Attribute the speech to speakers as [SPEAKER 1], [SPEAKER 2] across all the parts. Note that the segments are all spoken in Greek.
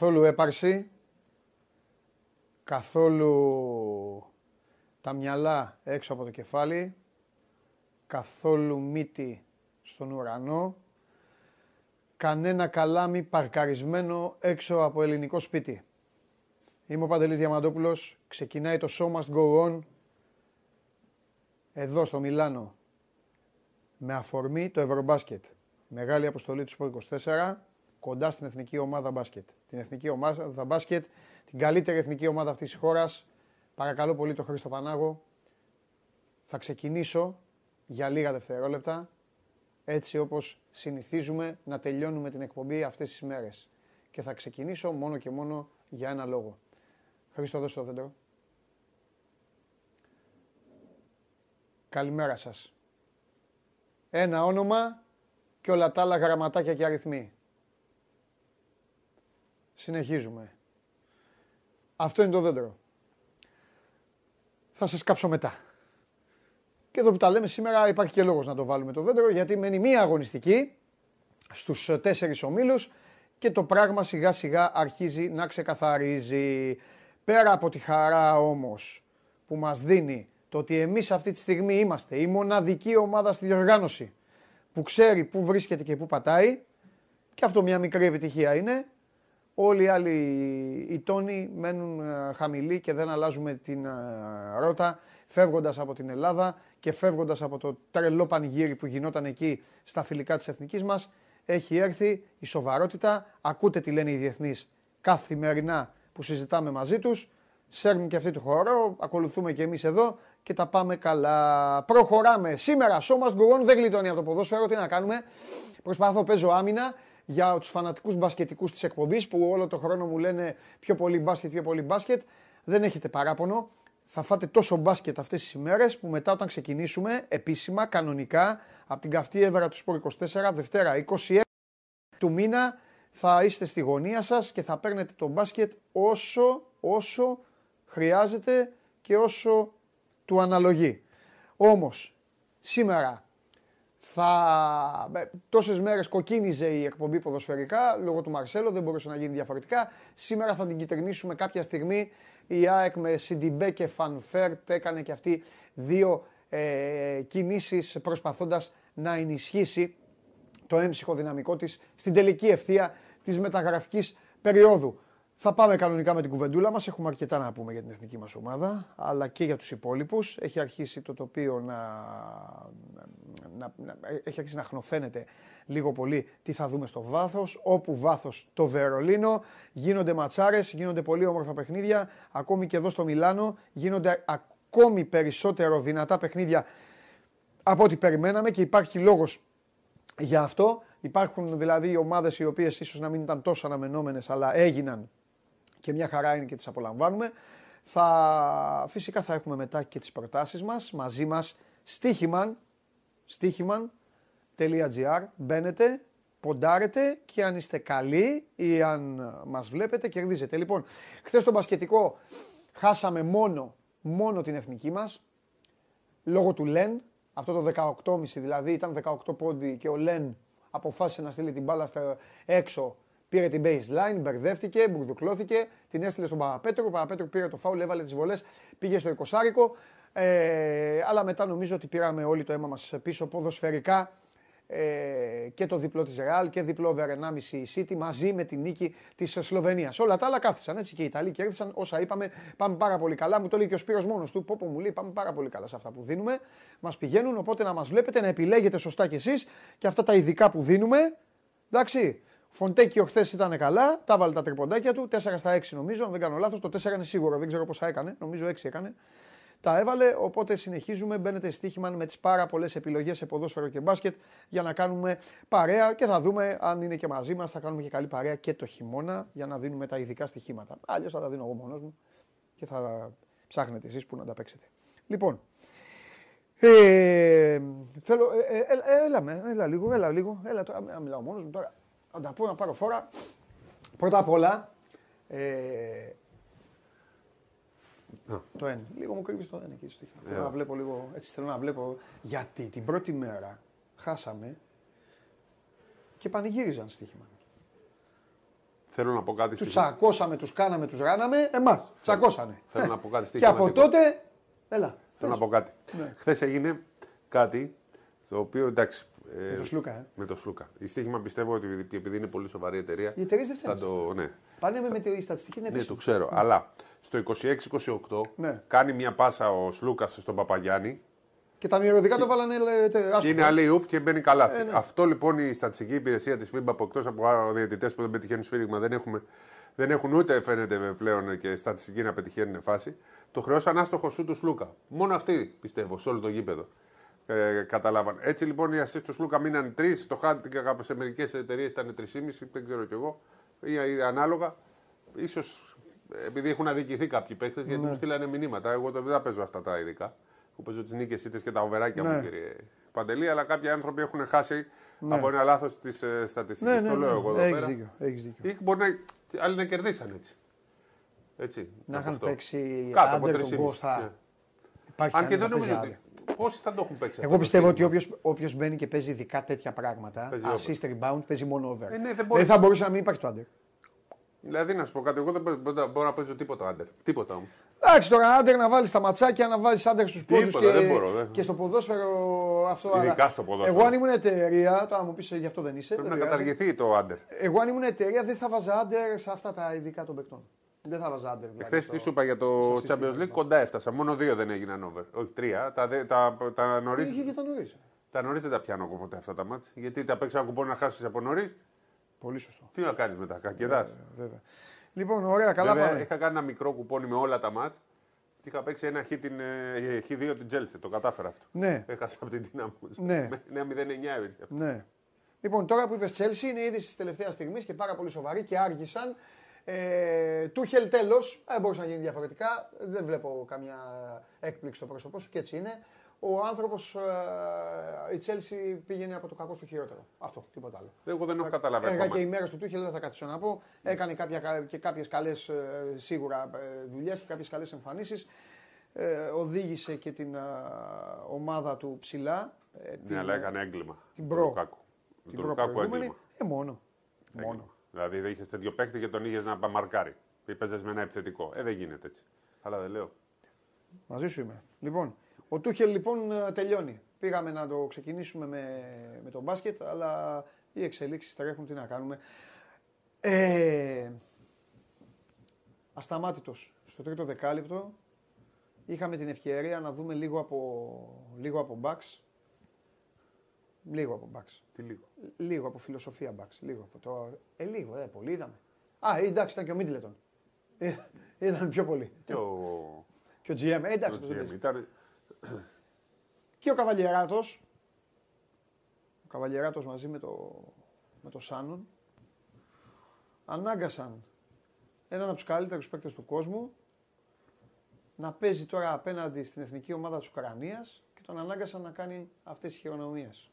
[SPEAKER 1] Καθόλου έπαρση. Καθόλου τα μυαλά έξω από το κεφάλι. Καθόλου μύτη στον ουρανό. Κανένα καλάμι παρκαρισμένο έξω από ελληνικό σπίτι. Είμαι ο Παντελής Διαμαντόπουλος. Ξεκινάει το Show Must Go On εδώ στο Μιλάνο με αφορμή το Ευρωμπάσκετ. Μεγάλη αποστολή του Σπορ 24 κοντά στην εθνική ομάδα μπάσκετ. Την εθνική ομάδα μπάσκετ, την καλύτερη εθνική ομάδα αυτής της χώρας. Παρακαλώ πολύ τον Χρήστο Πανάγο. Θα ξεκινήσω για λίγα δευτερόλεπτα έτσι όπως συνηθίζουμε να τελειώνουμε την εκπομπή αυτές τις μέρες. Και θα ξεκινήσω μόνο και μόνο για ένα λόγο. Χρήστο, δώσε το δέντρο. Καλημέρα σας. Ένα όνομα και όλα τα άλλα γραμματάκια και αριθμοί. Συνεχίζουμε. Αυτό είναι το δέντρο. Θα σας κάψω μετά. Και εδώ που τα λέμε σήμερα υπάρχει και λόγος να το βάλουμε το δέντρο γιατί μένει μία αγωνιστική στους τέσσερις ομίλους και το πράγμα σιγά σιγά αρχίζει να ξεκαθαρίζει. Πέρα από τη χαρά όμως που μας δίνει το ότι εμείς αυτή τη στιγμή είμαστε η μοναδική ομάδα στη διοργάνωση που ξέρει πού βρίσκεται και πού πατάει και αυτό μια μικρή επιτυχία είναι. Όλοι οι άλλοι οι τόνοι μένουν ε, χαμηλοί και δεν αλλάζουμε την ε, ρότα φεύγοντας από την Ελλάδα και φεύγοντας από το τρελό πανηγύρι που γινόταν εκεί στα φιλικά της εθνικής μας έχει έρθει η σοβαρότητα, ακούτε τι λένε οι διεθνείς καθημερινά που συζητάμε μαζί τους, σέρνουν και αυτοί του χώρο, ακολουθούμε και εμείς εδώ και τα πάμε καλά. Προχωράμε. Σήμερα, σώμα γκουρών δεν γλιτώνει από το ποδόσφαιρο. Τι να κάνουμε; Προσπαθώ, παίζω άμυνα για τους φανατικούς μπασκετικούς της εκπομπής που όλο το χρόνο μου λένε πιο πολύ μπάσκετ, πιο πολύ μπάσκετ. Δεν έχετε παράπονο. Θα φάτε τόσο μπάσκετ αυτές τις ημέρες που μετά όταν ξεκινήσουμε επίσημα, κανονικά, από την καυτή έδρα του Σπορ 24, Δευτέρα 26 του μήνα, θα είστε στη γωνία σας και θα παίρνετε το μπάσκετ όσο, όσο χρειάζεται και όσο του αναλογεί. Όμως, σήμερα θα... Ε, τόσες μέρες κοκκίνιζε η εκπομπή ποδοσφαιρικά λόγω του Μαρσέλο, δεν μπορούσε να γίνει διαφορετικά. Σήμερα θα την κιτρινίσουμε κάποια στιγμή. Η ΑΕΚ με Σιντιμπέ και Φαν Βέερτ έκανε και αυτή δύο ε, κινήσεις προσπαθώντας να ενισχύσει το έμψυχο δυναμικό της στην τελική ευθεία της μεταγραφικής περίοδου. Θα πάμε κανονικά με την κουβεντούλα μας, έχουμε αρκετά να πούμε για την εθνική μας ομάδα, αλλά και για τους υπόλοιπους. Έχει αρχίσει το τοπίο να, να, να, έχει αρχίσει να χνοφαίνεται λίγο πολύ τι θα δούμε στο βάθος, όπου βάθος το Βερολίνο, γίνονται ματσάρες, γίνονται πολύ όμορφα παιχνίδια, ακόμη και εδώ στο Μιλάνο γίνονται ακόμη περισσότερο δυνατά παιχνίδια από ό,τι περιμέναμε και υπάρχει λόγος για αυτό. Υπάρχουν δηλαδή ομάδες οι οποίες ίσως να μην ήταν τόσο αναμενόμενες αλλά έγιναν και μια χαρά είναι και τις απολαμβάνουμε. Θα, φυσικά θα έχουμε μετά και τις προτάσεις μας μαζί μας στίχημαν, στίχημαν.gr μπαίνετε, ποντάρετε και αν είστε καλοί ή αν μας βλέπετε κερδίζετε. Λοιπόν, χθες το μπασκετικό χάσαμε μόνο, μόνο την εθνική μας λόγω του Λεν, αυτό το 18,5 δηλαδή ήταν 18 πόντι και ο Λεν αποφάσισε να στείλει την μπάλα έξω Πήρε την baseline, μπερδεύτηκε, μπουρδουκλώθηκε, την έστειλε στον Παπαπέτρο. Ο Παπαπέτρο πήρε το φάουλ, έβαλε τις βολές, πήγε στο 20 ε, αλλά μετά νομίζω ότι πήραμε όλοι το αίμα μας πίσω ποδοσφαιρικά ε, και το διπλό της Ρεάλ και διπλό over 1,5 City μαζί με την νίκη της Σλοβενίας. Όλα τα άλλα κάθισαν έτσι και οι Ιταλοί κέρδισαν. Όσα είπαμε, πάμε πάρα πολύ καλά. Μου το λέει και ο Σπύρος μόνος του. Πόπο μου λέει, πάμε πάρα πολύ καλά σε αυτά που δίνουμε. Μας πηγαίνουν, οπότε να μας βλέπετε, να επιλέγετε σωστά κι εσείς και αυτά τα ειδικά που δίνουμε. Εντάξει, Φοντέκιο χθες ήταν καλά, τα βάλε τα τριποντάκια του, 4 στα 6 νομίζω, αν δεν κάνω λάθος. Το 4 είναι σίγουρο, δεν ξέρω πόσα έκανε, νομίζω 6 έκανε. Τα έβαλε, οπότε συνεχίζουμε. Μπαίνετε στοίχημα με τις πάρα πολλές επιλογές σε ποδόσφαιρο και μπάσκετ για να κάνουμε παρέα και θα δούμε αν είναι και μαζί μας. Θα κάνουμε και καλή παρέα και το χειμώνα για να δίνουμε τα ειδικά στοιχήματα. Αλλιώς θα τα δίνω εγώ μόνος μου και θα ψάχνετε εσείς που να τα παίξετε. Λοιπόν, ε, θέλω, ε, ε, ε έλα, έλα, λίγο, έλα λίγο, έλα τώρα, μιλάω μόνος μου τώρα να τα πω να πάρω φόρα. Πρώτα απ' όλα, ε, το ένα. Λίγο μου κρύβεις το ένα εκεί στο yeah. Θέλω να βλέπω λίγο, έτσι θέλω να βλέπω, γιατί την πρώτη μέρα χάσαμε και πανηγύριζαν στοίχημα.
[SPEAKER 2] Θέλω να πω κάτι
[SPEAKER 1] Τους
[SPEAKER 2] στη-
[SPEAKER 1] τσακώσαμε, τους κάναμε, τους ράναμε. Εμάς. Τσακώσανε.
[SPEAKER 2] Θέλω να πω κάτι
[SPEAKER 1] Και από
[SPEAKER 2] στοιχηματικό.
[SPEAKER 1] τότε. Έλα.
[SPEAKER 2] Θέλω να πω κάτι.
[SPEAKER 1] Ναι.
[SPEAKER 2] Χθες έγινε κάτι το οποίο εντάξει. Ε,
[SPEAKER 1] Με το Σλούκα, ε.
[SPEAKER 2] με το Σλούκα. Η στοίχημα πιστεύω ότι επειδή- επειδή είναι πολύ σοβαρή εταιρεία.
[SPEAKER 1] Οι εταιρείες δεν
[SPEAKER 2] θα
[SPEAKER 1] φταίνουν.
[SPEAKER 2] το. Ναι,
[SPEAKER 1] Πάνε με τη στατιστική είναι
[SPEAKER 2] ναι,
[SPEAKER 1] επίσημη.
[SPEAKER 2] το ξέρω. Αλλά στο 26-28
[SPEAKER 1] Ναι.
[SPEAKER 2] κάνει μια πάσα ο Σλούκας στον Παπαγιάννη
[SPEAKER 1] Και τα μυρωδικά το βάλανε. λέ, τε-
[SPEAKER 2] και
[SPEAKER 1] άστο.
[SPEAKER 2] είναι άλλη ουπ και μπαίνει καλά.
[SPEAKER 1] Ε, ναι.
[SPEAKER 2] Αυτό λοιπόν η στατιστική υπηρεσία της FIBA που εκτός από διαιτητές που δεν πετυχαίνουν σφύριγμα δεν, έχουμε, δεν έχουν ούτε φαίνεται πλέον και στατιστική να πετυχαίνουν φάση. Το χρεώσαν άστοχο σου του Σλούκα. Μόνο αυτοί πιστεύω σε όλο το γήπεδο. Ε, καταλάβαν. Έτσι λοιπόν οι assist του Σλούκα μείνανε τρεις. Το handicap σε μερικές εταιρείες ήταν 3,5, δεν ξέρω κι εγώ. Ή, ή ανάλογα. Ίσως επειδή έχουν αδικηθεί κάποιοι παίχτε, γιατί
[SPEAKER 1] Ναι.
[SPEAKER 2] μου στείλανε μηνύματα. Εγώ δεν τα παίζω αυτά τα ειδικά. Που παίζω τις νίκες ήττε και τα οβεράκια
[SPEAKER 1] Ναι.
[SPEAKER 2] μου, κύριε Παντελή. Αλλά κάποιοι άνθρωποι έχουν χάσει από ένα λάθος τη ε, στατιστική.
[SPEAKER 1] Ναι, ναι,
[SPEAKER 2] το λέω εγώ εδώ
[SPEAKER 1] Έχεις
[SPEAKER 2] πέρα.
[SPEAKER 1] δίκιο. Έχεις δίκιο.
[SPEAKER 2] Ή μπορεί να. Άλλοι να κερδίσαν έτσι. Έτσι.
[SPEAKER 1] Να
[SPEAKER 2] από
[SPEAKER 1] είχαν
[SPEAKER 2] αυτό.
[SPEAKER 1] παίξει
[SPEAKER 2] Κάτω από
[SPEAKER 1] άντερ τον
[SPEAKER 2] 3,5.
[SPEAKER 1] Κώστα.
[SPEAKER 2] Ναι.
[SPEAKER 1] Υπάρχει
[SPEAKER 2] Αν και
[SPEAKER 1] κανείς
[SPEAKER 2] δεν
[SPEAKER 1] να
[SPEAKER 2] νομίζω
[SPEAKER 1] παίζει
[SPEAKER 2] ότι.
[SPEAKER 1] Άντερ.
[SPEAKER 2] Πόσοι θα το έχουν παίξει.
[SPEAKER 1] Εγώ
[SPEAKER 2] αυτό το
[SPEAKER 1] πιστεύω ότι
[SPEAKER 2] στοίχημα;
[SPEAKER 1] όποιος μπαίνει και παίζει ειδικά τέτοια πράγματα,
[SPEAKER 2] Παίζει
[SPEAKER 1] assist rebound, παίζει μόνο over.
[SPEAKER 2] Ε, ναι, δεν
[SPEAKER 1] δεν,
[SPEAKER 2] μπορείς.
[SPEAKER 1] θα μπορούσε να μην υπάρχει το άντερ.
[SPEAKER 2] Δηλαδή να σου πω κάτι, εγώ δεν μπορώ, μπορώ να παίζω τίποτα άντερ. Τίποτα όμως.
[SPEAKER 1] Εντάξει, τώρα άντερ να βάλεις τα ματσάκια, να βάζεις άντερ στους πόντους
[SPEAKER 2] Τίποτα,
[SPEAKER 1] και,
[SPEAKER 2] δεν μπορώ, δεν.
[SPEAKER 1] και στο ποδόσφαιρο αυτό.
[SPEAKER 2] Ειδικά
[SPEAKER 1] αλλά-
[SPEAKER 2] στο ποδόσφαιρο.
[SPEAKER 1] Εγώ αν ήμουν εταιρεία, τώρα μου πεις γι' αυτό δεν είσαι.
[SPEAKER 2] Πρέπει
[SPEAKER 1] δεν
[SPEAKER 2] να
[SPEAKER 1] πειράζει.
[SPEAKER 2] καταργηθεί το άντερ.
[SPEAKER 1] Εγώ αν ήμουν εταιρεία δεν θα βάζα άντερ σε αυτά τα ειδικά των παικτών. Δεν θα βάζα άντερ. Δηλαδή,
[SPEAKER 2] Χθε
[SPEAKER 1] στο-
[SPEAKER 2] τι σου είπα για το
[SPEAKER 1] στο
[SPEAKER 2] Champions
[SPEAKER 1] σύστημα.
[SPEAKER 2] League, κοντά έφτασα. Μόνο δύο δεν έγιναν over. Όχι τρία. Τα, δε- τα, τα νωρί
[SPEAKER 1] Είχε και τα νωρίς.
[SPEAKER 2] τα νωρίς δεν τα πιάνω εγώ ποτέ αυτά τα μάτια. Γιατί τα παίξα κουπόν να χάσεις από νωρίς.
[SPEAKER 1] Πολύ σωστό.
[SPEAKER 2] Τι να κάνεις μετά, κακεδά.
[SPEAKER 1] Βέβαια. Λοιπόν, ωραία, καλά
[SPEAKER 2] Βέβαια,
[SPEAKER 1] πάμε.
[SPEAKER 2] είχα κάνει ένα μικρό κουπόνι με όλα τα μάτς και είχα παίξει ένα χ την, ε, χ2 την Chelsea. Το κατάφερα αυτό.
[SPEAKER 1] Ναι,
[SPEAKER 2] Έχασα από την δυνάμω.
[SPEAKER 1] Ναι.
[SPEAKER 2] Ναι, 0-9 έτσι.
[SPEAKER 1] ναι. Λοιπόν, τώρα που είπες Chelsea είναι είδηση της τελευταίας στιγμής και πάρα πολύ σοβαρή και άργησαν. Ε, Τούχελ τέλος. Δεν μπορούσε να γίνει διαφορετικά. Δεν βλέπω καμιά έκπληξη στο πρόσωπό σου και έτσι είναι. Ο άνθρωπος, ε, η Chelsea πήγαινε από το κακό στο χειρότερο. Αυτό, τίποτα άλλο.
[SPEAKER 2] Εγώ δεν έχω καταλάβει
[SPEAKER 1] Έργα
[SPEAKER 2] ακόμα.
[SPEAKER 1] και οι μέρες του Τούχελ δεν θα καθίσω να πω. Έκανε κάποια, και κάποιες καλές σίγουρα δουλειές και κάποιες καλές εμφανίσεις. Ε, οδήγησε και την ε, ομάδα του ψηλά. ε,
[SPEAKER 2] Ναι, αλλά έκανε έγκλημα.
[SPEAKER 1] την
[SPEAKER 2] Το
[SPEAKER 1] προ-
[SPEAKER 2] Λουκάκου.
[SPEAKER 1] την
[SPEAKER 2] Το Λουκάκου
[SPEAKER 1] προπροηγούμενη.
[SPEAKER 2] έγκλημα.
[SPEAKER 1] Ε, μόνο.
[SPEAKER 2] Έγκλημα.
[SPEAKER 1] Μόνο.
[SPEAKER 2] Δηλαδή δεν είχες τέτοιο παίκτη και τον είχες να παμαρκάρει. Ή παίζες με ένα επιθετικό. Ε, δεν γίνεται έτσι. Αλλά δεν λέω.
[SPEAKER 1] Μαζί σου είμαι. Λοιπόν, ο Τούχελ λοιπόν ε, τελειώνει. Πήγαμε να το ξεκινήσουμε με, με το μπάσκετ, αλλά οι εξελίξεις τρέχουν, τι να κάνουμε. Ε, ασταμάτητος. Στο τρίτο δεκάλεπτο είχαμε την ευκαιρία να δούμε λίγο από, λίγο από μπαξ. Λίγο από μπαξ.
[SPEAKER 2] Τι λίγο;
[SPEAKER 1] Λίγο από φιλοσοφία μπαξ. Λίγο από το... Ε, λίγο, ε, πολύ είδαμε. Α, ε, εντάξει, ήταν και ο Μίτλετον. Ε, είδαμε πιο πολύ.
[SPEAKER 2] Και ο,
[SPEAKER 1] Και ο GM, ε, εντάξει,
[SPEAKER 2] ο
[SPEAKER 1] πώς δεν
[SPEAKER 2] GM
[SPEAKER 1] παίζει.
[SPEAKER 2] ήταν.
[SPEAKER 1] Και ο Καβαλιεράτος, ο Καβαλιεράτος μαζί με το, με το Σάνον, ανάγκασαν έναν από τους καλύτερους παίκτες του κόσμου να παίζει τώρα απέναντι στην εθνική ομάδα της Ουκρανίας και τον ανάγκασαν να κάνει αυτές τις χειρονομίες.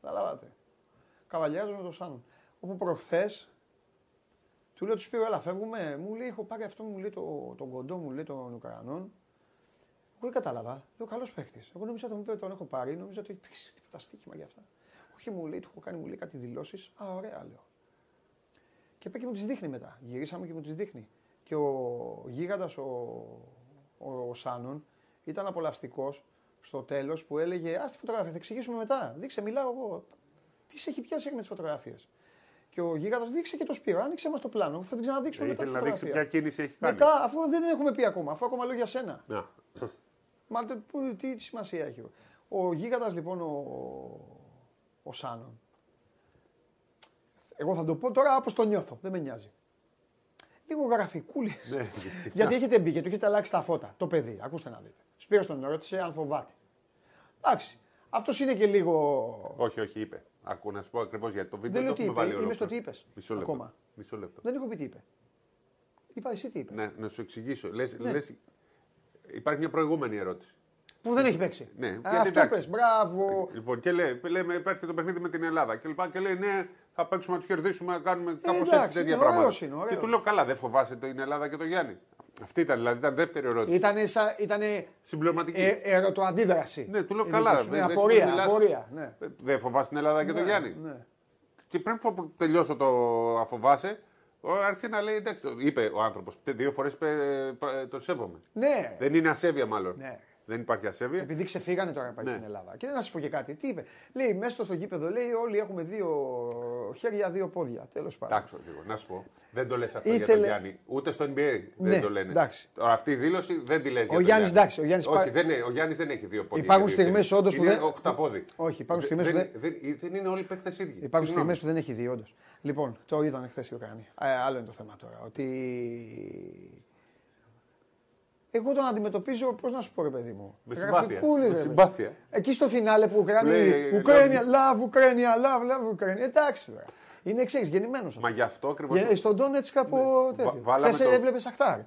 [SPEAKER 1] Καταλάβατε. Καβαλιεράτος με το Σάνον. Όπου προχθές του λέω τους Σπύρο, έλα φεύγουμε. Μου λέει, έχω πάρει αυτό, μου λέει το, τον κοντό μου, λέει των Ουκρανών. Εγώ δεν κατάλαβα. Λέω καλός παίχτη. Εγώ νόμιζα ότι μου είπε τον έχω πάρει, νόμιζα ότι υπήρξε τίποτα στοίχημα για αυτά. Όχι, μου λέει, του έχω κάνει μου λέει, κάτι δηλώσεις. Α, ωραία, λέω. Και πάει και μου τις δείχνει μετά. Γυρίσαμε και μου τις δείχνει. Και ο γίγαντας ο, ο, ο Σάνον ήταν απολαυστικός στο τέλος που έλεγε Α τη φωτογραφία, θα εξηγήσουμε μετά. Δείξε, μιλάω εγώ. Τι σε έχει πιάσει με τι φωτογραφίε. Και ο γίγαντας δείξε και το σπύρο. Άνοιξε μας το πλάνο. Θα την ξαναδείξω μετά.
[SPEAKER 2] Ήθελε
[SPEAKER 1] τη
[SPEAKER 2] να δείξει
[SPEAKER 1] φωτογραφία.
[SPEAKER 2] ποια κίνηση έχει κάνει.
[SPEAKER 1] Μετά, αφού δεν την έχουμε πει ακόμα, αφού ακόμα λέω για σένα.
[SPEAKER 2] Να.
[SPEAKER 1] Μα το- πού- τι, τι σημασία έχει. Ο γίγαντας λοιπόν ο, ο Σάνον. Εγώ θα το πω τώρα όπως το νιώθω, δεν με νοιάζει. Λίγο γραφικούλη.
[SPEAKER 2] Ναι.
[SPEAKER 1] Γιατί έχετε μπει και του έχετε αλλάξει τα φώτα. Το παιδί, ακούστε να δείτε. Σπύρος τον ρώτησε αν φοβάται. Εντάξει. Αυτός είναι και λίγο.
[SPEAKER 2] όχι, όχι, είπε. Ακού να σου πω ακριβώς γιατί το βίντεο
[SPEAKER 1] Δεν λέω
[SPEAKER 2] το
[SPEAKER 1] τι
[SPEAKER 2] έχουμε
[SPEAKER 1] είπε,
[SPEAKER 2] βάλει
[SPEAKER 1] είμαι στο
[SPEAKER 2] ολόκληρο.
[SPEAKER 1] τι είπες.
[SPEAKER 2] Μισό λεπτό.
[SPEAKER 1] Ακόμα.
[SPEAKER 2] Μισό λεπτό.
[SPEAKER 1] Δεν έχω πει τι είπε. Είπα εσύ τι είπες.
[SPEAKER 2] Ναι, να σου εξηγήσω. Λες,
[SPEAKER 1] Ναι.
[SPEAKER 2] λες, υπάρχει μια προηγούμενη ερώτηση.
[SPEAKER 1] Που δεν έχει παίξει.
[SPEAKER 2] Ναι,
[SPEAKER 1] Α,
[SPEAKER 2] γιατί
[SPEAKER 1] αυτό
[SPEAKER 2] εντάξει.
[SPEAKER 1] πες, μπράβο.
[SPEAKER 2] Λοιπόν, και λέει, λέμε, υπάρχει το παιχνίδι με την Ελλάδα. Και, λοιπά, και λέει, ναι, θα παίξουμε να τους κερδίσουμε, να κάνουμε κάπως έτσι
[SPEAKER 1] Ε, εντάξει,
[SPEAKER 2] τέτοια
[SPEAKER 1] είναι,
[SPEAKER 2] πράγματα.
[SPEAKER 1] ωραίος είναι, ωραίος.
[SPEAKER 2] Και του λέω, καλά, δεν φοβάσαι την Ελλάδα και τον Γιάννη. Αυτή ήταν, δηλαδή, ήταν δεύτερη ερώτηση.
[SPEAKER 1] Ήτανε, σα, ήτανε
[SPEAKER 2] Συμπληρωματική.
[SPEAKER 1] ε, ερωτοαντίδραση.
[SPEAKER 2] ναι, του λέω,
[SPEAKER 1] Η
[SPEAKER 2] καλά.
[SPEAKER 1] δική σου. Ναι,
[SPEAKER 2] έτσι
[SPEAKER 1] απορία,
[SPEAKER 2] μιλάς.
[SPEAKER 1] απορία. Ναι.
[SPEAKER 2] Ε, Δεν φοβάσαι την Ελλάδα και τον
[SPEAKER 1] Ναι,
[SPEAKER 2] Γιάννη.
[SPEAKER 1] ναι.
[SPEAKER 2] Και πριν που τελειώσω το αφοβάσαι, ο άρχισε να λέει, εντάξει, το- είπε ο άνθρωπος. Δύο φορές το σέβομαι.
[SPEAKER 1] Ναι,
[SPEAKER 2] Δεν είναι ασέβεια, μάλλον.
[SPEAKER 1] Ναι.
[SPEAKER 2] Δεν υπάρχει ασέβεια.
[SPEAKER 1] Επειδή ξεφύγανε τώρα πάει
[SPEAKER 2] Ναι.
[SPEAKER 1] στην Ελλάδα. Και να σα πω και κάτι. Τι είπε. Λέει μέσα στο γήπεδο, λέει όλοι έχουμε δύο χέρια, δύο πόδια. Τέλος πάντων.
[SPEAKER 2] Εντάξει, λίγο, να σου πω. Δεν το λες αυτό για
[SPEAKER 1] Ήθελε-
[SPEAKER 2] τον Γιάννη. Ούτε στο NBA
[SPEAKER 1] Ναι,
[SPEAKER 2] δεν το λένε.
[SPEAKER 1] εντάξει.
[SPEAKER 2] Τώρα αυτή η δήλωση δεν τη λες.
[SPEAKER 1] Ο Γιάννης, εντάξει, ο Γιάννης
[SPEAKER 2] Όχι,
[SPEAKER 1] πά-
[SPEAKER 2] δεν, είναι- ο Γιάννης δεν έχει δύο πόδια.
[SPEAKER 1] Υπάρχουν
[SPEAKER 2] και δύο
[SPEAKER 1] στιγμές
[SPEAKER 2] χέρια.
[SPEAKER 1] όντως που
[SPEAKER 2] είναι
[SPEAKER 1] δεν-
[SPEAKER 2] οχταπόδι.
[SPEAKER 1] Όχι, υπάρχουν στιγμές
[SPEAKER 2] δεν,
[SPEAKER 1] που
[SPEAKER 2] δεν, δεν, δεν είναι όλοι παίχτε ίδιοι.
[SPEAKER 1] Υπάρχουν
[SPEAKER 2] Συγγνώμη.
[SPEAKER 1] στιγμές που δεν έχει δει, όντως. Λοιπόν, το είδαν χθες οι Ουκρανοί. Ε, άλλο είναι το θέμα τώρα. Ότι. Εγώ τον αντιμετωπίζω, πώς να σου πω, ρε παιδί μου.
[SPEAKER 2] Με συμπάθεια.
[SPEAKER 1] γραφικούλης,
[SPEAKER 2] Με
[SPEAKER 1] ρε,
[SPEAKER 2] συμπάθεια.
[SPEAKER 1] παιδί. Εκεί στο φινάλε που Ουκρανοί.
[SPEAKER 2] Λέει,
[SPEAKER 1] Ουκρανία, love, Ουκρανία, love, love, Ουκρανία. Εντάξει τώρα. Είναι εξή, γεννημένος.
[SPEAKER 2] Μα γι' αυτό ακριβώς.
[SPEAKER 1] Στον Ντόνετ κάπου τέτοιο.
[SPEAKER 2] Ναι. Βα- βάλαμε
[SPEAKER 1] Χθες
[SPEAKER 2] το-
[SPEAKER 1] έβλεπες Αχτάρ.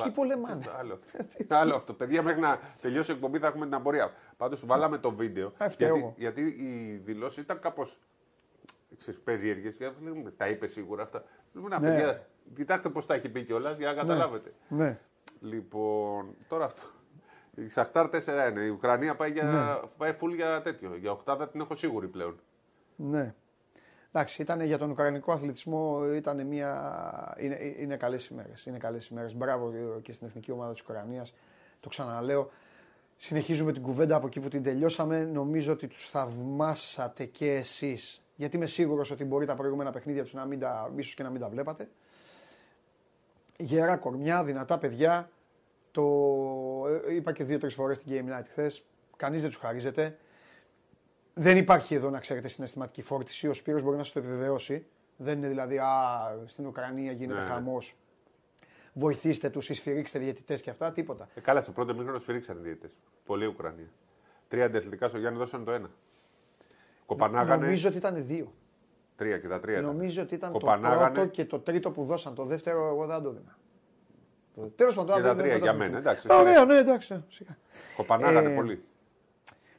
[SPEAKER 1] Εκεί πολεμάνε.
[SPEAKER 2] Άλλο αυτό. Άλλο αυτό. Παιδιά, μέχρι να τελειώσει η εκπομπή θα έχουμε την απορία. Πάντως, βάλαμε το βίντεο.
[SPEAKER 1] Α, φταίω
[SPEAKER 2] γιατί,
[SPEAKER 1] εγώ.
[SPEAKER 2] γιατί οι δηλώσεις ήταν κάπως περίεργες. Τα είπε σίγουρα αυτά. Λέμε, να,
[SPEAKER 1] Ναι.
[SPEAKER 2] παιδιά, κοιτάξτε πώς τα έχει πει κιόλας για να καταλάβετε.
[SPEAKER 1] Ναι.
[SPEAKER 2] Λοιπόν, τώρα αυτό. Η Σαχτάρ 4-1. Η Ουκρανία πάει, για,
[SPEAKER 1] Ναι.
[SPEAKER 2] πάει full για τέτοιο. Για οχτάδα την έχω σίγουρη πλέον.
[SPEAKER 1] Ναι. Εντάξει, ήταν για τον Ουκρανικό αθλητισμό ήταν μια... είναι, είναι καλές ημέρες. Είναι καλές ημέρες. Μπράβο και στην εθνική ομάδα της Ουκρανίας. Το ξαναλέω. Συνεχίζουμε την κουβέντα από εκεί που την τελειώσαμε. Νομίζω ότι τους θαυμάσατε και εσείς. Γιατί είμαι σίγουρος ότι μπορεί τα προηγούμενα παιχνίδια τους να μην τα, ίσως και να μην τα βλέπατε. Γερά κορμιά, δυνατά παιδιά. Το ε, είπα και δύο-τρεις φορές στην Game Night χθες. Κανείς δεν τους χαρίζεται. Δεν υπάρχει εδώ να ξέρετε συναισθηματική φόρτιση. Ο Σπύρος μπορεί να σας το επιβεβαιώσει. Δεν είναι δηλαδή, α, στην Ουκρανία γίνεται
[SPEAKER 2] Ναι.
[SPEAKER 1] χαμός. Βοηθήστε τους ή σφυρίξτε διαιτητές και αυτά. Τίποτα.
[SPEAKER 2] Ε, καλά, στο πρώτο μήχρονο σφυρίξαν οι διαιτητές. Πολύ Ουκρανία. Τρία αντιαθλητικά στο Γιάννη δώσαν το ένα. Κοπανάγανε.
[SPEAKER 1] Νομίζω ότι ήταν δύο.
[SPEAKER 2] Τρία και τα τρία. ήταν.
[SPEAKER 1] Νομίζω ότι ήταν
[SPEAKER 2] Κοπανάγανε.
[SPEAKER 1] το πρώτο και το τρίτο που δώσαν. Το δεύτερο εγώ δεν το δίνα. Τέλος πάντων,
[SPEAKER 2] Και
[SPEAKER 1] τώρα
[SPEAKER 2] τα
[SPEAKER 1] δεν-
[SPEAKER 2] τρία
[SPEAKER 1] δεν
[SPEAKER 2] για
[SPEAKER 1] θα
[SPEAKER 2] μένα,
[SPEAKER 1] το
[SPEAKER 2] εντάξει,
[SPEAKER 1] πούμε.
[SPEAKER 2] εσύ
[SPEAKER 1] Ωραία, ναι, εντάξει. Σιγά.
[SPEAKER 2] Κοπανάγανε
[SPEAKER 1] Ε,
[SPEAKER 2] πολύ.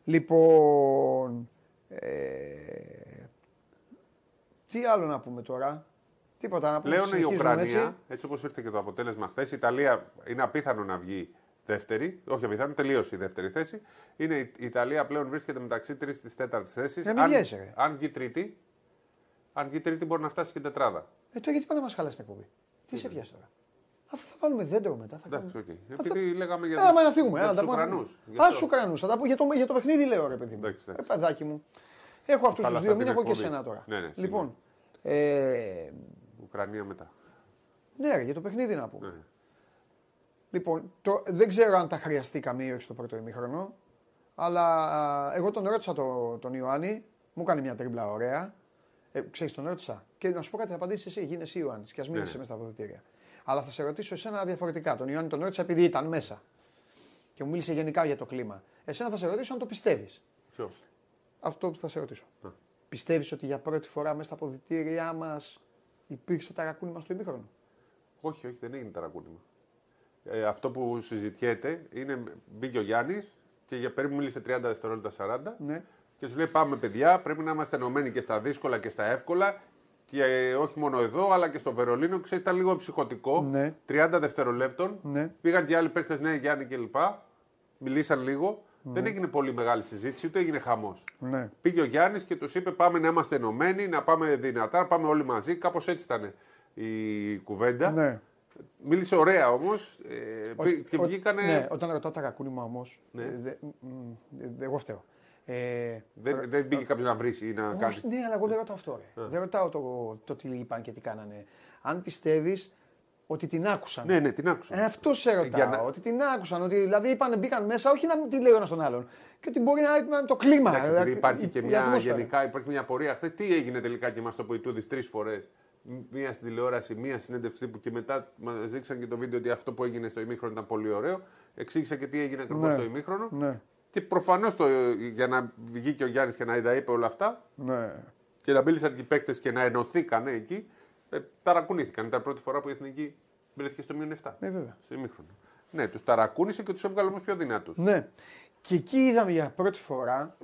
[SPEAKER 1] Λοιπόν. Ε, τι άλλο να πούμε τώρα; Τίποτα να πούμε.
[SPEAKER 2] Πλέον η
[SPEAKER 1] συνεχίζουμε
[SPEAKER 2] Ουκρανία,
[SPEAKER 1] έτσι.
[SPEAKER 2] έτσι, όπως ήρθε και το αποτέλεσμα χθες, η Ιταλία είναι απίθανο να βγει δεύτερη. Όχι απίθανο, τελείωσε η δεύτερη θέση. Είναι, η η Ιταλία πλέον βρίσκεται μεταξύ τρίτη και τέταρτης θέσης.
[SPEAKER 1] Ε, μην
[SPEAKER 2] αν,
[SPEAKER 1] βιάζεσαι, ρε.
[SPEAKER 2] αν βγει τρίτη, αν βγει τρίτη μπορεί να φτάσει και τετράδα.
[SPEAKER 1] Ε, τώρα γιατί πάνε να μας χαλάσει την εκπομπή; Τι σε πιάσεις τώρα; Αφού θα βάλουμε δέντρο μετά. Θα
[SPEAKER 2] Εντάξει,
[SPEAKER 1] κάνουμε...
[SPEAKER 2] οκ. Επειδή λέγαμε για
[SPEAKER 1] Ε, άμα να φύγουμε.
[SPEAKER 2] για
[SPEAKER 1] έλα,
[SPEAKER 2] τους
[SPEAKER 1] τα πούμε.
[SPEAKER 2] Ουκρανούς. Γι'
[SPEAKER 1] Α,
[SPEAKER 2] αυτό.
[SPEAKER 1] στου Ουκρανούς. Θα τα πω για το, για το παιχνίδι, λέω ρε παιδί μου.
[SPEAKER 2] Εντάξει,
[SPEAKER 1] Ε,
[SPEAKER 2] εντάξει.
[SPEAKER 1] παιδάκι μου. Έχω αυτούς
[SPEAKER 2] Καλά,
[SPEAKER 1] τους δύο,
[SPEAKER 2] στα
[SPEAKER 1] μην
[SPEAKER 2] την
[SPEAKER 1] έχω και
[SPEAKER 2] εκπομπή.
[SPEAKER 1] εσένα τώρα.
[SPEAKER 2] Ναι, ναι,
[SPEAKER 1] λοιπόν. Ε,
[SPEAKER 2] Ουκρανία μετά.
[SPEAKER 1] ναι, ρε, για το παιχνίδι να πούμε.
[SPEAKER 2] Ναι.
[SPEAKER 1] Λοιπόν, το, δεν ξέρω αν τα χρειαστεί καμία ή όχι στο πρώτο ημίχρονο. Αλλά α, εγώ τον ρώτησα το, τον Ιωάννη, μου έκανε μια τρίμπλα ωραία. Ε, ξέρεις, τον ρώτησα. Και να σου πω κάτι, θα απαντήσεις εσύ, γίνει εσύ Ιωάννης, και ας μην
[SPEAKER 2] Ναι.
[SPEAKER 1] είσαι μέσα στα αποδητήρια. Αλλά θα σε ρωτήσω εσένα διαφορετικά. Τον Ιωάννη τον ρώτησα επειδή ήταν μέσα. Και μου μίλησε γενικά για το κλίμα. Εσένα θα σε ρωτήσω αν το πιστεύεις.
[SPEAKER 2] Ποιο;
[SPEAKER 1] Αυτό που θα σε ρωτήσω.
[SPEAKER 2] Α.
[SPEAKER 1] Πιστεύεις ότι για πρώτη φορά μέσα στα αποδητήριά μας υπήρξε ταρακούνημα στο ημίχρονο;
[SPEAKER 2] Όχι, όχι, δεν έγινε ταρακούνημα. Ε, αυτό που συζητιέται είναι μπήκε ο Γιάννης και για περίπου μίλησε 30 δευτερόλεπτα 40
[SPEAKER 1] Ναι.
[SPEAKER 2] Και σου λέει: Πάμε, παιδιά, πρέπει να είμαστε ενωμένοι και στα δύσκολα και στα εύκολα. Και ε, όχι μόνο εδώ, αλλά και στο Βερολίνο. Ξέρετε, ήταν λίγο ψυχοτικό.
[SPEAKER 1] Ναι.
[SPEAKER 2] 30 δευτερολέπτων.
[SPEAKER 1] Ναι.
[SPEAKER 2] Πήγαν και άλλοι παίκτες, ναι, Γιάννη κλπ. Μιλήσαν λίγο. Δεν έγινε πολύ μεγάλη συζήτηση, ούτε έγινε χαμός.
[SPEAKER 1] Ναι.
[SPEAKER 2] Πήγε ο Γιάννης και τους είπε: Πάμε να είμαστε ενωμένοι, να πάμε δυνατά, να πάμε όλοι μαζί. Κάπως έτσι ήταν η κουβέντα.
[SPEAKER 1] ναι.
[SPEAKER 2] Μίλησε ωραία όμως ε,
[SPEAKER 1] Ότι-
[SPEAKER 2] και
[SPEAKER 1] ότι-
[SPEAKER 2] βγήκανε.
[SPEAKER 1] Ναι, όταν ρωτάω ταρακούνημα όμως.
[SPEAKER 2] Ναι.
[SPEAKER 1] εγώ φταίω. Ε,
[SPEAKER 2] Δεν, δεν πήγε κάποιος να βρει ή να κάνει.
[SPEAKER 1] όχι, ναι, αλλά εγώ δεν ρωτάω αυτό. Ρε. Δεν ρωτάω το, το τι είπαν και τι κάνανε. Αν πιστεύεις ότι την άκουσαν.
[SPEAKER 2] Ναι, ναι, την άκουσα.
[SPEAKER 1] Ε, αυτό σε ρωτάω.
[SPEAKER 2] Για να-
[SPEAKER 1] Ότι την άκουσαν. Ότι δηλαδή είπαν, μπήκαν μέσα, όχι να μην τη λέει ο ένα τον άλλον. Και ότι μπορεί να είναι το κλίμα.
[SPEAKER 2] Εντάξει,
[SPEAKER 1] δηλαδή,
[SPEAKER 2] επειδή υπάρχει
[SPEAKER 1] η-
[SPEAKER 2] και
[SPEAKER 1] η
[SPEAKER 2] μια
[SPEAKER 1] ατμόσφαιρα.
[SPEAKER 2] γενικά υπάρχει μια πορεία. Χθες τι έγινε τελικά και μας το είπε ο τρεις φορές. Μία στην τηλεόραση, μία συνέντευξη που και μετά μας δείξαν και το βίντεο ότι αυτό που έγινε στο ημίχρονο ήταν πολύ ωραίο. Εξήγησα και τι έγινε ακριβώς
[SPEAKER 1] Ναι.
[SPEAKER 2] στο ημίχρονο.
[SPEAKER 1] Ναι,
[SPEAKER 2] Και προφανώς για να βγει και ο Γιάννης και να τα είπε όλα αυτά
[SPEAKER 1] ναι.
[SPEAKER 2] και να μίλησαν και οι παίκτες και να ενωθήκανε εκεί, ε, ταρακουνήθηκαν. Ήταν η πρώτη φορά που η εθνική βρέθηκε στο μείον 7.
[SPEAKER 1] Ε, βέβαια.
[SPEAKER 2] Στο ημίχρονο. Ναι, τους ταρακούνησε και τους έβγαλε όμως πιο δυνατούς.
[SPEAKER 1] Ναι. Και εκεί είδαμε για πρώτη φορά.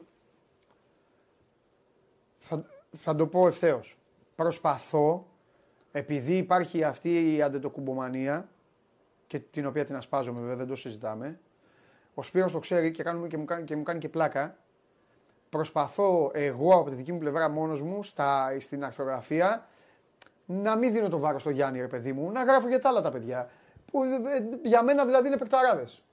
[SPEAKER 1] Θα, θα το πω ευθέως. Προσπαθώ, επειδή υπάρχει αυτή η αντετοκουμπομανία και την οποία την ασπάζομαι βέβαια, δεν το συζητάμε. Ο Σπύρος το ξέρει και, κάνουμε και, μου, κάνει, και μου κάνει και πλάκα. προσπαθώ εγώ από τη δική μου πλευρά μόνος μου στα, στην αρθρογραφία να μην δίνω το βάρος στο Γιάννη ρε παιδί μου, να γράφω για τα άλλα τα παιδιά. Που, ε, για μένα δηλαδή είναι παικταράδες.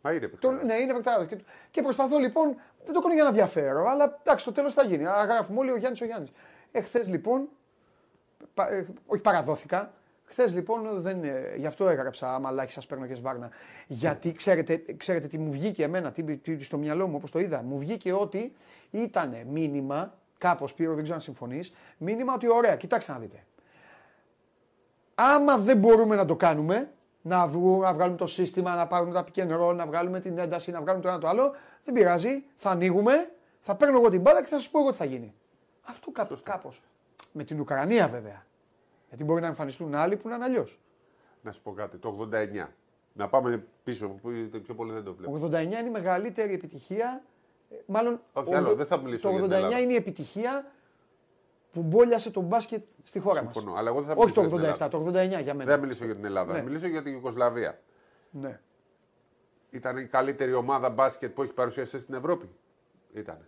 [SPEAKER 2] Μα είναι
[SPEAKER 1] Το,
[SPEAKER 2] παιχταράς.
[SPEAKER 1] ναι, είναι παικταράδες. Και, και προσπαθώ λοιπόν, δεν το κάνω για να διαφέρω, αλλά εντάξει, στο τέλος θα γίνει. Α, γράφουμε όλοι ο Γιάννης ο Γιάννης. Εχθές λοιπόν, πα- ε, όχι παραδόθηκα, Χθες λοιπόν δεν, ε, γι' αυτό έγραψα άμα λάχι σας παίρνω και σβάρνα. Γιατί ξέρετε, ξέρετε τι μου βγήκε εμένα, τι, τι, στο μυαλό μου όπως το είδα. Μου βγήκε ότι ήταν μήνυμα, κάπως Πύρο δεν ξέρω αν συμφωνείς, μήνυμα ότι ωραία, κοιτάξτε να δείτε. Άμα δεν μπορούμε να το κάνουμε, να, βγου, να βγάλουμε το σύστημα, να πάρουμε τα pick and roll, να βγάλουμε την ένταση, να βγάλουμε το ένα το άλλο, δεν πειράζει, θα ανοίγουμε, θα παίρνω εγώ την μπάλα και θα σας πω εγώ τι θα γίνει. Αυτό κάπως, κάπως. Με την Ουκρανία βέβαια. Γιατί μπορεί να εμφανιστούν άλλοι που να είναι αλλιώς.
[SPEAKER 2] Να σου πω κάτι. Το 89. Να πάμε πίσω που το πιο πολύ δεν το βλέπω.
[SPEAKER 1] Το 89 είναι η μεγαλύτερη επιτυχία. ε, Μάλλον
[SPEAKER 2] Όχι,
[SPEAKER 1] ο
[SPEAKER 2] άλλο,
[SPEAKER 1] ογδο-
[SPEAKER 2] δεν θα μιλήσω
[SPEAKER 1] το
[SPEAKER 2] για την
[SPEAKER 1] 89
[SPEAKER 2] Ελλάδα.
[SPEAKER 1] είναι η επιτυχία που μπόλιασε τον μπάσκετ στη χώρα μας.
[SPEAKER 2] Συμφωνώ. Αλλά εγώ δεν θα
[SPEAKER 1] Όχι
[SPEAKER 2] μιλήσω για την
[SPEAKER 1] το 87,
[SPEAKER 2] Ελλάδα.
[SPEAKER 1] το 89 για
[SPEAKER 2] Δεν θα
[SPEAKER 1] μένα.
[SPEAKER 2] μιλήσω για την Ελλάδα.
[SPEAKER 1] Ναι.
[SPEAKER 2] Θα μιλήσω για την Ιουγκοσλαβία.
[SPEAKER 1] Ναι.
[SPEAKER 2] Ήταν η καλύτερη ομάδα μπάσκετ που έχει παρουσιαστεί στην Ευρώπη. Ήταν.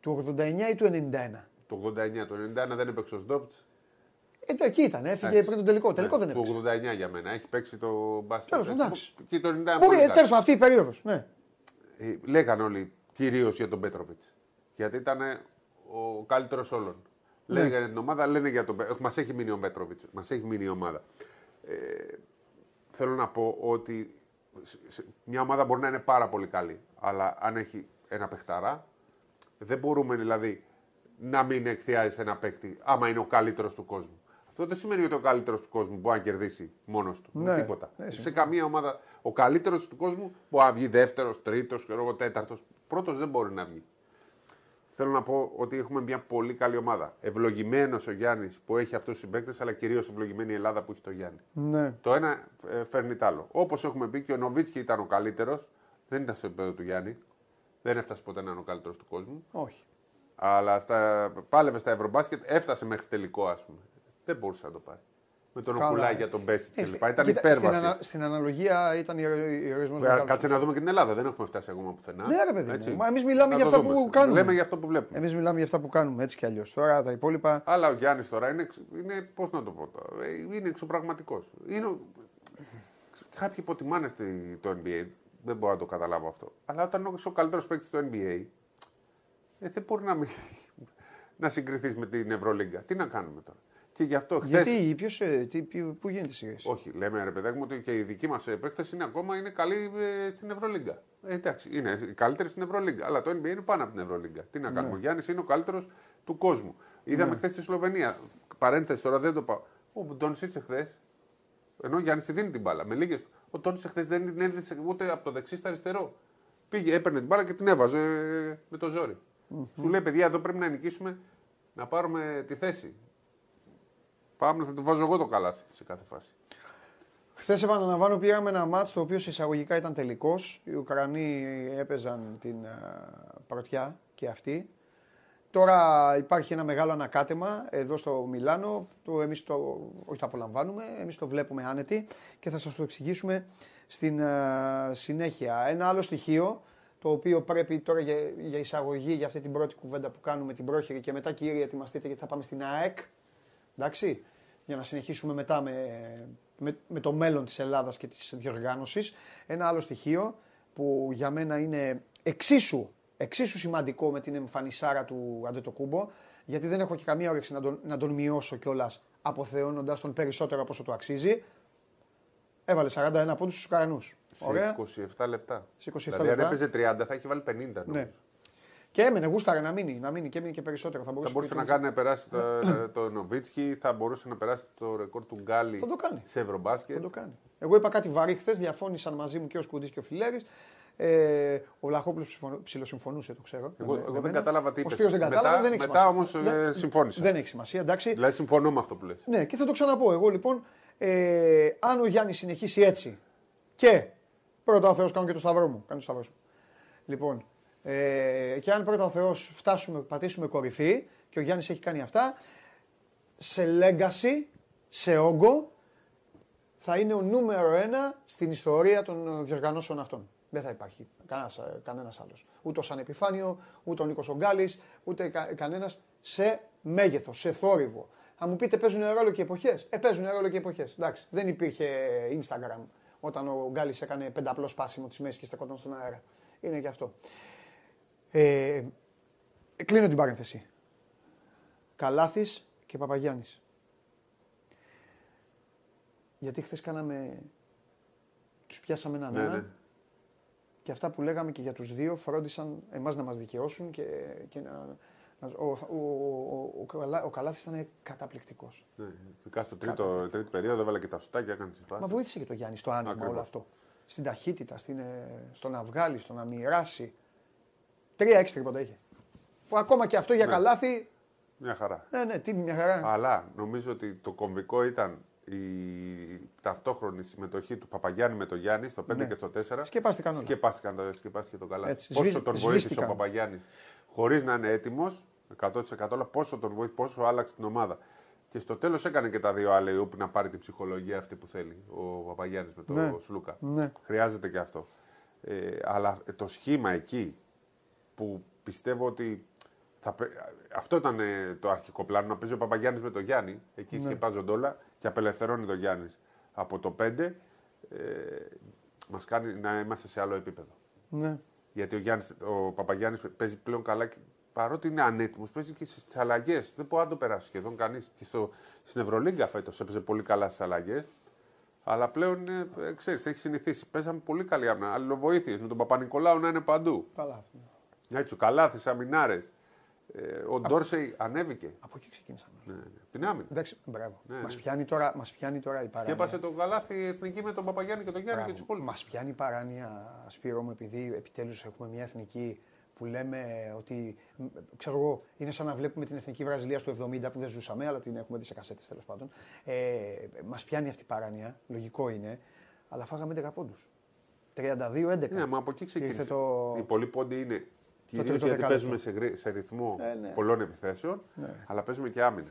[SPEAKER 1] Του 89 ή του 91.
[SPEAKER 2] Το 89. Το 91 δεν έπαιξε ο Σντόπτς.
[SPEAKER 1] Ε, το εκεί ήταν, έφυγε
[SPEAKER 2] Εντάξει.
[SPEAKER 1] πριν τον τελικό. Τελικό δεν
[SPEAKER 2] Το
[SPEAKER 1] έπαιξε.
[SPEAKER 2] 89 για μένα. Έχει παίξει το μπάσκετ.
[SPEAKER 1] Τέλος, εντάξει.
[SPEAKER 2] Και το 91
[SPEAKER 1] Μπορεί,
[SPEAKER 2] πολύ
[SPEAKER 1] ε,
[SPEAKER 2] καλά.
[SPEAKER 1] τέλος πάντων αυτή η περίοδος. Ναι.
[SPEAKER 2] Ε, Λέγαν όλοι κυρίως για τον Πέτροβιτς. Γιατί ήταν ο καλύτερος όλων.
[SPEAKER 1] Ναι.
[SPEAKER 2] Λέγανε την ομάδα, λένε για τον Πέτροβιτ. Μας έχει μείνει ο Πέτροβιτς. Μας έχει μείνει η ομάδα. Ε, θέλω να πω ότι σε- σε- μια ομάδα μπορεί να είναι πάρα πολύ καλή. Αλλά αν έχει ένα παιχταρά, δεν μπορούμε δηλαδή να μην εκθιάζει ένα παίκτη άμα είναι ο καλύτερος του κόσμου. Αυτό δεν σημαίνει ότι ο καλύτερος του κόσμου μπορεί να κερδίσει μόνος του.
[SPEAKER 1] Ναι,
[SPEAKER 2] τίποτα.
[SPEAKER 1] ναι,
[SPEAKER 2] σε καμία ομάδα ο καλύτερος του κόσμου μπορεί να βγει δεύτερος, τρίτος, τέταρτος. Πρώτος δεν μπορεί να βγει. Θέλω να πω ότι έχουμε μια πολύ καλή ομάδα. Ευλογημένος ο Γιάννης που έχει αυτούς τους συμπαίκτες, αλλά κυρίως ευλογημένη η Ελλάδα που έχει το Γιάννη.
[SPEAKER 1] ναι.
[SPEAKER 2] Το ένα ε, φέρνει το άλλο. Όπως έχουμε πει και ο Νοβίτσκι ήταν ο καλύτερος, δεν ήταν στο επίπεδο του Γιάννη. Δεν έφτασε ποτέ να είναι ο καλύτερος του κόσμου.
[SPEAKER 1] Όχι.
[SPEAKER 2] Αλλά στα, πάλευε στα Ευρωμπάσκετ, έφτασε μέχρι τελικό, ας πούμε. Δεν μπορούσε να το πάρει. Με τον
[SPEAKER 1] Καλά,
[SPEAKER 2] Οκουλάκη
[SPEAKER 1] ε.
[SPEAKER 2] για τον Μπέσιτς
[SPEAKER 1] Ε,
[SPEAKER 2] κλπ.
[SPEAKER 1] στη-
[SPEAKER 2] Ήταν
[SPEAKER 1] κοίτα,
[SPEAKER 2] υπέρβασης.
[SPEAKER 1] Στην, ανα- στην αναλογία ήταν ηρωισμό
[SPEAKER 2] Βέβαια, Κάτσε να δούμε και την Ελλάδα. Δεν έχουμε φτάσει ακόμα πουθενά.
[SPEAKER 1] Ναι, ρε παιδί μου.
[SPEAKER 2] Έτσι.
[SPEAKER 1] Μα εμείς μιλάμε
[SPEAKER 2] Να
[SPEAKER 1] για
[SPEAKER 2] το
[SPEAKER 1] αυτά
[SPEAKER 2] δούμε.
[SPEAKER 1] που κάνουμε.
[SPEAKER 2] Λέμε για αυτό που βλέπουμε.
[SPEAKER 1] Εμείς μιλάμε για αυτά που κάνουμε έτσι κι αλλιώς. Τώρα τα υπόλοιπα.
[SPEAKER 2] Αλλά ο Γιάννης τώρα είναι, εξ- είναι πώς να το πω, τώρα, ε, είναι εξωπραγματικός. Είναι... ο- Κάποιοι υποτιμάνε στη- το NBA. Δεν μπορώ να το καταλάβω αυτό. Αλλά όταν είσαι ο καλύτερος παίκτης του NBA, ε, δεν μπορεί να, μην... να συγκριθείς με την Ευρωλίγκα. Τι να κάνουμε τώρα. Και γι' αυτό χθες...
[SPEAKER 1] Γιατί, ποιος, ε, τι, ποιο- πού γίνεται η σύγκριση.
[SPEAKER 2] Όχι, λέμε ρε παιδάκι μου ότι και οι δικοί μας παίκτε είναι ακόμα είναι καλοί ε, στην Ευρωλίγκα. Ε, εντάξει, είναι οι καλύτεροι στην Ευρωλίγκα. Αλλά το NBA είναι πάνω από την Ευρωλίγκα. Τι να κάνουμε. Ο Γιάννης είναι ο καλύτερος του κόσμου. Είδαμε χθες στη Σλοβενία. Παρένθεση τώρα δεν το πάω. Ο Ντόνσιτ εχθές. Ενώ ο Γιάννης τη δίνει την μπάλα. Με λίγες, Ο Ντόνσιτ εχθές δεν την έδειξε ούτε από το δεξί στα αριστερό. Πήγε, έπαιρνε την μπάλα και την έβαζε ε, με το ζόρι. Σου λέει, παιδιά, εδώ πρέπει να νικήσουμε να πάρουμε τη θέση. Πάμε, θα το βάζω εγώ το καλάθι σε κάθε φάση.
[SPEAKER 1] Χθες επαναλαμβάνω πήγαμε ένα μάτς το οποίο σε εισαγωγικά ήταν τελικός. Οι Ουκρανοί έπαιζαν την α, πρωτιά και αυτοί. Τώρα υπάρχει ένα μεγάλο ανακάτεμα εδώ στο Μιλάνο. Το, εμείς το, όχι το απολαμβάνουμε, εμείς το βλέπουμε άνετοι και θα σας το εξηγήσουμε στην α, συνέχεια. Ένα άλλο στοιχείο το οποίο πρέπει τώρα για, για εισαγωγή για αυτή την πρώτη κουβέντα που κάνουμε την πρόχειρη και μετά κύριε ετοιμαστείτε γιατί θα πάμε στην ΑΕΚ. Εντάξει, για να συνεχίσουμε μετά με, με, με το μέλλον της Ελλάδας και της διοργάνωσης. Ένα άλλο στοιχείο που για μένα είναι εξίσου, εξίσου σημαντικό με την εμφανισάρα του Αντετοκούμπο, γιατί δεν έχω και καμία όρεξη να τον, να τον μειώσω κιόλας αποθεώνοντας τον περισσότερο από όσο το αξίζει. Έβαλε 41 πόντους στους Ουκρανούς. Ωραία.
[SPEAKER 2] Σε 27 λεπτά.
[SPEAKER 1] Σε 27
[SPEAKER 2] δηλαδή,
[SPEAKER 1] λεπτά.
[SPEAKER 2] αν έπαιζε 30, θα έχει βάλει 50. νομίζω.
[SPEAKER 1] Ναι. Και έμενε, γούσταρε να μείνει, να μείνει και έμεινε και περισσότερο. Θα μπορούσε,
[SPEAKER 2] Θα μπορούσε
[SPEAKER 1] και
[SPEAKER 2] να κάνει να περάσει το, το Νοβίτσκι, θα μπορούσε να περάσει το ρεκόρ του Γκάλι
[SPEAKER 1] Θα το κάνει.
[SPEAKER 2] σε Ευρωμπάσκετ.
[SPEAKER 1] Θα το κάνει. Εγώ είπα κάτι βαρύ χθες, διαφώνησαν μαζί μου και ο Σκουντής και ο Φιλέρης. Ε, ο Λαχόπουλο ψιλοσυμφωνούσε, το ξέρω.
[SPEAKER 2] Εγώ,
[SPEAKER 1] με-
[SPEAKER 2] εγώ
[SPEAKER 1] με
[SPEAKER 2] δεν
[SPEAKER 1] μένα.
[SPEAKER 2] κατάλαβα τι
[SPEAKER 1] Ο
[SPEAKER 2] είπες.
[SPEAKER 1] Σπύρος δεν κατάλαβε, δεν έχει
[SPEAKER 2] μετά
[SPEAKER 1] σημασία.
[SPEAKER 2] όμως
[SPEAKER 1] Δεν-
[SPEAKER 2] συμφώνησα.
[SPEAKER 1] Δεν έχει σημασία, εντάξει.
[SPEAKER 2] Δηλαδή συμφωνώ με αυτό που λες.
[SPEAKER 1] Ναι, και θα το ξαναπώ. Εγώ λοιπόν, ε, αν ο Γιάννης συνεχίσει έτσι και πρώτα ο Θεός κάνω και το σταυρό μου. Κάνω το σταυρό σου. Λοιπόν, ε, και αν πρώτα ο Θεός φτάσουμε, πατήσουμε κορυφή και ο Γιάννης έχει κάνει αυτά, σε legacy, σε όγκο, θα είναι ο νούμερο ένα στην ιστορία των διοργανώσεων αυτών. Δεν θα υπάρχει κανένας, ε, κανένας άλλος. Ούτε ο Σαν Επιφάνιο, ούτε ο Νίκος Ογκάλης, ούτε κα, κανένας σε μέγεθος, σε θόρυβο. Θα μου πείτε παίζουν ρόλο και εποχές. Ε, παίζουν ρόλο και εποχές. Εντάξει, δεν υπήρχε Instagram όταν ο Γκάλης έκανε πενταπλός σπάσιμο της μέσης και στεκόταν στον αέρα. Είναι και αυτό. Ε, κλείνω την παρένθεση. Καλάθης και Παπαγιάννης. Γιατί χθες κάναμε. Τους πιάσαμε έναν
[SPEAKER 2] Ναι,
[SPEAKER 1] έναν.
[SPEAKER 2] ναι.
[SPEAKER 1] Και αυτά που λέγαμε και για τους δύο φρόντισαν εμάς να μας δικαιώσουν και, και να, να- ο, ο, ο, ο, Καλά- ο Καλάθης ήταν καταπληκτικός.
[SPEAKER 2] Ναι, ειδικά στο τρίτο, τρίτη περίοδο έβαλε και τα σουτάκια, έκανε τις
[SPEAKER 1] Μα βοήθησε και το Γιάννη στο άνοιγμα
[SPEAKER 2] Ακριβώς.
[SPEAKER 1] όλο αυτό. Στην ταχύτητα, στην, ε, στο να βγάλει, στο να μοιράσει. Τρία έξι τρίποτα είχε. Που ακόμα και αυτό για
[SPEAKER 2] Ναι.
[SPEAKER 1] καλάθι,
[SPEAKER 2] Μια χαρά.
[SPEAKER 1] ναι, ναι, τι μια χαρά.
[SPEAKER 2] Αλλά νομίζω ότι το κομβικό ήταν η ταυτόχρονη συμμετοχή του Παπαγιάννη με τον Γιάννη στο 5
[SPEAKER 1] Ναι.
[SPEAKER 2] και στο 4.
[SPEAKER 1] Σκεπάστηκαν όλα.
[SPEAKER 2] Σκεπάστηκαν τα σκεπάστηκε το καλά.
[SPEAKER 1] Έτσι,
[SPEAKER 2] Πόσο
[SPEAKER 1] σβήσ-
[SPEAKER 2] τον βοήθησε ο
[SPEAKER 1] σβήστηκαν.
[SPEAKER 2] Παπαγιάννης χωρίς να είναι έτοιμος 100% αλλά πόσο τον βοήθησε, πόσο άλλαξε την ομάδα. Και στο τέλος έκανε και τα δύο άλλα που να πάρει την ψυχολογία αυτή που θέλει ο Παπαγιάννης με τον
[SPEAKER 1] Ναι.
[SPEAKER 2] Σλούκα.
[SPEAKER 1] Ναι.
[SPEAKER 2] Χρειάζεται και αυτό. Ε, αλλά το σχήμα εκεί που πιστεύω ότι. Θα, πρέ- αυτό ήταν ε, το αρχικό πλάνο, να παίζει ο Παπαγιάννης με τον Γιάννη. Εκεί
[SPEAKER 1] Ναι.
[SPEAKER 2] σκεπάζονται όλα και απελευθερώνει τον Γιάννης από το 5. Ε, μας κάνει να είμαστε σε άλλο επίπεδο.
[SPEAKER 1] Ναι.
[SPEAKER 2] Γιατί ο, Γιάννης, ο Παπαγιάννης παίζει πλέον καλά και παρότι είναι ανέτοιμος, παίζει και στις αλλαγές. Δεν μπορεί να το περάσει σχεδόν κανείς. Και στο, στην Ευρωλίγκα φέτος έπαιζε πολύ καλά στις αλλαγές. Αλλά πλέον ε, ε, ξέρεις, έχει συνηθίσει. Παίζαμε πολύ καλή άμυνα. Αλληλοβοήθειες με τον Παπα-Νικολάου να είναι παντού.
[SPEAKER 1] Καλά.
[SPEAKER 2] Έτσι, ο Καλάθη, αμυνάρε. Ε, ο Ντόρσεϊ ανέβηκε.
[SPEAKER 1] Από εκεί ξεκίνησαμε.
[SPEAKER 2] Ναι, ναι. Την άμυνα.
[SPEAKER 1] Εντάξει, μπράβο.
[SPEAKER 2] Ναι,
[SPEAKER 1] μας,
[SPEAKER 2] ναι.
[SPEAKER 1] πιάνει τώρα, μας πιάνει τώρα η
[SPEAKER 2] Και
[SPEAKER 1] παράνοια.
[SPEAKER 2] έπασε τον Καλάθι η εθνική με τον Παπαγιάννη και τον Γιάννη και του υπόλοιπου.
[SPEAKER 1] Μας πιάνει η παράνοια, Σπύρο μου, επειδή επιτέλους έχουμε μια εθνική που λέμε ότι. μ, ξέρω εγώ, είναι σαν να βλέπουμε την εθνική Βραζιλία του 70 που δεν ζούσαμε, αλλά την έχουμε δει σε κασέτες τέλος πάντων. Ε, Μας πιάνει αυτή η παράνοια, λογικό είναι, αλλά φάγαμε 11 πόντους. 32-11.
[SPEAKER 2] Ναι, μα από εκεί ξεκίνησε.
[SPEAKER 1] Ήρθε το-
[SPEAKER 2] Οι πολλοί πόντοι είναι κυρίω
[SPEAKER 1] τρίτο
[SPEAKER 2] γιατί
[SPEAKER 1] δεκάλεπτο.
[SPEAKER 2] παίζουμε σε, γρή- σε ρυθμό
[SPEAKER 1] Ε, ναι.
[SPEAKER 2] πολλών επιθέσεων,
[SPEAKER 1] Ναι.
[SPEAKER 2] αλλά παίζουμε και άμυνα.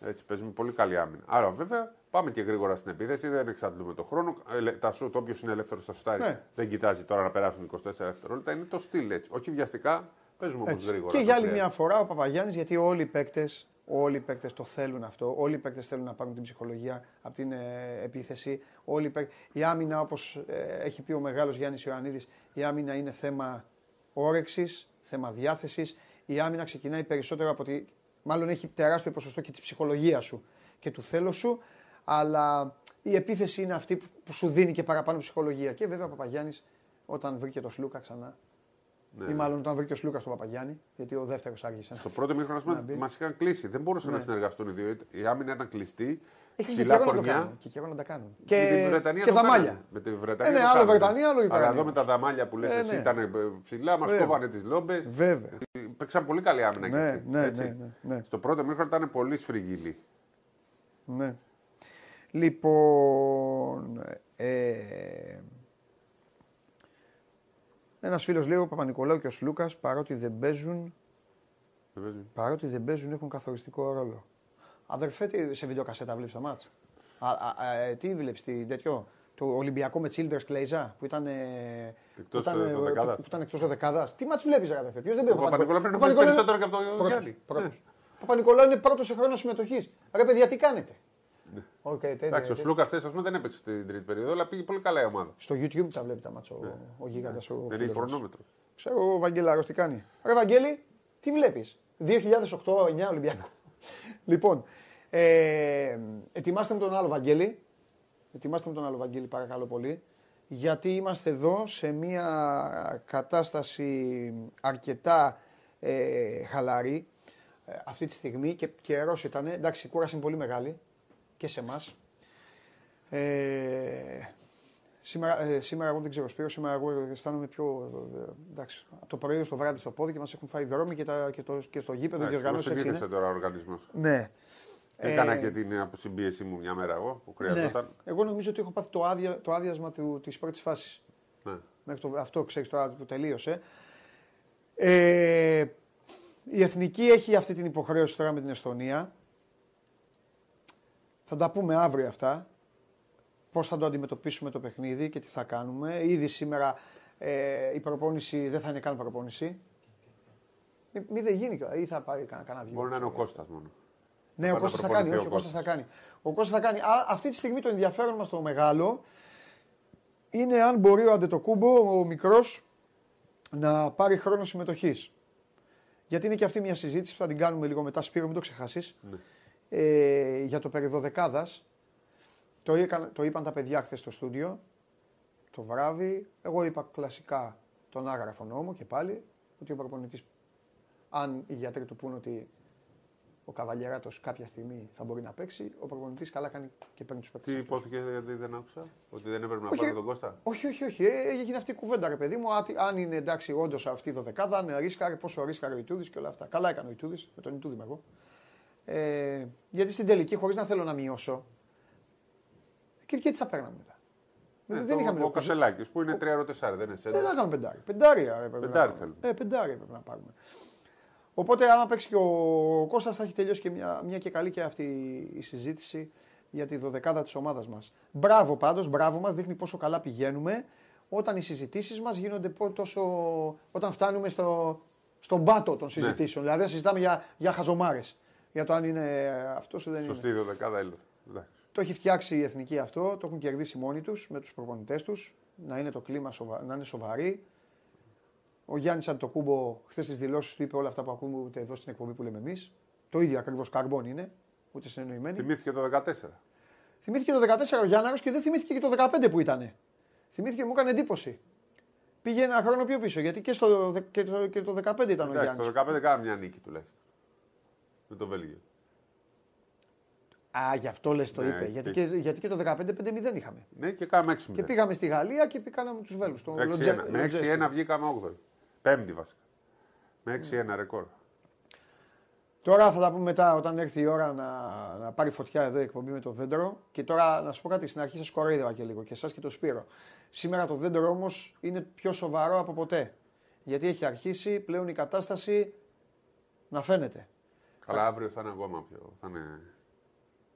[SPEAKER 2] Έτσι, παίζουμε πολύ καλή άμυνα. Άρα, βέβαια, πάμε και γρήγορα στην επίθεση, δεν εξαντλούμε το χρόνο. Ε, Τα σουτ, όποιος είναι ελεύθερος στα σουτάρι,
[SPEAKER 1] Ναι.
[SPEAKER 2] δεν κοιτάζει τώρα να περάσουν 24 δευτερόλεπτα. Είναι το στυλ έτσι. Όχι βιαστικά, παίζουμε όμως
[SPEAKER 1] Έτσι.
[SPEAKER 2] γρήγορα.
[SPEAKER 1] Και
[SPEAKER 2] το
[SPEAKER 1] για άλλη
[SPEAKER 2] χρειάζεται.
[SPEAKER 1] μια φορά ο Παπαγιάννης, γιατί όλοι οι παίκτες όλοι οι παίκτες το θέλουν αυτό. Όλοι οι παίκτες θέλουν να πάρουν την ψυχολογία από την ε, επίθεση. Όλοι οι παίκτες... Η άμυνα, όπως έχει πει ο μεγάλος Γιάννης Ιωαννίδης, η άμυνα είναι θέμα όρεξης, θέμα διάθεση. Η άμυνα ξεκινάει περισσότερο από τη. Μάλλον έχει τεράστιο ποσοστό και της ψυχολογίας σου και του θέλω σου. Αλλά η επίθεση είναι αυτή που, που σου δίνει και παραπάνω ψυχολογία. Και βέβαια ο Παπαγιάννης, όταν βρήκε το Σλούκα ξανά,
[SPEAKER 2] Ναι.
[SPEAKER 1] ή μάλλον όταν βρήκε ο Σλούκας τον Παπαγιάννη, γιατί ο δεύτερος άργησε.
[SPEAKER 2] Στο πρώτο μήχρονος
[SPEAKER 1] Να μπει.
[SPEAKER 2] μας είχαν κλείσει. Δεν μπορούσαν
[SPEAKER 1] Ναι.
[SPEAKER 2] να συνεργαστούν οι δύο. Η άμυνα ήταν κλειστή.
[SPEAKER 1] Είχαν και
[SPEAKER 2] Ψηλά
[SPEAKER 1] καιρό να το
[SPEAKER 2] κορμιά.
[SPEAKER 1] κάνουν. Και καιρό να τα κάνουν.
[SPEAKER 2] Με
[SPEAKER 1] Και,
[SPEAKER 2] τη Βρετανία
[SPEAKER 1] και
[SPEAKER 2] το κάνανε.
[SPEAKER 1] δαμάλια.
[SPEAKER 2] Με τη Βρετανία
[SPEAKER 1] Ε, ναι,
[SPEAKER 2] το
[SPEAKER 1] άλλο
[SPEAKER 2] κάνανε.
[SPEAKER 1] Βρετανία, άλλο
[SPEAKER 2] Αλλά
[SPEAKER 1] Βρετανία
[SPEAKER 2] εδώ με τα δαμάλια που λες,
[SPEAKER 1] Ε,
[SPEAKER 2] εσύ
[SPEAKER 1] ναι.
[SPEAKER 2] ήταν ψηλά, μας
[SPEAKER 1] Βέβαια.
[SPEAKER 2] κόβανε τις λόμπες.
[SPEAKER 1] Βέβαια.
[SPEAKER 2] Παίξαν πολύ καλή άμυνα
[SPEAKER 1] Ναι,
[SPEAKER 2] και αυτοί.
[SPEAKER 1] ναι,
[SPEAKER 2] έτσι.
[SPEAKER 1] ναι, ναι, ναι.
[SPEAKER 2] Στο πρώτο μήχρονο ήταν πολύ σφριγγυλή.
[SPEAKER 1] Ναι. Λοιπόν, ε, ένας φίλος λέει ο Παπα-Νικολάου και ο Σλούκας παρότι δεν παίζουν,
[SPEAKER 2] Δεν παίζει.
[SPEAKER 1] παρότι δεν παίζουν έχουν καθοριστικό ρόλο. Αδερφέ, τι, σε βιντεοκασέτα βλέπεις τα μάτς; Α, α, α, ε, τι βλέπεις, τι, τέτοιο, το Ολυμπιακό με Childers Κλέιζα που ήταν, ε,
[SPEAKER 2] Εκτός,
[SPEAKER 1] που ήταν,
[SPEAKER 2] ε,
[SPEAKER 1] ε,
[SPEAKER 2] δωδεκάδας.
[SPEAKER 1] που ήταν εκτός δωδεκάδας. Τι μάτς βλέπεις ρε αδερφέ, ποιος δεν παίζει.
[SPEAKER 2] Ο Παπα-Νικολάου; Πρέπει να παίζει
[SPEAKER 1] Παπα-Νικολάου είναι-
[SPEAKER 2] περισσότερο και από τον
[SPEAKER 1] Πρώτος,
[SPEAKER 2] Γιάννη.
[SPEAKER 1] πρώτος.
[SPEAKER 2] Ναι.
[SPEAKER 1] Παπα-Νικολάου είναι πρώτος σε χρόνο συμμετοχής. Ρε παιδιά, τι κάνετε; Οκ, τέλεια,
[SPEAKER 2] Εντάξει, ο
[SPEAKER 1] τέλεια.
[SPEAKER 2] Σλούκας χθες ας πούμε δεν έπαιξε την τρίτη περίοδο, αλλά πήγε πολύ καλά η ομάδα.
[SPEAKER 1] Στο YouTube τα βλέπει τα μάτσα ο, ο γίγαντας. ο
[SPEAKER 2] Δεν
[SPEAKER 1] φίλος
[SPEAKER 2] έχει
[SPEAKER 1] μας.
[SPEAKER 2] χρονόμετρο.
[SPEAKER 1] Ξέρω ο Βαγγελάρος τι κάνει. Ρε Βαγγέλη, τι βλέπεις; 2008-9 Ολυμπιακό. λοιπόν, ε, ετοιμάστε με τον άλλο Βαγγέλη. Ετοιμάστε με τον άλλο Βαγγέλη παρακαλώ πολύ. Γιατί είμαστε εδώ σε μια κατάσταση αρκετά ε, χαλαρή ε, αυτή τη στιγμή και καιρός ήταν. Εντάξει, η κούραση είναι πολύ μεγάλη και σε εμάς. Ε, σήμερα, ε, σήμερα εγώ δεν ξέρω Σπύρο, σήμερα εγώ αισθάνομαι πιο, ε, εντάξει, από το πρωί στο βράδυ στο πόδι και μας έχουν φάει δρόμοι και, τα, και, το, και στο γήπεδο οι διοργανώσεις έτσι είναι.
[SPEAKER 2] Συνήθισε τώρα ο οργανισμός.
[SPEAKER 1] Ναι.
[SPEAKER 2] Έκανα
[SPEAKER 1] Ε,
[SPEAKER 2] και την αποσυμπίεση μου μια μέρα εγώ που
[SPEAKER 1] ναι.
[SPEAKER 2] χρειαζόταν.
[SPEAKER 1] Εγώ νομίζω ότι έχω πάθει το, άδεια, το άδειασμα του, της πρώτης φάσης.
[SPEAKER 2] Ναι.
[SPEAKER 1] Μέχρι το, αυτό ξέρεις τώρα που τελείωσε. Ε, η Εθνική έχει αυτή την υποχρέωση τώρα με την Εστονία. Θα τα πούμε αύριο αυτά. Πώς θα το αντιμετωπίσουμε το παιχνίδι και τι θα κάνουμε. Ήδη σήμερα Ε, η προπόνηση δεν θα είναι καν προπόνηση. Μη, μη δεν γίνει ή θα πάρει κανένα, κανένα
[SPEAKER 2] Μπορεί να είναι ο Κώστας μόνο.
[SPEAKER 1] Ναι,
[SPEAKER 2] Θα
[SPEAKER 1] ο
[SPEAKER 2] πάει να
[SPEAKER 1] Κώστας θα κάνει.
[SPEAKER 2] προπονηθεί
[SPEAKER 1] Όχι,
[SPEAKER 2] ο
[SPEAKER 1] ο Κώστας θα
[SPEAKER 2] Κώστας.
[SPEAKER 1] κάνει. Ο Κώστας θα κάνει. Α, αυτή τη στιγμή το ενδιαφέρον μας το μεγάλο είναι αν μπορεί ο Αντετοκούμπο, ο μικρός, να πάρει χρόνο συμμετοχής. Γιατί είναι και αυτή μια συζήτηση που θα την κάνουμε λίγο μετά, Σπύρο, μην το ξεχάσεις.
[SPEAKER 2] Ναι.
[SPEAKER 1] Ε, για το περιδοδεκάδας. Το, έκανα- το είπαν τα παιδιά χθες στο στούντιο, το βράδυ. Εγώ είπα κλασικά τον άγραφο νόμο και πάλι, ότι ο προπονητής, αν οι γιατροί του πούν ότι ο Καβαλιεράτος κάποια στιγμή θα μπορεί να παίξει, ο προπονητής καλά κάνει και παίρνει τους παίκτες.
[SPEAKER 2] Τι
[SPEAKER 1] αυτούς.
[SPEAKER 2] υπόθηκε γιατί δεν άκουσα, ότι δεν έπρεπε να
[SPEAKER 1] Όχι,
[SPEAKER 2] πάρει τον Κώστα;
[SPEAKER 1] Όχι, όχι, όχι. Ε, έγινε αυτή η κουβέντα, ρε παιδί μου. άτι- Αν είναι εντάξει, όντως αυτή η δωδεκάδα, αν ρίσκαρε, πόσο ρίσκαρε ο Ιτούδης και όλα αυτά. Καλά έκανε ο Ιτούδης, με τον Ιτούδη είμαι εγώ. Ε, γιατί στην τελική, χωρίς να θέλω να μειώσω, και, και τι θα παίρναμε μετά.
[SPEAKER 2] Ναι,
[SPEAKER 1] δεν
[SPEAKER 2] το-
[SPEAKER 1] είχαμε
[SPEAKER 2] Ο
[SPEAKER 1] λόγο.
[SPEAKER 2] Κασελάκης που είναι 3-4, δεν είναι
[SPEAKER 1] Δεν
[SPEAKER 2] σέντερ.
[SPEAKER 1] θα κάνουμε πεντάρι. Πεντάρι έπρεπε
[SPEAKER 2] Πεντάρι
[SPEAKER 1] να
[SPEAKER 2] θέλουμε.
[SPEAKER 1] Ε, πεντάρι έπρεπε να πάρουμε. Οπότε, άμα παίξει και ο Κώστας θα έχει τελειώσει και μια, μια και καλή και αυτή η συζήτηση για τη δωδεκάδα της ομάδας μας. Μπράβο πάντως, μπράβο μας, δείχνει πόσο καλά πηγαίνουμε όταν οι συζητήσεις μας γίνονται πο- τόσο. όταν φτάνουμε στο, στον πάτο των συζητήσεων. Δηλαδή, δεν συζητάμε για, για χαζομάρες. Για το αν είναι αυτός ή δεν είναι.
[SPEAKER 2] Σωστή δεκάδα έλα. Εντάξει.
[SPEAKER 1] Το έχει φτιάξει η εθνική αυτό, το έχουν κερδίσει μόνοι τους με τους προπονητές τους. Να είναι το κλίμα σοβα... να είναι σοβαρή. Ο Γιάννης Αντοκούμπο, χθες τι δηλώσεις του είπε όλα αυτά που ακούμε ούτε εδώ στην εκπομπή που λέμε εμείς. Το ίδιο ακριβώς καρμπόν είναι, ούτε συνεννοημένοι.
[SPEAKER 2] Θυμήθηκε το 14.
[SPEAKER 1] Θυμήθηκε το 14 ο Γιάνναρος και δεν θυμήθηκε και το 15 που ήταν. Θυμήθηκε, μου έκανε εντύπωση. Πήγε ένα χρόνο πιο πίσω γιατί και, στο, δε- και, το, και το 15 ήταν ο
[SPEAKER 2] Εντάξει,
[SPEAKER 1] Γιάννης.
[SPEAKER 2] το 15 κάναμε μια νίκη τουλάχιστον. Με το Βέλγιο.
[SPEAKER 1] Α, γι' αυτό λες το
[SPEAKER 2] Ναι,
[SPEAKER 1] είπε.
[SPEAKER 2] και-
[SPEAKER 1] Γιατί, και, γιατί και το 15-5-0 είχαμε.
[SPEAKER 2] Ναι, και κάναμε 6-0.
[SPEAKER 1] Και πήγαμε στη Γαλλία και πήγαμε τους Βέλου.
[SPEAKER 2] 6-1. Με 6-1 βγήκαμε 8. Πέμπτη βασικά. Με 6-1 ρεκόρ.
[SPEAKER 1] Τώρα θα τα πούμε μετά όταν έρθει η ώρα να, να πάρει φωτιά εδώ η εκπομπή με το δέντρο. Και τώρα να σου πω κάτι, στην αρχή σας κοροϊδεύα και λίγο και εσάς και το Σπύρο. Σήμερα το δέντρο όμως είναι πιο σοβαρό από ποτέ. Γιατί έχει αρχίσει πλέον η κατάσταση να φαίνεται.
[SPEAKER 2] Καλά, αύριο θα είναι ακόμα πιο. Θα είναι.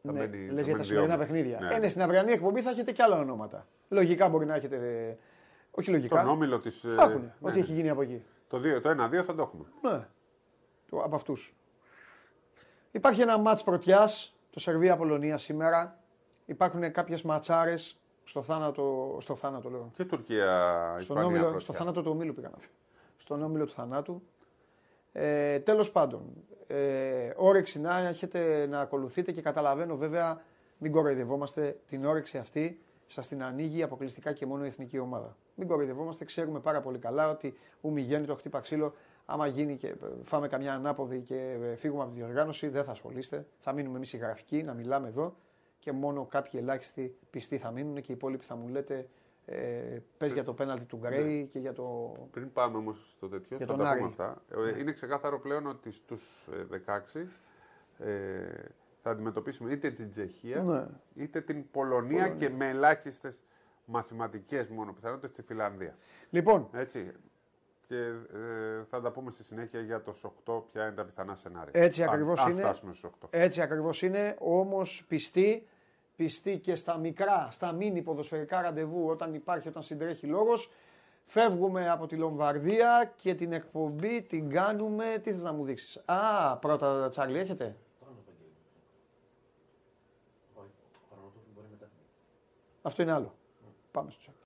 [SPEAKER 2] Θα
[SPEAKER 1] Ναι,
[SPEAKER 2] μένει- θα
[SPEAKER 1] λες για τα
[SPEAKER 2] μένει
[SPEAKER 1] σημερινά
[SPEAKER 2] δύο.
[SPEAKER 1] παιχνίδια.
[SPEAKER 2] Ναι.
[SPEAKER 1] Ε, ναι, στην αυριανή εκπομπή θα έχετε και άλλα ονόματα. Λογικά μπορεί να έχετε. ε, Όχι λογικά.
[SPEAKER 2] Τον όμιλο της.
[SPEAKER 1] Θα έχουν. Ό,τι έχει γίνει από εκεί.
[SPEAKER 2] Το 2, το 1-2 θα το έχουμε.
[SPEAKER 1] Ναι. Το- Από αυτούς. Υπάρχει ένα μάτς πρωτιάς, το Σερβία-Πολωνία σήμερα. Υπάρχουν κάποιες ματσάρες στο θάνατο, στο θάνατο λέω.
[SPEAKER 2] Και Τουρκία,
[SPEAKER 1] Στον
[SPEAKER 2] Ισπανία.
[SPEAKER 1] όμιλο,
[SPEAKER 2] πρωτιά.
[SPEAKER 1] στο θάνατο του ομίλου πήγα να πω. Στον όμιλο του θανάτου. Ε, τέλος πάντων, ε, όρεξη να έχετε να ακολουθείτε και καταλαβαίνω βέβαια, μην κοροϊδευόμαστε, την όρεξη αυτή σας την ανοίγει αποκλειστικά και μόνο η εθνική ομάδα. Μην κοροϊδευόμαστε, ξέρουμε πάρα πολύ καλά ότι ου μη γέννη το χτύπα ξύλο, άμα γίνει και ε, φάμε καμιά ανάποδη και ε, φύγουμε από τη διοργάνωση, δεν θα ασχολείστε. Θα μείνουμε εμείς οι γραφικοί να μιλάμε εδώ και μόνο κάποιοι ελάχιστοι πιστοί θα μείνουν και οι υπόλοιποι θα μου λέτε ε, πες για το πέναλτι του Γκρέι και για το...
[SPEAKER 2] Πριν πάμε όμως στο τέτοιο,
[SPEAKER 1] Για
[SPEAKER 2] θα
[SPEAKER 1] τον
[SPEAKER 2] τα
[SPEAKER 1] Άρη.
[SPEAKER 2] πούμε αυτά. Ε, Είναι ξεκάθαρο πλέον ότι στους 16 ε, θα αντιμετωπίσουμε είτε την Τσεχία
[SPEAKER 1] Ναι.
[SPEAKER 2] είτε την Πολωνία, και με ελάχιστες μαθηματικές μόνο πιθανότητες τη Φιλανδία.
[SPEAKER 1] Λοιπόν,
[SPEAKER 2] Έτσι. Και ε, θα τα πούμε στη συνέχεια για το 8 ποια είναι τα πιθανά σενάρια.
[SPEAKER 1] Έτσι
[SPEAKER 2] Αν-
[SPEAKER 1] ακριβώς
[SPEAKER 2] αν
[SPEAKER 1] είναι.
[SPEAKER 2] φτάσουμε στους 8.
[SPEAKER 1] Έτσι ακριβώς είναι, όμως πιστή, πιστή και στα μικρά, στα μίνι ποδοσφαιρικά ραντεβού όταν υπάρχει, όταν συντρέχει λόγος. Φεύγουμε από τη Λομβαρδία και την εκπομπή την κάνουμε, τι θες να μου δείξεις; Α, πρώτα Τσάρλι έχετε. Αυτό είναι άλλο. Πάμε στο Τσάρλι.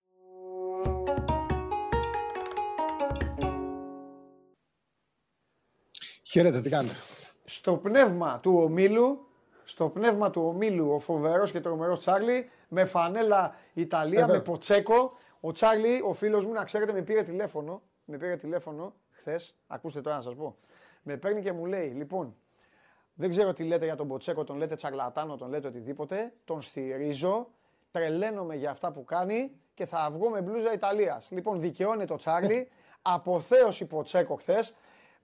[SPEAKER 3] Χαίρετε, τι κάνετε;
[SPEAKER 1] στο πνεύμα του ομίλου, στο πνεύμα του ομίλου ο φοβερός και τρομερός Τσάρλι, με φανέλα Ιταλία,
[SPEAKER 3] Εδώ.
[SPEAKER 1] με ποτσέκο. Ο Τσάρλι, ο φίλος μου, να ξέρετε, με πήρε τηλέφωνο, με πήρε τηλέφωνο χθες, ακούστε τώρα να σας πω. Με παίρνει και μου λέει, λοιπόν, δεν ξέρω τι λέτε για τον Ποτσέκο, τον λέτε τσαρλατάνο, τον λέτε οτιδήποτε, τον στηρίζω, τρελαίνομαι για αυτά που κάνει και θα βγω με μπλούζα Ιταλίας. Λοιπόν, δικαιώνεται ο Τσάρλι, αποθέωση Ποτσέκο χθες.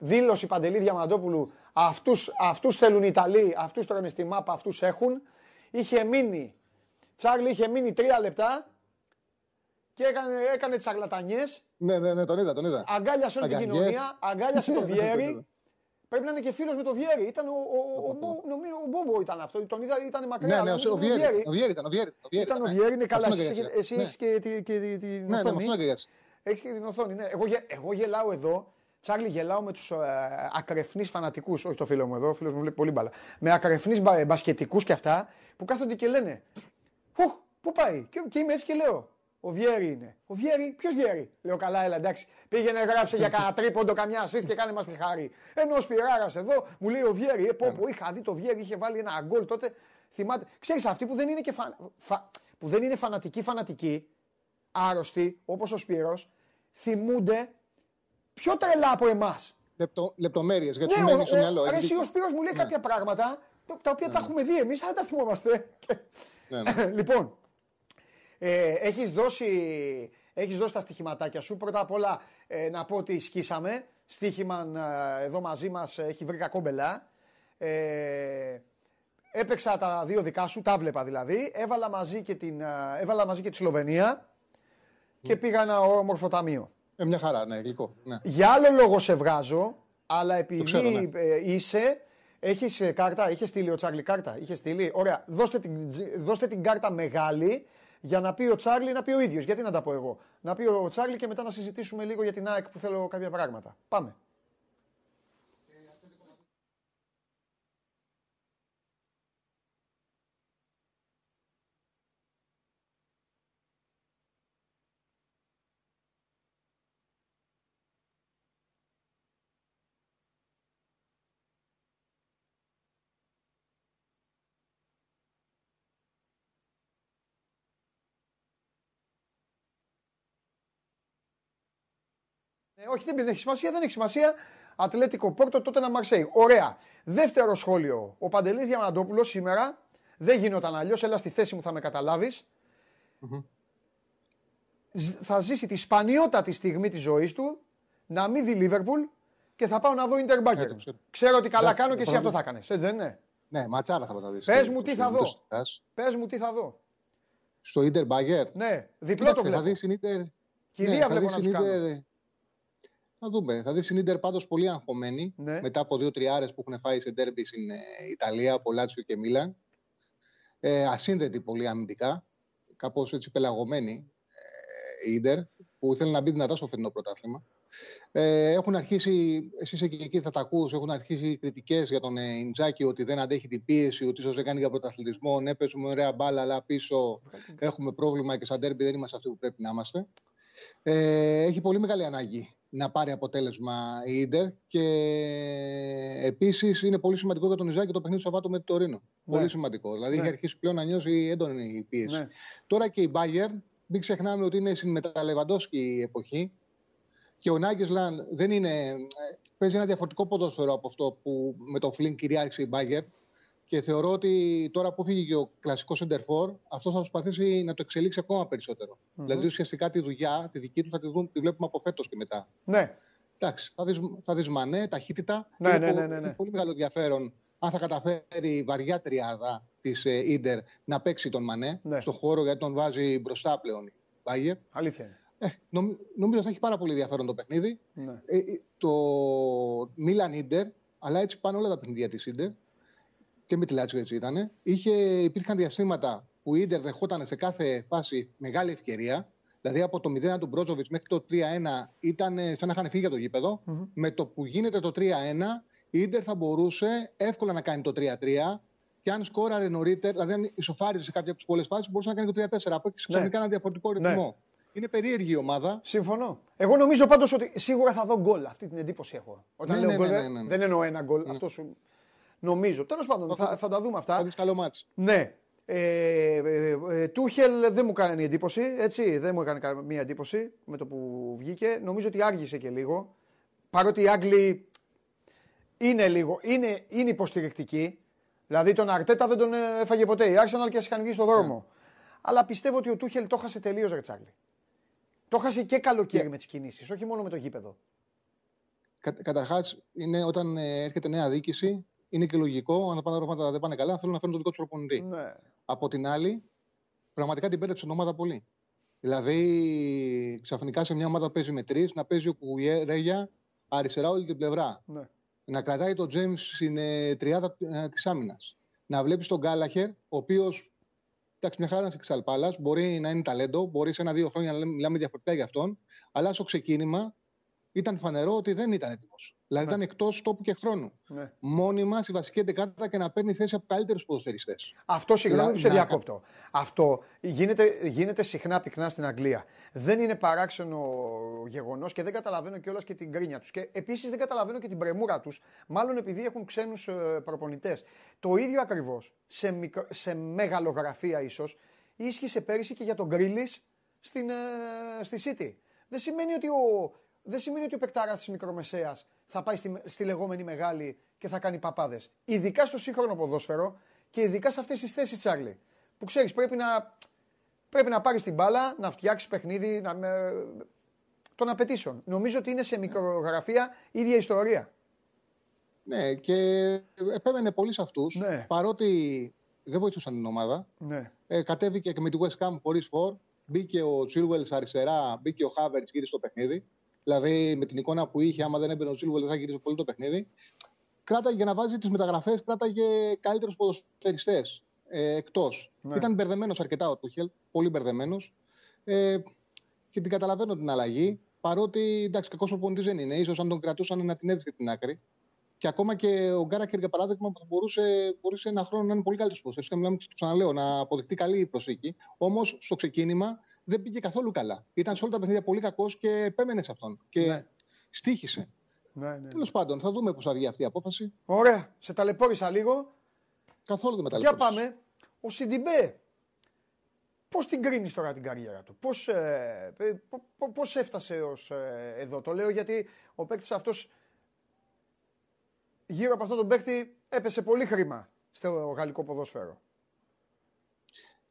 [SPEAKER 1] Δήλωση Παντελή Διαμαντόπουλου, αυτούς, αυτούς θέλουν οι Ιταλοί, αυτούς τρώνε στη μάπα, αυτούς έχουν. Είχε μείνει, Τσάρλι είχε μείνει τρία λεπτά και έκανε, έκανε τις αγλατανιές,
[SPEAKER 3] Ναι, ναι, ναι, τον είδα, τον είδα.
[SPEAKER 1] αγκάλιασε όλη την
[SPEAKER 3] Αγκαλιές.
[SPEAKER 1] κοινωνία, αγκάλιασε το Βιέρι. Πρέπει να είναι και φίλος με το Βιέρι. Ήταν ο, ο, ο, ο, Μπο- νομίζω ο Μπόμπο ήταν αυτό. Τον είδα, ήταν μακριά.
[SPEAKER 3] Ναι,
[SPEAKER 1] αλλά
[SPEAKER 3] ναι, ο,
[SPEAKER 1] νομίζω
[SPEAKER 3] ο,
[SPEAKER 1] ήταν
[SPEAKER 3] Βιέρη, ο Βιέρη ήταν, ο Βιέρη. ο Βιέρη
[SPEAKER 1] Ήταν ο
[SPEAKER 3] ναι.
[SPEAKER 1] Βιέρι, είναι καλά.
[SPEAKER 3] Αυτόν
[SPEAKER 1] Εσύ,
[SPEAKER 3] αγκαλιάζει.
[SPEAKER 1] εσύ
[SPEAKER 3] Ναι.
[SPEAKER 1] έχεις και τη- και τη- την
[SPEAKER 3] Ναι, ναι,
[SPEAKER 1] οθόνη.
[SPEAKER 3] με αυτόν αγκαλιάζει.
[SPEAKER 1] Έχεις και την οθόνη. Ναι. Εγώ, γε- εγώ γελάω εδώ. Τσάρλι, γελάω με τους ε, ακρεφνείς φανατικούς. Όχι το φίλο μου εδώ, ο φίλος μου βλέπει πολύ μπάλα. Με ακρεφνείς μπα, μπασκετικούς και αυτά που κάθονται και λένε. Οχ, πού πάει; Και, και είμαι έτσι και λέω. Ο Βιέρη είναι. Ο Βιέρη, ποιος Βιέρη; Λέω καλά, έλα εντάξει. Πήγαινε, γράψε για κανένα τρίποντο, καμιά assist και κάνε μας τη χάρη. Ενώ ο Σπυράρας εδώ μου λέει ο Βιέρη. Ε, πω, πω, είχα δει το Βιέρη, είχε βάλει ένα γκολ τότε. Θυμάται. Ξέρεις, αυτοί που δεν είναι, και φα... φα- που δεν είναι φανατικοί, φανατικοί, άρρωστοι, όπως ο Σπύρος, θυμούνται πιο τρελά από εμάς.
[SPEAKER 3] Λεπτο, Λεπτομέρειες γιατί
[SPEAKER 1] Ναι,
[SPEAKER 3] μένει
[SPEAKER 1] ο,
[SPEAKER 3] στο μυαλό.
[SPEAKER 1] ο,
[SPEAKER 3] Έχει
[SPEAKER 1] εσύ
[SPEAKER 3] δίκιο.
[SPEAKER 1] ο Σπύρος μου λέει κάποια πράγματα τα- τα οποία τα έχουμε δει εμείς, αλλά δεν τα θυμόμαστε.
[SPEAKER 3] Ναι, ναι.
[SPEAKER 1] λοιπόν, ε, έχεις, δώσει, έχεις δώσει τα στοιχηματάκια σου. Πρώτα απ' όλα ε, να πω ότι σκίσαμε. Στοίχημαν ε, εδώ μαζί μας ε, έχει βρει κακόμπελα. Ε, έπαιξα τα δύο δικά σου, τα βλέπα δηλαδή. Έβαλα μαζί και, την, ε, έβαλα μαζί και τη Σλοβενία και πήγα ένα όμορφο ταμείο.
[SPEAKER 3] Ε, μια χαρά, ναι, γλυκό. Ναι.
[SPEAKER 1] Για άλλο λόγο σε βγάζω, αλλά επειδή
[SPEAKER 3] ξέρω, ναι.
[SPEAKER 1] ε, είσαι, έχεις κάρτα, είχες στείλει ο Τσάρλι κάρτα; Είχες στείλει; Ωραία, δώστε την, δώστε την κάρτα μεγάλη για να πει ο Τσάρλι να πει ο ίδιος. Γιατί να τα πω εγώ; Να πει ο Τσάρλι και μετά να συζητήσουμε λίγο για την ΑΕΚ που θέλω κάποια πράγματα. Πάμε. Όχι, δεν έχει σημασία, δεν έχει σημασία. Ατλέτικο Πόρτο, τότε να Μαρσέη. Ωραία. Δεύτερο σχόλιο. Ο Παντελής Διαμαντόπουλος σήμερα δεν γινόταν αλλιώς. Έλα στη θέση μου, θα με καταλαβεις Ζ- Θα ζήσει τη σπανιότατη στιγμή της ζωής του να μην δει Λίβερπουλ και θα πάω να δω Ιντερ Μπάγκερ.
[SPEAKER 3] το ξέρω.
[SPEAKER 1] Ξέρω ότι καλά
[SPEAKER 3] Εντάξει,
[SPEAKER 1] κάνω και
[SPEAKER 3] το
[SPEAKER 1] εσύ αυτό
[SPEAKER 3] παραδείγμα.
[SPEAKER 1] θα έκανε. Έτσι δεν είναι;
[SPEAKER 3] ναι, ματσάρα θα παταδείς.
[SPEAKER 1] Πες μου τι θα δω. Πες μου τι θα δω.
[SPEAKER 3] Στο Ιντερ Μπάγκερ.
[SPEAKER 1] Ναι, διπλό το
[SPEAKER 3] θα
[SPEAKER 1] βλέπω.
[SPEAKER 3] δεις την Ιντερ.
[SPEAKER 1] Κηδεία
[SPEAKER 3] θα
[SPEAKER 1] βλέπω
[SPEAKER 3] δεις
[SPEAKER 1] να
[SPEAKER 3] την
[SPEAKER 1] τους κάνω.
[SPEAKER 3] Ίντερ- Θα δούμε. Θα δεις την Ιντερ πάντως πολύ αγχωμένη.
[SPEAKER 1] Ναι.
[SPEAKER 3] Μετά από δύο τριάρε που έχουν φάει σε ντέρμπι στην ε, Ιταλία, από Λάτσιο και Μίλαν. Ε, ασύνδετη πολύ αμυντικά. Κάπως έτσι πελαγωμένη ε, η Ιντερ, που θέλει να μπει δυνατά στο φετινό πρωτάθλημα. Ε, έχουν αρχίσει, εσύ είσαι και εκεί θα τα ακούς, έχουν αρχίσει κριτικές για τον ε, Ιντζάκη ότι δεν αντέχει την πίεση, ότι ίσως δεν κάνει για πρωταθλητισμό. Ναι, παίζουμε ωραία μπάλα, αλλά πίσω έχουμε πρόβλημα και σαν ντέρμπι δεν είμαστε αυτοί που πρέπει να είμαστε. Ε, έχει πολύ μεγάλη ανάγκη να πάρει αποτέλεσμα η Ίντερ και επίσης είναι πολύ σημαντικό για τον Ιζάκη το παιχνίδι του Σαββάτου με το Τωρίνο.
[SPEAKER 1] Ναι.
[SPEAKER 3] Πολύ σημαντικό. Δηλαδή
[SPEAKER 1] Ναι.
[SPEAKER 3] έχει αρχίσει πλέον να νιώσει έντονη η πίεση.
[SPEAKER 1] Ναι.
[SPEAKER 3] Τώρα και η Bayern, μην ξεχνάμε ότι είναι στην μεταλεβαντόσκη εποχή και ο Νάγκεσλαν δεν είναι. ε, Παίζει ένα διαφορετικό ποδόσφαιρο από αυτό που με το Φλιν κυριάρχησε η Bayern. Και θεωρώ ότι τώρα που φύγει και ο κλασικός Σεντερφόρ, αυτός θα προσπαθήσει να το εξελίξει ακόμα περισσότερο. Δηλαδή ουσιαστικά τη δουλειά, τη δική του, θα τη, δούμε, τη βλέπουμε από φέτος και μετά.
[SPEAKER 1] Ναι,
[SPEAKER 3] Εντάξει, θα δεις, θα δεις Μανέ, ταχύτητα.
[SPEAKER 1] Ναι,
[SPEAKER 3] Είναι
[SPEAKER 1] ναι,
[SPEAKER 3] πο-
[SPEAKER 1] ναι, ναι, ναι.
[SPEAKER 3] έχει πολύ μεγάλο ενδιαφέρον αν θα καταφέρει η βαριά τριάδα της ε, Ίντερ να παίξει τον Μανέ
[SPEAKER 1] Ναι.
[SPEAKER 3] στον χώρο γιατί τον βάζει μπροστά πλέον η Bayern.
[SPEAKER 1] αλήθεια είναι.
[SPEAKER 3] Ε, νομ- νομίζω θα έχει πάρα πολύ ενδιαφέρον το παιχνίδι.
[SPEAKER 1] Ναι.
[SPEAKER 3] Ε, ε, το Μίλαν Ίντερ, αλλά έτσι πάνε όλα τα παιχνίδια της Ίντερ και με τη Λάτσιο έτσι ήταν. Είχε, υπήρχαν διαστήματα που η Ίντερ δεχόταν σε κάθε φάση μεγάλη ευκαιρία. Δηλαδή από το 0 του Μπρόζοβιτς μέχρι το 3-1 ήταν ε, σαν να είχαν φύγει για το γήπεδο Με το που γίνεται το 3-1, η Ίντερ θα μπορούσε εύκολα να κάνει το 3-3 και αν σκόραρε νωρίτερα, δηλαδή αν ισοφάριζε σε κάποια από τις πολλές φάσεις, μπορούσε να κάνει το 3-4. Από εκεί ξαφνικά ένα διαφορετικό
[SPEAKER 1] Ναι.
[SPEAKER 3] ρυθμό. Είναι περίεργη η ομάδα.
[SPEAKER 1] Συμφωνώ. Εγώ νομίζω πάντως ότι σίγουρα θα δω γκολ. Αυτή την εντύπωση έχω. Όταν
[SPEAKER 3] Ναι,
[SPEAKER 1] λέω
[SPEAKER 3] ναι,
[SPEAKER 1] γκολ,
[SPEAKER 3] ναι,
[SPEAKER 1] δεν-
[SPEAKER 3] ναι, ναι.
[SPEAKER 1] δεν εννοώ ένα γκολ. Αυτό σου. Νομίζω. Τέλος πάντων, θα, θα τα δούμε
[SPEAKER 3] Θα
[SPEAKER 1] αυτά.
[SPEAKER 3] δεις καλό μάτς.
[SPEAKER 1] Ναι. Ε, ε, ε, Τούχελ δεν μου κάνει εντύπωση. Έτσι, δεν μου έκανε καμία εντύπωση με το που βγήκε. Νομίζω ότι άργησε και λίγο. Παρότι οι Άγγλοι είναι λίγο, είναι, είναι υποστηρικτικοί. Δηλαδή τον Αρτέτα δεν τον ε, έφαγε ποτέ. Η Arsenal και ας είχαν βγει στον δρόμο. Αλλά πιστεύω ότι ο Τούχελ το χάσε τελείως, Ρετσάρλι. Το χάσε και καλοκαίρι με τις κινήσεις, όχι μόνο με το γήπεδο.
[SPEAKER 3] Κα, Καταρχάς, όταν ε, έρχεται νέα διοίκηση, είναι και λογικό. Αν τα πάντα πράγματα δεν πάνε καλά, θέλουν να φέρουν τον δικό τους προπονητή.
[SPEAKER 1] Ναι.
[SPEAKER 3] Από την άλλη, πραγματικά την πέτρεψε την ομάδα πολύ. Δηλαδή, ξαφνικά σε μια ομάδα που παίζει με τρεις, να παίζει ο Κουγιέρεγια αριστερά όλη την πλευρά.
[SPEAKER 1] ναι.
[SPEAKER 3] Να κρατάει τον Τζέιμς στην ε, τριάδα της άμυνας. Να βλέπεις τον Γκάλαχερ, ο οποίος Εντάξει, μια χαρά είναι σε Πάλα. Μπορεί να είναι ταλέντο, μπορεί σε ένα-δύο χρόνια να μιλάμε διαφορετικά για αυτόν. Αλλά στο ξεκίνημα ήταν φανερό ότι δεν ήταν έτοιμος. Δηλαδή ναι. ήταν εκτός τόπου και χρόνου. Ναι. Μόνιμα στη βασική εντεκάδα και να παίρνει θέση από καλύτερους ποδοσφαιριστές.
[SPEAKER 1] Αυτό συγγνώμη που σε διακόπτω. Αυτό γίνεται, γίνεται συχνά πυκνά στην Αγγλία. Δεν είναι παράξενο γεγονός και δεν καταλαβαίνω κιόλας και την κρίνια τους. Και επίσης δεν καταλαβαίνω και την πρεμούρα τους, μάλλον επειδή έχουν ξένους ε, προπονητές. Το ίδιο ακριβώς σε, μικρο, σε μεγαλογραφία ίσως ίσχυσε πέρυσι και για τον Γκρίλις στην, ε, στη City. Δεν σημαίνει ότι ο, δεν σημαίνει ότι ο παικτάρα της μικρομεσαίας θα πάει στη, στη λεγόμενη μεγάλη και θα κάνει παπάδες. Ειδικά στο σύγχρονο ποδόσφαιρο και ειδικά σε αυτές τις θέσεις, Τσάρλι. Που ξέρεις, πρέπει να, πρέπει να πάρεις την μπάλα, να φτιάξεις παιχνίδι να, με, των απαιτήσεων. Νομίζω ότι είναι σε μικρογραφία ίδια ιστορία.
[SPEAKER 3] Ναι, και επέμενε πολύ σε αυτούς. Ναι. Παρότι δεν βοηθούσαν την ομάδα. Ναι. Ε, κατέβηκε και με τη West Ham χωρίς φόρ. Μπήκε ο Τσίρουελ αριστερά, μπήκε ο Χάβερτ γύρω στο παιχνίδι. Δηλαδή με την εικόνα που είχε, άμα δεν έμπαινε ο Σίλβελ, δεν θα γυρίσει πολύ το παιχνίδι. Κράταγε για να βάζει τις μεταγραφές, κράταγε καλύτερους ποδοσφαιριστές ε, εκτός. Ναι. Ήταν μπερδεμένος αρκετά ο Τούχελ, πολύ μπερδεμένος. Ε, και την καταλαβαίνω την αλλαγή. Παρότι εντάξει, κακός προπονητής δεν είναι. σω αν τον κρατούσαν να την έβρισκε την άκρη. Και ακόμα και ο Γκάρακερ, για παράδειγμα, που μπορούσε, μπορούσε ένα χρόνο να είναι πολύ καλύτερος ποδοσφαιριστής. Μιλάμε, το ξαναλέω, να αποδειχτεί καλή προσήκη. Όμως στο ξεκίνημα δεν πήγε καθόλου καλά. Ήταν σε όλα τα παιχνίδια πολύ κακός και επέμενε σε αυτόν. Και ναι. στήχησε. Ναι, ναι. Τέλος πάντων, θα δούμε πώς θα βγει αυτή η απόφαση.
[SPEAKER 1] Ωραία. Σε ταλαιπώρησα λίγο.
[SPEAKER 3] Καθόλου δεν με
[SPEAKER 1] Για πάμε. Ο Σιντιμπέ. Πώς την κρίνεις τώρα την καριέρα του, Πώς ε, πώς έφτασε ως ε, εδώ; Το λέω γιατί ο παίκτης αυτός γύρω από αυτόν τον παίκτη έπεσε πολύ χρήμα στο γαλλικό ποδόσφαιρο.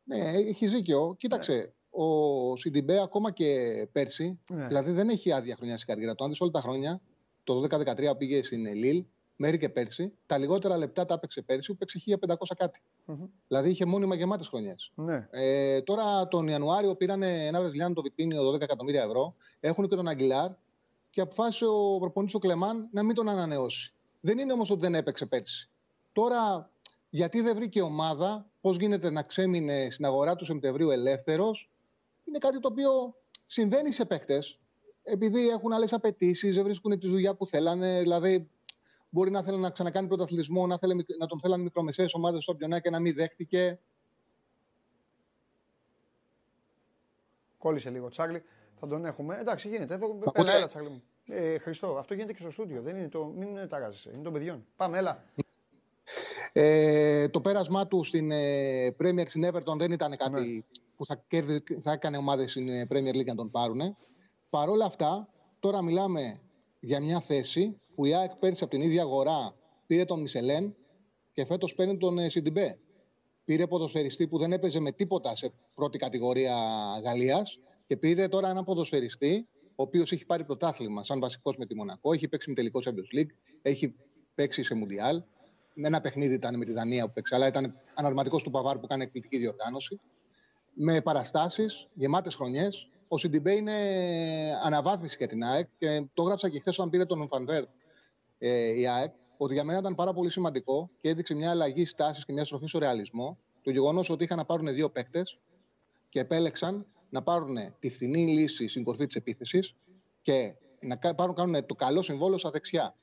[SPEAKER 3] Ναι, έχει δίκιο. Κοίταξε, ναι ο Σιντιμπέ ακόμα και πέρσι, ναι. δηλαδή δεν έχει άδεια χρονιά στην καριέρα του. Αν δεις όλα τα χρόνια, το 2013 πήγε στην Λίλ, μέχρι και πέρσι, τα λιγότερα λεπτά τα έπαιξε πέρσι, που έπαιξε 1500 κάτι. Mm-hmm. Δηλαδή είχε μόνιμα γεμάτες χρονιές. Ναι. Ε, τώρα τον Ιανουάριο πήραν ένα Βραζιλιάνο το Βιτίνιο 12 εκατομμύρια ευρώ, έχουν και τον Αγγιλάρ και αποφάσισε ο προπονητής ο Κλεμάν να μην τον ανανεώσει. Δεν είναι όμως ότι δεν έπαιξε πέρσι. Τώρα, γιατί δεν βρήκε ομάδα, πώς γίνεται να ξέμεινε στην αγορά του Σεπτεμβρίου ελεύθερος, είναι κάτι το οποίο συμβαίνει σε παίχτε. Επειδή έχουν άλλες απαιτήσεις, δεν βρίσκουν τη δουλειά που θέλανε. Δηλαδή, μπορεί να θέλει να ξανακάνει πρωταθλητισμό, να, θέλει, να τον θέλανε μικρομεσαίες ομάδες στο πιονά και να μην δέχτηκε.
[SPEAKER 1] Κόλλησε λίγο Τσάρλι. Θα τον έχουμε. Εντάξει, γίνεται. Εδώ, έλα, έλα, Τσάρλι μου. Ε, Χριστό, αυτό γίνεται και στο στούντιο. Δεν είναι το, μην ταράζεσαι. Είναι των παιδιών. Πάμε, έλα.
[SPEAKER 3] Ε, το πέρασμά του στην ε, Premier στην Everton δεν ήταν κάτι ναι που θα, κέρδι, θα έκανε ομάδες στην ε, Premier League να τον πάρουν. Παρ' όλα αυτά, τώρα μιλάμε για μια θέση που η ΑΕΚ πέρυσι από την ίδια αγορά πήρε τον Μισελέν και φέτος παίρνει τον ε, Σιντιμπέ. Πήρε ποδοσφαιριστή που δεν έπαιζε με τίποτα σε πρώτη κατηγορία Γαλλίας και πήρε τώρα έναν ποδοσφαιριστή ο οποίος έχει πάρει πρωτάθλημα σαν βασικός με τη Μονακό, έχει παίξει με τελικό Champions League, έχει παίξει σε Μουντιάλ. Ένα παιχνίδι ήταν με τη Δανία που παίξει, αλλά ήταν αναρματικός του Παβάρ που κάνει εκπληκτική διοργάνωση με παραστάσεις, γεμάτες χρονιές. Ο Σιντιμπέ είναι αναβάθμιση για την ΑΕΚ και το έγραψα και χθες όταν πήρε τον Φανβέρ ε, η ΑΕΚ. Ότι για μένα ήταν πάρα πολύ σημαντικό και έδειξε μια αλλαγή στάσης και μια στροφή στο ρεαλισμό. Το γεγονός ότι είχαν να πάρουν δύο παίκτες και επέλεξαν να πάρουν τη φθηνή λύση στην κορφή της επίθεσης και να πάρουν, κάνουν το καλό συμβόλαιο στα δεξιά.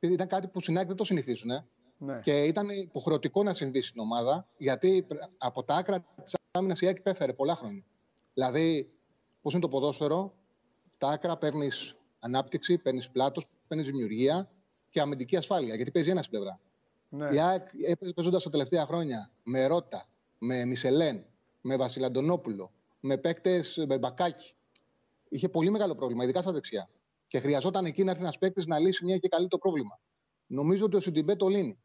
[SPEAKER 3] Ήταν κάτι που συνάδει δεν το συνηθίζουν. Ε. Ναι. Και ήταν υποχρεωτικό να συμβεί στην ομάδα, γιατί από τα άκρα της άμυνας η ΑΕΚ υπέφερε πολλά χρόνια. Δηλαδή, πώς είναι το ποδόσφαιρο, τα άκρα παίρνεις ανάπτυξη, παίρνεις πλάτος, παίρνεις δημιουργία και αμυντική ασφάλεια, γιατί παίζει ένας πλευρά. Ναι. Η ΑΕΚ παίζοντας τα τελευταία χρόνια με Ρότα, με Μισελέν, με Βασιλαντονόπουλο, με παίκτες με μπακάκι. Είχε πολύ μεγάλο πρόβλημα, ειδικά στα δεξιά. Και χρειαζόταν εκεί να έρθει ένας παίκτης να λύσει μια και καλή το πρόβλημα. Νομίζω ότι ο Σιντιμπέ το λύνει.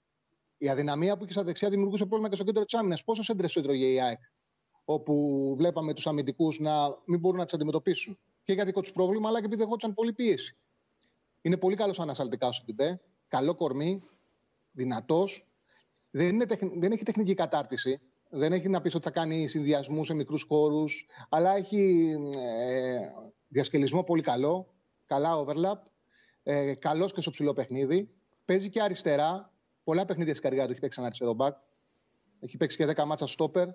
[SPEAKER 3] Η αδυναμία που είχε στα δεξιά δημιουργούσε πρόβλημα και στο κέντρο της άμυνας. Πόσο έντρες του έτρωγε η ΑΕΚ, όπου βλέπαμε τους αμυντικούς να μην μπορούν να τις αντιμετωπίσουν; Και για δικό τους πρόβλημα, αλλά και επειδή δεχόντουσαν πολύ πίεση. Είναι πολύ καλός ανασταλτικά ο Σιντιμπέ. Καλό κορμί, δυνατός. Δεν, δεν έχει τεχνική κατάρτιση. Δεν έχει να πεις ότι θα κάνει συνδυασμού σε μικρούς χώρους. Αλλά έχει ε, διασκελισμό πολύ καλό. Καλά overlap. Ε, καλός και στο ψηλό παιχνίδι. Παίζει και αριστερά. Πολλά παιχνίδια στην καρδιά του έχει παίξει ένα αριστερό μπακ. Έχει παίξει και 10 μάτσα στόπερ.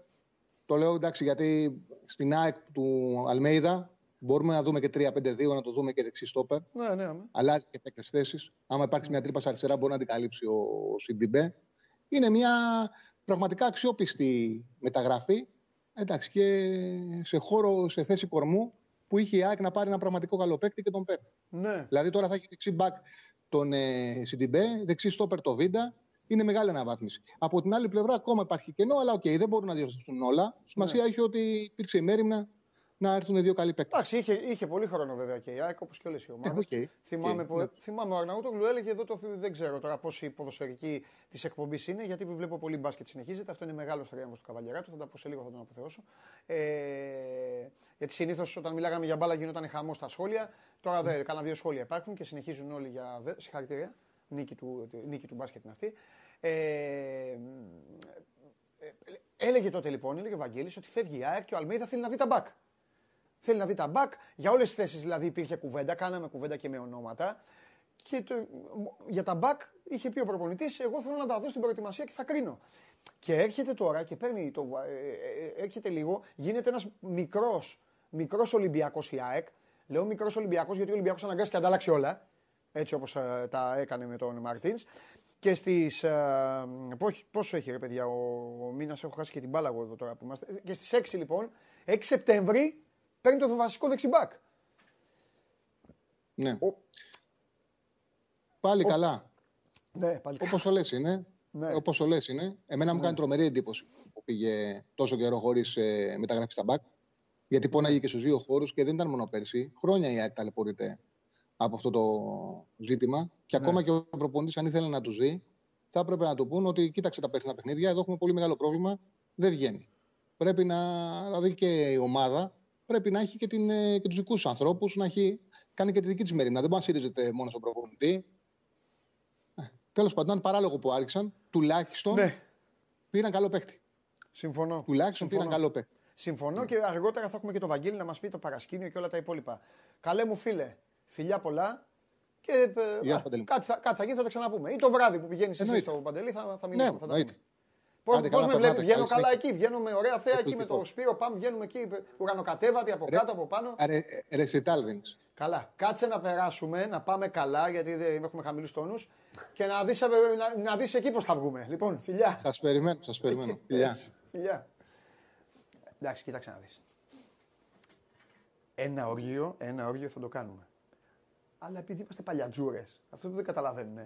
[SPEAKER 3] Το λέω εντάξει γιατί στην ΑΕΚ του Αλμέιδα μπορούμε να δούμε και 3-5-2, να το δούμε και δεξί στόπερ.
[SPEAKER 1] Ναι, ναι, ναι.
[SPEAKER 3] Αλλάζει και παίκτης θέση. Άμα υπάρξει μια τρύπα αριστερά, μπορεί να την καλύψει ο Σιντιμπέ. Είναι μια πραγματικά αξιόπιστη μεταγραφή. Εντάξει, και σε χώρο, σε θέση κορμού που είχε η ΑΕΚ να πάρει ένα πραγματικό καλό παίκτη και τον παίρνει.
[SPEAKER 1] ναι.
[SPEAKER 3] Δηλαδή τώρα θα έχει δεξί μπακ τον ε, Σιντιμπέ, δεξί στόπερ το Βίντα. Είναι μεγάλη αναβάθμιση. Από την άλλη πλευρά ακόμα υπάρχει κενό, αλλά οκ, δεν μπορούν να διορθώσουν όλα. Σημασία
[SPEAKER 1] Ναι.
[SPEAKER 3] έχει ότι υπήρξε η μέριμνα να έρθουν δύο καλοί παίκτες.
[SPEAKER 1] Εντάξει, είχε, είχε πολύ χρόνο βέβαια και η ΑΕΚ όπως και όλες οι ομάδες.
[SPEAKER 3] Ε, οκ.
[SPEAKER 1] Θυμάμαι,
[SPEAKER 3] Οκ,
[SPEAKER 1] που,
[SPEAKER 3] ναι.
[SPEAKER 1] θυμάμαι ο Αρναούτογλου έλεγε εδώ το θυ- δεν ξέρω τώρα πόσοι ποδοσφαιρικοί της εκπομπής είναι, γιατί βλέπω πολύ μπάσκετ συνεχίζεται. Αυτό είναι μεγάλος θρίαμβος του Καβαλιεράτου. Θα τα πω σε λίγο, θα τον αποθεώσω. Ε, γιατί συνήθως όταν μιλάγαμε για μπάλα γινόταν χαμός στα σχόλια. Τώρα δεν, κάνα δύο σχόλια υπάρχουν και συνεχίζουν όλοι για. δε- Συγχαρητήρια. Νίκη του, νίκη του μπάσκετ είναι αυτή. Ε, ε, έλεγε τότε λοιπόν, έλεγε ο Βαγγέλης ότι φεύγει η ΑΕΚ και ο Αλμίδα θέλει να δει τα μπακ. Θέλει να δει τα μπακ. Για όλες τις θέσεις δηλαδή υπήρχε κουβέντα, κάναμε κουβέντα και με ονόματα. Και το, για τα μπακ είχε πει ο προπονητής: Εγώ θέλω να τα δω στην προετοιμασία και θα κρίνω. Και έρχεται τώρα και παίρνει το. ε, ε, ε, έρχεται λίγο, γίνεται ένας μικρός μικρός Ολυμπιακός η ΑΕΚ. Λέω μικρός Ολυμπιακός γιατί ο Ολυμπιακός αναγκάστηκε και αντάλλαξε όλα. Έτσι όπως τα έκανε με τον Μαρτίνς. Και στις. πόσο έχει ρε παιδιά, ο, ο μήνας έχω χάσει και την μπάλα εγώ εδώ τώρα που είμαστε. Και στις 6 λοιπόν, 6 Σεπτέμβρη, παίρνει το βασικό δεξιμπάκ.
[SPEAKER 3] Ναι.
[SPEAKER 1] Ο-
[SPEAKER 3] Πάλι καλά.
[SPEAKER 1] Ναι, πάλι
[SPEAKER 3] Όπως το λες είναι.
[SPEAKER 1] Ναι.
[SPEAKER 3] Όπως το λες είναι. Εμένα μου κάνει τρομερή εντύπωση που πήγε τόσο καιρό χωρίς ε, μεταγραφή στα μπακ. Γιατί πόναγε και στους δύο χώρους και δεν ήταν μόνο πέρσι. Χρόνια η ΑΕΚ ταλαιπωρείται από αυτό το ζήτημα. Και ακόμα και ο προπονητής, αν ήθελε να τους δει, θα έπρεπε να του πούν ότι κοίταξε τα περσινά παιχνίδια. Εδώ έχουμε πολύ μεγάλο πρόβλημα. Δεν βγαίνει. Πρέπει να. Δηλαδή και η ομάδα πρέπει να έχει και, την, ε, και τους δικούς ανθρώπους, να έχει κάνει και τη δική της μέρημνα. Δεν μπορεί να στηρίζεται μόνο στον προπονητή. Τέλος πάντων, ήταν παράλογο που άρχισαν. Τουλάχιστον
[SPEAKER 1] Ναι,
[SPEAKER 3] πήραν καλό παίκτη.
[SPEAKER 1] συμφωνώ.
[SPEAKER 3] Τουλάχιστον
[SPEAKER 1] Συμφωνώ.
[SPEAKER 3] πήραν καλό παίκτη.
[SPEAKER 1] Συμφωνώ και αργότερα θα έχουμε και το Βαγγέλη να μας πει το παρασκήνιο και όλα τα υπόλοιπα. Καλέ μου φίλε, φιλιά πολλά. Και ε,
[SPEAKER 3] Γεια
[SPEAKER 1] α,
[SPEAKER 3] σου, Παντελή.
[SPEAKER 1] κάτι, θα, κάτι θα γίνεις, θα τα ξαναπούμε. Ή το βράδυ που πηγαίνεις εσύ
[SPEAKER 3] Εννοείται.
[SPEAKER 1] στο Παντελή θα, θα μιλήσουμε.
[SPEAKER 3] Ναι,
[SPEAKER 1] θα τα
[SPEAKER 3] εννοείται.
[SPEAKER 1] πούμε. Πώ
[SPEAKER 3] Άντε,
[SPEAKER 1] πώς
[SPEAKER 3] καλά,
[SPEAKER 1] με βλέπεις,
[SPEAKER 3] περνάτε,
[SPEAKER 1] βγαίνω
[SPEAKER 3] καλή
[SPEAKER 1] καλά
[SPEAKER 3] συνέχεια.
[SPEAKER 1] εκεί, βγαίνω με ωραία θέα εκεί με
[SPEAKER 3] Εκπληκτικό.
[SPEAKER 1] το Σπύρο. Πάμε, βγαίνουμε εκεί, ουρανοκατέβατη από κάτω, από πάνω.
[SPEAKER 3] Ρε, ρεσιτάλ δίνεις.
[SPEAKER 1] Καλά. Κάτσε να περάσουμε, να πάμε καλά, γιατί δεν έχουμε χαμηλούς τόνους και να δεις να, να δεις εκεί πώς θα βγούμε. Λοιπόν, φιλιά.
[SPEAKER 3] Σας περιμένω, σας περιμένω. Φιλιά.
[SPEAKER 1] Έτσι, Φιλιά. Εντάξει, κοίταξε να δεις. Ένα όργιο, ένα όργιο θα το κάνουμε. Αλλά επειδή είμαστε παλιατζούρες, αυτό που δεν καταλαβαίνουν,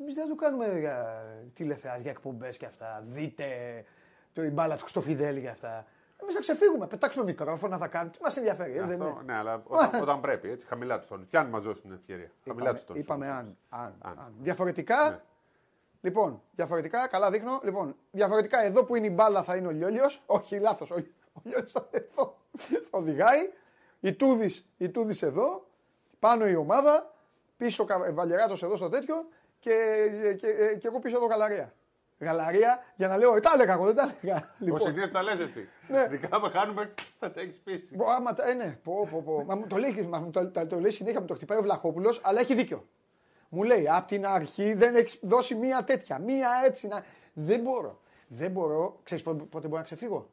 [SPEAKER 1] εμείς δεν θα το κάνουμε για τηλεθεάσεις, για εκπομπές και αυτά. Δείτε το η μπάλα του στο Φιδέλ για αυτά. Εμείς θα ξεφύγουμε, πετάξουμε μικρόφωνα, θα κάνουμε. Τι μας ενδιαφέρει, ε, δεν
[SPEAKER 2] Αυτό,
[SPEAKER 1] είναι.
[SPEAKER 2] ναι, αλλά όταν, όταν πρέπει, έτσι, χαμηλά τους τόνους. Και αν μας δώσουν την ευκαιρία. Χαμηλά
[SPEAKER 1] Είπαμε,
[SPEAKER 2] τους τόνους.
[SPEAKER 1] είπαμε αν, αν,
[SPEAKER 2] Αν.
[SPEAKER 1] αν. Διαφορετικά,
[SPEAKER 2] Ναι.
[SPEAKER 1] λοιπόν, διαφορετικά, καλά δείχνω. Λοιπόν, διαφορετικά εδώ που είναι η μπάλα θα είναι ο Λιόλιος. Όχι, λάθος, ο, ο Λιόλιος θα είναι εδώ. Θα οδηγάει. Η Τούδης, η Τούδης εδώ. Πάνω η ομάδα. Πίσω ο Βαλιεράτος εδώ στο τέτοιο. Και, και, και εγώ πίσω εδώ γαλαρία. Γαλαρία για να λέω, «Ε, τα έλεγα εγώ, δεν τα έλεγα.
[SPEAKER 2] Ο
[SPEAKER 1] Λοιπόν,
[SPEAKER 2] συνήθω τα λες εσύ.
[SPEAKER 1] Ναι.
[SPEAKER 2] Ειδικά άμα χάνουμε, θα τα έχεις πείσει.
[SPEAKER 1] Μπο, άμα, τα- ε, ναι, πω, πω, πω. Μα μου το λέει, μα μου το, το, το λέει συνέχεια, μου το χτυπάει ο Βλαχόπουλος, αλλά έχει δίκιο. Μου λέει, απ' την αρχή δεν έχεις δώσει μία τέτοια, μία έτσι να. Δεν μπορώ. Δεν μπορώ. Ξέρεις πότε, πότε μπορώ να ξεφύγω;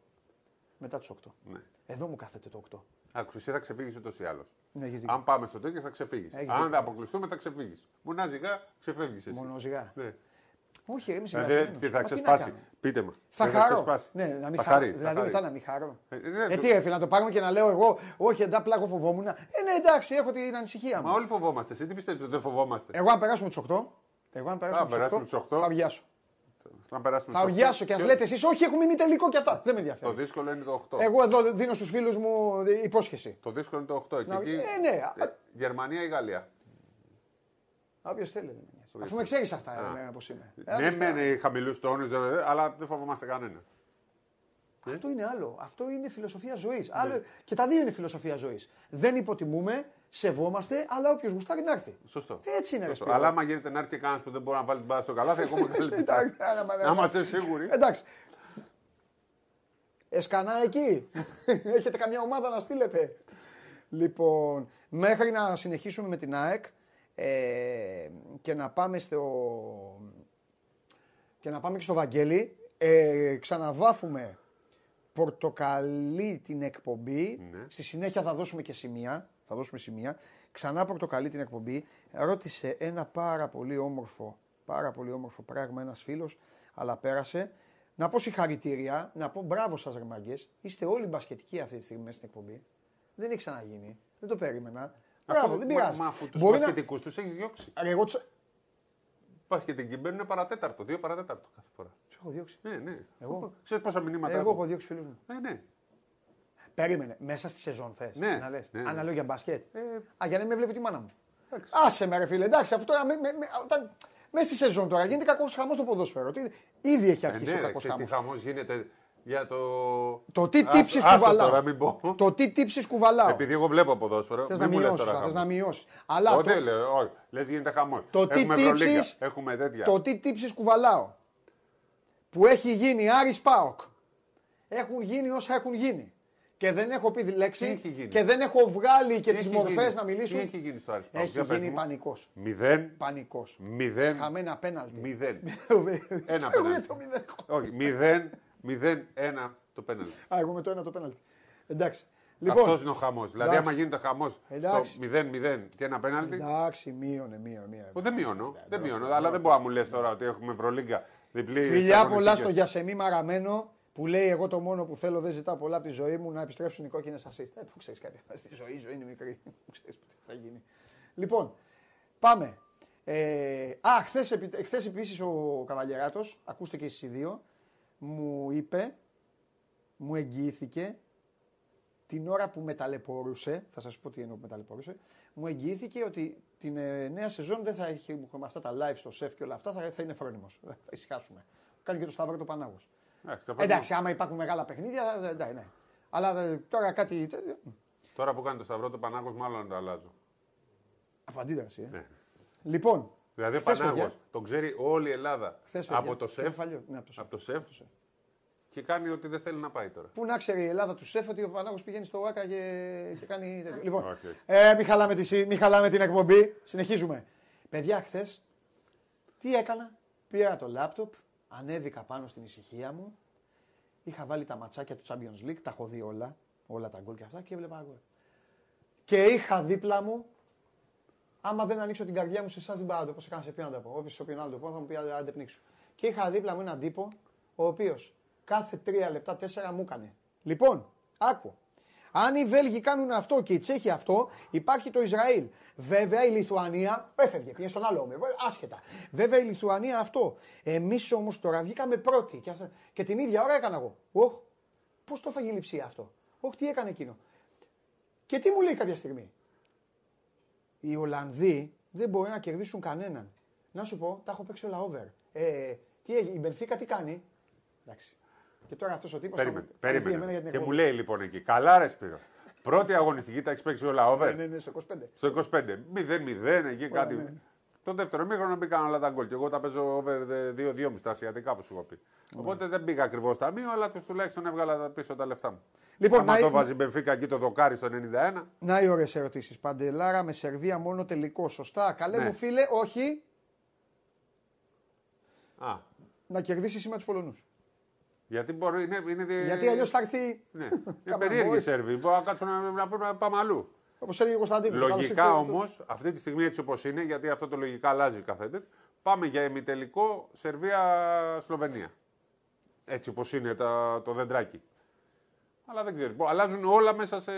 [SPEAKER 1] Μετά του 8.
[SPEAKER 2] Ναι.
[SPEAKER 1] Εδώ μου κάθεται το 8.
[SPEAKER 2] Άκουσες, εσύ θα ξεφύγεις ούτως ή άλλως.
[SPEAKER 1] Ναι, έχεις δίκιο.
[SPEAKER 2] Αν πάμε στο τέτοιο θα ξεφύγεις.
[SPEAKER 1] Έχεις
[SPEAKER 2] Αν
[SPEAKER 1] δίκιο.
[SPEAKER 2] δεν αποκλειστούμε θα ξεφύγεις. Μονά ζυγά ξεφεύγεις εσύ.
[SPEAKER 1] Μονοζυγά.
[SPEAKER 2] Ναι.
[SPEAKER 1] Όχι, εμείς
[SPEAKER 2] Δηλαδή τι θα ξεσπάσει. Πείτε μου.
[SPEAKER 1] Θα
[SPEAKER 2] Δεν
[SPEAKER 1] χαρώ.
[SPEAKER 2] ξεσπάσει.
[SPEAKER 1] Ναι, να μην
[SPEAKER 2] θα
[SPEAKER 1] χαρώ.
[SPEAKER 2] χαρείς, θα
[SPEAKER 1] Δηλαδή
[SPEAKER 2] χαρείς.
[SPEAKER 1] μετά να μην χαρώ.
[SPEAKER 2] Ε, ναι,
[SPEAKER 1] Ε,
[SPEAKER 2] το-
[SPEAKER 1] τι έφυγε να το πάρουμε και να λέω εγώ, Όχι, εντά απλά εγώ φοβόμουν. Ε, ναι, εντάξει, έχω την ανησυχία μου.
[SPEAKER 2] Μα όλοι φοβόμαστε. Εσύ τι πιστεύεις ότι δεν φοβόμαστε;
[SPEAKER 1] Εγώ αν περάσουμε τους 8, εγώ αν περάσουμε
[SPEAKER 2] περάσουμε
[SPEAKER 1] του
[SPEAKER 2] τους
[SPEAKER 1] 8,
[SPEAKER 2] οκτώ.
[SPEAKER 1] θα βιάσω.
[SPEAKER 2] Να περάσουμε
[SPEAKER 1] Θα
[SPEAKER 2] στο
[SPEAKER 1] οργιάσω και ας
[SPEAKER 2] Ποιο-
[SPEAKER 1] λέτε εσείς, Όχι, έχουμε μη τελικό και αυτά. Δεν με
[SPEAKER 2] Το
[SPEAKER 1] ενδιαφέρει.
[SPEAKER 2] δύσκολο είναι το 8.
[SPEAKER 1] Εγώ εδώ δίνω στους φίλους μου υπόσχεση.
[SPEAKER 2] Το δύσκολο είναι το 8. Και
[SPEAKER 1] Να-
[SPEAKER 2] εκεί,
[SPEAKER 1] ε, ναι.
[SPEAKER 2] ε, Γερμανία ή Γαλλία;
[SPEAKER 1] Όποιος θέλει δεν με νοιάζει. Αφού με ξέρεις αυτά,
[SPEAKER 2] Α.
[SPEAKER 1] εμένα πώς είμαι. Ε,
[SPEAKER 2] Ναι,
[SPEAKER 1] άμα
[SPEAKER 2] μεν οι χαμηλούς τόνους, αλλά δεν φοβόμαστε κανένα.
[SPEAKER 1] Αυτό είναι άλλο. Αυτό είναι φιλοσοφία ζωής. Και τα δύο είναι φιλοσοφία ζωής. Δεν υποτιμούμε, σεβόμαστε, αλλά όποιος γουστάρει να έρθει.
[SPEAKER 2] Σωστό.
[SPEAKER 1] Έτσι είναι, ρε
[SPEAKER 2] Σωστό.
[SPEAKER 1] Σπύρο.
[SPEAKER 2] Αλλά άμα γίνεται να έρθει και κανένας που δεν μπορεί να βάλει την μπάλα στο καλάθι, ακόμα καλύτερα.
[SPEAKER 1] Εντάξει, άρα, μα,
[SPEAKER 2] Να είμαστε σίγουροι.
[SPEAKER 1] Εντάξει. Εσκανά εκεί. Έχετε καμιά ομάδα να στείλετε. Λοιπόν, μέχρι να συνεχίσουμε με την ΑΕΚ ε, και να πάμε στο και να πάμε και στο Βαγγέλη, ε, ξαναβάφουμε πορτοκαλί την εκπομπή.
[SPEAKER 2] Ναι.
[SPEAKER 1] Στη συνέχεια θα δώσουμε και σημεία. Θα δώσουμε σημεία. Ξανά πορτοκαλί την εκπομπή. Ρώτησε ένα πάρα πολύ όμορφο, πάρα πολύ όμορφο πράγμα ένας φίλος, αλλά πέρασε. Να πω συγχαρητήρια, να πω μπράβο σας ρε μάγκες. Είστε όλοι μπασκετικοί αυτή τη στιγμή μέσα στην εκπομπή. Δεν έχει ξαναγίνει. Δεν το περίμενα. Μπράβο,
[SPEAKER 2] Αφού-
[SPEAKER 1] δεν
[SPEAKER 2] μα-
[SPEAKER 1] πειράζει.
[SPEAKER 2] Μα αφού τους
[SPEAKER 1] Μπορεί να...
[SPEAKER 2] πασχετικού τους έχεις διώξει.
[SPEAKER 1] Ρε, Εγώ τους...
[SPEAKER 2] Πασχετικοί μπαίνουν παρατέταρτο, δύο παρατέταρτο κάθε φορά.
[SPEAKER 1] Τους έχω διώξει.
[SPEAKER 2] Ναι, ναι.
[SPEAKER 1] Εγώ;
[SPEAKER 2] Ξέρεις πόσα μηνύματα
[SPEAKER 1] Εγώ
[SPEAKER 2] έχω;
[SPEAKER 1] έχω διώξει φίλους μου.
[SPEAKER 2] Ναι, ναι.
[SPEAKER 1] Περίμενε, μέσα στη σεζόν θες.
[SPEAKER 2] Ναι,
[SPEAKER 1] να λες.
[SPEAKER 2] ναι, ναι.
[SPEAKER 1] Αναλόγια μπασκετ.
[SPEAKER 2] Ε,
[SPEAKER 1] Α, για να μην με βλέπει τη μάνα μου. Άσε με, ρε φίλε, εντάξει, αυτό τώρα. Με, με, με, όταν, μέσα στη σεζόν τώρα γίνεται κακός χαμός στο ποδόσφαιρο. Τι, ήδη έχει
[SPEAKER 2] Ε,
[SPEAKER 1] αρχίσει
[SPEAKER 2] ναι,
[SPEAKER 1] ο
[SPEAKER 2] ρε,
[SPEAKER 1] κακός
[SPEAKER 2] ξέρεις τι
[SPEAKER 1] χαμός.
[SPEAKER 2] χαμός γίνεται για το...
[SPEAKER 1] Το τι
[SPEAKER 2] Άστο-
[SPEAKER 1] τύψεις
[SPEAKER 2] άστο
[SPEAKER 1] κουβαλάω.
[SPEAKER 2] τώρα, μην πω.
[SPEAKER 1] Το τι τύψεις κουβαλάω.
[SPEAKER 2] Επειδή εγώ βλέπω ποδόσφαιρο,
[SPEAKER 1] Θες
[SPEAKER 2] μην
[SPEAKER 1] να
[SPEAKER 2] μου λες
[SPEAKER 1] μειώσεις.
[SPEAKER 2] τώρα
[SPEAKER 1] Θες να
[SPEAKER 2] χαμός.
[SPEAKER 1] μειώσεις. Αλλά
[SPEAKER 2] Όχι,
[SPEAKER 1] το,
[SPEAKER 2] δεν λέω, όχι. Λες γίνεται χαμός.
[SPEAKER 1] το τι
[SPEAKER 2] Έχουμε Ευρωλίγκα,
[SPEAKER 1] τύψεις-
[SPEAKER 2] Έχουμε τέτοια.
[SPEAKER 1] το τι τύψεις κουβαλάω. Που έχει γίνει Άρης Πάοκ. Έχουν γίνει όσα έχουν γίνει. Και δεν έχω πει
[SPEAKER 2] Τι
[SPEAKER 1] λέξη
[SPEAKER 2] έχει γίνει;
[SPEAKER 1] και δεν έχω βγάλει και
[SPEAKER 2] Τι
[SPEAKER 1] τις
[SPEAKER 2] έχει
[SPEAKER 1] μορφές
[SPEAKER 2] γίνει;
[SPEAKER 1] να μιλήσουν.
[SPEAKER 2] Τι έχει γίνει στο Άρης Πάοκ,
[SPEAKER 1] Έχει
[SPEAKER 2] για πες
[SPEAKER 1] γίνει
[SPEAKER 2] μου.
[SPEAKER 1] πανικός.
[SPEAKER 2] Μηδέν,
[SPEAKER 1] Πανικός.
[SPEAKER 2] μηδέν,
[SPEAKER 1] Χαμένα πέναλτι.
[SPEAKER 2] μηδέν.
[SPEAKER 1] Ένα
[SPEAKER 2] πέναλτι.
[SPEAKER 1] Το μηδέν.
[SPEAKER 2] Όχι, μηδέν, μηδέν, ένα το πέναλτι.
[SPEAKER 1] Α, εγώ με το ένα το πέναλτι. Εντάξει.
[SPEAKER 2] Λοιπόν,
[SPEAKER 1] Λοιπόν,
[SPEAKER 2] Αυτός είναι ο χαμός. Δηλαδή,
[SPEAKER 1] εντάξει.
[SPEAKER 2] άμα γίνεται χαμός στο
[SPEAKER 1] Εντάξει.
[SPEAKER 2] 0-0 και ένα πέναλτι.
[SPEAKER 1] εντάξει, μείωνε, μείωνε. μείωνε.
[SPEAKER 2] Ο, δεν μειώνω, δεν μειώνω. Αλλά δεν μπορεί να μου λες τώρα ότι έχουμε Ευρωλίγκα διπλή.
[SPEAKER 1] Φιλιά
[SPEAKER 2] στις
[SPEAKER 1] πολλά στο
[SPEAKER 2] αγωνιστικές.
[SPEAKER 1] Γιασεμί Μαραμένο που λέει: Εγώ το μόνο που θέλω δεν ζητάω πολλά από τη ζωή μου να επιστρέψουν οι κόκκινες assist. Ε, πού ξέρεις κάτι. Στη ζωή, η ζωή είναι μικρή. Πού ξέρεις τι θα γίνει. Λοιπόν, πάμε. Ε, α, χθες επίσης ο Καβαλιεράτος, ακούστε και εσείς οι δύο, μου είπε, μου εγγυήθηκε την ώρα που με ταλαιπωρούσε, θα σας πω τι εννοώ που με ταλαιπωρούσε, μου εγγυήθηκε ότι την ε, νέα σεζόν δεν θα έχει με αυτά τα live στο σεφ και όλα αυτά, θα, θα είναι φρόνιμος. Θα ησυχάσουμε. Κάνει και το Σταύρο το Πανάγος.
[SPEAKER 2] Εντάξει, τα
[SPEAKER 1] Εντάξει, άμα υπάρχουν μεγάλα παιχνίδια, θα- εντάξει, ναι. Αλλά ε, τώρα κάτι. ε,
[SPEAKER 2] Τώρα που κάνει το Σταυρό το Πανάγος, μάλλον να το αλλάζω.
[SPEAKER 1] Από αντίδραση. Ε.
[SPEAKER 2] Ναι.
[SPEAKER 1] Λοιπόν,
[SPEAKER 2] Δηλαδή ο
[SPEAKER 1] Χθες,
[SPEAKER 2] Πανάγος
[SPEAKER 1] παιδιά.
[SPEAKER 2] τον ξέρει όλη η Ελλάδα
[SPEAKER 1] χθες,
[SPEAKER 2] από
[SPEAKER 1] παιδιά,
[SPEAKER 2] το σεφ.
[SPEAKER 1] κεφαλιό, ναι, από το σεφ.
[SPEAKER 2] Από το σεφ και κάνει ότι δεν θέλει να πάει τώρα.
[SPEAKER 1] Πού να ξέρει η Ελλάδα του σεφ ότι ο Πανάγος πηγαίνει στο ΟΑΚΑ και, και κάνει τέτοιο. Λοιπόν,
[SPEAKER 2] Όχι, όχι.
[SPEAKER 1] ε, μην, χαλάμε τη, συ- μην χαλάμε την εκπομπή. Συνεχίζουμε. Παιδιά, χθες τι έκανα; Πήρα το λάπτοπ, ανέβηκα πάνω στην ησυχία μου. Είχα βάλει τα ματσάκια του Champions League, τα έχω δει όλα, όλα τα γκολ και αυτά και έβλεπα γκολ. Και είχα δίπλα μου, άμα δεν ανοίξω την καρδιά μου σε εσάς δεν πάω, πώ έκανα σε ποιον να το πω. Όποιος σε όποιον άλλο το πω θα μου πει άντε πνίξου. Και είχα δίπλα μου έναν τύπο, ο οποίος κάθε τρία λεπτά, τέσσερα μου έκανε. Λοιπόν, άκου. Αν οι Βέλγοι κάνουν αυτό και οι Τσέχοι αυτό, υπάρχει το Ισραήλ. Βέβαια η Λιθουανία έφευγε, πήγε στον άλλο όμιλο. Άσχετα. Βέβαια η Λιθουανία αυτό. Εμείς όμως τώρα βγήκαμε πρώτοι. Και, αυτά- και την ίδια ώρα έκανα εγώ. Οχ, πώς το έφαγε η λειψία αυτό; Οχ, τι έκανε εκείνο; Και τι μου λέει κάποια στιγμή; Οι Ολλανδοί δεν μπορεί να κερδίσουν κανέναν. Να σου πω, τα έχω παίξει όλα over. Ε, τι έγινε, η Μπενφίκα τι κάνει; Εντάξει. Και τώρα αυτός ο τύπος.
[SPEAKER 2] Περίμενε. περίμενε. Και μου λέει λοιπόν εκεί, καλά ρε Σπύρο. Πρώτη αγωνιστική τα έχεις παίξει όλα over;
[SPEAKER 1] Ναι, ναι, ναι, στο 25.
[SPEAKER 2] Στο 25. 0-0 εκεί κάτι.
[SPEAKER 1] ναι.
[SPEAKER 2] Το δεύτερο μήχρονο μπήκαν όλα τα γκολ. Και εγώ τα παίζω over 2-2 στα ασιατικά που σου είχα πει.
[SPEAKER 1] Ναι.
[SPEAKER 2] Οπότε δεν πήγα ακριβώς ταμείο, αλλά τους τουλάχιστον έβγαλα τα πίσω τα λεφτά μου.
[SPEAKER 1] Λοιπόν,
[SPEAKER 2] Άμα
[SPEAKER 1] να-
[SPEAKER 2] το βάζει η Μπενφίκα εκεί το δοκάρι στο 91.
[SPEAKER 1] Να οι ωραίες ερωτήσεις. Παντελάρα με Σερβία μόνο τελικό. Σωστά. Καλέ
[SPEAKER 2] Ναι.
[SPEAKER 1] μου φίλε, όχι
[SPEAKER 2] Α,
[SPEAKER 1] να κερδίσεις σήμερα τους Πολωνούς.
[SPEAKER 2] Γιατί μπορεί. Είναι, είναι,
[SPEAKER 1] Γιατί αλλιώς θα έρθει.
[SPEAKER 2] Ναι, είναι
[SPEAKER 1] Κάμα
[SPEAKER 2] περίεργοι οι
[SPEAKER 1] μπορεί.
[SPEAKER 2] Σέρβοι. Μπορεί να κάτσουν να, να, πούμε, να πάμε αλλού.
[SPEAKER 1] Όπως έλεγε ο Κωνσταντίνο.
[SPEAKER 2] Λογικά όμως, αυτή τη στιγμή έτσι όπως είναι, γιατί αυτό το λογικά αλλάζει κάθε τέτοιο, πάμε για ημιτελικό Σερβία-Σλοβενία. Έτσι όπως είναι τα, το δεντράκι. Αλλά δεν ξέρω. Μπο- Αλλάζουν όλα μέσα σε.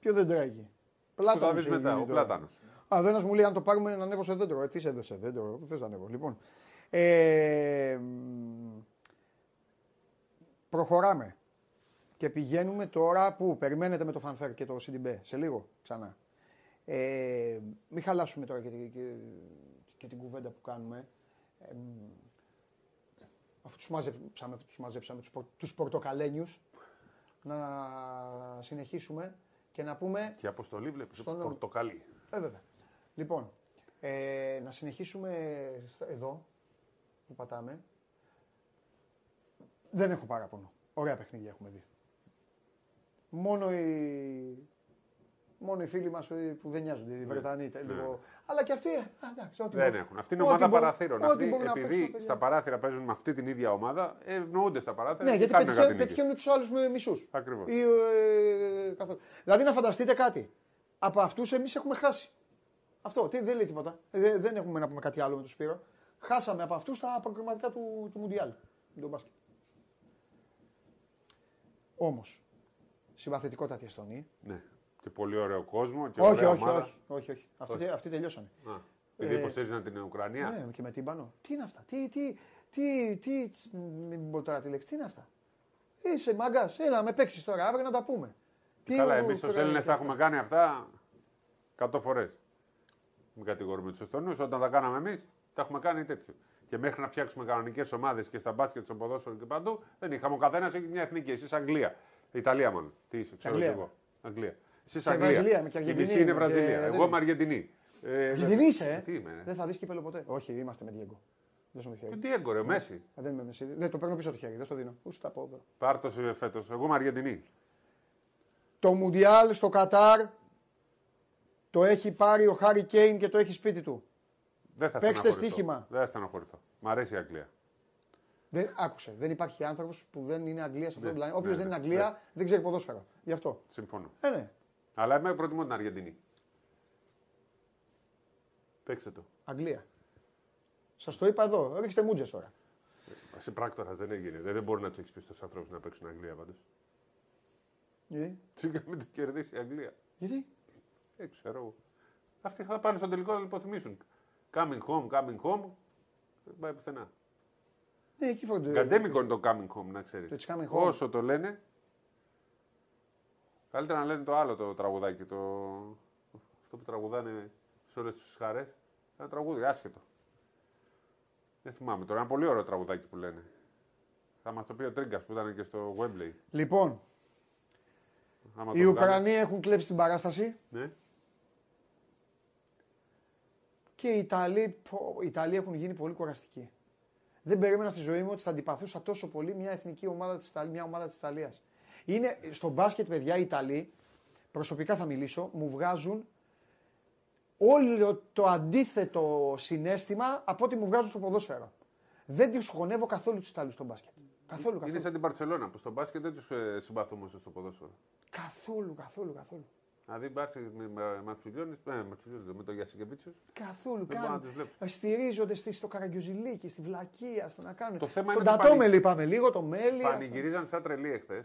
[SPEAKER 1] Ποιο δεν τρέχει.
[SPEAKER 2] Που θα
[SPEAKER 1] Πλάτανο.
[SPEAKER 2] δεις μετά, ο Πλάτανο.
[SPEAKER 1] Α, δεν μου λέει αν το πάρουμε να ανέβω σε δέντρο. Ε, τι σε έδωσε δέντρο, πού θες να ανέβω. Λοιπόν, ε, μ, προχωράμε και πηγαίνουμε τώρα που περιμένετε με το φανφέρ και το CDB σε λίγο ξανά. Ε, μην χαλάσουμε τώρα και, τη- και, και την κουβέντα που κάνουμε. Ε, μ, αφού τους μαζέψαμε, τους μαζέψαμε τους, πορ- τους πορτοκαλένιους, να συνεχίσουμε και να πούμε
[SPEAKER 2] Και η αποστολή βλέπεις.
[SPEAKER 1] Στον-
[SPEAKER 2] Πορτοκαλί.
[SPEAKER 1] ε, βέβαια. Λοιπόν, ε, να συνεχίσουμε στο- εδώ που πατάμε. Δεν έχω παράπονο. Ωραία παιχνίδια έχουμε δει. Μόνο η, Μόνο οι φίλοι μας που δεν νοιάζονται, οι Βρετανοί. τε- Λίγο... Αλλά και αυτοί. Α, εντάξει, ό,τι
[SPEAKER 2] Ναι. Δεν
[SPEAKER 1] μπορούν.
[SPEAKER 2] έχουν. Αυτή είναι
[SPEAKER 1] Ό,τι
[SPEAKER 2] ομάδα
[SPEAKER 1] μπορούν-
[SPEAKER 2] παραθύρων.
[SPEAKER 1] ό,τι
[SPEAKER 2] Αυτοί,
[SPEAKER 1] μπορούν να
[SPEAKER 2] επειδή
[SPEAKER 1] παίξουν, παιδιά.
[SPEAKER 2] στα παράθυρα παίζουν με αυτή την ίδια ομάδα, ε, ευνοούνται στα παράθυρα.
[SPEAKER 1] Ναι,
[SPEAKER 2] και
[SPEAKER 1] γιατί
[SPEAKER 2] κάνουν
[SPEAKER 1] πετυχαίνουν,
[SPEAKER 2] κάτι νίκες.
[SPEAKER 1] πετυχαίνουν τους άλλους με μισούς.
[SPEAKER 2] Ακριβώς.
[SPEAKER 1] Ε, καθόλου. δηλαδή να φανταστείτε κάτι. Από αυτούς εμείς έχουμε χάσει. Αυτό τι, δεν λέει τίποτα. Ε, δεν- δεν έχουμε να πούμε κάτι άλλο με τον Σπύρο. Χάσαμε από αυτούς τα προκριματικά του, του Μουντιάλ. με τον μπάσκετ. Όμως, συμπαθητικότατη Εστονή.
[SPEAKER 2] Ναι. Και πολύ ωραίο κόσμο. Και
[SPEAKER 1] Όχι,
[SPEAKER 2] ωραία
[SPEAKER 1] όχι,
[SPEAKER 2] ομάδα.
[SPEAKER 1] όχι, όχι, όχι. Αυτοί, αυτοί τελειώσανε.
[SPEAKER 2] Α, επειδή
[SPEAKER 1] Ε,
[SPEAKER 2] υποστήριζαν την Ουκρανία.
[SPEAKER 1] Ναι, και με τύμπανο. Τι είναι αυτά. Τι, τι, τι, τι, τσι, μην πω τώρα τη λέξη. Τι είναι αυτά. Είσαι μάγκας. Έλα, με παίξεις τώρα. Αύριο να τα πούμε. Τι
[SPEAKER 2] Καλά,
[SPEAKER 1] ο-
[SPEAKER 2] εμείς ως
[SPEAKER 1] Ουκρανία
[SPEAKER 2] Έλληνες
[SPEAKER 1] και
[SPEAKER 2] τα
[SPEAKER 1] αυτά.
[SPEAKER 2] έχουμε κάνει αυτά 100 φορές. Μην κατηγορούμε τους Εστονούς. Όταν τα κάναμε εμείς, τα έχουμε κάνει τέτοιο. Και μέχρι να φτιάξουμε κανονικές ομάδες και στα μπάσκετ, στο ποδόσφαιρο και παντού, δεν είχαμε. Ο καθένας έχει μια εθνική. Εσείς Αγγλία. Ιταλία μόνο. Τι είσαι, ξέρω
[SPEAKER 1] Αγγλία.
[SPEAKER 2] κι εγώ. Αγγλία. Εσείς
[SPEAKER 1] Και
[SPEAKER 2] Αγγλία.
[SPEAKER 1] Βραζιλία, είμαι και
[SPEAKER 2] Η
[SPEAKER 1] Αργεντινή
[SPEAKER 2] μισή είναι
[SPEAKER 1] είμαι και
[SPEAKER 2] Βραζιλία.
[SPEAKER 1] δεν-
[SPEAKER 2] Εγώ είμαι Αργεντινή. Ε,
[SPEAKER 1] Αργεντινή είσαι, ε;
[SPEAKER 2] Τι είμαι, ρε.
[SPEAKER 1] Δεν θα δεις κύπελο ποτέ. Όχι, είμαστε με Diego. Δεν σου το χέρι.
[SPEAKER 2] Τι έγκορε, Μέση.
[SPEAKER 1] Ε, Δεν είμαι με εσύ. Δεν το παίρνω πίσω το χέρι. Δεν στο δίνω. Ούτε τα πω.
[SPEAKER 2] Πάρτο φέτος. Εγώ είμαι Αργεντινή.
[SPEAKER 1] Το Μουντιάλ στο Κατάρ το έχει πάρει ο Χάρι Κέιν και το έχει σπίτι του.
[SPEAKER 2] Δεν θα
[SPEAKER 1] Παίξτε
[SPEAKER 2] στεναχωρηθώ.
[SPEAKER 1] στοίχημα.
[SPEAKER 2] Δεν θα στεναχωρηθώ. Μ' αρέσει η Αγγλία.
[SPEAKER 1] Δεν, άκουσε. Δεν υπάρχει άνθρωπος που δεν είναι Αγγλίας σε αυτόν τον
[SPEAKER 2] Ναι,
[SPEAKER 1] πλανήτη. Όποιος
[SPEAKER 2] ναι,
[SPEAKER 1] δεν είναι
[SPEAKER 2] ναι,
[SPEAKER 1] Αγγλία δεν ξέρει ποδόσφαιρο. Γι' αυτό.
[SPEAKER 2] Συμφωνώ.
[SPEAKER 1] Ε, ναι.
[SPEAKER 2] Αλλά εμένα προτιμώ την Αργεντινή. Παίξτε το.
[SPEAKER 1] Αγγλία. Σας το είπα εδώ. Ρίξτε μούτζες τώρα.
[SPEAKER 2] Σε πράκτορα δεν έγινε. Δεν, δεν μπορεί να τους έχεις πει στου ανθρώπους να παίξουν Αγγλία πάντως.
[SPEAKER 1] Γιατί;
[SPEAKER 2] Σίγουρα μην το κερδίσει η Αγγλία.
[SPEAKER 1] Γιατί;
[SPEAKER 2] Δεν ξέρω εγώ. Αυτοί θα πάνε στον τελικό να υποθυμίσουν. Coming home, coming home. Δεν πάει πουθενά.
[SPEAKER 1] Ναι, εκεί φροντίζει.
[SPEAKER 2] Καντέμικο είναι το coming home, να ξέρεις.
[SPEAKER 1] Το it's coming home.
[SPEAKER 2] Όσο το λένε. Καλύτερα να λένε το άλλο το τραγουδάκι. Το... Αυτό που τραγουδάνε σε όλες τις χαρές. Ένα τραγούδι, άσχετο. Δεν θυμάμαι τώρα. Ένα πολύ ωραίο τραγουδάκι που λένε. Θα μας το πει ο Τρίγκας που ήταν και στο Wembley.
[SPEAKER 1] Λοιπόν,
[SPEAKER 2] Άμα
[SPEAKER 1] οι
[SPEAKER 2] το
[SPEAKER 1] Ουκρανοί έχουν κλέψει την παράσταση
[SPEAKER 2] βγάλεις. Ναι.
[SPEAKER 1] Και οι Ιταλοί, πω, οι Ιταλοί έχουν γίνει πολύ κουραστικοί. Δεν περίμενα στη ζωή μου ότι θα αντιπαθούσα τόσο πολύ μια εθνική ομάδα της, Ιταλίας, μια ομάδα της Ιταλίας. Είναι, στο μπάσκετ, παιδιά, οι Ιταλοί, προσωπικά θα μιλήσω, μου βγάζουν όλο το αντίθετο συνέστημα από ό,τι μου βγάζουν στο ποδόσφαιρο. Δεν τους χωνεύω καθόλου τους Ιταλούς στο μπάσκετ. Καθόλου,
[SPEAKER 2] Είναι
[SPEAKER 1] καθόλου.
[SPEAKER 2] σαν την Παρσελώνα που στο μπάσκετ δεν τους ε, συμπαθούμε όσο στο ποδόσφαιρο.
[SPEAKER 1] Καθόλου, καθόλου, καθόλου.
[SPEAKER 2] Δηλαδή υπάρχει με, με Μαξουλιώνης, με, Μαξουλιώνης, με τον Γιασικεβίτσιος.
[SPEAKER 1] Καθόλου.
[SPEAKER 2] Δεν μπορώ να τους
[SPEAKER 1] Κάνουν.
[SPEAKER 2] βλέπω.
[SPEAKER 1] Στηρίζονται στη, στο Καραγκιουζιλίκι, στη Βλακία, στο να κάνουν.
[SPEAKER 2] Το θέμα
[SPEAKER 1] τον
[SPEAKER 2] είναι ότι
[SPEAKER 1] Τατόμελ είπαμε λίγο, το Μέλι.
[SPEAKER 2] Πανηγυρίζαν σαν τρελή εχθές.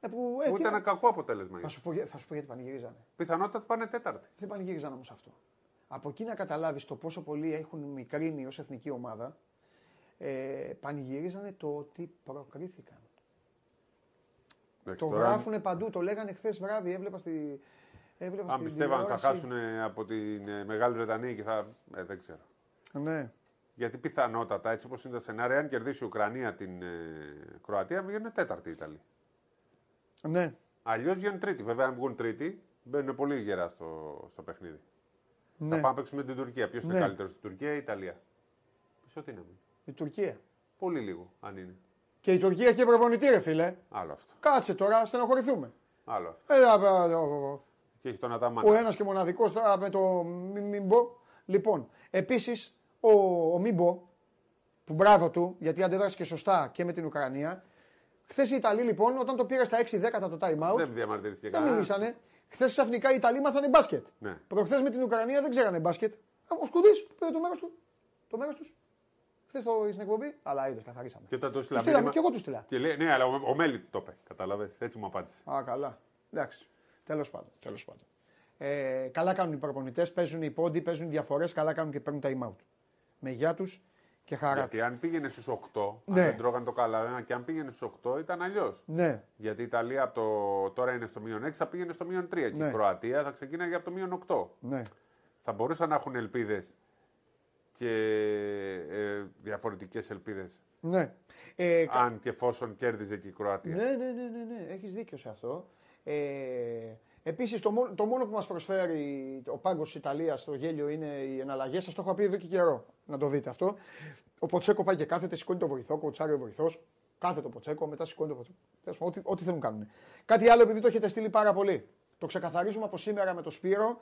[SPEAKER 1] Ε, που, ε,
[SPEAKER 2] Που
[SPEAKER 1] τι
[SPEAKER 2] ήταν
[SPEAKER 1] να-
[SPEAKER 2] ένα κακό αποτέλεσμα.
[SPEAKER 1] θα, σου πω, για- θα σου πω γιατί πανηγυρίζανε.
[SPEAKER 2] Πιθανότατα πάνε τέταρτη.
[SPEAKER 1] Δεν πανηγύριζαν όμως αυτό. Από εκεί να καταλάβεις το πόσο πολύ έχουν μικρύνει ως εθνική ομάδα, ε, πανηγυρίζανε το ότι προκρίθηκαν.
[SPEAKER 2] Εντάξει,
[SPEAKER 1] Το
[SPEAKER 2] τώρα,
[SPEAKER 1] γράφουν παντού, το λέγανε χθες βράδυ, έβλεπα στη. Έβλεπα
[SPEAKER 2] Αν
[SPEAKER 1] στη
[SPEAKER 2] πιστεύαν θα
[SPEAKER 1] τηλεόραση.
[SPEAKER 2] χάσουν ε, από την ε, Μεγάλη Βρετανία και θα. Ε, δεν ξέρω.
[SPEAKER 1] Ναι.
[SPEAKER 2] Γιατί πιθανότατα, έτσι όπως είναι τα σενάρια, αν κερδίσει η Ουκρανία την ε, Κροατία, βγαίνουν τέταρτη η Ιταλία.
[SPEAKER 1] ναι.
[SPEAKER 2] Αλλιώς βγαίνουν τρίτη. Βέβαια, αν βγουν τρίτη, μπαίνουν πολύ γερά στο, στο παιχνίδι. Θα
[SPEAKER 1] ναι.
[SPEAKER 2] πάμε να παίξουμε την Τουρκία. Ποιος
[SPEAKER 1] Ναι.
[SPEAKER 2] είναι καλύτερος στην Τουρκία ή η Ιταλία; Πίσω τι είναι.
[SPEAKER 1] Η Τουρκία.
[SPEAKER 2] Πολύ λίγο, αν είναι.
[SPEAKER 1] Και η Τουρκία έχει προπονητή, ρε φίλε.
[SPEAKER 2] Άλλο αυτό.
[SPEAKER 1] Κάτσε τώρα, στενοχωρηθούμε.
[SPEAKER 2] Άλλο αυτό.
[SPEAKER 1] Ε, α, α, α, α, α.
[SPEAKER 2] Και έχει τον Αταμάνα.
[SPEAKER 1] Ο ένας και μοναδικός τώρα με το μη- μην πω. Λοιπόν, επίσης ο, ο Μίμπο, που μπράβο του, γιατί αντέδρασε και σωστά και με την Ουκρανία. Χθες οι Ιταλοί λοιπόν, όταν το πήρε στα 6 δέκατα το time out,
[SPEAKER 2] Δεν διαμαρτυρήθηκε
[SPEAKER 1] δεν
[SPEAKER 2] κανένας.
[SPEAKER 1] μιλήσανε. Χθες ξαφνικά οι Ιταλοί μάθανε μπάσκετ.
[SPEAKER 2] Ναι.
[SPEAKER 1] Προχθές με την Ουκρανία δεν ξέρανε μπάσκετ. Ο Σκουντής πήρε το μέρος του. Το μέρος τους. Χθες στην εκπομπή, αλλά είδες, καθαρίσαμε.
[SPEAKER 2] Και όταν το
[SPEAKER 1] Τους
[SPEAKER 2] στείλα
[SPEAKER 1] στείλαμε
[SPEAKER 2] μήνυμα-
[SPEAKER 1] και εγώ τους στείλα.
[SPEAKER 2] Και λέει, ναι, αλλά ο, ο Μέλη το είπε. Κατάλαβες. Έτσι μου απάντησε.
[SPEAKER 1] Α, καλά. Εντάξει. Τέλος πάντων. Τέλος πάντων. Ε, καλά κάνουν οι προπονητές, παίζουν οι πόντι, παίζουν διαφορές, καλά κάνουν και παίρνουν time out. Με γεια τους και χαρά.
[SPEAKER 2] Γιατί αν πήγαινε στους 8,
[SPEAKER 1] Ναι.
[SPEAKER 2] αν δεν τρώγαν το καλά, και αν πήγαινε στους 8 ήταν αλλιώς.
[SPEAKER 1] Ναι,
[SPEAKER 2] Γιατί η Ιταλία από το, τώρα είναι στο μείον 6, θα πήγαινε στο μείον 3. Και
[SPEAKER 1] Ναι.
[SPEAKER 2] η Κροατία θα ξεκίναγε από το μείον 8.
[SPEAKER 1] ναι.
[SPEAKER 2] Θα μπορούσαν να έχουν ελπίδες και ε, διαφορετικές ελπίδες.
[SPEAKER 1] ναι. Ε, κα-
[SPEAKER 2] Αν και εφόσον κέρδιζε και η Κροατία.
[SPEAKER 1] ναι, ναι, ναι, ναι, ναι. έχεις δίκιο σε αυτό. Ε, Επίσης, το, μόνο- το μόνο που μας προσφέρει ο πάγκος της Ιταλίας στο γέλιο είναι οι εναλλαγές. Σας το έχω πει εδώ και καιρό να το δείτε αυτό. Ο Ποτσέκο πάει και κάθεται, σηκώνει το βοηθό, κοτσάρει ο βοηθός. Κάθεται ο Ποτσέκο, μετά σηκώνει το Ποτσέκο. Τέλος πάντων, Ό,τι, ό,τι θέλουν κάνουν. Κάτι άλλο, επειδή το έχετε στείλει πάρα πολύ. Το ξεκαθαρίζουμε από σήμερα με το Σπύρο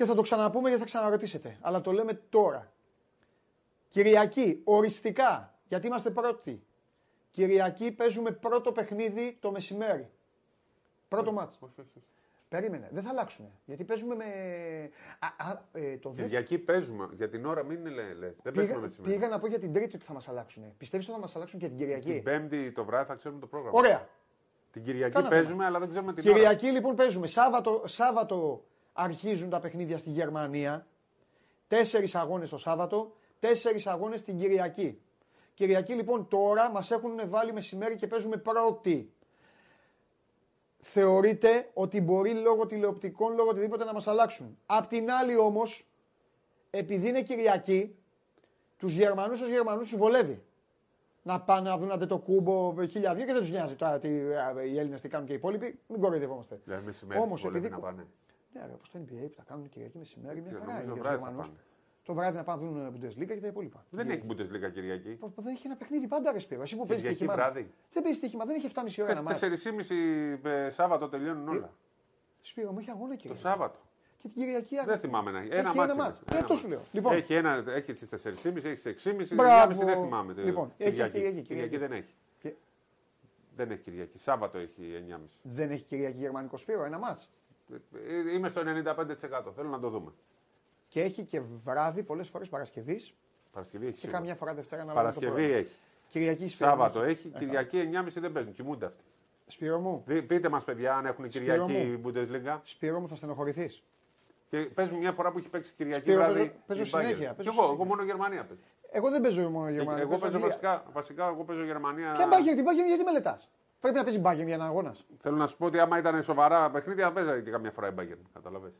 [SPEAKER 1] και θα το ξαναπούμε γιατί θα ξαναρωτήσετε. Αλλά το λέμε τώρα. Κυριακή, οριστικά, γιατί είμαστε πρώτοι. Κυριακή παίζουμε πρώτο παιχνίδι το μεσημέρι. Πρώτο μάτς.
[SPEAKER 2] Όχι, όχι, όχι.
[SPEAKER 1] Περίμενε, δεν θα αλλάξουν. Γιατί παίζουμε με. Α, α, ε, το δεύτερο.
[SPEAKER 2] Κυριακή παίζουμε. Για την ώρα μην λε. λες. Δεν
[SPEAKER 1] Πήγα,
[SPEAKER 2] παίζουμε μεσημέρι.
[SPEAKER 1] πήγα να πω για την Τρίτη ότι θα μας αλλάξουν. Πιστεύεις ότι θα μας αλλάξουν και την Κυριακή;
[SPEAKER 2] Την Πέμπτη το βράδυ θα ξέρουμε το πρόγραμμα.
[SPEAKER 1] Ωραία.
[SPEAKER 2] Την Κυριακή
[SPEAKER 1] Κάνα
[SPEAKER 2] παίζουμε,
[SPEAKER 1] θέμα.
[SPEAKER 2] αλλά δεν ξέρουμε την ώρα.
[SPEAKER 1] Κυριακή λοιπόν παίζουμε. Σάββατο, Σάββατο αρχίζουν τα παιχνίδια στη Γερμανία. Τέσσερις αγώνες το Σάββατο, τέσσερις αγώνες την Κυριακή. Κυριακή λοιπόν τώρα μας έχουν βάλει μεσημέρι και παίζουμε πρώτη. Θεωρείται ότι μπορεί λόγω τηλεοπτικών, λόγω οτιδήποτε να μας αλλάξουν. Απ' την άλλη όμως, επειδή είναι Κυριακή, τους Γερμανούς ω Γερμανούς τους βολεύει. Να πάνε να δουν άντε το κούμπο χίλια δύο και δεν τους νοιάζει τώρα τι, α, οι Έλληνες τι κάνουν και οι υπόλοιποι. Μην κοροϊδευόμαστε.
[SPEAKER 2] Δηλαδή μεσημέρι
[SPEAKER 1] Όμως,
[SPEAKER 2] βολεύει
[SPEAKER 1] επειδή-
[SPEAKER 2] να πάνε.
[SPEAKER 1] Ναι, ρε, όπως το NBA που τα κάνουν Κυριακή μεσημέρι, μια
[SPEAKER 2] Και
[SPEAKER 1] χαρά
[SPEAKER 2] νομίζω
[SPEAKER 1] είναι για του
[SPEAKER 2] βράδυ θα
[SPEAKER 1] Γερμανούς.
[SPEAKER 2] πάνε.
[SPEAKER 1] Το βράδυ να πάνε να δουν Bundesliga και τα υπόλοιπα.
[SPEAKER 2] Δεν έχει Bundesliga Κυριακή.
[SPEAKER 1] Πω, πω, Δεν έχει ένα παιχνίδι πάντα ρε Σπύρο. Εσύ που παίζεις
[SPEAKER 2] Κυριακή
[SPEAKER 1] στοίχημα.
[SPEAKER 2] βράδυ.
[SPEAKER 1] Δεν παίζεις στοίχημα, δεν έχει 7,5 ώρα να μάθεις.
[SPEAKER 2] 4,5 ε, Σάββατο τελειώνουν όλα.
[SPEAKER 1] Σπύρο μου έχει αγώνα
[SPEAKER 2] Το
[SPEAKER 1] Κυριακή.
[SPEAKER 2] Σάββατο.
[SPEAKER 1] Και την Κυριακή
[SPEAKER 2] Δεν θυμάμαι να έχει.
[SPEAKER 1] Έχει
[SPEAKER 2] Ένα
[SPEAKER 1] ένα
[SPEAKER 2] μάτσο.
[SPEAKER 1] μάτς.
[SPEAKER 2] είναι.
[SPEAKER 1] Ε,
[SPEAKER 2] Ένα
[SPEAKER 1] αυτό σου
[SPEAKER 2] μάτς.
[SPEAKER 1] λέω. Λοιπόν.
[SPEAKER 2] Έχει, ένα, έχει στι 4,5, έχεις στι 6,5,
[SPEAKER 1] Μπράβο.
[SPEAKER 2] 6,5 δεν θυμάμαι. το-
[SPEAKER 1] Λοιπόν, έχει
[SPEAKER 2] Κυριακή.
[SPEAKER 1] Κυριακή,
[SPEAKER 2] Κυριακή
[SPEAKER 1] Κυριακή.
[SPEAKER 2] δεν έχει.
[SPEAKER 1] Και-
[SPEAKER 2] Δεν έχει Κυριακή. Σάββατο έχει 9,5.
[SPEAKER 1] Δεν έχει Κυριακή Γερμανικό Σπύρο, ένα μάτς.
[SPEAKER 2] Ε, Είμαι στο 95%. Θέλω να το δούμε.
[SPEAKER 1] Και έχει και βράδυ πολλές φορές Παρασκευής
[SPEAKER 2] Παρασκευή έχει.
[SPEAKER 1] και
[SPEAKER 2] σίγουρα.
[SPEAKER 1] καμιά φορά Δευτέρα να βάλουμε το
[SPEAKER 2] Παρασκευή
[SPEAKER 1] πρωί.
[SPEAKER 2] έχει.
[SPEAKER 1] Κυριακή Σπύρο.
[SPEAKER 2] Σάββατο
[SPEAKER 1] μου.
[SPEAKER 2] έχει. Κυριακή 9,5 δεν παίζουν. Κοιμούνται αυτοί.
[SPEAKER 1] Σπύρο μου,
[SPEAKER 2] Δι- Πείτε μας, παιδιά, αν έχουν
[SPEAKER 1] Σπύρο
[SPEAKER 2] Κυριακή Bundesliga.
[SPEAKER 1] Σπύρο μου θα στενοχωρηθείς.
[SPEAKER 2] Και πες μου μια φορά που έχει παίξει Κυριακή
[SPEAKER 1] Σπύρο,
[SPEAKER 2] βράδυ.
[SPEAKER 1] παίζω- παίζω
[SPEAKER 2] η Bayern.
[SPEAKER 1] συνέχεια,
[SPEAKER 2] Κι
[SPEAKER 1] παίζω
[SPEAKER 2] εγώ,
[SPEAKER 1] συνέχεια.
[SPEAKER 2] εγώ μόνο Γερμανία παίζω.
[SPEAKER 1] Εγώ δεν παίζω μόνο Γερμανία.
[SPEAKER 2] εγώ παίζω βασικά, βασικά, εγώ παίζω Γερμανία.
[SPEAKER 1] Ποια μπάγκερ, την μπάγκερ γιατί μελετάς; Πρέπει να παίζει μπάγκερ για ένα αγώνας.
[SPEAKER 2] Θέλω να σου πω ότι άμα ήταν σοβαρά παιχνίδια θα παίζα και καμιά φορά η Bayern. Καταλαβες.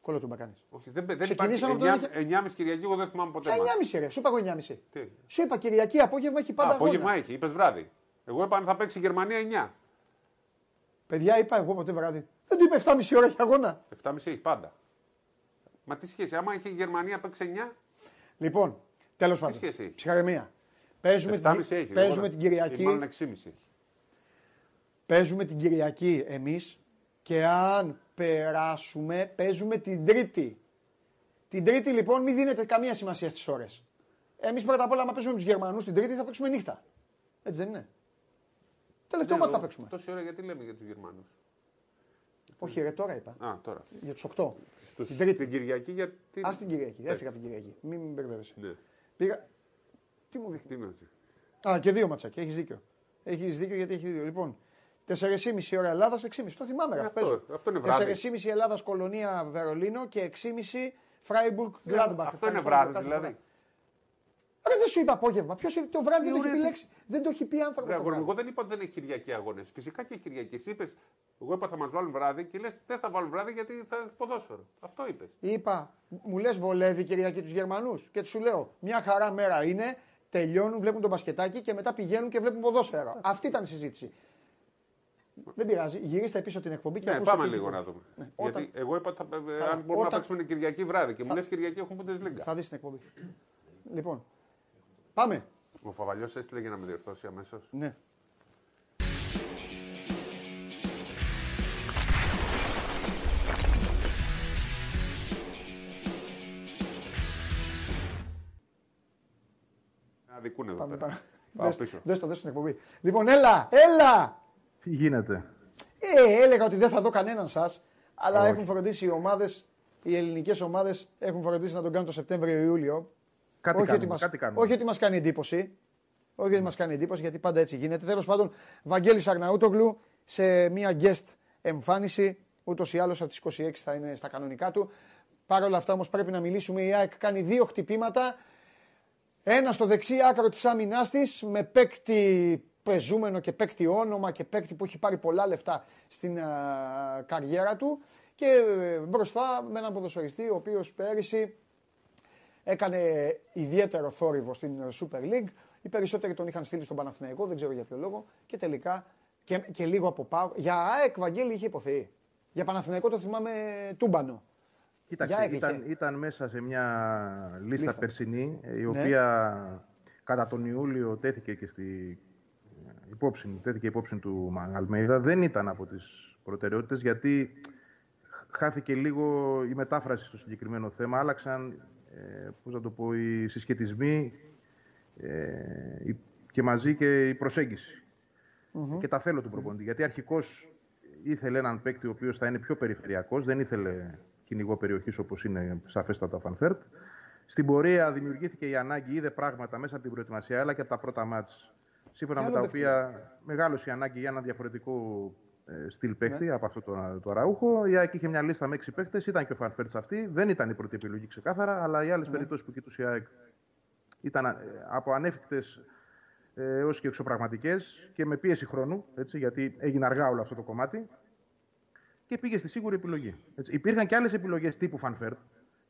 [SPEAKER 1] Κόλλο του μπακάνει.
[SPEAKER 2] Όχι, δεν, δεν υπάρχει.
[SPEAKER 1] Ξεκινήσαμε από το
[SPEAKER 2] 9, 9,5 Κυριακή, εγώ δεν θυμάμαι ποτέ.
[SPEAKER 1] Ποια
[SPEAKER 2] μάτς.
[SPEAKER 1] 9,5 ρε, σου είπα εγώ 9,5.
[SPEAKER 2] Τι;
[SPEAKER 1] Σου είπα Κυριακή απόγευμα έχει πάντα
[SPEAKER 2] Α, απόγευμα
[SPEAKER 1] αγώνα.
[SPEAKER 2] έχει, είπες βράδυ. Εγώ είπα αν θα παίξει η Γερμανία 9.
[SPEAKER 1] Παιδιά είπα εγώ ποτέ βράδυ. Δεν του είπε 7,5 ώρα έχει αγώνα.
[SPEAKER 2] 7,5 έχει πάντα. Μα τι σχέση, άμα είχε η Γερμανία παίξει 9,
[SPEAKER 1] Λοιπόν, τέλος πάντων.
[SPEAKER 2] σχέση έχει;
[SPEAKER 1] Ψυχαρεμία. Παίζουμε,
[SPEAKER 2] 7,5
[SPEAKER 1] την,
[SPEAKER 2] έχει.
[SPEAKER 1] παίζουμε
[SPEAKER 2] δεν
[SPEAKER 1] την
[SPEAKER 2] μπορεί να-
[SPEAKER 1] Κυριακή.
[SPEAKER 2] Ή μάλλον 6,5 έχει.
[SPEAKER 1] Παίζουμε την Κυριακή εμείς και αν περάσουμε, παίζουμε την Τρίτη. Την Τρίτη λοιπόν μην δίνετε καμία σημασία στις ώρες. Εμείς πρώτα απ' όλα, άμα παίζουμε με τους Γερμανούς την Τρίτη, θα παίξουμε νύχτα. Έτσι δεν είναι. Τελευταίο
[SPEAKER 2] Ναι,
[SPEAKER 1] μάτς θα
[SPEAKER 2] εγώ-
[SPEAKER 1] παίξουμε.
[SPEAKER 2] Τόση ώρα γιατί λέμε για τους Γερμανούς;
[SPEAKER 1] Όχι, ρε, τώρα είπα.
[SPEAKER 2] Α, τώρα.
[SPEAKER 1] Για του 8.
[SPEAKER 2] Στους,
[SPEAKER 1] Την Τρίτη.
[SPEAKER 2] την Κυριακή γιατί.
[SPEAKER 1] Α την Κυριακή. Έφυγα από την Κυριακή. Μην μην μπερδεύεσαι.
[SPEAKER 2] Ναι.
[SPEAKER 1] Πήγα. Τι μου δείχνει;
[SPEAKER 2] Τι να δει.
[SPEAKER 1] Α, και δύο ματσάκια. Έχεις δίκιο. Έχεις δίκιο γιατί έχεις δύο. Λοιπόν, 4,5 ώρα Ελλάδας, 6,5. Το θυμάμαι, ρε.
[SPEAKER 2] Αυτό-
[SPEAKER 1] παίζω.
[SPEAKER 2] αυτό είναι βράδυ.
[SPEAKER 1] 4,5 Ελλάδας Κολονία Βερολίνο και 6,5 Φράιμπουργκ Γκλάντμπαχ.
[SPEAKER 2] Αυτό είναι βράδυ δηλαδή.
[SPEAKER 1] Ρε, δεν σου είπα απόγευμα. Ποιος το βράδυ δεν το έχει
[SPEAKER 2] ωραία,
[SPEAKER 1] επιλέξει. Δεν το έχει πει άνθρωπος.
[SPEAKER 2] Ρε, αγόρι μου, εγώ δεν είπα ότι δεν έχει Κυριακή αγώνες. Φυσικά και Κυριακή. Εσύ είπες, εγώ είπα θα μας βάλουν βράδυ και λες δεν θα βάλουν βράδυ γιατί θα ποδόσφαιρο. Αυτό είπες.
[SPEAKER 1] Είπα, μου λες βολεύει η Κυριακή τους Γερμανούς. Και του λέω, μια χαρά μέρα είναι, τελειώνουν, βλέπουν τον μπασκετάκι και μετά πηγαίνουν και βλέπουν ποδόσφαιρο. Αυτή ήταν η συζήτηση. Δεν πειράζει, γυρίστε πίσω την εκπομπή και
[SPEAKER 2] Ναι,
[SPEAKER 1] ακούστε
[SPEAKER 2] πάμε
[SPEAKER 1] τι έχει
[SPEAKER 2] λίγο
[SPEAKER 1] πει.
[SPEAKER 2] να δούμε.
[SPEAKER 1] Ναι, όταν-
[SPEAKER 2] Γιατί εγώ είπα θα, ε,
[SPEAKER 1] Καλά,
[SPEAKER 2] αν μπορούμε να
[SPEAKER 1] όταν-
[SPEAKER 2] παίξουμε Κυριακή βράδυ και μου λε Κυριακή έχουν Bundesliga.
[SPEAKER 1] Θα δεις την εκπομπή. Λοιπόν, πάμε.
[SPEAKER 2] Ο Φαβαλιός έστειλε για να με διορθώσει αμέσως.
[SPEAKER 1] Ναι.
[SPEAKER 2] Αδικούν εδώ
[SPEAKER 1] Πάμε,
[SPEAKER 2] πέρα.
[SPEAKER 1] πάμε.
[SPEAKER 2] Πάω
[SPEAKER 1] Δες-
[SPEAKER 2] πίσω.
[SPEAKER 1] Δες το, δες την εκπομπή. Λοιπόν, έλα, έλα!
[SPEAKER 4] Τι γίνεται;
[SPEAKER 1] Ε, έλεγα ότι δεν θα δω κανέναν σας, αλλά
[SPEAKER 4] Όχι.
[SPEAKER 1] έχουν φροντίσει οι ομάδες, οι ελληνικές ομάδες έχουν φροντίσει να τον κάνουν το Σεπτέμβριο-Ιούλιο.
[SPEAKER 4] Κάτι
[SPEAKER 1] όχι,
[SPEAKER 4] κάνουμε,
[SPEAKER 1] ότι μας,
[SPEAKER 4] κάτι κάνουμε.
[SPEAKER 1] όχι ότι μας κάνει εντύπωση. Όχι ότι μας κάνει εντύπωση, γιατί πάντα έτσι γίνεται. Τέλος πάντων, Βαγγέλης Αρναούτογλου σε μια guest εμφάνιση. Ούτως ή άλλως από τις 26 θα είναι στα κανονικά του. Παρ' όλα αυτά όμως πρέπει να μιλήσουμε. Η ΑΕΚ κάνει δύο χτυπήματα. Ένα στο δεξί άκρο της άμυνάς της με παίκτη πεζούμενο και παίκτη όνομα και παίκτη που έχει πάρει πολλά λεφτά στην α, καριέρα του. Και ε, μπροστά με έναν ποδοσφαιριστή ο οποίος πέρυσι έκανε ιδιαίτερο θόρυβο στην Super League. Οι περισσότεροι τον είχαν στείλει στον Παναθηναϊκό, δεν ξέρω για ποιο λόγο. Και τελικά και, και λίγο από πάω. Για ΑΕΚ Βαγγέλη είχε υποθεί. Για Παναθηναϊκό το θυμάμαι τούμπανο. Για
[SPEAKER 4] Κοίταξε,
[SPEAKER 1] ΑΕΚ
[SPEAKER 4] ήταν,
[SPEAKER 1] είχε.
[SPEAKER 4] ήταν μέσα σε μια λίστα,
[SPEAKER 1] Λίστα.
[SPEAKER 4] περσινή, ε, η
[SPEAKER 1] Ναι.
[SPEAKER 4] οποία κατά τον Ιούλιο τέθηκε και στη, υπόψη, τέθηκε υπόψη του Αλμέιδα, δεν ήταν από τις προτεραιότητες γιατί χάθηκε λίγο η μετάφραση στο συγκεκριμένο θέμα. Άλλαξαν, ε, πώς να το πω, οι συσχετισμοί ε, και μαζί και η προσέγγιση Και τα θέλω του προπονητή. Γιατί αρχικώς ήθελε έναν παίκτη ο οποίος θα είναι πιο περιφερειακός, δεν ήθελε κυνηγό περιοχής όπως είναι σαφέστατα ο Φαν Βέερτ. Στην πορεία δημιουργήθηκε η ανάγκη, είδε πράγματα μέσα από την προετοιμασία, αλλά και από τα πρώτα ματς, σύμφωνα με τα οποία μεγάλωσε η ανάγκη για ένα διαφορετικό ε, στυλ παίκτη ναι. από αυτό το, το Αραούχο. Η ΑΕΚ είχε μια λίστα με έξι παίκτες, ήταν και ο Φαν Βέερτ σε αυτή. Δεν ήταν η πρώτη επιλογή ξεκάθαρα, αλλά οι άλλες ναι. περιπτώσεις που κοιτούσε η ΑΕΚ ήταν ε, από ανέφικτες ε, έως και εξωπραγματικές και με πίεση χρόνου, έτσι, γιατί έγινε αργά όλο αυτό το κομμάτι. Και πήγε στη σίγουρη επιλογή. Έτσι. Υπήρχαν και άλλες επιλογές τύπου Φαν Βέερτ,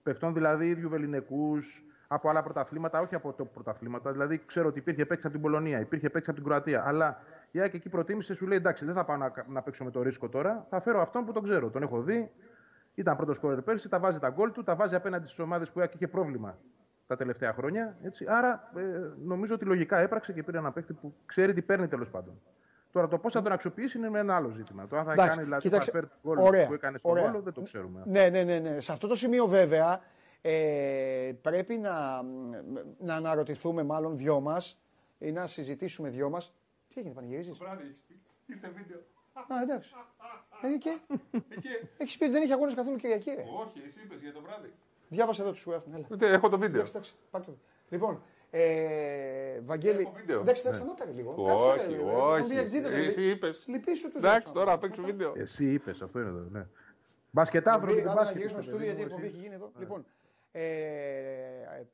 [SPEAKER 4] παιχτών δηλαδή ίδιου βεληνεκούς, από άλλα πρωταθλήματα, όχι από το πρωταθλήματα. Δηλαδή, ξέρω ότι υπήρχε παίκτης από την Πολωνία, υπήρχε παίκτης από την Κροατία. Αλλά η ΑΕΚ εκεί προτίμησε, σου λέει εντάξει, δεν θα πάω να, να παίξω με το ρίσκο τώρα. Θα φέρω αυτόν που τον ξέρω. Τον έχω δει. Ήταν πρώτος σκόρερ πέρσι, τα βάζει τα γκολ του, τα βάζει απέναντι στις ομάδες που η ΑΕΚ είχε πρόβλημα τα τελευταία χρόνια. Έτσι. Άρα ε, νομίζω ότι λογικά έπραξε και πήρε ένα παίκτη που ξέρει τι παίρνει τέλος πάντων. Τώρα το πώς θα τον αξιοποιήσει είναι ένα άλλο ζήτημα. Το αν θα κάνει δηλαδή κοίταξε, το γκολ που έκανε στον γκολ δεν το ξέρουμε.
[SPEAKER 1] Ναι, ναι, ναι, ναι. Σε αυτό το σημείο βέβαια ε, πρέπει να, να αναρωτηθούμε μάλλον δυο μας ή να συζητήσουμε δυο μας τι έγινε, πανηγυρίζεις; Το βράδυ έχεις πει. Ήρθε βίντεο. Α, εντάξει. Ε, και; Έχεις πει ότι δεν έχει αγώνες καθόλου Κυριακή. Ρε.
[SPEAKER 2] Όχι, εσύ είπες για το βράδυ.
[SPEAKER 1] Διάβασε εδώ τους σου έχουν.
[SPEAKER 2] Έχω το βίντεο.
[SPEAKER 1] Εντάξει, εντάξει, Λοιπόν, ε, Βαγγέλη.
[SPEAKER 2] Έχω βίντεο.
[SPEAKER 1] Εντάξει, εντάξει, σταμάτα λίγο.
[SPEAKER 2] Όχι, όχι. Εσύ είπες.
[SPEAKER 1] Λυπήσου τους.
[SPEAKER 2] Εντάξει, τώρα παίξω βίντεο.
[SPEAKER 4] Εσύ είπες, αυτό είναι εδώ. Ναι. Μπασκετάφρο.
[SPEAKER 1] Άντε να γυρίσουμε στο στούντιο γιατί η εκπομπή έχει γίνει εδώ. Λοιπόν, ε,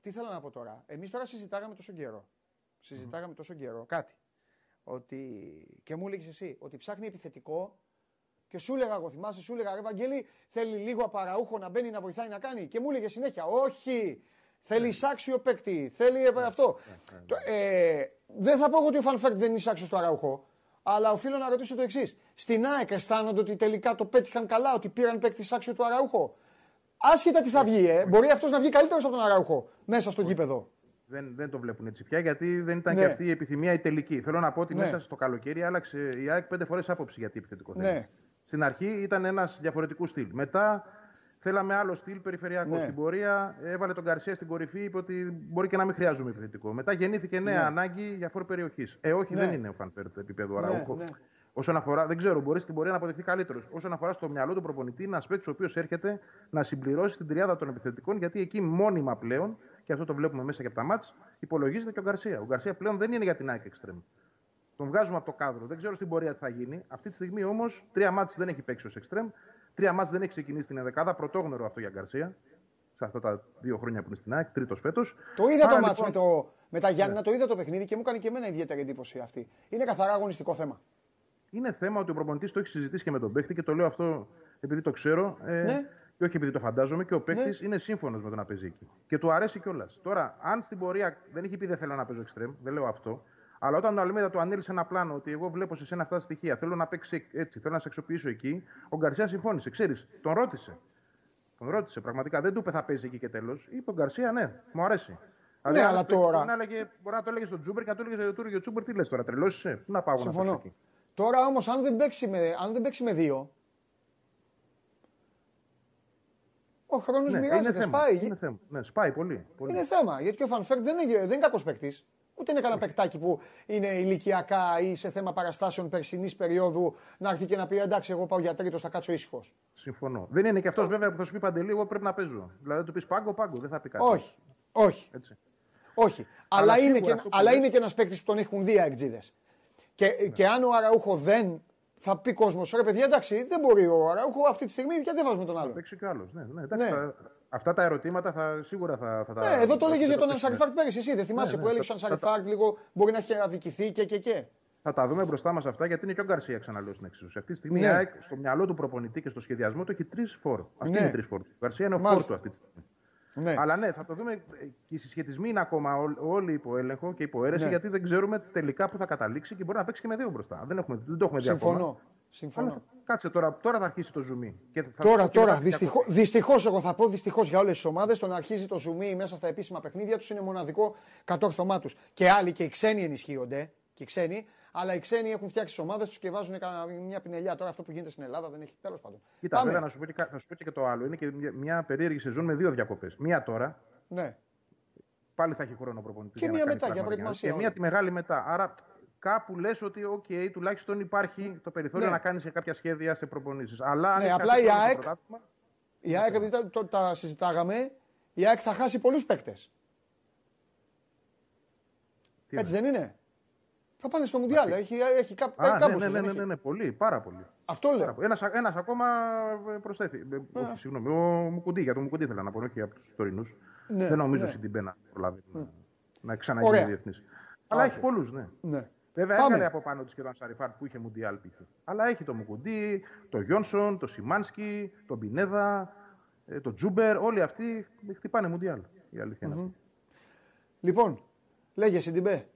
[SPEAKER 1] τι θέλω να πω τώρα. Εμείς τώρα συζητάγαμε τόσο καιρό. Συζητάγαμε τόσο καιρό κάτι ότι, και μου έλεγες εσύ, ότι ψάχνει επιθετικό και σου έλεγα εγώ, θυμάσαι, σου έλεγα, Ευαγγέλη, θέλει λίγο απαραούχο να μπαίνει να βοηθάει να κάνει. Και μου έλεγες συνέχεια, Όχι, θέλει εισάξιο παίκτη, θέλει ναι, αυτό. Ναι, ναι, ε, δεν θα πω εγώ ότι ο Φανφέρκ δεν είναι εισάξιο στο αραούχο, αλλά οφείλω να ρωτήσω το εξής. Στην ΑΕΚ αισθάνονται ότι τελικά το πέτυχαν καλά, ότι πήραν παίκτη εισάξιο του αραούχο. Άσχετα τι θα βγει, ε, μπορεί αυτός να βγει καλύτερος από τον Αραούχο μέσα στο γήπεδο
[SPEAKER 4] δεν, δεν το βλέπουν έτσι πια γιατί δεν ήταν ναι. και αυτή η επιθυμία η τελική. Θέλω να πω ότι ναι. μέσα στο καλοκαίρι άλλαξε η ΑΕΚ πέντε φορές άποψη για στο επιθετικό θέμα. Ναι. Στην αρχή ήταν ένας διαφορετικού στυλ. Μετά θέλαμε άλλο στυλ περιφερειακό. Ναι. Στην πορεία έβαλε τον Γκαρσία στην κορυφή, είπε ότι μπορεί και να μην χρειάζομαι επιθετικό. Μετά γεννήθηκε νέα ναι. ανάγκη για φορ περιοχής. Ε, όχι, δεν είναι ο Φαν Βέερτ επίπεδο Αραούχο. Όσον αφορά, δεν ξέρω, μπορεί στην πορεία να αποδειχθεί καλύτερος. Όσον αφορά στο μυαλό του προπονητή, είναι ένας παίκτης ο οποίος έρχεται να συμπληρώσει την τριάδα των επιθετικών, γιατί εκεί μόνιμα πλέον και αυτό το βλέπουμε μέσα και από τα μάτς, υπολογίζεται και ο Γκαρσία. Ο Γκαρσία πλέον δεν είναι για την ΑΕΚ Extreme. Τον βγάζουμε από το κάδρο. Δεν ξέρω στην πορεία τι θα γίνει. Αυτή τη στιγμή όμως τρία μάτς δεν έχει παίξει ως Extreme. Τρία μάτς δεν έχει ξεκινήσει την δεκάδα. Πρωτόγνωρο αυτό για Γκαρσία. Σε αυτά τα δύο χρόνια που είναι στην ΑΕΚ, τρίτος φέτος.
[SPEAKER 1] Το είδα Άρα, το μάτς λοιπόν... με, το, με τα Γιάννη, ναι. το είδα το παιχνίδι και μου έκανε και εμένα ιδιαίτερη εντύπωση αυτή. Είναι καθαρά αγωνιστικό θέμα.
[SPEAKER 4] Είναι θέμα ότι ο προπονητής το έχει συζητήσει και με τον παίχτη και το λέω αυτό επειδή το ξέρω. Ε, ναι και όχι επειδή το φαντάζομαι, και ο παίκτης ναι. είναι σύμφωνος με το να παίζει εκεί. Και του αρέσει κιόλας. Τώρα, αν στην πορεία δεν έχει πει δεν θέλω να παίζω εξτρέμ, δεν λέω αυτό, αλλά όταν ο Αλμέιδα του ανέλυσε ένα πλάνο ότι εγώ βλέπω σε σένα αυτά τα στοιχεία, θέλω να παίξει έτσι, θέλω να σε αξιοποιήσω εκεί, ο Γκαρσία συμφώνησε. Ξέρεις, τον ρώτησε. Τον ρώτησε πραγματικά. Δεν του είπε θα παίζει εκεί και τέλος. Είπε ο Γκαρσία, ναι, μου αρέσει.
[SPEAKER 1] Ναι, αλλά τώρα.
[SPEAKER 4] Μπορεί να, έλεγε, μπορεί να το έλεγε στον Τσούμπερ και να το έλεγε στον Τούργιο Τσούμπερ, τι λες τώρα, τρελός είσαι. Πού να πάω Συμφωνώ. να παίξω εκεί.
[SPEAKER 1] Τώρα όμως, αν, δεν παίξει με, αν δεν παίξει με δύο, Ο χρόνος ναι, μοιράζεται.
[SPEAKER 4] Είναι
[SPEAKER 1] σπάει.
[SPEAKER 4] Είναι θέμα. Ναι, σπάει πολύ, πολύ.
[SPEAKER 1] Είναι θέμα. Γιατί και ο Φανφέρκ δεν είναι, δεν είναι κακός παίκτης. Ούτε είναι κανένα παικτάκι που είναι ηλικιακά ή σε θέμα παραστάσεων περσινής περίοδου να έρθει και να πει εντάξει, εγώ πάω για τρίτο, θα κάτσω ήσυχος.
[SPEAKER 4] Συμφωνώ. Δεν είναι και αυτός βέβαια που θα σου πει παντελή, εγώ πρέπει να παίζω. Δηλαδή του πεις πάγκο, πάγκο, δεν θα πει κάτι.
[SPEAKER 1] Όχι. Όχι. Έτσι. Όχι. Αλλά, αλλά είναι, και, αλλά είναι και ένας παίκτης που τον έχουν δει αεκτζίδες. Και, ναι. και αν ο Αραούχο δεν θα πει κόσμος, ρε παιδιά, εντάξει, δεν μπορεί ο Αραούχο αυτή τη στιγμή γιατί δεν βάζουμε τον άλλο. Θα
[SPEAKER 4] παίξει κι άλλος. Ναι, ναι, εντάξει, ναι. Θα, αυτά τα ερωτήματα θα, σίγουρα θα, θα τα.
[SPEAKER 1] Ναι, εδώ το έλεγε για τον Ανσαριφάρτ πέρυσι. Εσύ δεν θυμάσαι ναι, ναι, που έλεγε ο Ανσαριφάρτ λίγο μπορεί να έχει αδικηθεί και και και.
[SPEAKER 4] Θα τα δούμε μπροστά μας αυτά γιατί είναι και ο Γκαρσία ξαναλέω στην εξίσωση. Αυτή τη στιγμή ναι. ΑΕΚ στο μυαλό του προπονητή και στο σχεδιασμό του έχει τρεις φόρ. Αυτή ναι. είναι τρεις φόρ. Ο Γκαρσία είναι ο φόρ του αυτή τη στιγμή. Ναι. Αλλά ναι, θα το δούμε και οι συσχετισμοί είναι ακόμα όλοι υπό έλεγχο και υπό αίρεση ναι. γιατί δεν ξέρουμε τελικά που θα καταλήξει και μπορεί να παίξει και με δύο μπροστά. Δεν, έχουμε, δεν το έχουμε δει ακόμα.
[SPEAKER 1] Συμφωνώ.
[SPEAKER 4] κάτσε τώρα, τώρα θα αρχίσει το ζουμί.
[SPEAKER 1] Και θα τώρα, τώρα. Δυστυχώς, εγώ θα πω δυστυχώς για όλες τις ομάδες το να αρχίζει το ζουμί μέσα στα επίσημα παιχνίδια τους είναι μοναδικό κατόρθωμά τους. Και άλλοι και οι ξένοι ενισχύονται. Και οι ξένοι, Αλλά οι ξένοι έχουν φτιάξει τις ομάδες τους και βάζουν κανένα- μια πινελιά. Τώρα αυτό που γίνεται στην Ελλάδα δεν έχει τέλος πάντων.
[SPEAKER 4] Κοίτα,
[SPEAKER 1] Πάμε.
[SPEAKER 4] βέβαια να σου, πω και, κα- να σου πω και το άλλο. Είναι και μια, μια περίεργη σεζόν με δύο διακοπές. Μία τώρα,
[SPEAKER 1] Ναι.
[SPEAKER 4] πάλι θα έχει χρόνο ο προπονητής
[SPEAKER 1] Και
[SPEAKER 4] για να
[SPEAKER 1] μία
[SPEAKER 4] κάνει
[SPEAKER 1] μετά, για
[SPEAKER 4] πράγματα
[SPEAKER 1] προετοιμασία,
[SPEAKER 4] Και μία
[SPEAKER 1] όλα.
[SPEAKER 4] τη μεγάλη μετά. Άρα κάπου λες ότι, οκ, τουλάχιστον υπάρχει το περιθώριο
[SPEAKER 1] Ναι.
[SPEAKER 4] να κάνεις κάποια σχέδια σε προπονήσεις. Αλλά αν
[SPEAKER 1] Ναι,
[SPEAKER 4] έχεις
[SPEAKER 1] απλά
[SPEAKER 4] κάτι
[SPEAKER 1] η
[SPEAKER 4] χρόνο στο
[SPEAKER 1] ΑΕΚ-
[SPEAKER 4] πρωτάθλημα,
[SPEAKER 1] Η ΑΕΚ, επειδή τα, το- τα συζητάγαμε, η ΑΕΚ θα χάσει πολλούς παίκτες.
[SPEAKER 4] τι
[SPEAKER 1] Έτσι
[SPEAKER 4] είναι.
[SPEAKER 1] δεν είναι; Θα πάνε στο Μουντιάλ. Έχει, έχει κά,
[SPEAKER 4] Α,
[SPEAKER 1] πάει
[SPEAKER 4] ναι,
[SPEAKER 1] κάμποσος,
[SPEAKER 4] ναι, ναι,
[SPEAKER 1] δεν
[SPEAKER 4] ναι,
[SPEAKER 1] έχει.
[SPEAKER 4] ναι, ναι, πολύ, πάρα πολύ.
[SPEAKER 1] Αυτό λέω.
[SPEAKER 4] Ένας, ένας ακόμα ε, προσθέτει. Ε, όχι, συγγνώμη, ο Μουκουντή, για τον Μουκουντή ήθελα να πω, όχι από τους τωρινούς.
[SPEAKER 1] Ναι,
[SPEAKER 4] δεν νομίζω
[SPEAKER 1] ναι.
[SPEAKER 4] ο Σιντιμπέ να προλάβει να, να ξαναγίνει
[SPEAKER 1] Ωραία.
[SPEAKER 4] διεθνής. Αλλά
[SPEAKER 1] Α,
[SPEAKER 4] έχει πολλούς, ναι.
[SPEAKER 1] Ναι.
[SPEAKER 4] Βέβαια
[SPEAKER 1] Πάμε.
[SPEAKER 4] έβγαλε από πάνω της και τον Σαρλιφάρ που είχε Μουντιάλ π.χ. Αλλά έχει το Μουκουντή, το Γιόνσον, το Σιμάνσκι, τον Πινέδα, ε, το Τσούμπερ. Όλοι αυτοί χτυπάνε Μουντιάλ. Η αλήθεια είναι αυτή.
[SPEAKER 1] Λοιπόν, λέγε Σιντιμπέ.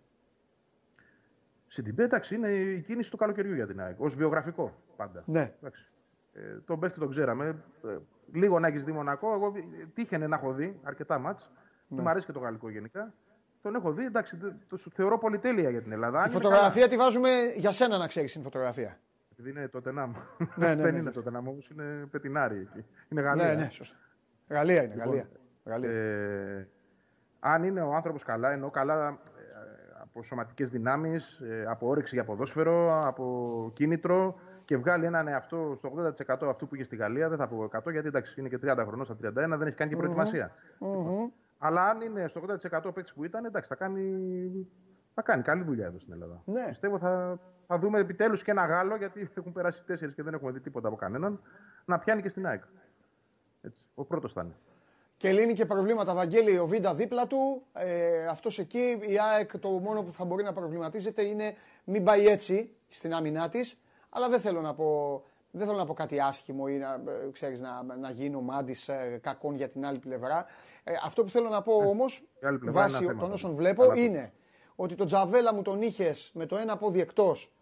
[SPEAKER 4] Στην Τιμπέ, εντάξει, είναι η κίνηση του καλοκαιριού για την ΑΕΚ. Ω βιογραφικό πάντα.
[SPEAKER 1] Ναι.
[SPEAKER 4] Εντάξει. Ε, τον παίχτη τον ξέραμε. Ε, λίγο να έχεις δει Μονακό. Εγώ ε, τύχαινε να έχω δει αρκετά μάτς.
[SPEAKER 1] Ναι.
[SPEAKER 4] Και μου αρέσει και το γαλλικό γενικά. Τον έχω δει, εντάξει, το, το θεωρώ πολυτέλεια για την Ελλάδα. Αν
[SPEAKER 1] Τη
[SPEAKER 4] είναι
[SPEAKER 1] φωτογραφία τη βάζουμε για σένα να ξέρεις την φωτογραφία.
[SPEAKER 4] Επειδή είναι το τενάμ.
[SPEAKER 1] Ναι, ναι,
[SPEAKER 4] Δεν
[SPEAKER 1] ναι.
[SPEAKER 4] είναι το τενάμ, όμως είναι πετινάρι εκεί. Είναι Γαλλία.
[SPEAKER 1] Ναι, ναι, σωστά. Γαλλία είναι,
[SPEAKER 4] Λοιπόν,
[SPEAKER 1] Γαλλία. Γαλλία.
[SPEAKER 4] Ε, αν είναι ο άνθρωπος καλά, εννοώ καλά ε, από σωματικές δυνάμεις, από όρεξη για ποδόσφαιρο, από κίνητρο και βγάλει έναν εαυτό στο 80% αυτού που είχε στη Γαλλία, δεν θα πω 100 γιατί εντάξει είναι και 30 χρονών στα 31, δεν έχει κάνει και προετοιμασια Λοιπόν, Αλλά αν είναι στο 80% παίκτης που ήταν, εντάξει, θα κάνει, θα κάνει καλή δουλειά εδώ στην Ελλάδα.
[SPEAKER 1] Ναι.
[SPEAKER 4] Πιστεύω θα, θα δούμε επιτέλους και ένα Γάλλο, γιατί έχουν περάσει τέσσερις και δεν έχουμε δει τίποτα από κανέναν, να πιάνει και στην ΑΕΚ. Έτσι, ο πρώτος θα είναι.
[SPEAKER 1] Και λύνει και προβλήματα, Βαγγέλη, ο Βίντα δίπλα του. Ε, αυτός εκεί, η ΑΕΚ το μόνο που θα μπορεί να προβληματίζεται είναι μην πάει έτσι στην άμυνά της. Αλλά δεν θέλω να πω, δεν θέλω να πω κάτι άσχημο ή να, ε, ξέρεις, να, να γίνω μάντης ε, κακών για την άλλη πλευρά. Ε, αυτό που θέλω να πω όμως,
[SPEAKER 4] η άλλη πλευρά είναι
[SPEAKER 1] βάσει
[SPEAKER 4] ένα θέμα,
[SPEAKER 1] των όσων
[SPEAKER 4] βέβαια.
[SPEAKER 1] βλέπω,
[SPEAKER 4] Αλλά το-
[SPEAKER 1] είναι ότι τον Τζαβέλα μου τον είχες με το ένα πόδι εκτός,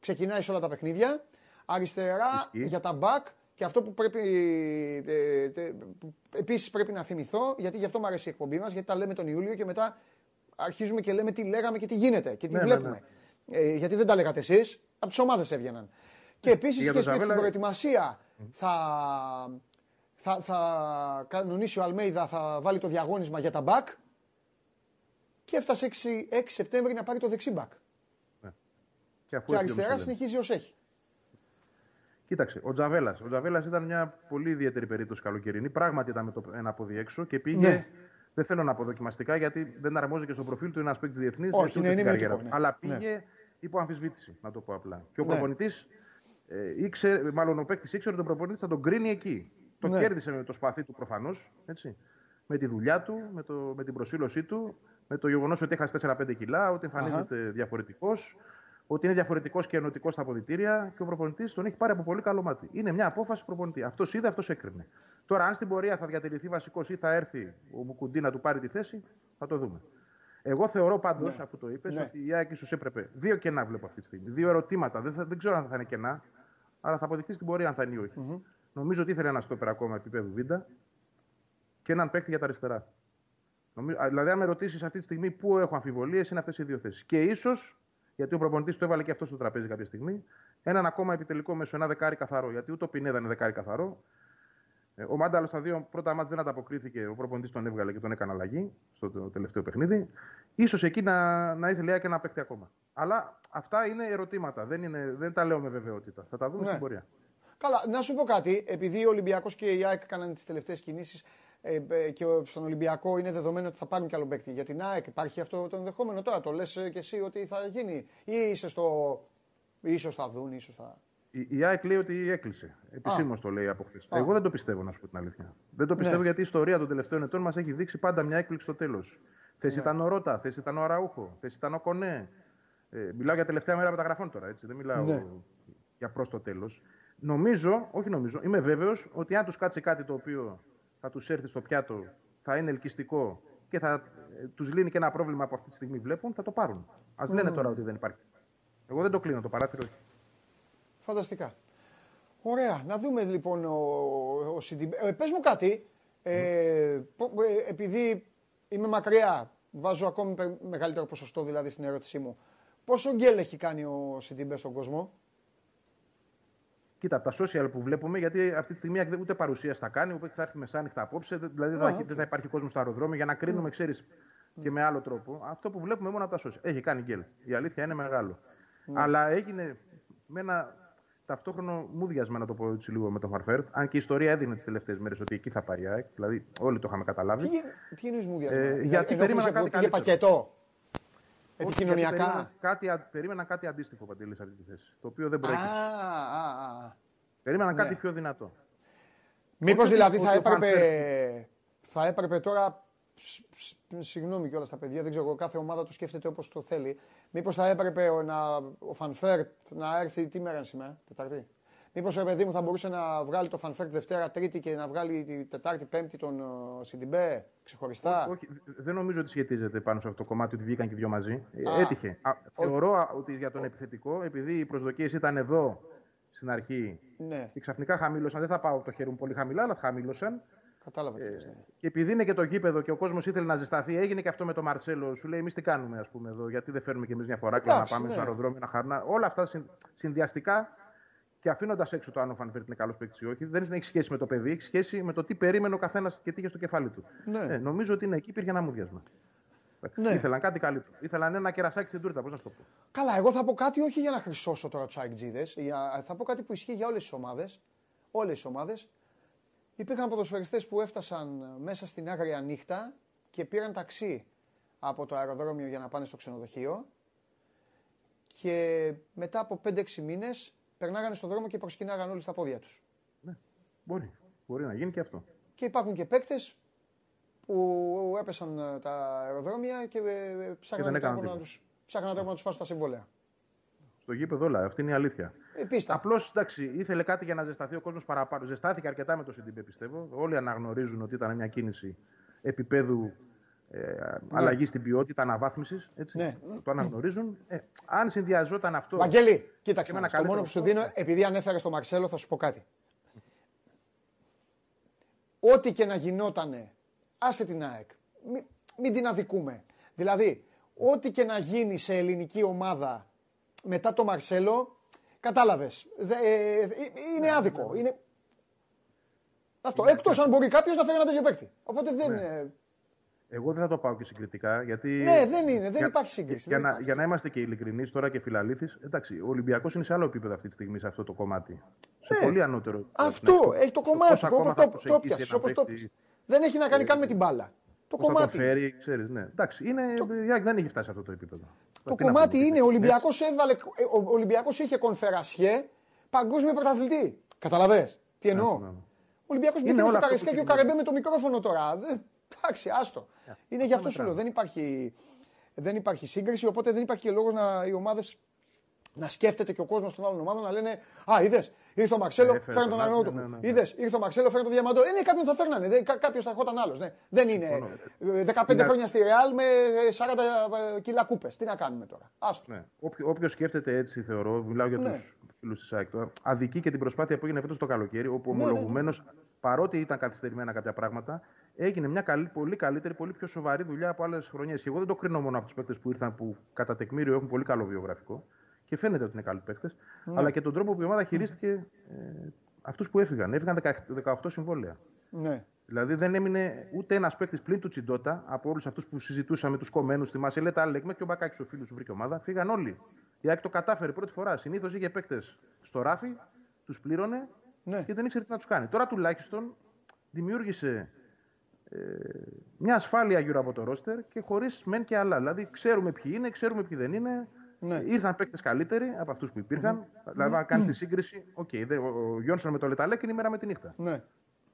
[SPEAKER 1] ξεκινάει σε όλα τα παιχνίδια. Αριστερά
[SPEAKER 4] Ισχύει.
[SPEAKER 1] για τα μπακ και αυτό που πρέπει ε, ε, που επίσης πρέπει να θυμηθώ, γιατί γι' αυτό μου αρέσει η εκπομπή μας, γιατί τα λέμε τον Ιούλιο και μετά αρχίζουμε και λέμε τι λέγαμε και τι γίνεται και τι
[SPEAKER 4] Ναι, ναι,
[SPEAKER 1] βλέπουμε. Ε, γιατί δεν τα λέγατε εσείς, από τις ομάδες έβγαιναν. Και επίσης
[SPEAKER 4] για
[SPEAKER 1] και
[SPEAKER 4] τον
[SPEAKER 1] στην
[SPEAKER 4] Ζαβέλα-
[SPEAKER 1] προετοιμασία θα, θα, θα κανονίσει ο Αλμέιδα, θα βάλει το διαγώνισμα για τα μπακ και έφτασε 6, 6 Σεπτέμβρη να πάρει το δεξί μπακ.
[SPEAKER 4] Και, αφού
[SPEAKER 1] Και
[SPEAKER 4] έχει
[SPEAKER 1] αριστερά
[SPEAKER 4] ο Μουσουλέμ.
[SPEAKER 1] συνεχίζει ως έχει.
[SPEAKER 4] Κοίταξε, ο Τζαβέλας. Ο Τζαβέλας ήταν μια πολύ ιδιαίτερη περίπτωση καλοκαιρινή. Πράγματι ήταν με το ένα πόδι έξω και πήγε.
[SPEAKER 1] Ναι.
[SPEAKER 4] Δεν θέλω να πω δοκιμαστικά γιατί δεν αρμόζει και στο προφίλ του ένας παίκτης διεθνής.
[SPEAKER 1] Όχι, ναι, είναι ημιωτικό, ναι.
[SPEAKER 4] Αλλά
[SPEAKER 1] Ναι.
[SPEAKER 4] πήγε υπό αμφισβήτηση, να το πω απλά. Και ο
[SPEAKER 1] Ναι.
[SPEAKER 4] προπονητής, ε, ήξερε, μάλλον ο παίκτης ήξερε ότι ο προπονητής θα τον κρίνει εκεί. Το
[SPEAKER 1] Ναι.
[SPEAKER 4] κέρδισε με το σπαθί του προφανώς. Με τη δουλειά του, με, το, με την προσήλωσή του, με το γεγονός ότι έχασε 4-5 κιλά, ότι εμφανίζεται διαφορετικός, ότι είναι διαφορετικός και ενωτικός στα αποδητήρια και ο προπονητής τον έχει πάρει από πολύ καλό μάτι. Είναι μια απόφαση προπονητή. Αυτός είδε, αυτός έκρινε. Τώρα, αν στην πορεία θα διατηρηθεί βασικός ή θα έρθει ο Μουκουντή να του πάρει τη θέση, θα το δούμε. Εγώ θεωρώ πάντως, αφού το είπες,
[SPEAKER 1] Ναι.
[SPEAKER 4] ότι η ΑΕΚ ίσως έπρεπε. Δύο κενά βλέπω αυτή τη στιγμή. Δύο ερωτήματα. Δεν, θα- δεν ξέρω αν θα είναι κενά, αλλά θα αποδειχθεί στην πορεία αν θα είναι ή όχι. Νομίζω ότι ήθελε ένα στόπερ ακόμα επίπεδου β' και έναν παίκτη για τα αριστερά. Νομίζω, α, δηλαδή, αν με ρωτήσεις αυτή τη στιγμή πού έχω αμφιβολίες, είναι αυτές οι δύο θέσεις. Και ίσως, γιατί ο προπονητής το έβαλε και αυτό στο τραπέζι κάποια στιγμή, έναν ακόμα επιτελικό μέσο, ένα δεκάρι καθαρό. Γιατί ούτε ο Πινέδα είναι δεκάρι καθαρό. Ε, Ο Μάνταλος στα δύο πρώτα μάτια δεν ανταποκρίθηκε. Ο προπονητής τον έβγαλε και τον έκανε αλλαγή στο το τελευταίο παιχνίδι. σω εκεί να, να ήθελε και ένα παίκτη ακόμα. Αλλά αυτά είναι ερωτήματα. Δεν, είναι, δεν τα λέω με βεβαιότητα. Θα τα δούμε
[SPEAKER 1] Ναι.
[SPEAKER 4] στην πορεία.
[SPEAKER 1] Καλά, να σου πω κάτι. Επειδή ο Ολυμπιακός και η ΑΕΚ έκαναν τις τελευταίες κινήσεις ε, ε, και ο- στον Ολυμπιακό είναι δεδομένο ότι θα πάρουν κι άλλο παίκτη. Για την ΑΕΚ υπάρχει αυτό το ενδεχόμενο τώρα. Το λες και εσύ ότι θα γίνει. Ή είσαι στο. ίσως θα δουν, ίσως θα.
[SPEAKER 4] Η, η ΑΕΚ λέει ότι έκλεισε. Επισήμως το λέει από χθες.
[SPEAKER 1] Α.
[SPEAKER 4] Εγώ δεν το πιστεύω, να σου πω την αλήθεια. Δεν το πιστεύω
[SPEAKER 1] Ναι.
[SPEAKER 4] γιατί η ιστορία των τελευταίων ετών μας έχει δείξει πάντα μια έκπληξη στο τέλος. Θες
[SPEAKER 1] Ναι.
[SPEAKER 4] ήταν ο Ρότα, θες ήταν ο Αραούχο, θες ήταν ο Κονέ. Ε, μιλάω για τελευταία μέρα μεταγραφών τώρα, έτσι. Δεν μιλάω
[SPEAKER 1] Ναι.
[SPEAKER 4] για προς το τέλος. Νομίζω, όχι νομίζω, είμαι βέβαιος ότι αν τους κάτσει κάτι το οποίο θα τους έρθει στο πιάτο, θα είναι ελκυστικό και θα ε, τους λύνει και ένα πρόβλημα που αυτή τη στιγμή βλέπουν, θα το πάρουν. Α λένε τώρα ότι δεν υπάρχει. Εγώ δεν το κλείνω το παράθυρο. όχι.
[SPEAKER 1] Φανταστικά. Ωραία. Να δούμε λοιπόν ο, ο Σιντιμπέ. Ε, πες μου κάτι. Ε, πο- ε, επειδή είμαι μακριά, βάζω ακόμη πε- μεγαλύτερο ποσοστό δηλαδή στην ερώτησή μου. Πόσο γκέλ έχει κάνει ο Σιντιμπέ στον κόσμο;
[SPEAKER 4] Κοίτα, από τα social που βλέπουμε, γιατί αυτή τη στιγμή ούτε παρουσία θα κάνει, ούτε θα έρθει μεσάνυχτα απόψε. Δηλαδή δεν θα,
[SPEAKER 1] okay.
[SPEAKER 4] θα υπάρχει κόσμος στο αεροδρόμιο για να κρίνουμε, ξέρεις, και με άλλο τρόπο. Αυτό που βλέπουμε μόνο από τα social. Έχει κάνει γκέλ. Η αλήθεια είναι μεγάλο. Αλλά έγινε με ένα ταυτόχρονο μούδιασμα, να το πω έτσι λίγο με τον Φαν Βέερτ. Αν και η ιστορία έδινε τις τελευταίες μέρες ότι εκεί θα πάει η ΑΕΚ. Δηλαδή, όλοι το είχαμε καταλάβει.
[SPEAKER 1] Τι, τι εννοείς μούδιασμα.
[SPEAKER 4] Ε,
[SPEAKER 1] Δηλαδή,
[SPEAKER 4] γιατί
[SPEAKER 1] ενώ
[SPEAKER 4] περίμενα
[SPEAKER 1] πήγε-
[SPEAKER 4] κάτι
[SPEAKER 1] πήγε
[SPEAKER 4] καλύτερο.
[SPEAKER 1] πακετό.
[SPEAKER 4] Όχι,
[SPEAKER 1] Επικοινωνιακά.
[SPEAKER 4] γιατί Περίμενα κάτι, α- περίμενα κάτι αντίστοιχο παντελή σε αυτή τη θέση. Το οποίο δεν
[SPEAKER 1] Α,
[SPEAKER 4] προέκυψε.
[SPEAKER 1] α, α.
[SPEAKER 4] Περίμενα
[SPEAKER 1] ναι.
[SPEAKER 4] κάτι πιο δυνατό.
[SPEAKER 1] Μήπως
[SPEAKER 4] Όχι
[SPEAKER 1] δηλαδή
[SPEAKER 4] ότι
[SPEAKER 1] θα
[SPEAKER 4] ο
[SPEAKER 1] έπρεπε, θα έπρεπε τώρα. σ- σ- Συγγνώμη κιόλας τα παιδιά, δεν ξέρω, κάθε ομάδα το σκέφτεται όπως το θέλει. Μήπως θα έπρεπε ο, να, ο Φανφέρτ να έρθει. Τι μέρα είναι σήμερα, Τετάρτη; Μήπως ρε παιδί μου θα μπορούσε να βγάλει το Φανφέρτ Δευτέρα, Τρίτη και να βγάλει τη Τετάρτη, Πέμπτη τον ε, Σιντιμπέ ξεχωριστά;
[SPEAKER 4] Όχι, δεν νομίζω ότι σχετίζεται πάνω σε αυτό το κομμάτι ότι βγήκαν και οι δυο μαζί. Ε,
[SPEAKER 1] Α.
[SPEAKER 4] Έτυχε. Α, θεωρώ α, ότι για τον επιθετικό, επειδή οι προσδοκίες ήταν εδώ στην αρχή
[SPEAKER 1] Ναι,
[SPEAKER 4] και ξαφνικά χαμήλωσαν, δεν θα πάω το χέρι μου πολύ χαμηλά, αλλά χαμήλωσαν.
[SPEAKER 1] κατάλαβα τι λες, ναι.
[SPEAKER 4] Και επειδή είναι και το γήπεδο και ο κόσμος ήθελε να ζεσταθεί, έγινε και αυτό με τον Μαρσέλο. Σου λέει: Εμείς τι κάνουμε, ας πούμε, εδώ, γιατί δεν φέρνουμε κι εμείς μια φορά και να
[SPEAKER 1] Εντάξει,
[SPEAKER 4] πάμε
[SPEAKER 1] ναι.
[SPEAKER 4] στο αεροδρόμιο να χαρνά. Όλα αυτά συν- συνδυαστικά και αφήνοντας έξω το αν ο Φαν Βέερτ είναι καλός παίκτης ή όχι, δεν έχει σχέση με το παιδί, έχει σχέση με το τι περίμενε ο καθένας και τι είχε στο κεφάλι του.
[SPEAKER 1] Ναι.
[SPEAKER 4] Ε, νομίζω ότι είναι εκεί υπήρχε ένα μούδιασμα.
[SPEAKER 1] Ναι.
[SPEAKER 4] Ήθελαν κάτι καλύτερο. Ήθελαν ένα κερασάκι στην τούρτα, πώς να σου το πω.
[SPEAKER 1] Καλά, εγώ θα πω κάτι όχι για να χρυσώσω τώρα τους αεκτζίδε. Θα πω κάτι που ισχύει για όλες τις ομάδες. Όλες τις ομάδες. Υπήρχαν ποδοσφαιριστές που έφτασαν μέσα στην άγρια νύχτα και πήραν ταξί από το αεροδρόμιο για να πάνε στο ξενοδοχείο. Και μετά από 5-6 μήνες περνάγανε στον δρόμο και προσκυνάγαν όλοι στα πόδια τους.
[SPEAKER 4] Ναι. Μπορεί. Μπορεί να γίνει και αυτό.
[SPEAKER 1] Και υπάρχουν και παίκτες που έπεσαν ε, τα αεροδρόμια και ε, ψάχναν
[SPEAKER 4] δεν έκαναν
[SPEAKER 1] τρόπο να
[SPEAKER 4] τίποτα.
[SPEAKER 1] τους, ψάχναν τρόπο να τους πάσουν τα συμβόλαια.
[SPEAKER 4] Στο γήπεδο όλα. Αυτή είναι η αλήθεια.
[SPEAKER 1] Ε, πίστα.
[SPEAKER 4] Απλώς εντάξει, ήθελε κάτι για να ζεσταθεί ο κόσμος παραπάνω. Ζεστάθηκε αρκετά με το Σιντιμπέ, πιστεύω. Όλοι αναγνωρίζουν ότι ήταν μια κίνηση επίπεδου ε, αλλαγή στην ποιότητα, αναβάθμισης.
[SPEAKER 1] Ναι.
[SPEAKER 4] Το αναγνωρίζουν. Ε, αν συνδυαζόταν αυτό.
[SPEAKER 1] Βαγγέλη, κοίταξε.
[SPEAKER 4] με
[SPEAKER 1] να
[SPEAKER 4] ένα
[SPEAKER 1] δεις, Το μόνο που σου
[SPEAKER 4] καλύτερο
[SPEAKER 1] δίνω, επειδή ανέφερε στο Μαρσέλο, θα σου πω κάτι. Ό,τι και να γινότανε, άσε την ΑΕΚ. Μην, μην την αδικούμε. Δηλαδή, ό,τι και να γίνει σε ελληνική ομάδα μετά το Μαρσέλο, κατάλαβες. Δε- ε, ε, είναι άδικο. Είναι... Αυτό. Εκτός αν μπορεί κάποιος να φέρει ένα τέτοιο παίκτη. Οπότε δεν... ε,
[SPEAKER 4] Εγώ δεν θα το πάω και συγκριτικά. Γιατί,
[SPEAKER 1] Ναι, δεν είναι, δεν
[SPEAKER 4] για-
[SPEAKER 1] υπάρχει σύγκριση,
[SPEAKER 4] Για,
[SPEAKER 1] δεν
[SPEAKER 4] να,
[SPEAKER 1] υπάρχει.
[SPEAKER 4] για να είμαστε και ειλικρινείς τώρα και φιλαλήθεις, εντάξει, ο Ολυμπιακός είναι σε άλλο επίπεδο αυτή τη στιγμή σε αυτό το κομμάτι. Σε πολύ ανώτερο. επίπεδο.
[SPEAKER 1] Ναι. Αυτό,
[SPEAKER 4] Ναι,
[SPEAKER 1] έχει το
[SPEAKER 4] στο
[SPEAKER 1] κομμάτι.
[SPEAKER 4] πώς
[SPEAKER 1] του,
[SPEAKER 4] ακόμα
[SPEAKER 1] όπως
[SPEAKER 4] θα
[SPEAKER 1] το, το
[SPEAKER 4] προσεγγίσει
[SPEAKER 1] πιάσεις,
[SPEAKER 4] ένα
[SPEAKER 1] όπως το
[SPEAKER 4] παίκτη,
[SPEAKER 1] πιάσεις. Δεν έχει να κάνει καν με την μπάλα. Το
[SPEAKER 4] πώς θα
[SPEAKER 1] κομμάτι.
[SPEAKER 4] το φέρει, ξέρεις, ναι. Εντάξει, είναι, η ΑΕΚ δεν έχει φτάσει σε αυτό το επίπεδο.
[SPEAKER 1] Το
[SPEAKER 4] Τι να
[SPEAKER 1] κομμάτι
[SPEAKER 4] πούμε,
[SPEAKER 1] είναι, ο
[SPEAKER 4] ναι.
[SPEAKER 1] Ολυμπιακό έβαλε. ε, Ο Ολυμπιακός είχε κονφερασιέ παγκόσμιο πρωταθλητή. Καταλαβέ. Τι εννοώ;
[SPEAKER 4] ναι, ναι.
[SPEAKER 1] Ο Ολυμπιακό
[SPEAKER 4] Είναι
[SPEAKER 1] μπήκε με
[SPEAKER 4] όλο
[SPEAKER 1] το
[SPEAKER 4] αυτό που
[SPEAKER 1] Καρεσκέ και ο
[SPEAKER 4] συμβαίνει.
[SPEAKER 1] Καρεμπέ με το μικρόφωνο τώρα. Δεν- Εντάξει, άστο. Είναι γι' αυτό σου λέω. Δεν υπάρχει, δεν υπάρχει σύγκριση, οπότε δεν υπάρχει και λόγος να οι ομάδες να σκέφτεται και ο κόσμος των άλλων ομάδων να λένε Α, είδες, ήρθε ο Μαξέλο,
[SPEAKER 4] Ε, έφερε
[SPEAKER 1] φέρνει τον
[SPEAKER 4] τον άλλο,
[SPEAKER 1] Αγνώτο.
[SPEAKER 4] ναι, ναι, ναι.
[SPEAKER 1] Είδες, ήρθε ο Μαξέλο, φέρνει τον Διαμαντό. Ε, ναι, κάποιον θα φέρνανε. Κάποιος θα ερχόταν άλλος. Ναι. Δεν είναι
[SPEAKER 4] Συμφωνώ.
[SPEAKER 1] ε, 15
[SPEAKER 4] Είναι-
[SPEAKER 1] χρόνια στη Ρεάλ με 40 κιλά κούπες. Τι να κάνουμε τώρα. Άστο.
[SPEAKER 4] Ναι. Όποιος σκέφτεται έτσι, θεωρώ, μιλάω για
[SPEAKER 1] Ναι.
[SPEAKER 4] τους φίλους της ΑΕΚ τώρα, αδικεί και την προσπάθεια που έγινε φέτος το καλοκαίρι, όπου
[SPEAKER 1] Ναι, ναι, ναι.
[SPEAKER 4] ομολογουμένως, παρότι ήταν καθυστερημένα κάποια πράγματα, έγινε μια καλή, πολύ καλύτερη, πολύ πιο σοβαρή δουλειά από άλλες χρονιές. Και εγώ δεν το κρίνω μόνο από τους παίκτες που ήρθαν, που κατά τεκμήριο έχουν πολύ καλό βιογραφικό και φαίνεται ότι είναι καλοί παίκτες,
[SPEAKER 1] Ναι.
[SPEAKER 4] αλλά και τον τρόπο που η ομάδα χειρίστηκε ε, αυτούς που έφυγαν. Έφυγαν 18 συμβόλαια.
[SPEAKER 1] Ναι.
[SPEAKER 4] Δηλαδή δεν έμεινε ούτε ένας παίκτης πλην του Τσιντότα από όλους αυτούς που συζητούσαμε, τους κομμένους. Θυμάσαι, λέτε άλλοι, μέχρι και ο Μπακάκης ο φίλος σου βρήκε ομάδα. Φύγαν όλοι. Η ΑΕΚ το κατάφερε πρώτη φορά. Συνήθως είχε παίκτες στο ράφι, τους πλήρωνε
[SPEAKER 1] Ναι.
[SPEAKER 4] και δεν ήξερε τι να τους κάνει. Τώρα τουλάχιστον δημιούργησε ε, μια ασφάλεια γύρω από το ρόστερ και χωρίς μεν και άλλα. Δηλαδή ξέρουμε ποιοι είναι, ξέρουμε ποιοι δεν είναι.
[SPEAKER 1] Ναι.
[SPEAKER 4] Ήρθαν παίκτες καλύτεροι από αυτούς που υπήρχαν. Δηλαδή, αν κάνεις τη σύγκριση, οκ, δε- ο, ο Γιόνσον με το Λε Ταλέκ είναι η μέρα με τη νύχτα.
[SPEAKER 1] ναι.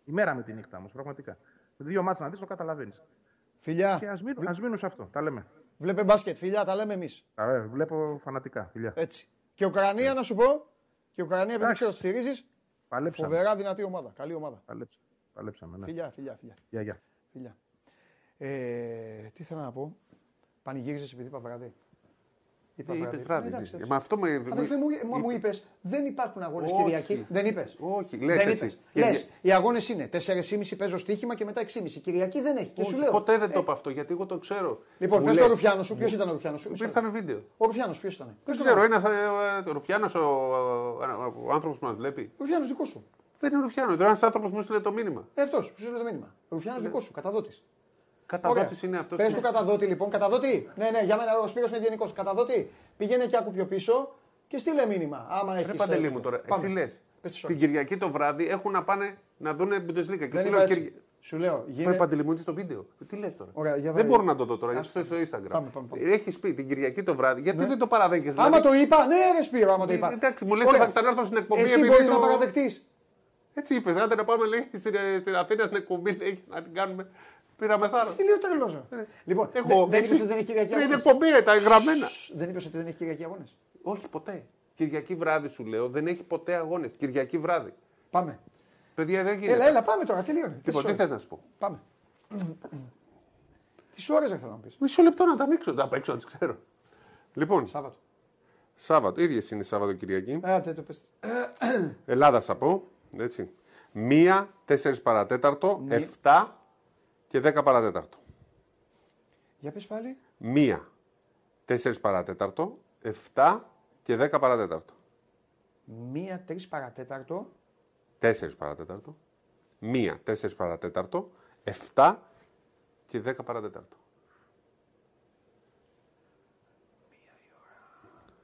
[SPEAKER 4] Η μέρα με τη νύχτα όμως, πραγματικά. Δύο ματς να δεις, το καταλαβαίνεις.
[SPEAKER 1] Φιλιά,
[SPEAKER 4] Και ας μείνουν, ας μείνουν σε αυτό. Τα λέμε.
[SPEAKER 1] βλέπε μπάσκετ. Φιλιά, τα λέμε εμείς.
[SPEAKER 4] Τα ε, βλέπω φανατικά. Φιλιά.
[SPEAKER 1] Έτσι. Και Ουκρανία, να σου πω. Και Ουκρανία, επειδή
[SPEAKER 4] Εντάξει.
[SPEAKER 1] ξέρω ότι στηρίζεις.
[SPEAKER 4] Παλέψαμε.
[SPEAKER 1] Φοβερά δυνατή ομάδα. Καλή ομάδα.
[SPEAKER 4] Παλέψαμε. Παλέψαμε ναι.
[SPEAKER 1] Φιλιά, φιλιά, φιλιά.
[SPEAKER 4] Γεια, γεια.
[SPEAKER 1] φιλιά. Ε, τι θέλω να πω. Πανηγύριζε επειδή είπα βράδυ. Είπα
[SPEAKER 2] Ε,
[SPEAKER 1] βράδυ.
[SPEAKER 2] είπες βράδυ.
[SPEAKER 1] Εντάξει,
[SPEAKER 2] ναι.
[SPEAKER 1] εντάξει.
[SPEAKER 2] Μα αυτό με.
[SPEAKER 1] Αδερφέ μου, μα μου είπε, δεν υπάρχουν αγώνε
[SPEAKER 2] Όχι.
[SPEAKER 1] Κυριακή. Δεν είπε.
[SPEAKER 2] Όχι, λες
[SPEAKER 1] δεν
[SPEAKER 2] εσύ.
[SPEAKER 1] είπες.
[SPEAKER 2] Κυρια-
[SPEAKER 1] Λες, οι αγώνε είναι 4,5 παίζω στοίχημα και μετά 6,5. Κυριακή δεν έχει. Και
[SPEAKER 2] Όχι,
[SPEAKER 1] σου λέω.
[SPEAKER 2] Ποτέ δεν
[SPEAKER 1] ε,
[SPEAKER 2] το είπα αυτό γιατί εγώ το ξέρω.
[SPEAKER 1] Λοιπόν,
[SPEAKER 2] Μου
[SPEAKER 1] πε το
[SPEAKER 2] λέει-
[SPEAKER 1] Ρουφιάνο σου. Ποιο ήταν ο Ρουφιάνο σου.
[SPEAKER 2] Ήρθανε βίντεο.
[SPEAKER 1] Ο Ρουφιάνο ποιο ήταν.
[SPEAKER 2] Δεν ξέρω, ένα ο Ρουφιάνο, ο, ο άνθρωπο που μα βλέπει.
[SPEAKER 1] Ο Ρουφιάνο δικό σου.
[SPEAKER 2] Δεν είναι Ρουφιάνο, είναι ένας άνθρωπος που μου στείλε το μήνυμα.
[SPEAKER 1] Ε, αυτός σου στείλε το μήνυμα. Ο Ρουφιάνος δικός σου, καταδότης.
[SPEAKER 2] Καταδότης είναι αυτός.
[SPEAKER 1] Πες του καταδότη λοιπόν. Καταδότη. Ναι, ναι, για μένα ο Σπύρος είναι ευγενικός. Καταδότη. Πηγαίνε και άκου πιο πίσω και στείλε μήνυμα. Άμα έχεις.
[SPEAKER 2] Ρε Παντελή μου τώρα, εσύ λες.
[SPEAKER 1] Πες τις
[SPEAKER 2] Την
[SPEAKER 1] ώρες.
[SPEAKER 2] Κυριακή το βράδυ έχουν να πάνε να δουν Bundesliga. Και
[SPEAKER 1] Δεν
[SPEAKER 2] σου
[SPEAKER 1] είπα
[SPEAKER 2] λέω,
[SPEAKER 1] έτσι.
[SPEAKER 2] Κυρια-
[SPEAKER 1] Σου λέω.
[SPEAKER 2] Φέρε
[SPEAKER 1] Γίνε...
[SPEAKER 2] Παντελή μου, είναι στο βίντεο. Ε, Τι λες τώρα;
[SPEAKER 1] Ωραία, για
[SPEAKER 2] δεν
[SPEAKER 1] βάλε.
[SPEAKER 2] μπορώ να το δω τώρα, γιατί
[SPEAKER 1] Ας
[SPEAKER 2] στο στο Instagram.
[SPEAKER 1] Πάμε, πάμε, πάμε.
[SPEAKER 2] Έχεις πει την Κυριακή το βράδυ, γιατί δεν το παραδέχεσαι.
[SPEAKER 1] Άμα το είπα, ναι, ρε Σπύρο, άμα το
[SPEAKER 2] Ε,
[SPEAKER 1] είπα.
[SPEAKER 2] εντάξει, μου λες,
[SPEAKER 1] Ωραία.
[SPEAKER 2] θα ξανάρθω στην εκπομπή
[SPEAKER 1] Εσύ
[SPEAKER 2] επειδή
[SPEAKER 1] μπορείς
[SPEAKER 2] το-
[SPEAKER 1] να παραδεχτείς.
[SPEAKER 2] Έτσι είπες, άντε να πάμε λέει, στην, ε, στην Αθήνα στην εκπομπή λέει, να την κάνουμε. Πήραμε θάρρος.
[SPEAKER 1] Τι λέω τρελός. Λοιπόν,
[SPEAKER 2] Ε, Εγώ,
[SPEAKER 1] δεν είπες
[SPEAKER 2] εσύ-
[SPEAKER 1] ότι δεν έχει Κυριακή
[SPEAKER 2] Είναι
[SPEAKER 1] αγώνες;
[SPEAKER 2] εκπομπή, ρε, τα εγγραμμένα.
[SPEAKER 1] Δεν είπες ότι δεν έχει Κυριακή αγώνες;
[SPEAKER 2] Όχι ποτέ. Κυριακή βράδυ σου λέω, δεν έχει ποτέ αγώνες. Κυριακή βράδυ.
[SPEAKER 1] Πάμε.
[SPEAKER 2] Παιδιά δεν γίνεται.
[SPEAKER 1] Έλα, έλα, πάμε τώρα. Τελείωνε.
[SPEAKER 2] Λοιπόν, τι
[SPEAKER 1] Τέσσερις
[SPEAKER 2] θες να σου πω;
[SPEAKER 1] ώρες. Πάμε. Τι ώρες δεν θέλω να πεις;
[SPEAKER 2] Μισό λεπτό να τα ανοίξω, να παίξω, να τις ξέρω. Λοιπόν,
[SPEAKER 1] Σάββατο.
[SPEAKER 2] Σάββατο, ίδιες είναι Σάββατο Κυριακή.
[SPEAKER 1] Ε, τε, το πες.
[SPEAKER 2] Ελλάδα θα πω. Έτσι. Μία, τέσσερις παρατέταρτο,
[SPEAKER 1] Ναι.
[SPEAKER 2] εφτά και δέκα παρατέταρτο.
[SPEAKER 1] Για πες πάλι.
[SPEAKER 2] Μία, τέσσερις παρατέταρτο, εφτά και δέκα παρατέταρτο.
[SPEAKER 1] Μία, τρεις παρατέταρτο.
[SPEAKER 2] Τέσσερις παρατέταρτο. Μία, τέσσερις παρατέταρτο, εφτά και δέκα παρατέταρτο.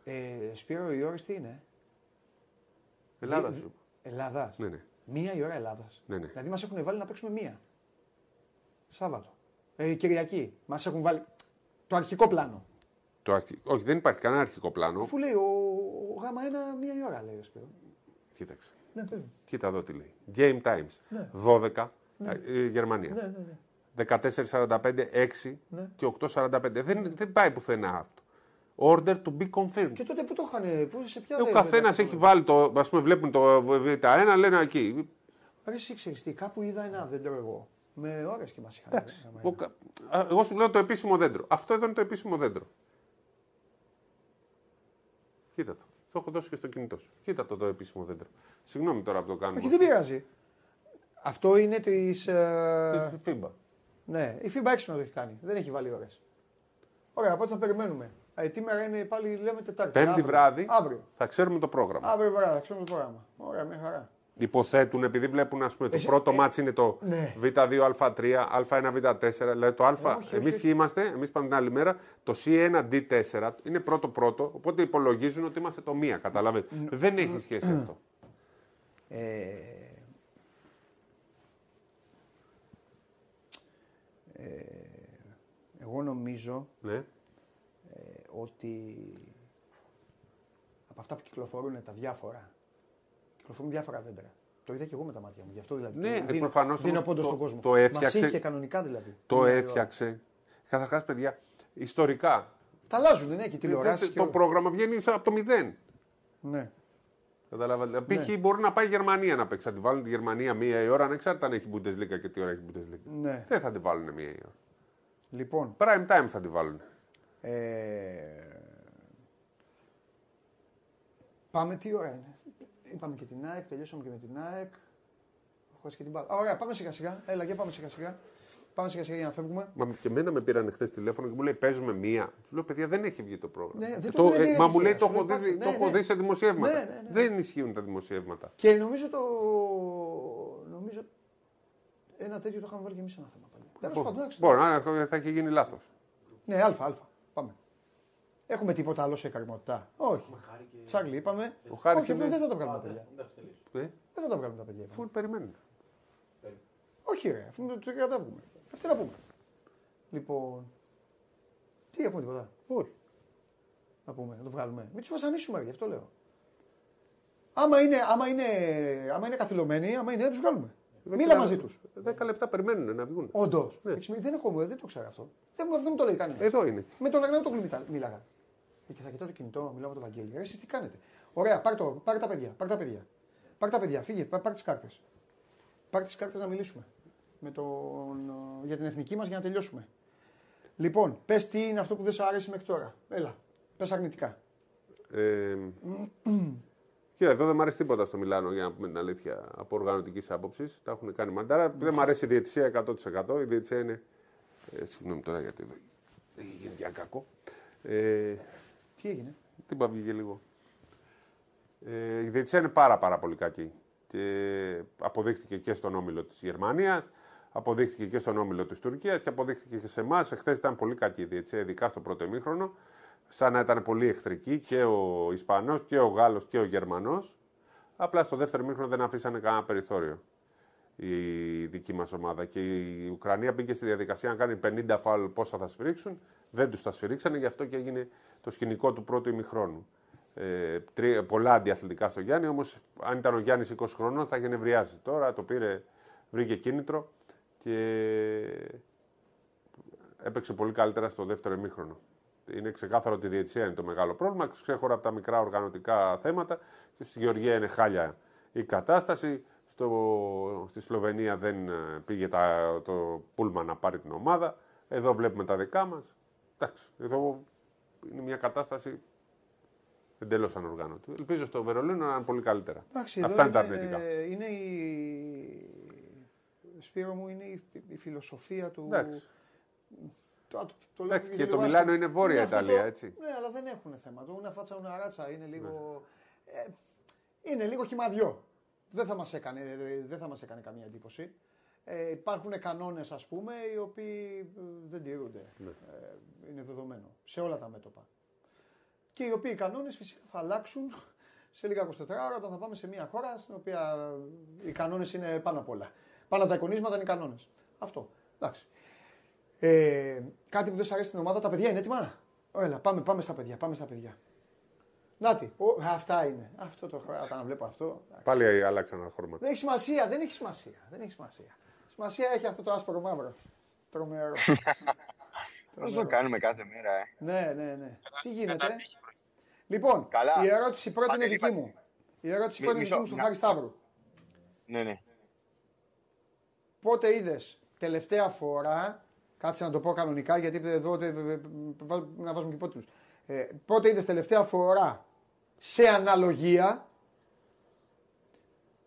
[SPEAKER 1] Ε, Σπύρο, οι ώρε τι είναι;
[SPEAKER 2] Ελλάδα
[SPEAKER 1] Δι-
[SPEAKER 2] σου.
[SPEAKER 1] Ελλάδας.
[SPEAKER 2] Ναι, ναι.
[SPEAKER 1] Μία η ώρα Ελλάδας.
[SPEAKER 2] Ναι, ναι.
[SPEAKER 1] Δηλαδή μας έχουν βάλει να παίξουμε μία. Σάββατο. Ε, Κυριακή. Μας έχουν βάλει το αρχικό πλάνο.
[SPEAKER 2] Το αρχι... Όχι, δεν υπάρχει κανένα αρχικό πλάνο.
[SPEAKER 1] Αφού λέει ο, ο γάμα ένα μία η ώρα, λέει ο Σπύρο.
[SPEAKER 2] Κοίταξε.
[SPEAKER 1] Ναι, πες μου.
[SPEAKER 2] Κοίτα εδώ τι λέει. Game Times.
[SPEAKER 1] Ναι.
[SPEAKER 2] 12 ε, Γερμανίας.
[SPEAKER 1] ναι, ναι, ναι.
[SPEAKER 2] 14.45, 6
[SPEAKER 1] Ναι.
[SPEAKER 2] και 8.45. Δεν, δεν πάει πουθενά αυτό. Order to be confirmed.
[SPEAKER 1] Και τότε που το είχαν, πού, σε ποια
[SPEAKER 2] Ε, ο
[SPEAKER 1] δεν-
[SPEAKER 2] καθένας
[SPEAKER 1] δεν-
[SPEAKER 2] έχει βάλει το. Α πούμε, βλέπουν το Β1, λένε εκεί.
[SPEAKER 1] Ρε, εσύ ξέρεις τι, κάπου είδα ένα δέντρο εγώ. Με ώρες και μας είχαν.
[SPEAKER 2] Εντάξει.
[SPEAKER 1] Άμα
[SPEAKER 2] Ο
[SPEAKER 1] είναι.
[SPEAKER 2] κα- Α, Εγώ σου λέω το επίσημο δέντρο. Αυτό εδώ είναι το επίσημο δέντρο. Κοίτα το. Το έχω δώσει και στο κινητό σου. Κοίτα το το επίσημο δέντρο. Συγγνώμη τώρα που το κάνουμε.
[SPEAKER 1] Όχι, δεν πειράζει. Αυτό είναι της. Ε...
[SPEAKER 2] Της FIBA.
[SPEAKER 1] Ναι, η FIBA έξυπνο το έχει κάνει. Δεν έχει βάλει ώρες. Ωραία, πότε θα περιμένουμε. Ε, τι μέρα είναι πάλι, λέμε Τετάρτη.
[SPEAKER 2] Πέμπτη
[SPEAKER 1] Αύριο.
[SPEAKER 2] βράδυ
[SPEAKER 1] Αύριο.
[SPEAKER 2] θα ξέρουμε το πρόγραμμα.
[SPEAKER 1] Αύριο βράδυ, θα ξέρουμε το πρόγραμμα. Ωραία, μια χαρά.
[SPEAKER 2] Υποθέτουν, επειδή βλέπουν, ας πούμε, το
[SPEAKER 1] Εσύ-
[SPEAKER 2] πρώτο
[SPEAKER 1] ε,
[SPEAKER 2] μάτς είναι το
[SPEAKER 1] ναι.
[SPEAKER 2] Β2, Α3, Α1, Β4, δηλαδή το Α,
[SPEAKER 1] όχι,
[SPEAKER 2] εμείς
[SPEAKER 1] όχι.
[SPEAKER 2] ποιοι είμαστε, εμείς πάμε την άλλη μέρα, το C1, D4 είναι πρώτο-πρώτο, οπότε υπολογίζουν ότι είμαστε το μία, καταλαβαίνετε. Δεν έχει σχέση αυτό.
[SPEAKER 1] Ε, ε, εγώ νομίζω
[SPEAKER 2] Ναι.
[SPEAKER 1] Ε, ότι από αυτά που κυκλοφορούν τα διάφορα, κυκλοφορούν διάφορα δέντρα. Το είδα και εγώ με τα μάτια μου. Γι' αυτό δηλαδή.
[SPEAKER 2] Ναι,
[SPEAKER 1] το δίνω,
[SPEAKER 2] προφανώς
[SPEAKER 1] δίνω
[SPEAKER 2] όμως
[SPEAKER 1] πόντο
[SPEAKER 2] το-
[SPEAKER 1] στον κόσμο.
[SPEAKER 2] το έφτιαξε-
[SPEAKER 1] Μας είχε κανονικά δηλαδή.
[SPEAKER 2] Το
[SPEAKER 1] Μια ώρα.
[SPEAKER 2] έφτιαξε. Καταρχάς, παιδιά, ιστορικά,
[SPEAKER 1] Τα αλλάζουν, ναι, και τηλεοράσει.
[SPEAKER 2] το πρόγραμμα βγαίνει από το μηδέν.
[SPEAKER 1] Ναι.
[SPEAKER 2] Καταλάβατε. Π.χ. μπορεί να πάει η Γερμανία να παίξει. Θα τη βάλουν τη Γερμανία μία η ώρα, ανεξάρτητα αν έχει Bundesliga και τι ώρα έχει Bundesliga.
[SPEAKER 1] ναι.
[SPEAKER 2] Δεν θα τη βάλουν μία η ώρα.
[SPEAKER 1] Λοιπόν,
[SPEAKER 2] Prime time θα τη βάλουν.
[SPEAKER 1] Ε, πάμε τι ώρα είναι; Είπαμε και την ΑΕΚ, τελειώσαμε και με την ΑΕΚ. Χωρίς και την μπάλα. Α, Ωραία, πάμε σιγά σιγά. Έλα, για πάμε σιγά σιγά. Πάμε σιγά σιγά για να φεύγουμε.
[SPEAKER 2] Μα και εμένα με πήραν χθες τηλέφωνο και μου λέει παίζουμε μία. Του λέω παιδιά δεν έχει βγει το πρόγραμμα.
[SPEAKER 1] Ναι, δεν
[SPEAKER 2] Ε,
[SPEAKER 1] το- δεν
[SPEAKER 2] ε,
[SPEAKER 1] έχει
[SPEAKER 2] μα μου
[SPEAKER 1] βγει,
[SPEAKER 2] λέει
[SPEAKER 1] σου
[SPEAKER 2] το
[SPEAKER 1] λέει,
[SPEAKER 2] έχω, δει,
[SPEAKER 1] υπάρχει,
[SPEAKER 2] το
[SPEAKER 1] ναι,
[SPEAKER 2] έχω
[SPEAKER 1] ναι.
[SPEAKER 2] δει σε δημοσιεύματα.
[SPEAKER 1] Ναι, ναι, ναι.
[SPEAKER 2] Δεν ισχύουν τα δημοσιεύματα.
[SPEAKER 1] Και νομίζω το. Νομίζω ένα τέτοιο το είχαμε βάλει και εμείς ένα θέμα πάλι. Τέλος πάντων, εντάξει.
[SPEAKER 2] Μπορεί να θα έχει γίνει λάθος.
[SPEAKER 1] Ναι, α, α. Πάμε. Έχουμε τίποτα άλλο σε καρμότητα. Όχι. Τσάρλι, είπαμε.
[SPEAKER 2] Ο Χάρης
[SPEAKER 1] Όχι,
[SPEAKER 2] είναι-
[SPEAKER 1] δεν θα τα βγάλουμε τα παιδιά.
[SPEAKER 2] Ε,
[SPEAKER 1] Δεν θα τα βγάλουμε τα παιδιά. είπαμε.
[SPEAKER 2] Αφού περιμένουν.
[SPEAKER 1] Όχι, ρε, αφού το κατάβγουμε. Αυτή να πούμε. Λοιπόν. Τι έχουμε τίποτα.
[SPEAKER 2] Όχι.
[SPEAKER 1] Να πούμε, να το βγάλουμε. Μην τους βασανίσουμε, ρε, γι' αυτό λέω. Άμα είναι, άμα είναι, άμα είναι καθυλωμένοι, άμα είναι, να τους βγάλουμε. Μίλα μαζί τους.
[SPEAKER 2] Δέκα λεπτά περιμένουν να βγουν.
[SPEAKER 1] Όντως.
[SPEAKER 2] Ναι.
[SPEAKER 1] Δεν, έχω, δεν το ξέρω αυτό. Δεν, μου- δεν μου το λέει κανένα.
[SPEAKER 2] Εδώ είναι.
[SPEAKER 1] Με τον Αγνάουτογλου μίλα- μίλαγα. Ε, Και θα κοιτάω το κινητό, μιλάω με τον Βαγγέλη. Ρε, εσείς τι κάνετε; Ωραία, πάρ, το, πάρ τα παιδιά. Πάρ τα παιδιά. Πάρ τα παιδιά, φύγε, πάρ, πάρ τις κάρτες. Πάρ τις κάρτες να μιλήσουμε. Με τον, ε, για την εθνική μας για να τελειώσουμε. Λοιπόν, πες τι είναι αυτό που δεν σου άρεσε μέχρι τώρα. Έλα. Πες αρνητικά.
[SPEAKER 2] Ε, Κοίτα, εδώ δεν μου αρέσει τίποτα στο Μιλάνο για να πούμε την αλήθεια από οργανωτικής άποψης. Τα έχουν κάνει μαντάρα. Δεν μου αρέσει η διαιτησία 100%. Η διαιτησία είναι. Ε, συγγνώμη τώρα γιατί εδώ έχει γίνει για κακό. Ε,
[SPEAKER 1] Τι έγινε;
[SPEAKER 2] τι βγήκε λίγο. Ε, η διαιτησία είναι πάρα, πάρα πολύ κακή. Και αποδείχθηκε και στον όμιλο της Γερμανίας, αποδείχθηκε και στον όμιλο της Τουρκίας και αποδείχθηκε και σε εμάς. Εχθές ήταν πολύ κακή η διαιτησία, ειδικά στο πρώτο ημίχρονο σαν να ήταν πολύ εχθρική και ο Ισπανός και ο Γάλλος και ο Γερμανός. Απλά στο δεύτερο μήχρονο δεν αφήσανε κανένα περιθώριο η δική μας ομάδα. Και η Ουκρανία μπήκε στη διαδικασία να κάνει 50 φάλ πόσα θα σφυρίξουν. Δεν τους τα σφυρίξανε, γι' αυτό και έγινε το σκηνικό του πρώτου ημιχρόνου. Ε, τρι, πολλά αντιαθλητικά στο Γιάννη, όμως αν ήταν ο Γιάννης 20 χρόνων θα είχε νευριάσει. Τώρα το πήρε, βρήκε κίνητρο και έπαιξε πολύ καλύτερα στο δεύτερο ημίχρονο. Είναι ξεκάθαρο ότι η διαιτησία είναι το μεγάλο πρόβλημα, ξέχωρα από τα μικρά οργανωτικά θέματα. Και στη Γεωργία είναι χάλια η κατάσταση. Στο, στη Σλοβενία δεν ε, πήγε τα, το πούλμα να πάρει την ομάδα. Εδώ βλέπουμε τα δικά μας. Εντάξει, εδώ είναι μια κατάσταση εντελώς ανοργάνωτη. Ελπίζω στο Βερολίνο να είναι πολύ καλύτερα.
[SPEAKER 1] Εντάξει,
[SPEAKER 2] Αυτά
[SPEAKER 1] είναι,
[SPEAKER 2] τα αρνητικά.
[SPEAKER 1] Είναι η. Σπύρο μου, είναι η, η φιλοσοφία του.
[SPEAKER 2] Εντάξει.
[SPEAKER 1] Το, το
[SPEAKER 2] Εντάξει, και το Μιλάνο είναι βόρεια
[SPEAKER 1] αυτό
[SPEAKER 2] Ιταλία,
[SPEAKER 1] το-
[SPEAKER 2] έτσι.
[SPEAKER 1] Ναι, αλλά δεν έχουν θέμα. Το una φάτσα, una ράτσα. Είναι λίγο. Ε, είναι λίγο χυμαδιό. Δεν θα μας έκανε, δεν θα μας έκανε καμία εντύπωση. Ε, υπάρχουν κανόνες, ας πούμε, οι οποίοι ε, δεν τηρούνται.
[SPEAKER 2] Ναι.
[SPEAKER 1] Ε, είναι δεδομένο. Σε όλα τα μέτωπα. Και οι οποίοι κανόνες φυσικά θα αλλάξουν σε λίγα 24 ώρα όταν θα πάμε σε μια χώρα στην οποία οι κανόνες είναι πάνω απ' όλα. Πάνω από τα εικονίσματα είναι οι κανόνες. Αυτό. Εντάξει. Ε, κάτι που δεν σα αρέσει στην ομάδα, τα παιδιά είναι έτοιμα; Έλα, πάμε, πάμε στα παιδιά, πάμε στα παιδιά. Νάτι, ο, αυτά είναι. Αυτό το χρόνο, όταν βλέπω αυτό. εντάξει.
[SPEAKER 2] Πάλι αλλάξαν τα χρώματα.
[SPEAKER 1] Δεν έχει σημασία, δεν έχει σημασία. Δεν έχει σημασία. Σημασία έχει αυτό το άσπρο μαύρο. Τρομερό.
[SPEAKER 5] Πώς το κάνουμε κάθε μέρα, ε;
[SPEAKER 1] ναι, ναι, ναι. Τι γίνεται. Λοιπόν,
[SPEAKER 5] Καλά.
[SPEAKER 1] η ερώτηση πρώτη είναι
[SPEAKER 5] Παντελή,
[SPEAKER 1] δική μου. Η ερώτηση
[SPEAKER 5] Μη-
[SPEAKER 1] πρώτη είναι δική
[SPEAKER 5] μισό,
[SPEAKER 1] μου στον
[SPEAKER 5] να-
[SPEAKER 1] Χάρη Σταύρου.
[SPEAKER 5] Ναι, ναι.
[SPEAKER 1] Πότε είδες τελευταία φορά, κάτσε να το πω κανονικά γιατί εδώ τε- βάζ- να βάζουμε και υπότιτλους. Ε, πότε είδες τελευταία φορά σε αναλογία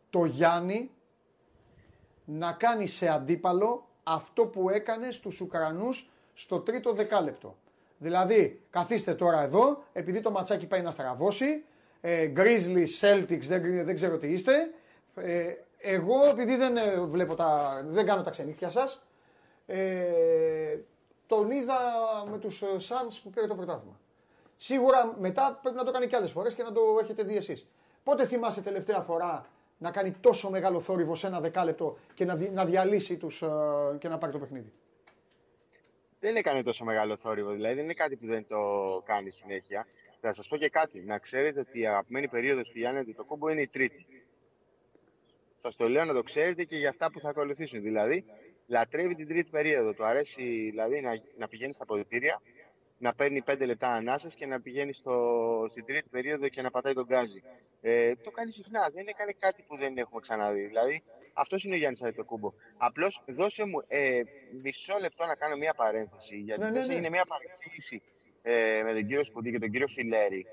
[SPEAKER 1] το Γιάννη να κάνει σε αντίπαλο αυτό που έκανε στους Ουκρανούς στο τρίτο δεκάλεπτο. Δηλαδή, καθίστε τώρα εδώ, επειδή το ματσάκι πάει να στραβώσει, ε, Grizzlies, Celtics, δεν, δεν ξέρω τι είστε, ε, εγώ επειδή δεν, ε, βλέπω τα, δεν κάνω τα ξενύχια σας, ε, τον είδα με τους ε, Suns που πήρε το πρωτάθλημα. Σίγουρα μετά πρέπει να το κάνει και άλλες φορές και να το έχετε δει εσείς. Πότε θυμάσαι τελευταία φορά να κάνει τόσο μεγάλο θόρυβο σε ένα δεκάλεπτο και να, δι- να διαλύσει τους, ε, και να πάρει το παιχνίδι;
[SPEAKER 5] Δεν έκανε τόσο μεγάλο θόρυβο, δηλαδή δεν είναι κάτι που δεν το κάνει συνέχεια. Θα σας πω και κάτι. Να ξέρετε ότι η αγαπημένη περίοδος του Γιάννη Αντιτοκούμπο είναι η τρίτη. Σας το λέω να το ξέρετε και για αυτά που θα ακολουθήσουν. Δηλαδή, λατρεύει την τρίτη περίοδο. Του αρέσει δηλαδή να, να πηγαίνει στα ποδητήρια, να παίρνει πέντε λεπτά ανάσες και να πηγαίνει στο, στην τρίτη περίοδο και να πατάει τον γκάζι. Ε, το κάνει συχνά. Δεν έκανε κάτι που δεν έχουμε ξαναδεί. Δηλαδή, αυτός είναι ο Γιάννης Αντιτοκούμπο. Απλώς δώσε μου ε, μισό λεπτό να κάνω μία παρένθεση. Γιατί
[SPEAKER 1] Ναι, ναι,
[SPEAKER 5] χθες
[SPEAKER 1] ναι.
[SPEAKER 5] έγινε μία παρεξήγηση ε, με τον κύριο Σπουδί και τον κύριο Φιλέρη.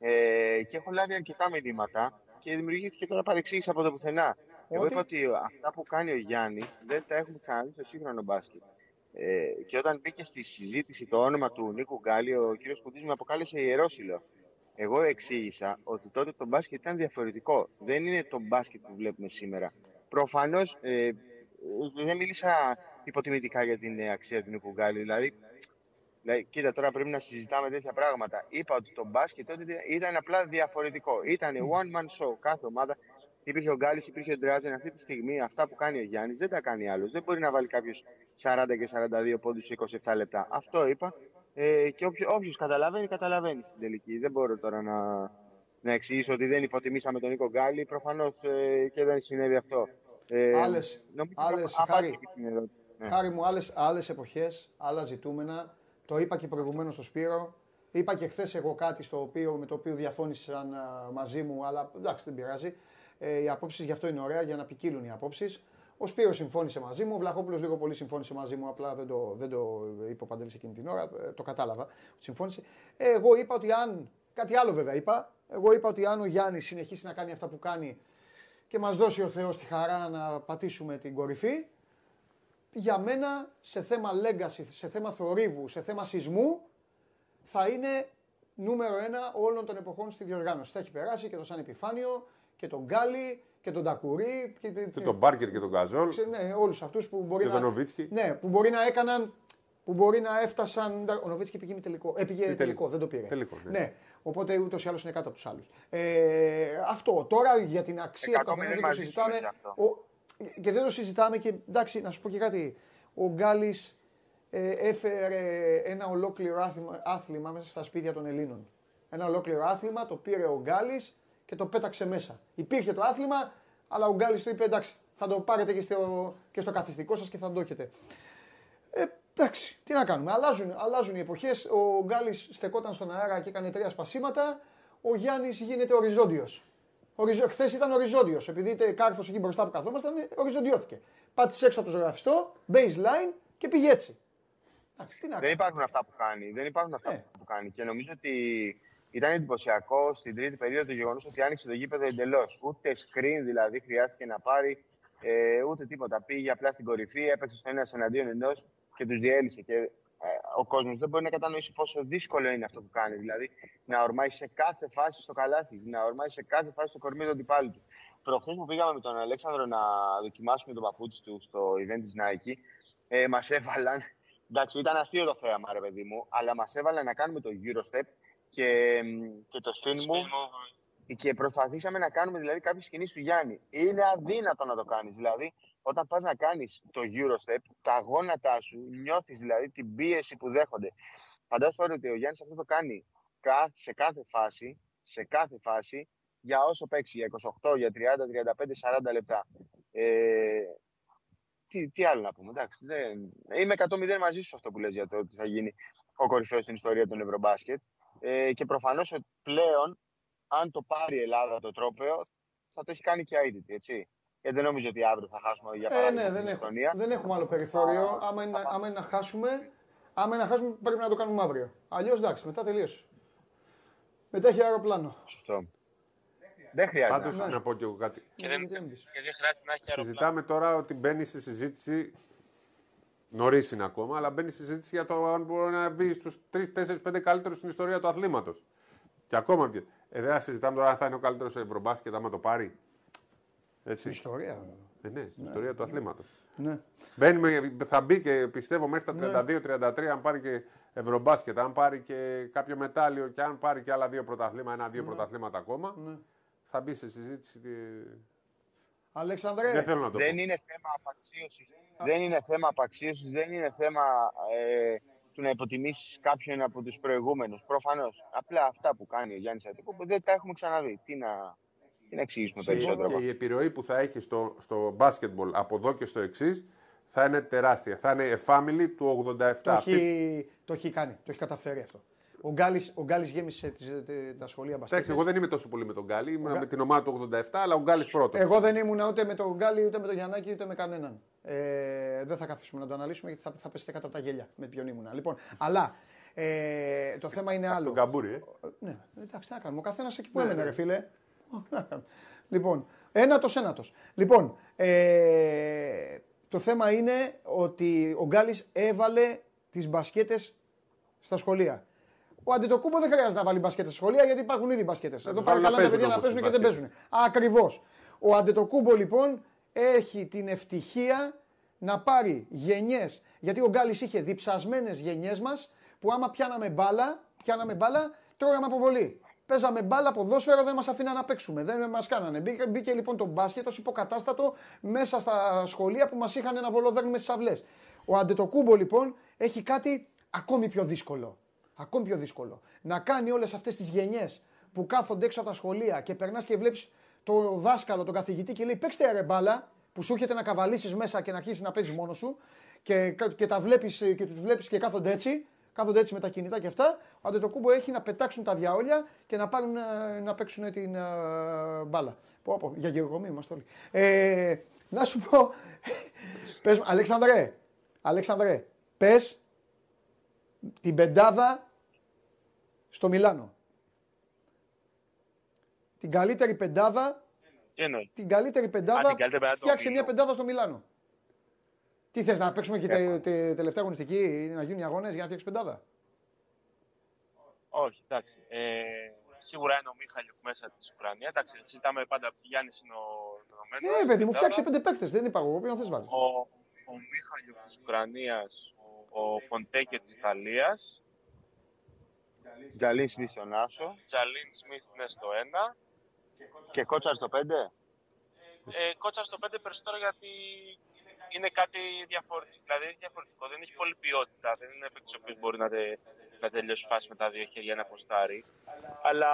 [SPEAKER 5] Ε, και έχω λάβει αρκετά μηνύματα και δημιουργήθηκε τώρα παρεξήγηση από το πουθενά. Εγώ
[SPEAKER 1] Ότι;
[SPEAKER 5] είπα ότι αυτά που κάνει ο Γιάννης δεν τα έχουμε ξαναδεί στο σύγχρονο μπάσκετ. Ε, και όταν μπήκε στη συζήτηση το όνομα του Νίκου Γκάλη, ο κύριος Σπουδί με αποκάλεσε ιερόσιλο. Εγώ εξήγησα ότι τότε το μπάσκετ ήταν διαφορετικό. Δεν είναι το μπάσκετ που βλέπουμε σήμερα. Προφανώς ε, δεν μίλησα υποτιμητικά για την ε, αξία του Νίκου Γκάλη. Δηλαδή, δηλαδή, κοίτα, τώρα πρέπει να συζητάμε τέτοια πράγματα. Είπα ότι το μπάσκετ τότε ήταν απλά διαφορετικό. Ήταν one man show. Κάθε ομάδα υπήρχε ο Γκάλης, υπήρχε ο Ντράζεν. Αυτή τη στιγμή αυτά που κάνει ο Γιάννης δεν τα κάνει άλλος. Δεν μπορεί να βάλει κάποιος 40 και 42 πόντους σε 27 λεπτά. Αυτό είπα. Ε, και όποιο καταλαβαίνει, καταλαβαίνει στην τελική. Δεν μπορώ τώρα να, να εξηγήσω ότι δεν υποτιμήσαμε τον Νίκο Γκάλη. Προφανώς ε, και δεν συνέβη αυτό. Ε,
[SPEAKER 1] Άλλες-
[SPEAKER 5] νομίζω
[SPEAKER 1] άλλες,
[SPEAKER 5] απάντησα
[SPEAKER 1] Χάρη.
[SPEAKER 5] και στην ερώτηση. Ναι.
[SPEAKER 1] Χάρη μου, άλλες, άλλες εποχές, άλλα ζητούμενα. Το είπα και προηγουμένως στο Σπύρο. Είπα και χθες εγώ κάτι στο οποίο, με το οποίο διαφώνησαν α, μαζί μου, αλλά εντάξει δεν πειράζει. Ε, οι απόψεις γι' αυτό είναι ωραία, για να ποικίλουν οι απόψεις. Ο Σπύρος συμφώνησε μαζί μου, ο Βλαχόπουλος λίγο πολύ συμφώνησε μαζί μου, απλά δεν το, δεν το είπε ο Παντελής εκείνη την ώρα, ε, το κατάλαβα, συμφώνησε. Ε, εγώ είπα ότι αν, κάτι άλλο βέβαια είπα, εγώ είπα ότι αν ο Γιάννης συνεχίσει να κάνει αυτά που κάνει και μας δώσει ο Θεός τη χαρά να πατήσουμε την κορυφή, για μένα σε θέμα legacy, σε θέμα θορύβου, σε θέμα σεισμού, θα είναι νούμερο ένα όλων των εποχών στη διοργάνωση. Θα έχει περάσει και το Σαν Επιφάνιο και τον Γκάλι και τον Τακουρί.
[SPEAKER 2] Και, και τον Μπάρκερ και τον Καζόλ.
[SPEAKER 1] Ναι, όλους αυτούς που μπορεί
[SPEAKER 2] και
[SPEAKER 1] να.
[SPEAKER 2] τον Νοβίτσκι.
[SPEAKER 1] Ναι, που μπορεί να έκαναν. Που μπορεί να έφτασαν. Ο Νοβίτσκι πήγε τελικό. Ε, πήγε τελικό. τελικό, δεν το πήρε.
[SPEAKER 2] Τελικό, ναι.
[SPEAKER 1] ναι. Οπότε ούτως ή άλλως είναι κάτω από τους άλλους. Ε, αυτό. Τώρα για την αξία του καθενό δεν το συζητάμε. Ο, και δεν το συζητάμε και εντάξει, να σου πω και κάτι. Ο Γκάλι ε, έφερε ένα ολόκληρο άθλημα, άθλημα μέσα στα σπίτια των Ελλήνων. Ένα ολόκληρο άθλημα το πήρε ο Γκάλης και το πέταξε μέσα. Υπήρχε το άθλημα, αλλά ο Γκάλης του είπε εντάξει, θα το πάρετε και στο, και στο καθιστικό σας και θα το έχετε. Ε, εντάξει, τι να κάνουμε. Αλλάζουν, αλλάζουν οι εποχές. Ο Γκάλης στεκόταν στον αέρα και έκανε τρία σπασίματα. Ο Γιάννης γίνεται οριζόντιος. Οριζο... Χθες ήταν οριζόντιος. Επειδή είτε κάρφος εκεί μπροστά που καθόμασταν, οριζοντιώθηκε. Πάτησε έξω από το ζωγραφιστό, baseline και πήγε έτσι.
[SPEAKER 5] δεν υπάρχουν αυτά που κάνει. Δεν υπάρχουν αυτά ε. που κάνει. Και νομίζω ότι ήταν εντυπωσιακό στην τρίτη περίοδο το γεγονός ότι άνοιξε το γήπεδο εντελώς. Ούτε screen δηλαδή χρειάστηκε να πάρει, ε, ούτε τίποτα. Πήγε απλά στην κορυφή, έπαιξε στο ένα εναντίον ενός και τους διέλυσε. Και ε, ο κόσμος δεν μπορεί να κατανοήσει πόσο δύσκολο είναι αυτό που κάνει. Δηλαδή να ορμάει σε κάθε φάση στο καλάθι, να ορμάει σε κάθε φάση στο κορμί του αντιπάλου του. Προχθές που πήγαμε με τον Αλέξανδρο να δοκιμάσουμε το παπούτσι του στο event της Nike, ε, μας έβαλαν. Εντάξει, ήταν αστείο το θέαμα, ρε παιδί μου, αλλά μας έβαλαν να κάνουμε το Eurostep και, και το spin move και προσπαθήσαμε να κάνουμε δηλαδή κάποιε κινήσει του Γιάννη. Είναι αδύνατο να το κάνεις. Δηλαδή, όταν πας να κάνεις το Eurostep, τα γόνατά σου νιώθεις δηλαδή την πίεση που δέχονται. Φαντάζομαι ότι ο Γιάννης αυτό το κάνει σε κάθε φάση, σε κάθε φάση για όσο παίξει, για 28, για 30, 35, 40 λεπτά. Ε, τι, τι άλλο να πούμε, εντάξει. Δεν... Είμαι 100-0 μαζί σου αυτό που λες για το ότι θα γίνει ο κορυφαίος στην ιστορία του Ευρωμπάσκετ. Ε, και προφανώς πλέον, αν το πάρει η Ελλάδα το τρόπαιο, θα το έχει κάνει και αίτητη, έτσι. Και δεν νομίζω ότι αύριο θα χάσουμε για παράδειγμα
[SPEAKER 1] ε, ναι, δεν, Εστονία. δεν έχουμε άλλο περιθώριο. άμα, είναι, άμα είναι να χάσουμε, άμα είναι να χάσουμε, πρέπει να το κάνουμε αύριο. Αλλιώς εντάξει, μετά τελείωσε. Μετά έχει αεροπλάνο.
[SPEAKER 5] Σωστό. Δεν χρειάζεται.
[SPEAKER 2] Πάντως να πω και εγώ κάτι.
[SPEAKER 6] Και δεν, και δεν χρειάζεται να έχει αεροπλάνο.
[SPEAKER 2] Συζητάμε τώρα ότι μπαίνει στη συζήτηση Νωρίς είναι ακόμα, αλλά μπαίνει στη συζήτηση για το αν μπορεί να μπει στους 3, 4, 5 καλύτερους στην ιστορία του αθλήματος. Και ακόμα πιο. Ε, δεν συζητάμε τώρα αν θα είναι ο καλύτερος σε Ευρωμπάσκετ άμα το πάρει. Έτσι.
[SPEAKER 1] Στην ιστορία.
[SPEAKER 2] Ε, ναι, στην ναι. ιστορία του αθλήματος.
[SPEAKER 1] Ναι.
[SPEAKER 2] θα μπει και πιστεύω μέχρι τα 32-33 ναι. αν πάρει και Ευρωμπάσκετ, αν πάρει και κάποιο μετάλλιο και αν πάρει και άλλα δύο πρωταθλήματα, ένα-δύο ναι. πρωταθλήματα ακόμα. Ναι. Θα μπει σε συζήτηση
[SPEAKER 1] Αλέξανδρε.
[SPEAKER 2] Δεν, θέλω να το
[SPEAKER 5] δεν είναι θέμα απαξίωσης. Δεν είναι θέμα απαξίωσης, δεν είναι θέμα ε, του να υποτιμήσεις κάποιον από τους προηγούμενους. Προφανώς. Απλά αυτά που κάνει ο Γιάννης Αττικό δεν τα έχουμε ξαναδεί. Τι να, τι να εξηγήσουμε περισσότερο.
[SPEAKER 2] Και η επιρροή που θα έχει στο, στο μπάσκετμπολ από εδώ και στο εξής θα είναι τεράστια. Θα είναι family του 87.
[SPEAKER 1] Το έχει, το έχει κάνει, το έχει καταφέρει αυτό. Ο Γκάλης, ο Γκάλης γέμισε τις, τα σχολεία μπασκετ.
[SPEAKER 2] Εντάξει, εγώ δεν είμαι τόσο πολύ με τον Γκάλη. Ήμουν με την ομάδα του 87, αλλά ο Γκάλης πρώτος.
[SPEAKER 1] Εγώ δεν ήμουν ούτε με τον Γκάλη, ούτε με τον Γιαννάκη, ούτε με κανέναν. Ε, δεν θα καθίσουμε να το αναλύσουμε γιατί θα, θα πέσετε κάτω από τα γέλια με ποιον ήμουν. Λοιπόν, αλλά ε, το θέμα είναι άλλο.
[SPEAKER 2] Τον καμπούρι, ε.
[SPEAKER 1] Ναι, εντάξει, τι να κάνουμε. Ο καθένας εκεί που ναι, έμενε, ναι. ρε φίλε. Λοιπόν, ένατος, ένατος. Λοιπόν, ε, το θέμα είναι ότι ο Γκάλης έβαλε τις μπασκέτες στα σχολεία. Ο Αντιτοκούμπο δεν χρειάζεται να βάλει μπασκέτε στα σχολεία γιατί υπάρχουν ήδη μπασκέτε. Εδώ πάνε καλά τα παιδιά να παίζουν και δεν παίζουν. Ακριβώς. Ο Αντιτοκούμπο λοιπόν έχει την ευτυχία να πάρει γενιές. Γιατί ο Γκάλης είχε διψασμένες γενιές μας που άμα πιάναμε μπάλα, πιάναμε μπάλα, τρώγαμε αποβολή. Παίζαμε μπάλα, ποδόσφαιρο, δεν μας αφήναν να παίξουμε. Δεν μας κάνανε. Μπήκε, μπήκε λοιπόν το μπάσκετ ως υποκατάστατο μέσα στα σχολεία που μας είχαν να βολοδέρνουμε στι αυλές. Ο Αντετοκούμπο λοιπόν έχει κάτι ακόμη πιο δύσκολο ακόμη πιο δύσκολο. Να κάνει όλες αυτές τις γενιές που κάθονται έξω από τα σχολεία και περνάς και βλέπεις τον δάσκαλο, τον καθηγητή και λέει παίξτε ρε μπάλα που σου έρχεται να καβαλήσεις μέσα και να αρχίσεις να παίζεις μόνος σου και, και, τα βλέπεις, και τους βλέπεις και κάθονται έτσι. Κάθονται έτσι με τα κινητά και αυτά. Ο Αντετοκούμπο έχει να πετάξουν τα διαόλια και να, πάρουν, να παίξουν την uh, μπάλα. Πω, πω, για γεωργομή είμαστε όλοι. Ε, Να σου πω. Πες, μου, Αλέξανδρε, Αλέξανδρε, πες την πεντάδα στο Μιλάνο. Την καλύτερη πεντάδα,
[SPEAKER 6] Τι εννοείς;
[SPEAKER 1] την καλύτερη πεντάδα,
[SPEAKER 6] την καλύτερη πεντάδα του
[SPEAKER 1] φτιάξε μια
[SPEAKER 6] ομίλου.
[SPEAKER 1] πεντάδα στο Μιλάνο. Τι θες να παίξουμε και τε,
[SPEAKER 6] Εύκολα.
[SPEAKER 1] τε- τελευταία αγωνιστική, να γίνουν οι αγώνες για να φτιάξεις πεντάδα;
[SPEAKER 6] Όχι, εντάξει. Ε, σίγουρα είναι ο Μίχαλιουκ μέσα της Ουκρανίας. Εντάξει, συζητάμε πάντα Γιάννης είναι ο δεδομένο.
[SPEAKER 1] Ε, παιδί μου, φτιάξε πέντε παίκτες, δεν είπα εγώ, ποιον θες βάλεις.
[SPEAKER 6] Ο, ο Μίχαλιουκ της Ουκρανίας, ο Φοντέκε της Ιταλίας,
[SPEAKER 5] Τζαλίν Σμιθ στον Άσο.
[SPEAKER 6] Τζαλίν Σμιθ είναι στο 1.
[SPEAKER 5] Και κότσα στο 5.
[SPEAKER 6] Ε, κότσα στο 5 περισσότερο γιατί είναι κάτι διαφορετικό. Δηλαδή είναι διαφορετικό. Δεν έχει πολύ ποιότητα. Δεν είναι παίκτης ο οποίος μπορεί να, τε, να τελειώσει φάση με τα δύο χέρια να αποστάρει. Αλλά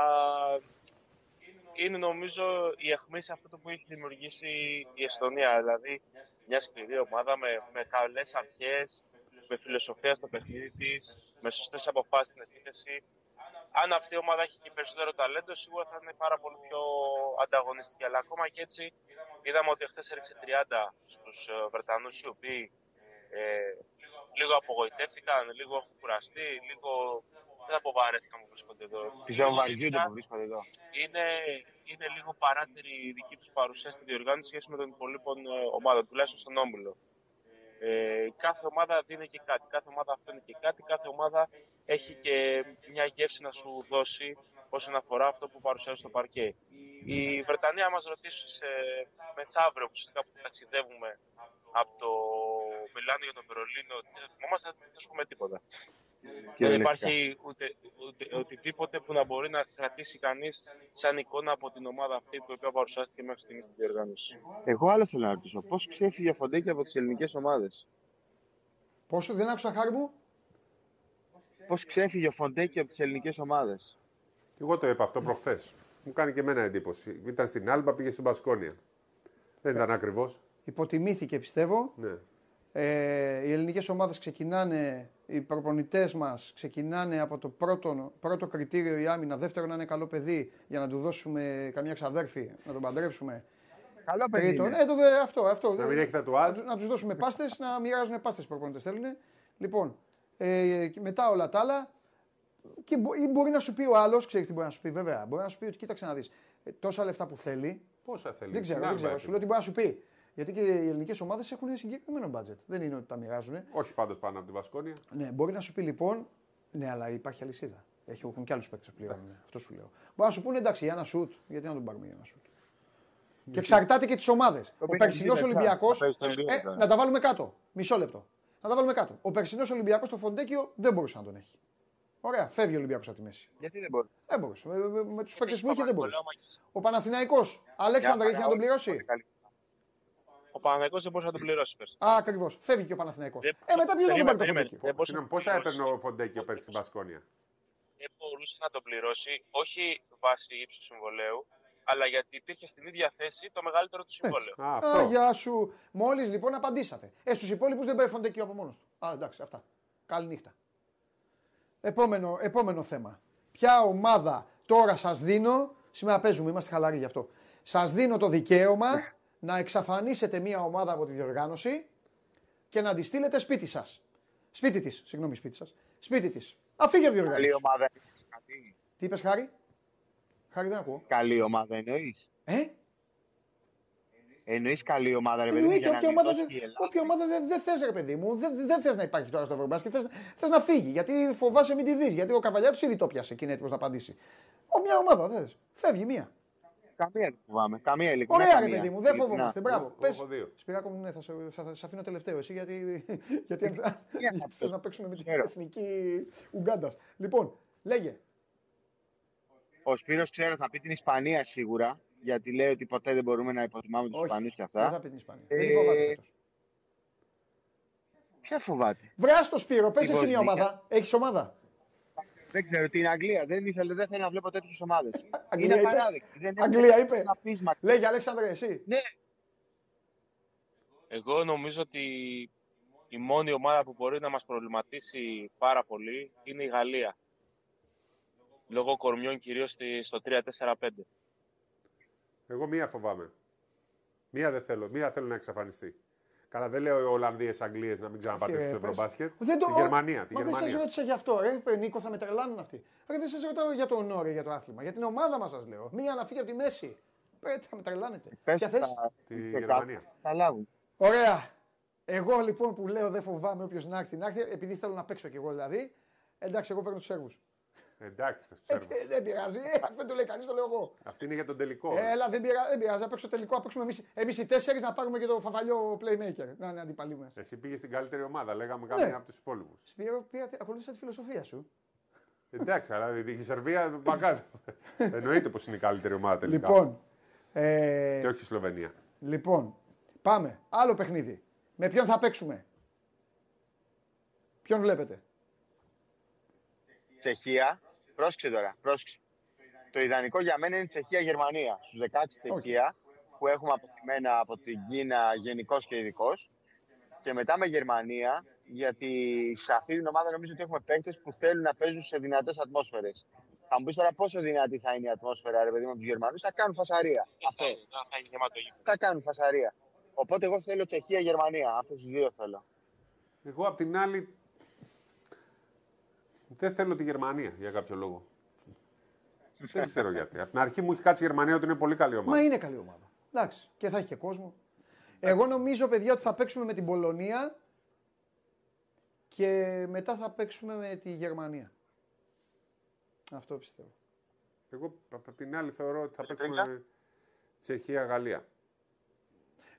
[SPEAKER 6] είναι νομίζω η αιχμής σε αυτό το που έχει δημιουργήσει η Εστονία. Δηλαδή μια σκληρή ομάδα με, με καλές αρχές, με φιλοσοφία στο παιχνίδι της, με σωστές αποφάσεις στην επίθεση. Αν αυτή η ομάδα έχει και περισσότερο ταλέντο, σίγουρα θα είναι πάρα πολύ πιο ανταγωνιστική. Αλλά ακόμα και έτσι, είδαμε ότι χθες έριξε 30 στους Βρετανούς, οι οποίοι ε, λίγο απογοητεύτηκαν, λίγο έχουν κουραστεί, λίγο δεν αποβαρέθηκαν που βρίσκονται εδώ.
[SPEAKER 5] Πιστεύω βαριούνται που βρίσκονται εδώ.
[SPEAKER 6] Είναι, είναι λίγο παράτερη η δική τους παρουσία στη διοργάνωση σχέση με των υπολείπων ε, ομάδων, τουλάχιστον στον Όμιλο. Ε, κάθε ομάδα δίνει και κάτι, κάθε ομάδα αφήνει και κάτι, κάθε ομάδα έχει και μια γεύση να σου δώσει όσον αφορά αυτό που παρουσιάζει στο παρκέ. Η Βρετανία μας ρωτήσει σε μεθαύριο ουσιαστικά που θα ταξιδεύουμε από το Μιλάνο για το Βερολίνο, τι θα θυμόμαστε, δεν θα σου πούμε τίποτα. Δεν υπάρχει ούτε, ούτε, οτιδήποτε που να μπορεί να κρατήσει κανείς σαν εικόνα από την ομάδα αυτή που η οποία παρουσιάστηκε μέχρι στιγμής στην διοργάνωση.
[SPEAKER 5] Εγώ άλλο θέλω να ρωτήσω. Πώς ξέφυγε ο Φοντέκη από τις ελληνικές ομάδες;
[SPEAKER 1] Πόσο δεν άκουσα χάρη μου.
[SPEAKER 5] Πώς ξέφυγε ο Φοντέκη από τις ελληνικές ομάδες;
[SPEAKER 2] Εγώ το είπα αυτό προχθές. Μου κάνει και εμένα εντύπωση. Ήταν στην Άλμπα, πήγε στην Πασκόνια. Δεν ήταν ακριβώς.
[SPEAKER 1] Υποτιμήθηκε πιστεύω.
[SPEAKER 2] Ναι.
[SPEAKER 1] Ε, οι ελληνικές ομάδες ξεκινάνε, οι προπονητές μας ξεκινάνε από το πρώτο, πρώτο κριτήριο η άμυνα, δεύτερο να είναι καλό παιδί για να του δώσουμε καμιά ξαδέρφη, να τον παντρέψουμε.
[SPEAKER 5] Καλό παιδί.
[SPEAKER 1] Τρίτον,
[SPEAKER 5] είναι.
[SPEAKER 1] ε, το, δε- αυτό, αυτό.
[SPEAKER 2] Να μην έχει τατουάζ.
[SPEAKER 1] Να, να τους δώσουμε πάστες, να μοιράζουν πάστες οι προπονητές θέλουν. Λοιπόν, ε, και μετά όλα τα άλλα, και μπο- ή μπορεί να σου πει ο άλλος, ξέρεις τι μπορεί να σου πει βέβαια, μπορεί να σου πει ότι κοίταξε να δεις, ε, τόσα λεφτά που θέλει,
[SPEAKER 2] Πόσα θέλει.
[SPEAKER 1] δεν ξέρω,
[SPEAKER 2] Στην
[SPEAKER 1] δεν ξέρω.
[SPEAKER 2] Άλμπα
[SPEAKER 1] Σου λέω ότι μπορεί να σου πει. Γιατί και οι ελληνικές ομάδες έχουν συγκεκριμένο budget. Δεν είναι ότι τα μοιράζουν.
[SPEAKER 2] Όχι πάντως πάνω από την Πασκόνια.
[SPEAKER 1] Ναι, μπορεί να σου πει λοιπόν, ναι, αλλά υπάρχει αλυσίδα. Έχουν και άλλους παίκτες που πληρώνουν. Αυτό σου λέω. Μπορεί να σου πούνε εντάξει, για ένα σουτ. Γιατί να τον πάρουμε για ένα σουτ. Και εξαρτάται και τις ομάδες. Ο
[SPEAKER 5] πήρε
[SPEAKER 1] περσινός
[SPEAKER 5] λεφτά.
[SPEAKER 1] Ολυμπιακό.
[SPEAKER 5] Το παίζει το Ολυμπιακό.
[SPEAKER 1] να τα βάλουμε κάτω. Μισό λεπτό. Να τα βάλουμε κάτω. Ο περσινός Ολυμπιακός στο Φοντέκιο δεν μπορούσε να τον έχει. Ωραία, φεύγει ο Ολυμπιακός από τη μέση.
[SPEAKER 5] Γιατί δεν μπορεί.
[SPEAKER 1] Δεν μπορούσε. Με, με, με τους παίκτες
[SPEAKER 6] Έχει
[SPEAKER 1] που είχε δεν
[SPEAKER 6] Παπα-Νικολάου,
[SPEAKER 1] μπορούσε.
[SPEAKER 6] Μάκης.
[SPEAKER 1] Ο Παναθηναϊκός, Αλέξανδρα, είχε να τον πληρώσει.
[SPEAKER 6] Ο Παναγιώτης δεν μπορούσε να τον πληρώσει πέρσι.
[SPEAKER 1] Α, ακριβώς. Φεύγει και ο Παναθηναϊκός.
[SPEAKER 6] Δεν-
[SPEAKER 1] Ε, μετά ποιο θα τον
[SPEAKER 6] περίμενε,
[SPEAKER 1] πάρει το
[SPEAKER 6] περίμενε.
[SPEAKER 1] Φοντέκιο.
[SPEAKER 6] Δεν μπορούσε
[SPEAKER 2] Συγγνώμη,
[SPEAKER 6] να
[SPEAKER 2] πόσα
[SPEAKER 6] τον πληρώσει.
[SPEAKER 2] έπαιρνε ο Φοντέκιο πέρσι στην Πασκόνια.
[SPEAKER 6] Δεν μπορούσε να τον πληρώσει, όχι βάσει ύψους συμβολέου, αλλά γιατί υπήρχε στην ίδια θέση το μεγαλύτερο του συμβόλαιο.
[SPEAKER 2] Α,
[SPEAKER 1] Α,
[SPEAKER 2] αυτό.
[SPEAKER 1] γεια σου. Μόλις λοιπόν απαντήσατε. Ε, στους υπόλοιπους δεν πάει Φοντέκιο από μόνος του. Α, εντάξει, αυτά. Καλή νύχτα. Επόμενο, επόμενο θέμα. Ποια ομάδα τώρα σας δίνω. Σήμερα παίζουμε, είμαστε χαλαροί γι' αυτό. Σας δίνω το δικαίωμα να εξαφανίσετε μια ομάδα από τη διοργάνωση και να τη στείλετε σπίτι σας. Σπίτι της, συγγνώμη, σπίτι σας. Σπίτι της. Αφήγε από τη
[SPEAKER 5] Καλή
[SPEAKER 1] διοργάνωση.
[SPEAKER 5] ομάδα εννοείς, καλή.
[SPEAKER 1] Τι είπες, Χάρη; Χάρη, δεν ακούω.
[SPEAKER 5] Καλή ομάδα εννοείς.
[SPEAKER 1] Ε,
[SPEAKER 5] Εννοείς καλή ομάδα, ρε παιδί μου,
[SPEAKER 1] Εννοείται,
[SPEAKER 5] για να
[SPEAKER 1] όποια ομάδα,
[SPEAKER 5] γλιτώσει
[SPEAKER 1] δεν,
[SPEAKER 5] η Ελλάδα.
[SPEAKER 1] όποια ομάδα δεν, δεν θες ρε παιδί μου, δεν, δεν θες να υπάρχει τώρα στο Ευρωμπάσκετ, θες, θες να φύγει, γιατί φοβάσαι μην τη δεις, γιατί ο Καβαλιάτος ήδη το πιάσε και είναι έτοιμος να απαντήσει. Ω, μια ομάδα θες, φεύγει μία.
[SPEAKER 5] Καμία δεν φοβάμαι. Καμία ειλικρινά.
[SPEAKER 1] Ωραία ρε
[SPEAKER 5] καμία.
[SPEAKER 1] παιδί μου, δεν
[SPEAKER 5] Ειλικρινά.
[SPEAKER 1] φοβόμαστε, μπράβο.
[SPEAKER 2] Εγώ
[SPEAKER 1] Πες,
[SPEAKER 2] έχω δύο.
[SPEAKER 1] Σπυράκο μου, ναι, θα σε, θα, θα σε αφήνω τελευταίο εσύ, γιατί, γιατί, αν- γιατί θες να παίξουμε με την
[SPEAKER 5] Ξέρω.
[SPEAKER 1] εθνική Ουγκάντας. Λοιπόν, λέγε.
[SPEAKER 5] Ο Σπύρος ξέρω θα πει την Ισπανία σίγουρα, γιατί λέει ότι ποτέ δεν μπορούμε να υποτιμάμε τους
[SPEAKER 1] Όχι,
[SPEAKER 5] Ισπανούς και
[SPEAKER 1] Δεν
[SPEAKER 5] αυτά.
[SPEAKER 1] θα πει την Ισπανία.
[SPEAKER 5] Ε,
[SPEAKER 1] Δεν τη φοβάται φέτος.
[SPEAKER 5] Ποια φοβάται;
[SPEAKER 1] Βράς το Σπύρο, πες
[SPEAKER 5] Την
[SPEAKER 1] εσύ μια
[SPEAKER 5] Βοσνία.
[SPEAKER 1] ομάδα. Έχεις ομάδα;
[SPEAKER 5] Δεν ξέρω, την Αγγλία. Δεν, ήθελε, δεν θέλω να βλέπω τέτοιες ομάδες.
[SPEAKER 1] Αγγλία
[SPEAKER 5] Είναι
[SPEAKER 1] είπε.
[SPEAKER 5] απαράδεκτη. Δεν έχουν
[SPEAKER 1] Αγγλία είπε.
[SPEAKER 5] ένα πείσμα.
[SPEAKER 1] Λέγε Αλέξανδρε εσύ.
[SPEAKER 5] Ναι,
[SPEAKER 6] Εγώ νομίζω ότι η μόνη ομάδα που μπορεί να μας προβληματίσει πάρα πολύ είναι η Γαλλία. Λόγω κορμιών κυρίως στη- στο 3-4-5.
[SPEAKER 2] Εγώ μία φοβάμαι. Μία δεν θέλω. Μία θέλω να εξαφανιστεί. Καλά, δεν λέω οι Ολλανδίες, Αγγλίες να μην ξαναπατήσουν
[SPEAKER 1] Όχι,
[SPEAKER 2] στο
[SPEAKER 1] ρε, πες.
[SPEAKER 2] Ευρωμπάσκετ.
[SPEAKER 1] Δεν το-
[SPEAKER 2] Τη Γερμανία. Τη
[SPEAKER 1] Μα δεν σας
[SPEAKER 2] Γερμανία.
[SPEAKER 1] ρώτησα γι' αυτό, ρε. Νίκο, θα με τρελάνουν αυτοί. Ρε, δεν σας ρωτάω για το ονόρε, για το άθλημα. Για την ομάδα μας σας λέω. Μία να φύγει από τη μέση. Ρε, θα με τρελάνετε.
[SPEAKER 5] Πες
[SPEAKER 1] Ποια θες;
[SPEAKER 5] τα-
[SPEAKER 2] Τη
[SPEAKER 5] και
[SPEAKER 2] Γερμανία.
[SPEAKER 5] κάπου Θα λάβουν.
[SPEAKER 1] Ωραία. Εγώ λοιπόν που λέω δεν φοβάμαι όποιος να έρθει, να έρθει, επειδή θέλω να παίξω κι εγώ δηλαδή. Εντάξει, εγώ παίρνω τους Σέρβους.
[SPEAKER 2] Εντάξει, θα τους
[SPEAKER 1] Ε,
[SPEAKER 2] έρθω.
[SPEAKER 1] δεν πειράζει. Ε, δεν το λέει κανείς, το λέω εγώ.
[SPEAKER 2] Αυτή είναι για τον τελικό.
[SPEAKER 1] Έλα, δεν πειράζει, δεν πειράζει. Να παίξω τελικό. Να παίξουμε εμεί οι τέσσερις να πάρουμε και το φαφαλιό playmaker. Να είναι αντιπαλή μας.
[SPEAKER 2] Εσύ πήγες στην καλύτερη ομάδα, λέγαμε
[SPEAKER 1] Ναι.
[SPEAKER 2] κάποιον από τους υπόλοιπους.
[SPEAKER 1] Σπύρο, πήγατε, ακολούθησα τη φιλοσοφία σου.
[SPEAKER 2] Εντάξει, αλλά η Σερβία μακάρι. Εννοείται πως είναι η καλύτερη ομάδα τελικά.
[SPEAKER 1] Λοιπόν, ε,
[SPEAKER 2] Και όχι η Σλοβενία.
[SPEAKER 1] λοιπόν, πάμε. Άλλο παιχνίδι. Με ποιον θα παίξουμε; Ποιον βλέπετε;
[SPEAKER 5] Τσεχία. Πρόσεξε τώρα. Πρόσεξε. Το ιδανικό για μένα είναι Τσεχία-Γερμανία. Στους 16 Τσεχία που έχουμε αποθυμένα από την Κίνα γενικώς και ειδικώς. Και μετά με Γερμανία, γιατί σε αυτή την ομάδα νομίζω ότι έχουμε παίκτες που θέλουν να παίζουν σε δυνατές ατμόσφαιρες. Θα μου πεις τώρα πόσο δυνατή θα είναι η ατμόσφαιρα, ρε παιδί μου, από τους Γερμανούς. Θα κάνουν φασαρία.
[SPEAKER 6] Δεν
[SPEAKER 5] Αυτό.
[SPEAKER 6] θα είναι, δεν θα είναι γεμάτο γήπεδο.
[SPEAKER 5] Θα κάνουν φασαρία. Οπότε εγώ θέλω Τσεχία-Γερμανία. Αυτές τις δύο θέλω.
[SPEAKER 2] Εγώ απ' την άλλη δεν θέλω τη Γερμανία για κάποιο λόγο. δεν ξέρω γιατί. Από την αρχή μου έχει κάτσει η Γερμανία ότι είναι πολύ καλή ομάδα.
[SPEAKER 1] Μα είναι καλή ομάδα. Εντάξει, και θα έχει και κόσμο. Εγώ νομίζω, παιδιά, ότι θα παίξουμε με την Πολωνία και μετά θα παίξουμε με τη Γερμανία. Αυτό πιστεύω.
[SPEAKER 2] Εγώ απ' την άλλη θεωρώ ότι θα
[SPEAKER 5] Τρίκα.
[SPEAKER 2] παίξουμε Τσεχία-Γαλλία.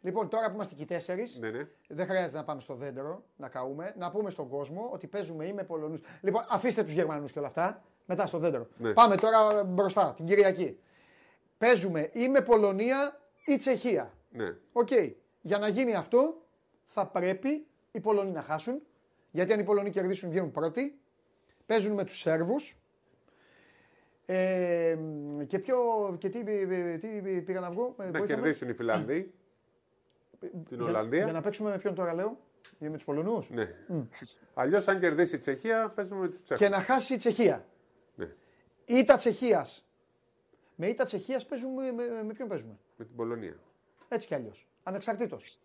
[SPEAKER 1] Λοιπόν, τώρα που είμαστε και οι τέσσερις,
[SPEAKER 2] Ναι, ναι.
[SPEAKER 1] δεν χρειάζεται να πάμε στο δέντρο να καούμε. Να πούμε στον κόσμο ότι παίζουμε ή με Πολωνού. Λοιπόν, αφήστε τους Γερμανούς και όλα αυτά. Μετά στο δέντρο.
[SPEAKER 2] Ναι.
[SPEAKER 1] Πάμε τώρα μπροστά, την Κυριακή. Παίζουμε ή με Πολωνία ή Τσεχία.
[SPEAKER 2] ναι.
[SPEAKER 1] Οκ. Για να γίνει αυτό, θα πρέπει οι Πολωνοί να χάσουν. Γιατί αν οι Πολωνοί κερδίσουν, βγαίνουν πρώτοι. Παίζουν με τους Σέρβους. Ε, και, ποιο, και τι, τι πήγα να βγω. ε,
[SPEAKER 2] Να
[SPEAKER 1] βοήθαμε.
[SPEAKER 2] κερδίσουν οι Φιλανδοί. Την
[SPEAKER 1] Για-
[SPEAKER 2] Ολλανδία.
[SPEAKER 1] Για να παίξουμε με ποιον τώρα λέω; Για με τους Πολωνούς;
[SPEAKER 2] Ναι. Αλλιώς, αν κερδίσει η Τσεχία, παίζουμε με τους Τσέχους.
[SPEAKER 1] Και να χάσει η Τσεχία.
[SPEAKER 2] Ναι.
[SPEAKER 1] Ήτα Τσεχίας. Με ήττα Τσεχίας παίζουμε. Με, με ποιον παίζουμε;
[SPEAKER 2] Με την Πολωνία.
[SPEAKER 1] Έτσι κι αλλιώς. Ανεξαρτήτως.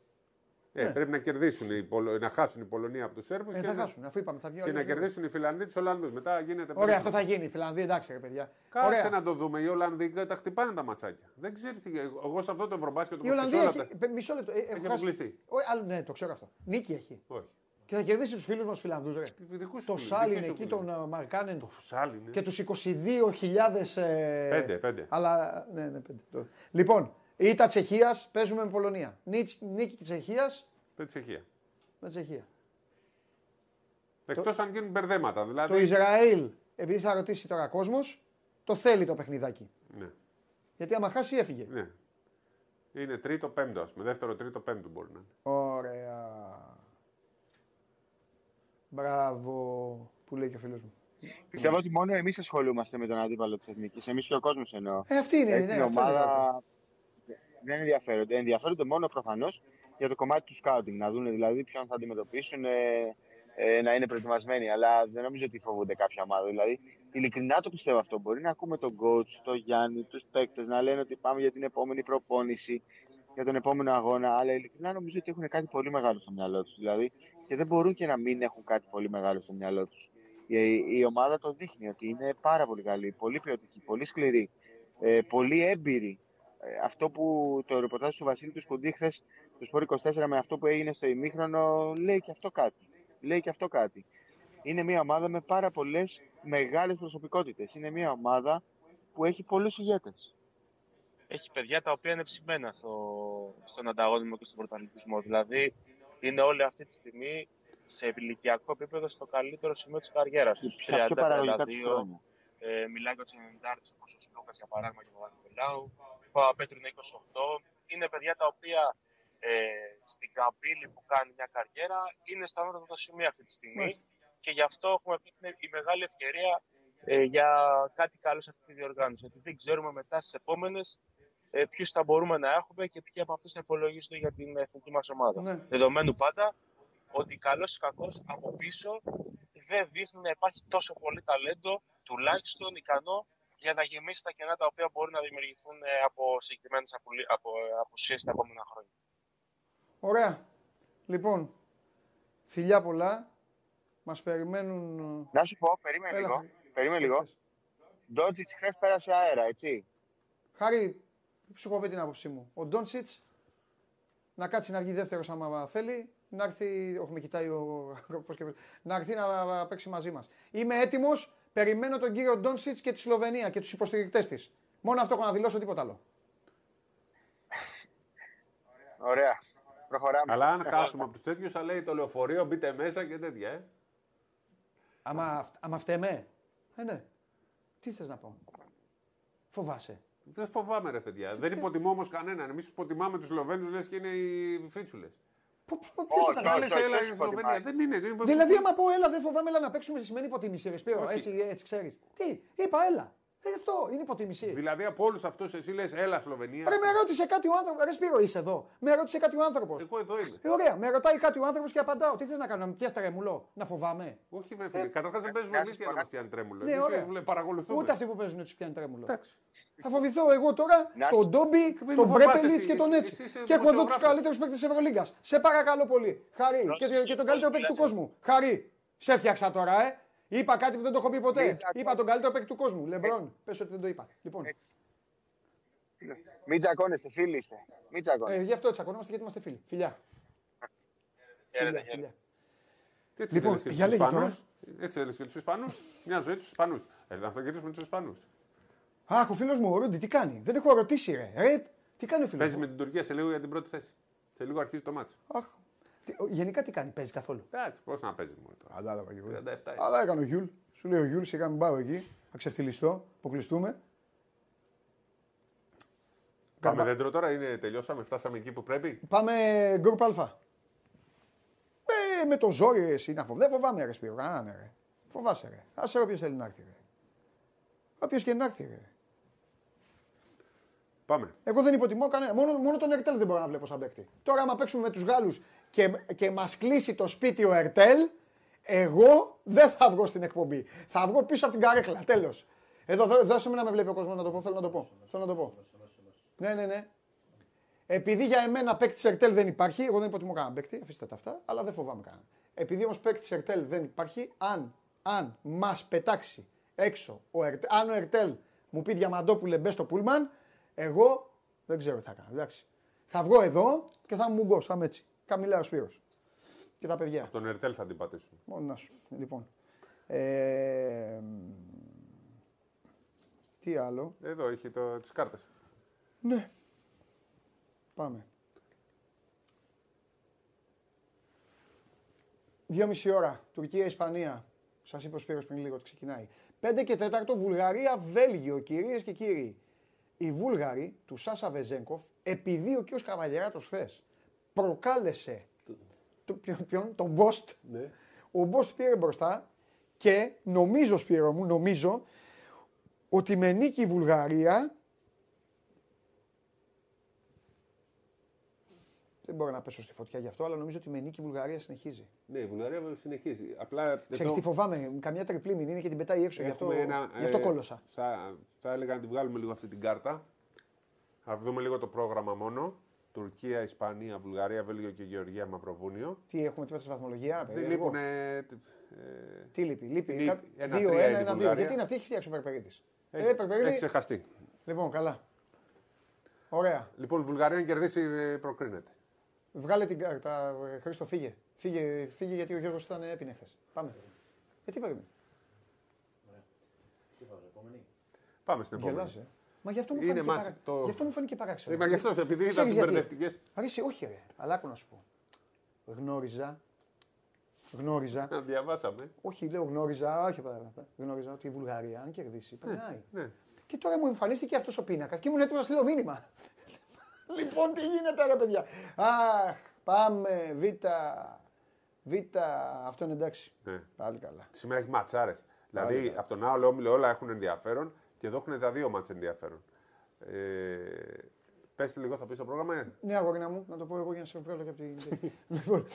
[SPEAKER 2] Ε, Πρέπει να κερδίσουν οι Πολο... να χάσουν οι Πολωνία από τους Σέρβους
[SPEAKER 1] Ε,
[SPEAKER 2] και,
[SPEAKER 1] θα
[SPEAKER 2] να...
[SPEAKER 1] χάσουν. Αφού είπαμε, θα βγει ο
[SPEAKER 2] και να
[SPEAKER 1] Άγιος Γιώργος.
[SPEAKER 2] κερδίσουν οι Φιλανδοί του Ολλανδού. Μετά γίνεται.
[SPEAKER 1] Ωραία, αυτό
[SPEAKER 2] περίπτωση.
[SPEAKER 1] θα γίνει. Η Φιλανδία, εντάξει, ρε παιδιά.
[SPEAKER 2] Κάτσε
[SPEAKER 1] Ωραία.
[SPEAKER 2] να το δούμε. Οι Ολλανδοί τα χτυπάνε τα ματσάκια. Δεν ξέρει τι. Εγώ σε αυτό το ευρωμπάσκετ το
[SPEAKER 1] Η Ολλανδία
[SPEAKER 2] προσπίσω
[SPEAKER 1] έχει. πε- Μισό λεπτό. ε, έχω χάσει-
[SPEAKER 2] αποκλειστεί.
[SPEAKER 1] Όχι, άλλο, ναι, το ξέρω αυτό. Νίκη έχει.
[SPEAKER 2] Όχι.
[SPEAKER 1] Και θα κερδίσει τους φίλους μας τους Φιλανδούς. Ρε.
[SPEAKER 2] Δικούς σου
[SPEAKER 1] Το
[SPEAKER 2] φίλους,
[SPEAKER 1] Σάλιν
[SPEAKER 2] δικοί σου
[SPEAKER 1] εκεί,
[SPEAKER 2] φίλοι.
[SPEAKER 1] τον ε, Μαρκάνεν.
[SPEAKER 2] Το Σάλιν. ναι.
[SPEAKER 1] Και τους 22.000. Ε...
[SPEAKER 2] Πέντε, πέντε.
[SPEAKER 1] Αλλά. Ναι, ναι, πέντε. Το- Λοιπόν, ήττα Τσεχίας παίζουμε με Πολωνία. Νίκη, νίκη Τσεχίας
[SPEAKER 2] Με Τσεχία.
[SPEAKER 1] με Τσεχία.
[SPEAKER 2] Εκτός αν γίνουν μπερδέματα. Δηλαδή.
[SPEAKER 1] Το Ισραήλ, επειδή θα ρωτήσει τώρα κόσμος, το θέλει το παιχνιδάκι.
[SPEAKER 2] Ναι.
[SPEAKER 1] Γιατί άμα χάσει έφυγε.
[SPEAKER 2] ναι. Είναι τρίτο, πέμπτο, ας πούμε. Δεύτερο, τρίτο, πέμπτο μπορεί να είναι.
[SPEAKER 1] Ωραία. Μπράβο που λέει και ο φίλος μου.
[SPEAKER 5] Πιστεύω ότι μόνο εμείς ασχολούμαστε με τον αντίπαλο της Εθνικής. Εμείς και ο κόσμος εννοώ.
[SPEAKER 1] Ε, αυτή είναι.
[SPEAKER 5] Έτσι,
[SPEAKER 1] ναι,
[SPEAKER 5] η
[SPEAKER 1] αυτό είναι το άλλο.
[SPEAKER 5] ομάδα δεν ενδιαφέρονται. Ενδιαφέρονται μόνο προφανώς για το κομμάτι του σκάουτινγκ. Να δουν δηλαδή ποιον θα αντιμετωπίσουν, ε, ε, να είναι προετοιμασμένοι. Αλλά δεν νομίζω ότι φοβούνται κάποια ομάδα. Δηλαδή, ειλικρινά το πιστεύω αυτό. Μπορεί να ακούμε τον coach, τον Γιάννη, τους παίκτες να λένε ότι πάμε για την επόμενη προπόνηση, για τον επόμενο αγώνα. Αλλά ειλικρινά νομίζω ότι έχουν κάτι πολύ μεγάλο στο μυαλό τους. Δηλαδή, και δεν μπορούν και να μην έχουν κάτι πολύ μεγάλο στο μυαλό τους. Η, η ομάδα το δείχνει ότι είναι πάρα πολύ καλή, πολύ ποιοτική, πολύ σκληρή, ε, πολύ έμπειρη. Ε, αυτό που το ρεπορτάζ του Βασίλη του Σκουντή χθες του Σπόρ 24 με αυτό που έγινε στο ημίχρονο λέει και αυτό κάτι. Λέει και αυτό κάτι. Είναι μια ομάδα με πάρα πολλές μεγάλες προσωπικότητες. Είναι μια ομάδα που έχει πολλούς ηγέτες.
[SPEAKER 6] Έχει παιδιά τα οποία είναι ψημένα στο, στον ανταγωνισμό και στον πρωταθλητισμό. Δηλαδή, είναι όλοι αυτή τη στιγμή σε ηλικιακό επίπεδο στο καλύτερο σημείο της καριέρας τους.
[SPEAKER 5] Στα πιο παραγωγικά τους χρόνια.
[SPEAKER 6] Ε, μιλάει για του 90 όπω ο Σλούκα για παράδειγμα και ο Παπαδηλάου. Ο Παπαπέτρου είναι 28. Είναι παιδιά τα οποία ε, στην καμπύλη που κάνει μια καριέρα είναι στο ανώτατο σημείο αυτή τη στιγμή.
[SPEAKER 1] Μάλιστα.
[SPEAKER 6] Και γι' αυτό έχουμε πει την η μεγάλη ευκαιρία ε, για κάτι καλό σε αυτή τη διοργάνωση. Γιατί δεν ξέρουμε μετά στις επόμενες ε, ποιους θα μπορούμε να έχουμε και ποιοι από αυτούς θα υπολογίζονται για την εθνική μας ομάδα.
[SPEAKER 1] Ναι.
[SPEAKER 6] Δεδομένου πάντα ότι καλός ή κακός από πίσω δεν δείχνει να υπάρχει τόσο πολύ ταλέντο, τουλάχιστον ικανό για να γεμίσει τα κενά τα οποία μπορεί να δημιουργηθούν ε, από συγκεκριμένες από, απουσίες τα επόμενα χρόνια.
[SPEAKER 1] Ωραία. Λοιπόν, φιλιά πολλά. Μας περιμένουν. ε,
[SPEAKER 5] Να σου πω, περίμενε
[SPEAKER 1] Έλα,
[SPEAKER 5] λίγο.
[SPEAKER 1] Χάρη.
[SPEAKER 5] Περίμενε λίγο.
[SPEAKER 1] Έλα.
[SPEAKER 5] Ντότζιτ χθες πέρασε αέρα, έτσι.
[SPEAKER 1] Χάρη, σου έχω πει την άποψή μου. Ο Ντόντσιτς να κάτσει να βγει δεύτερος άμα θέλει, να έρθει. Όχι, με κοιτάει ο. πώς και- να έρθει να παίξει μαζί μας. Είμαι έτοιμος, περιμένω τον κύριο Ντόντσιτ και τη Σλοβενία και τους υποστηρικτές της. Μόνο αυτό έχω να δηλώσω, τίποτα άλλο.
[SPEAKER 5] Ωραία. Προχωράμε.
[SPEAKER 2] Αλλά αν χάσουμε από τους τέτοιους, θα λέει το λεωφορείο, μπείτε μέσα και τέτοια. Ε.
[SPEAKER 1] Άμα, άμα φταίμε; Ε, ναι. Τι θες να πω; Φοβάσαι.
[SPEAKER 2] Δεν φοβάμαι, ρε παιδιά. Δεν υποτιμώ όμως κανέναν. Εμείς υποτιμάμε τους Σλοβαίνους, λες και είναι οι φρίτσουλε.
[SPEAKER 1] Πο- πο- ποιος
[SPEAKER 5] Όχι,
[SPEAKER 1] το
[SPEAKER 5] όχι,
[SPEAKER 1] κάνει.
[SPEAKER 2] Λες,
[SPEAKER 5] όχι,
[SPEAKER 2] έλα,
[SPEAKER 5] δεν
[SPEAKER 2] η
[SPEAKER 5] σου
[SPEAKER 2] Σλοβενία.
[SPEAKER 5] υποτιμάει.
[SPEAKER 2] Δεν είναι. Δεν είναι
[SPEAKER 1] Δηλαδή, άμα πω έλα, δεν φοβάμαι, έλα να παίξουμε, σημαίνει υποτίμηση. Ρε Σπύρο,
[SPEAKER 2] Όχι.
[SPEAKER 1] έτσι, έτσι ξέρεις. Τι, είπα, έλα. Ε, αυτό είναι υποτίμηση.
[SPEAKER 2] Δηλαδή από όλους αυτούς εσύ λες, έλα Σλοβενία.
[SPEAKER 1] Ρε, με ρώτησε κάτι ο άνθρωπο. Ρε, Σπύρο, είσαι εδώ. Με ρώτησε κάτι ο άνθρωπος.
[SPEAKER 2] Εγώ εδώ είμαι.
[SPEAKER 1] Ε, ωραία, με ρωτάει κάτι ο άνθρωπος και απαντάω. Τι θες να κάνω, να με πιάσεις τρεμουλό, να φοβάμαι;
[SPEAKER 2] Όχι, βρε φίλε. Καταρχάς δεν παίζουμε
[SPEAKER 5] να
[SPEAKER 2] εμείς
[SPEAKER 5] σας
[SPEAKER 2] για να
[SPEAKER 5] πω
[SPEAKER 2] μας
[SPEAKER 5] κάτι.
[SPEAKER 2] πιάνει τρέμουλο.
[SPEAKER 1] Ναι,
[SPEAKER 2] Εμείς,
[SPEAKER 1] ωραία.
[SPEAKER 2] ε, βλέ- παρακολουθούμε.
[SPEAKER 1] Ούτε αυτοί που παίζουν του πιάνει τρέμουλο.
[SPEAKER 2] Εντάξει.
[SPEAKER 1] Θα φοβηθώ εγώ τώρα
[SPEAKER 5] Να
[SPEAKER 1] τον
[SPEAKER 5] σου-
[SPEAKER 1] Ντόμπι,
[SPEAKER 2] Μην
[SPEAKER 1] τον
[SPEAKER 2] με φοβάσαι
[SPEAKER 1] Μπρέπελιτς
[SPEAKER 2] εσύ,
[SPEAKER 1] και τον
[SPEAKER 2] εσύ-
[SPEAKER 1] Έτσι.
[SPEAKER 2] εσύ είσαι
[SPEAKER 1] Και έχω εδώ τους
[SPEAKER 2] δημοσιογράφος.
[SPEAKER 1] καλύτερους παίκτες της Ευρωλίγκας. Σε παρακαλώ πολύ. Χαρή. Και, και τον καλύτερο παίκτη του κόσμου. Χαρή. Σε έφτιαξα τώρα, ε. Είπα κάτι που δεν το έχω πει ποτέ.
[SPEAKER 5] Μην τσακώνεσαι.
[SPEAKER 1] Είπα τον καλύτερο παίκτη του κόσμου. Λεμπρόν. Πες ότι δεν το είπα. Λοιπόν,
[SPEAKER 5] Έτσι. Μην τσακώνεστε, φίλοι είστε. Μην τσακώνεστε.
[SPEAKER 1] ε, γι' αυτό τσακωνόμαστε γιατί είμαστε φίλοι. Φιλιά.
[SPEAKER 6] Χαίρετε,
[SPEAKER 1] Φιλιά,
[SPEAKER 6] χαίρετε.
[SPEAKER 1] φιλιά.
[SPEAKER 2] Έτσι
[SPEAKER 1] Λοιπόν,
[SPEAKER 2] έλεγες και
[SPEAKER 1] για
[SPEAKER 2] τους
[SPEAKER 1] λέγε
[SPEAKER 2] Ισπανούς; Έτσι έλεγες και τους Ισπανούς; Μια ζωή τους Ισπανούς. Ε, να γυρίσουμε τους Ισπανούς.
[SPEAKER 1] Αχ, ο φίλος μου, ο Ρούντι, τι κάνει; Δεν έχω ρωτήσει, ρε. ρε τι κάνει ο φίλος
[SPEAKER 2] Παίζει
[SPEAKER 1] μου;
[SPEAKER 2] με την Τουρκία σε λίγο για την πρώτη θέση. Σε λίγο αρχίζει το ματς.
[SPEAKER 1] Αχ. Τι- ο- Γενικά τι κάνει, παίζει καθόλου;
[SPEAKER 2] Εντάξει, πώς να παίζει μόνο τώρα.
[SPEAKER 1] Κατάλαβα και εγώ.
[SPEAKER 2] 37.
[SPEAKER 1] Αλλά έκανε ο Γιούλ. Σου λέει ο Γιούλ, σιγά μην πάω εκεί. Θα ξεφτιλιστώ, αποκλειστούμε.
[SPEAKER 2] Πάμε
[SPEAKER 1] Καρμα-
[SPEAKER 2] δέντρο τώρα, είναι, τελειώσαμε, φτάσαμε εκεί που πρέπει;
[SPEAKER 1] Πάμε γκρουπ Α. Ε, με το ζόρι εσύ να φοβάμαι. Δεν φοβάμαι ρε Σπύρο, κανέναν ρε. Φοβάσαι ρε. Άσε όποιος θέλει να έρθει ρε. Όποιος και να έρθει ρε.
[SPEAKER 2] Πάμε.
[SPEAKER 1] Εγώ δεν υποτιμώ κανένα. Μόνο, μόνο τον Ερτέλ δεν μπορώ να βλέπω σαν παίκτη. Τώρα, άμα παίξουμε με τους Γάλλους και, και μας κλείσει το σπίτι ο Ερτέλ, εγώ δεν θα βγω στην εκπομπή. Θα βγω πίσω από την καρέκλα. Τέλος. Εδώ, δώ- δώσε με να με βλέπει ο κόσμος να το πω. Θέλω να το πω. Θέλω να το πω. Ναι, ναι, ναι. Επειδή για εμένα παίκτης Ερτέλ δεν υπάρχει, εγώ δεν υποτιμώ κανέναν παίκτη, αφήστε τα αυτά, αλλά δεν φοβάμαι κανέναν. Επειδή όμως παίκτης Ερτέλ δεν υπάρχει, αν, αν μας πετάξει έξω, ο Ερτέλ, αν ο Ερτέλ μου πει Διαμαντόπουλε μπες στο Πούλμαν, εγώ δεν ξέρω τι θα κάνω. Εντάξει. Θα βγω εδώ και θα μου γκο, θα είμαι έτσι. Καμιλάει ο Σπύρος. Και τα παιδιά.
[SPEAKER 2] Τον Ερτέλ θα την πατήσουν.
[SPEAKER 1] Μόνο να σου. Λοιπόν. Ε, τι άλλο;
[SPEAKER 2] Εδώ έχει το, τις κάρτες.
[SPEAKER 1] Ναι. Πάμε. Δύο μισή ώρα. Τουρκία-Ισπανία. Σας είπε ο Σπύρος πριν λίγο ότι ξεκινάει. 5 και 4 Βουλγαρία-Βέλγιο, κυρίες και κύριοι. Οι Βούλγαροι του Σάσα Βεζέγκοφ, επειδή ο κ. Καβαλιεράτο χθες προκάλεσε το, ποιον, ποιον, τον Μπόστ,
[SPEAKER 2] Ναι.
[SPEAKER 1] ο Μπόστ πήρε μπροστά και νομίζω, Σπύρο μου, νομίζω ότι με νίκη η Βουλγαρία δεν μπορώ να πέσω στη φωτιά γι' αυτό, αλλά νομίζω ότι με νίκη η Βουλγαρία συνεχίζει.
[SPEAKER 2] Ναι, η Βουλγαρία συνεχίζει. Απλά
[SPEAKER 1] Ξέρεις τι φοβάμαι, καμιά τριπλή μην είναι και την πετάει έξω, γι' αυτό,
[SPEAKER 2] έχουμε ένα,
[SPEAKER 1] γι αυτό
[SPEAKER 2] ε,
[SPEAKER 1] κόλωσα.
[SPEAKER 2] Θα, θα έλεγα να τη βγάλουμε λίγο αυτή την κάρτα. Θα δούμε λίγο το πρόγραμμα μόνο. Τουρκία, Ισπανία, Βουλγαρία, Βέλγιο και Γεωργία, Μαυροβούνιο.
[SPEAKER 1] Τι έχουμε τίποτα στη βαθμολογία,
[SPEAKER 2] Δεν
[SPEAKER 1] περίεργο.
[SPEAKER 2] λείπουν. Ε,
[SPEAKER 1] Τι λείπει, λείπει.
[SPEAKER 2] Λείπει.
[SPEAKER 1] Κά-
[SPEAKER 2] Ένα
[SPEAKER 1] δύο,
[SPEAKER 2] τρία
[SPEAKER 1] ένα,
[SPEAKER 2] είναι η
[SPEAKER 1] ένα, δύο.
[SPEAKER 2] Βουλγαρία.
[SPEAKER 1] Γιατί είναι αυτή έχει φτιάξει ο Περπερίδης. Ε,
[SPEAKER 2] έχει,
[SPEAKER 1] Περπερίδη.
[SPEAKER 2] έχει ξεχαστεί.
[SPEAKER 1] Λοιπόν, καλά. Ωραία.
[SPEAKER 2] Λοιπόν, η Βουλγαρία αν κερδίσει ε, προκρίνεται.
[SPEAKER 1] Βγάλε την κάρτα, ε, Χρήστο, φύγε. Φύγε, φύγε γιατί ο Γιώργος ήταν έπινε χθες. Πάμε. Ε, τι περίμενε.
[SPEAKER 2] Πάμε στην επόμενη.
[SPEAKER 1] Γελάς, ε. Μα γι' αυτό μου
[SPEAKER 2] Είναι
[SPEAKER 1] φάνηκε,
[SPEAKER 2] μάτς,
[SPEAKER 1] παρα...
[SPEAKER 2] το-
[SPEAKER 1] γι αυτό μου φάνηκε παράξενο.
[SPEAKER 2] Ε, μα γι' αυτό, επειδή ήταν
[SPEAKER 1] Ξέρεις γιατί;
[SPEAKER 2] μπερδευτικές.
[SPEAKER 1] Αρέσει, όχι ρε, αλλά άκου να σου πω. Γνώριζα, γνώριζα,
[SPEAKER 2] Να διαβάσαμε.
[SPEAKER 1] όχι λέω γνώριζα, όχι παρα- γνώριζα ότι η Βουλγαρία αν κερδίσει περνάει.
[SPEAKER 2] Ναι.
[SPEAKER 1] Και τώρα μου εμφανίστηκε αυτός ο πίνακας και ήμουν έτοιμος να στείλω μήνυμα. λοιπόν, τι γίνεται ρε παιδιά; Αχ, πάμε, β, β, αυτό είναι εντάξει.
[SPEAKER 2] ναι.
[SPEAKER 1] Πάλι καλά.
[SPEAKER 2] Σήμερα έχει ματσάρες. Δηλαδή από τον άλλο όμιλο όλα έχουν ενδιαφέρον και εδώ έχουν τα δύο μάτς ενδιαφέρον. Ε, πέστε λίγο, θα πεις το πρόγραμμα. ε;
[SPEAKER 1] Ναι, αγόρινα μου, να το πω εγώ για να σε βγάλω και από την. λοιπόν,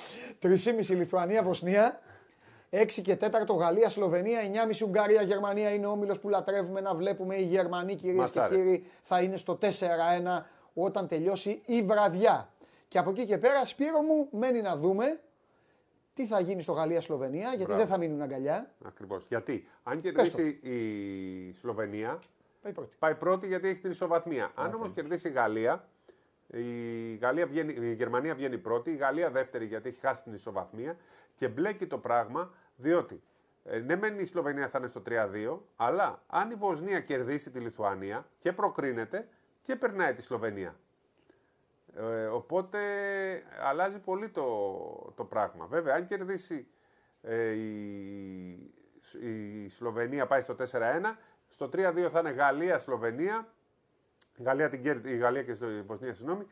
[SPEAKER 1] 3,5 Λιθουανία, Βοσνία. 6 και 4 Γαλλία, Σλοβενία, 9,5 Ουγγαρία, Γερμανία είναι ο όμιλος που λατρεύουμε να βλέπουμε. Οι Γερμανοί κυρίες και
[SPEAKER 2] Ματσάρες.
[SPEAKER 1] κύριοι θα είναι στο 4-1 όταν τελειώσει η βραδιά. Και από εκεί και πέρα, Σπύρο μου, μένει να δούμε τι θα γίνει στο Γαλλία-Σλοβενία, γιατί
[SPEAKER 2] Μπράβο.
[SPEAKER 1] δεν θα μείνουν αγκαλιά.
[SPEAKER 2] Ακριβώς. Γιατί αν κερδίσει η Σλοβενία,
[SPEAKER 1] Πάει πρώτη.
[SPEAKER 2] πάει πρώτη γιατί έχει την ισοβαθμία. Αν όμως κερδίσει η Γαλλία, η, Γαλλία βγαίνει, η Γερμανία βγαίνει πρώτη, η Γαλλία δεύτερη γιατί έχει χάσει την ισοβαθμία και μπλέκει το πράγμα διότι ε, ναι, μεν η Σλοβενία θα είναι στο 3-2, αλλά αν η Βοσνία κερδίσει τη Λιθουανία και προκρίνεται και περνάει τη Σλοβενία. Ε, οπότε αλλάζει πολύ το, το πράγμα. Βέβαια, αν κερδίσει ε, η, η Σλοβενία πάει στο 4-1, στο 3-2 θα είναι Γαλλία-Σλοβενία. Η Γαλλία, την, κέρδι- η Γαλλία και η Βοσνία, συγγνώμη,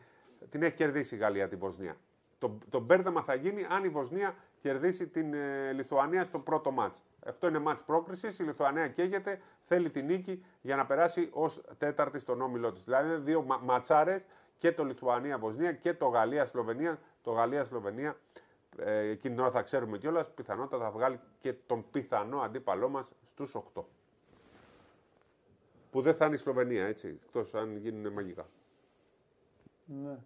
[SPEAKER 2] την έχει κερδίσει η Γαλλία την Βοσνία. Το, το μπέρδεμα θα γίνει αν η Βοσνία κερδίσει την ε, Λιθουανία στο πρώτο μάτς. Αυτό είναι μάτς πρόκρισης, η Λιθουανία καίγεται, θέλει την νίκη για να περάσει ως τέταρτη στον όμιλό της. Δηλαδή είναι δύο μα, ματσάρες και το Λιθουανία-Βοσνία και το Γαλλία-Σλοβενία. Το Γαλλία-Σλοβενία ε, εκείνη την ώρα θα ξέρουμε κιόλας, πιθανότατα θα βγάλει και τον πιθανό αντίπαλό μας στους 8. Που δεν θα είναι η Σλοβενία, έτσι, εκτός αν γίνουν μαγικά.
[SPEAKER 1] Ναι.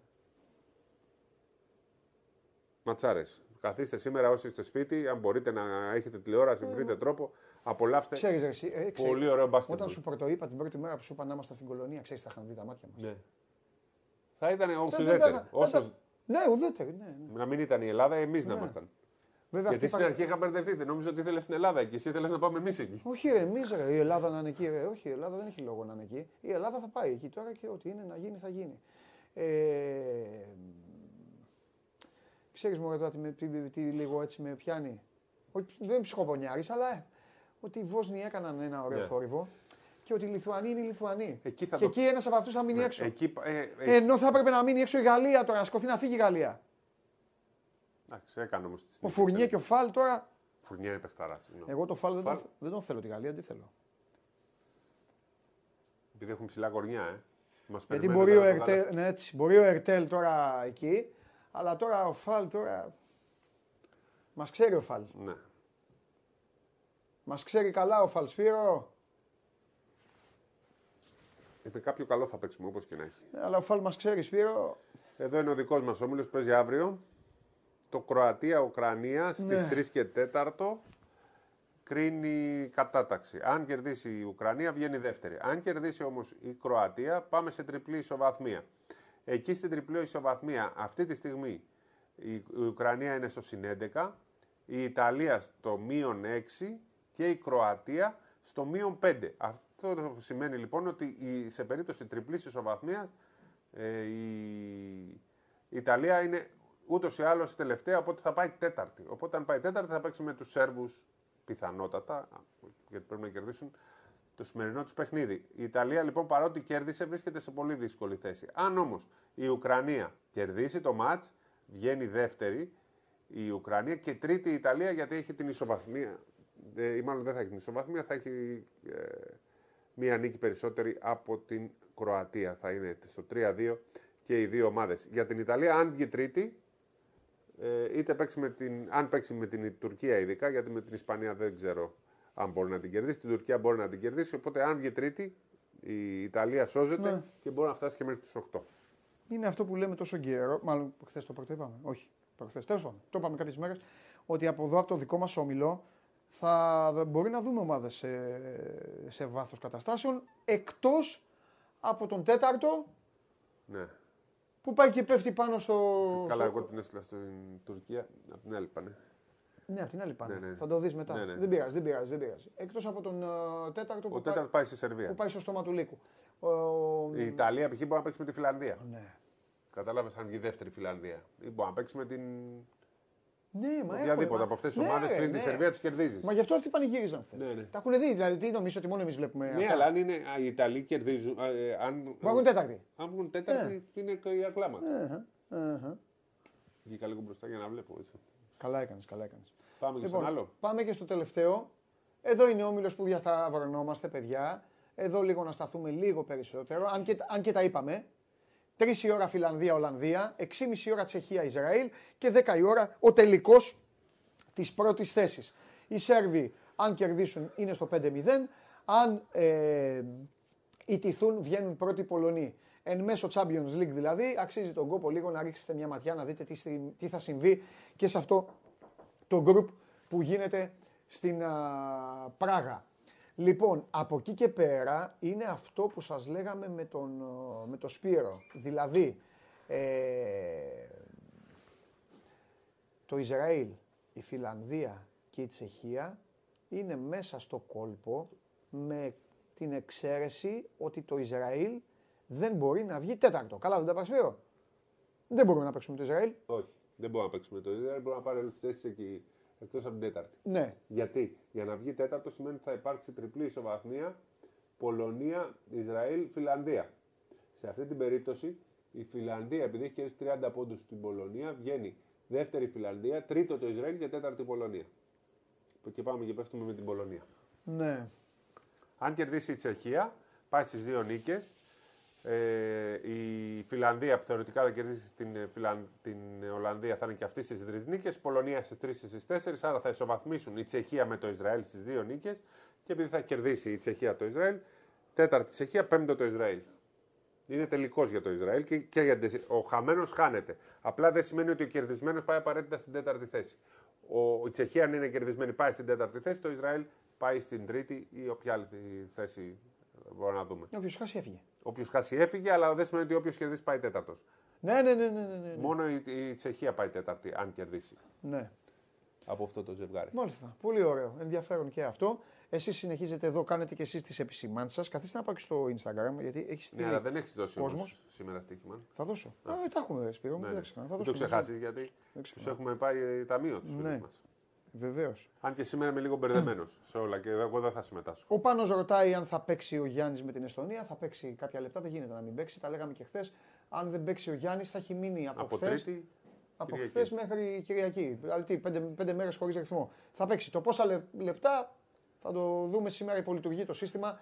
[SPEAKER 2] Ματσάρες. Καθίστε σήμερα όσοι είστε σπίτι, αν μπορείτε να έχετε τηλεόραση, βρείτε τρόπο, απολαύστε.
[SPEAKER 1] Ξέρεις, ρε, εσύ, ε, ξέρεις,
[SPEAKER 2] Πολύ ωραίο μπάσκετ.
[SPEAKER 1] Όταν σου πρωτοείπα την πρώτη μέρα που σου είπα να ήμασταν στην κολονία, ξέρεις, θα είχαν δει τα μάτια μας.
[SPEAKER 2] Ναι. Θα ήταν όσο
[SPEAKER 1] Δεν-
[SPEAKER 2] ουδέτερη.
[SPEAKER 1] δεν-
[SPEAKER 2] Όσο...
[SPEAKER 1] δεν- Ναι, ουδέτερη. Ναι, ναι.
[SPEAKER 2] Να μην ήταν η Ελλάδα, εμείς να
[SPEAKER 1] Ναι.
[SPEAKER 2] ήμασταν.
[SPEAKER 1] Βέβαια,
[SPEAKER 2] Γιατί
[SPEAKER 1] αυτή
[SPEAKER 2] στην
[SPEAKER 1] πα-
[SPEAKER 2] αρχή είχα μπερδευτεί. Δεν νόμιζα ότι ήθελες στην Ελλάδα και εσύ ήθελες να πάμε εμείς εκεί.
[SPEAKER 1] Όχι, ρε, εμείς ρε, η Ελλάδα να είναι εκεί. Ρε. Όχι, η Ελλάδα δεν έχει λόγο να είναι εκεί. Η Ελλάδα θα πάει εκεί τώρα και ό,τι είναι να γίνει, θα γίνει. Ε, ξέρεις μου τώρα τι, με- τι, τι λίγο έτσι με πιάνει. Όχι, δεν είμαι ψυχοπονιάρης, αλλά ε, ότι οι Βόσνοι έκαναν ένα ωραίο
[SPEAKER 2] Ναι.
[SPEAKER 1] θόρυβο και ότι οι Λιθουανοί είναι οι Λιθουανοί.
[SPEAKER 2] Εκεί θα
[SPEAKER 1] και
[SPEAKER 2] το-
[SPEAKER 1] εκεί ένας από αυτούς θα μείνει έξω.
[SPEAKER 2] Εκεί, ε, ε,
[SPEAKER 1] Ενώ θα έπρεπε να μείνει έξω η Γαλλία τώρα, να σκοθεί να φύγει η Γαλλία.
[SPEAKER 2] Εντάξει, έκανε όμως.
[SPEAKER 1] Ο Φουρνιέ και ο Φαλ τώρα.
[SPEAKER 2] Φουρνιέ είναι παιχταράς. συγγνώμη.
[SPEAKER 1] Εγώ το Φαλ δεν,
[SPEAKER 2] Φαλ.
[SPEAKER 1] τον, δεν τον θέλω τη Γαλλία, τι θέλω.
[SPEAKER 2] Επειδή έχουν ψηλά κορνιά, ε. Μας
[SPEAKER 1] Γιατί
[SPEAKER 2] περιμένουν
[SPEAKER 1] μπορεί ο,
[SPEAKER 2] τώρα το
[SPEAKER 1] Ερτέλ,
[SPEAKER 2] γάλα.
[SPEAKER 1] ναι, έτσι, μπορεί ο Ερτέλ τώρα εκεί, αλλά τώρα ο Φαλ τώρα. Μας ξέρει ο Φαλ.
[SPEAKER 2] Ναι.
[SPEAKER 1] Μας ξέρει καλά ο Φαλ Σπύρο;
[SPEAKER 2] Με κάποιο καλό θα παίξουμε όπως και να έχει.
[SPEAKER 1] Ε, Αλλά ο Φαλ μας ξέρεις Σπύρο.
[SPEAKER 2] Εδώ είναι ο δικός μας όμιλος που παίζει αύριο. Το Κροατία-Ουκρανία στις
[SPEAKER 1] Ναι.
[SPEAKER 2] 3 και 4 κρίνει κατάταξη. Αν κερδίσει η Ουκρανία, βγαίνει δεύτερη. Αν κερδίσει όμως η Κροατία, πάμε σε τριπλή ισοβαθμία. Εκεί στην τριπλή ισοβαθμία, αυτή τη στιγμή η η Ουκρανία είναι στο συν 11, η Ιταλία στο μείον 6 και η Κροατία στο μείον 5. Αυτό σημαίνει λοιπόν ότι η- σε περίπτωση τριπλής ισοβαθμίας ε, η, η Ιταλία είναι ούτως ή άλλως τελευταία, οπότε θα πάει τέταρτη. Οπότε αν πάει τέταρτη θα παίξει με τους Σέρβους πιθανότατα, γιατί πρέπει να κερδίσουν το σημερινό τους παιχνίδι. Η Ιταλία λοιπόν παρότι κέρδισε βρίσκεται σε πολύ δύσκολη θέση. Αν όμως η Ουκρανία κερδίσει το μάτς, βγαίνει δεύτερη η Ουκρανία και τρίτη η Ιταλία γιατί έχει την ισοβαθμία. Ε, ή μάλλον δεν θα έχει την ισοβαθμία, θα έχει ε, μία νίκη περισσότερη από την Κροατία. Θα είναι στο 3-2 και οι δύο ομάδες. Για την Ιταλία, αν βγει τρίτη, ε, είτε παίξει με την, αν παίξει με την Τουρκία ειδικά, γιατί με την Ισπανία δεν ξέρω αν μπορεί να την κερδίσει. Την Τουρκία μπορεί να την κερδίσει. Οπότε, αν βγει τρίτη, η Ιταλία σώζεται
[SPEAKER 1] Ναι.
[SPEAKER 2] και μπορεί να φτάσει και μέχρι τους 8.
[SPEAKER 1] Είναι αυτό που λέμε τόσο καιρό. Μάλλον χθες το πρώτο είπαμε. Όχι. Προχθέ. Τέλος πάντων. Το είπαμε κάποιες μέρες. Ότι από εδώ, από το δικό μας όμιλο, θα μπορεί να δούμε ομάδες σε, σε βάθος καταστάσεων. Εκτός από τον τέταρτο
[SPEAKER 2] Ναι.
[SPEAKER 1] που πάει και πέφτει πάνω στο.
[SPEAKER 2] Καλά,
[SPEAKER 1] στο-
[SPEAKER 2] εγώ την έστειλα στην Τουρκία. Από την άλλη πάνε.
[SPEAKER 1] Ναι, από την άλλη πάνε.
[SPEAKER 2] Ναι, ναι.
[SPEAKER 1] Θα το δεις μετά.
[SPEAKER 2] Ναι, ναι.
[SPEAKER 1] Δεν πειράζει, δεν πειράζει. Δεν πειράζει. Εκτός από τον ε, τέταρτο που,
[SPEAKER 2] Ο τέταρτος πάει στη Σερβία.
[SPEAKER 1] που πάει στο στόμα του λύκου. Ο-
[SPEAKER 2] Η Ιταλία π.χ. μπορεί να παίξει με τη Φιλανδία.
[SPEAKER 1] Ναι.
[SPEAKER 2] Κατάλαβες αν βγει δεύτερη Φιλανδία. Ή μπορεί να παίξει με την.
[SPEAKER 1] Ναι, μα
[SPEAKER 2] οποιαδήποτε
[SPEAKER 1] έχουμε,
[SPEAKER 2] από αυτές τις
[SPEAKER 1] ναι,
[SPEAKER 2] ομάδες πριν τη
[SPEAKER 1] ναι.
[SPEAKER 2] Σερβία του κερδίζεις.
[SPEAKER 1] Μα γι' αυτό αυτοί πανηγύριζαν χθες.
[SPEAKER 2] Ναι, ναι.
[SPEAKER 1] Τα έχουν δει, δηλαδή τι νομίζω ότι μόνο εμείς βλέπουμε.
[SPEAKER 2] Ναι,
[SPEAKER 1] αυτά.
[SPEAKER 2] αλλά αν είναι, α, οι Ιταλοί κερδίζουν. α, ε, αν,
[SPEAKER 1] Μα έχουν τέταρτη.
[SPEAKER 2] αν βγουν τέταρτη, είναι και η ακλάματα.
[SPEAKER 1] Αχα, αχα.
[SPEAKER 2] Βγήκα λίγο μπροστά για να βλέπω. Έτσι.
[SPEAKER 1] Καλά έκανες, καλά έκανες.
[SPEAKER 2] Πάμε και στον άλλο.
[SPEAKER 1] πάμε και στο τελευταίο. Εδώ είναι ο όμιλος που διασταυρωνόμαστε, παιδιά. Εδώ λίγο να σταθούμε λίγο περισσότερο. Αν και, αν και τα είπαμε. 3 η ώρα Φιλανδία-Ολλανδία, 6,5 η ώρα Τσεχία-Ισραήλ και 10 η ώρα ο τελικός της πρώτης θέσης. Οι Σέρβοι, αν κερδίσουν, είναι στο 5-0. Αν ε, ιτηθούν, βγαίνουν πρώτοι οι Πολωνοί. Εν μέσω Champions League δηλαδή, αξίζει τον κόπο λίγο να ρίξετε μια ματιά να δείτε τι, στη- τι θα συμβεί και σε αυτό το group που γίνεται στην α, Πράγα. Λοιπόν, από εκεί και πέρα είναι αυτό που σας λέγαμε με τον, α, με τον Σπύρο. Δηλαδή, ε, το Ισραήλ, η Φιλανδία και η Τσεχία είναι μέσα στο κόλπο με την εξαίρεση ότι το Ισραήλ δεν μπορεί να βγει τέταρτο. Καλά δεν τα παρασφέρω. Δεν μπορούμε να παίξουμε το Ισραήλ.
[SPEAKER 2] Όχι. Δεν μπορούμε να παίξουμε το Ισραήλ. Μπορούμε να πάρει όλε τι θέσει εκεί εκτός από την τέταρτη.
[SPEAKER 1] Ναι.
[SPEAKER 2] Γιατί; Για να βγει τέταρτο σημαίνει ότι θα υπάρξει τριπλή ισοβαθμία Πολωνία, Ισραήλ, Φιλανδία. Σε αυτή την περίπτωση η Φιλανδία, επειδή έχει κερδίσει 30 πόντους στην Πολωνία, βγαίνει δεύτερη Φιλανδία, τρίτο το Ισραήλ και τέταρτη Πολωνία. Και πάμε και πέφτουμε με την Πολωνία.
[SPEAKER 1] Ναι.
[SPEAKER 2] Αν κερδίσει η Τσεχία, πάει στις δύο νίκες. Ε, η Φιλανδία που θεωρητικά θα κερδίσει την, ε, Φιλαν... την Ολλανδία θα είναι και αυτή στις τρεις νίκες. Πολωνία στις τρεις στις τέσσερις. Άρα θα ισοβαθμίσουν η Τσεχία με το Ισραήλ στις δύο νίκες. Και επειδή θα κερδίσει η Τσεχία το Ισραήλ, τέταρτη Τσεχία, πέμπτο το Ισραήλ. Είναι τελικός για το Ισραήλ και, και για την- ο χαμένος χάνεται. Απλά δεν σημαίνει ότι ο κερδισμένος πάει απαραίτητα στην τέταρτη θέση. Ο, η Τσεχία, αν είναι κερδισμένη, πάει στην τέταρτη θέση. Το Ισραήλ πάει στην τρίτη ή όποια άλλη θέση μπορούμε να δούμε.
[SPEAKER 1] Όποιο χάσει έφυγε.
[SPEAKER 2] Όποιο χάσει έφυγε, αλλά δεν σημαίνει ότι όποιος κερδίσει πάει τέταρτος.
[SPEAKER 1] Ναι, ναι, ναι, ναι, ναι, ναι.
[SPEAKER 2] Μόνο η, η Τσεχία πάει τέταρτη, αν κερδίσει
[SPEAKER 1] ναι.
[SPEAKER 2] από αυτό το ζευγάρι.
[SPEAKER 1] Μάλιστα. Πολύ ωραίο. Ενδιαφέρον και αυτό. Εσείς συνεχίζετε εδώ, κάνετε και εσείς τις επισημάνσεις σας. Καθίστε να πάω και στο Instagram, γιατί έχεις
[SPEAKER 2] Ναι,
[SPEAKER 1] στείλει.
[SPEAKER 2] αλλά δεν έχεις δώσει
[SPEAKER 1] κόσμος.
[SPEAKER 2] όμως σήμερα στοίχημα.
[SPEAKER 1] Θα δώσω. Α, ε, τα έχουμε, ρε, Σπύρο, μου,
[SPEAKER 2] Ναι,
[SPEAKER 1] δεν
[SPEAKER 2] ναι.
[SPEAKER 1] ξεχνάω. Θα
[SPEAKER 2] Δεν το
[SPEAKER 1] δώσω.
[SPEAKER 2] ξεχάσεις γιατί τους
[SPEAKER 1] ξεχνάω.
[SPEAKER 2] έχουμε πάει ταμείο τους
[SPEAKER 1] Ναι.
[SPEAKER 2] φίλου μας.
[SPEAKER 1] Βεβαίως.
[SPEAKER 2] Αν και σήμερα είμαι λίγο μπερδεμένος σε όλα και εγώ δεν θα συμμετάσχω.
[SPEAKER 1] Ο Πάνος ρωτάει αν θα παίξει ο Γιάννης με την Εστονία. Θα παίξει κάποια λεπτά, δεν γίνεται να μην παίξει. Τα λέγαμε και χθες. Αν δεν παίξει ο Γιάννης, θα έχει μείνει από,
[SPEAKER 2] Από
[SPEAKER 1] χθες.
[SPEAKER 2] Τρίτη.
[SPEAKER 1] Από
[SPEAKER 2] Κυριακή.
[SPEAKER 1] χθες μέχρι Κυριακή. Δηλαδή τι, πέντε, πέντε μέρες χωρίς ρυθμό. Θα παίξει. Το πόσα λε- λεπτά θα το δούμε σήμερα υπολειτουργεί το σύστημα.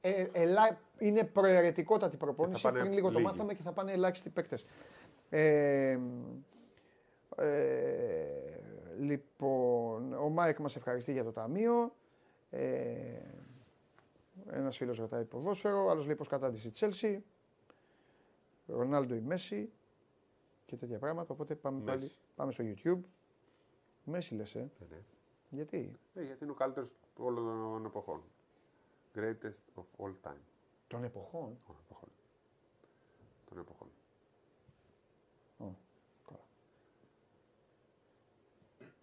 [SPEAKER 1] Ε, ελά, είναι προαιρετικότατη προπόνηση.
[SPEAKER 2] πάνε
[SPEAKER 1] Πριν λίγο το
[SPEAKER 2] λίγοι.
[SPEAKER 1] μάθαμε και θα πάνε ελάχιστοι παίκτες. Ε, ε, λοιπόν, ο Μάικ μας ευχαριστεί για το ταμείο. Ε, ένας φίλος ρωτάει ποδόσφαιρο, άλλος λέει πως κατάντησε η Τσέλσι. Ρονάλντο ή Μέσι και τέτοια πράγματα. Οπότε πάμε,
[SPEAKER 2] Μέσι.
[SPEAKER 1] πάλι, πάμε στο YouTube. Μέσι λες, ε.
[SPEAKER 2] Ναι, ναι.
[SPEAKER 1] Γιατί;
[SPEAKER 2] Ε, γιατί είναι ο καλύτερος όλων των εποχών. Greatest of all time.
[SPEAKER 1] Των εποχών;
[SPEAKER 2] Των εποχών. Των εποχών.
[SPEAKER 1] Ω, καλά.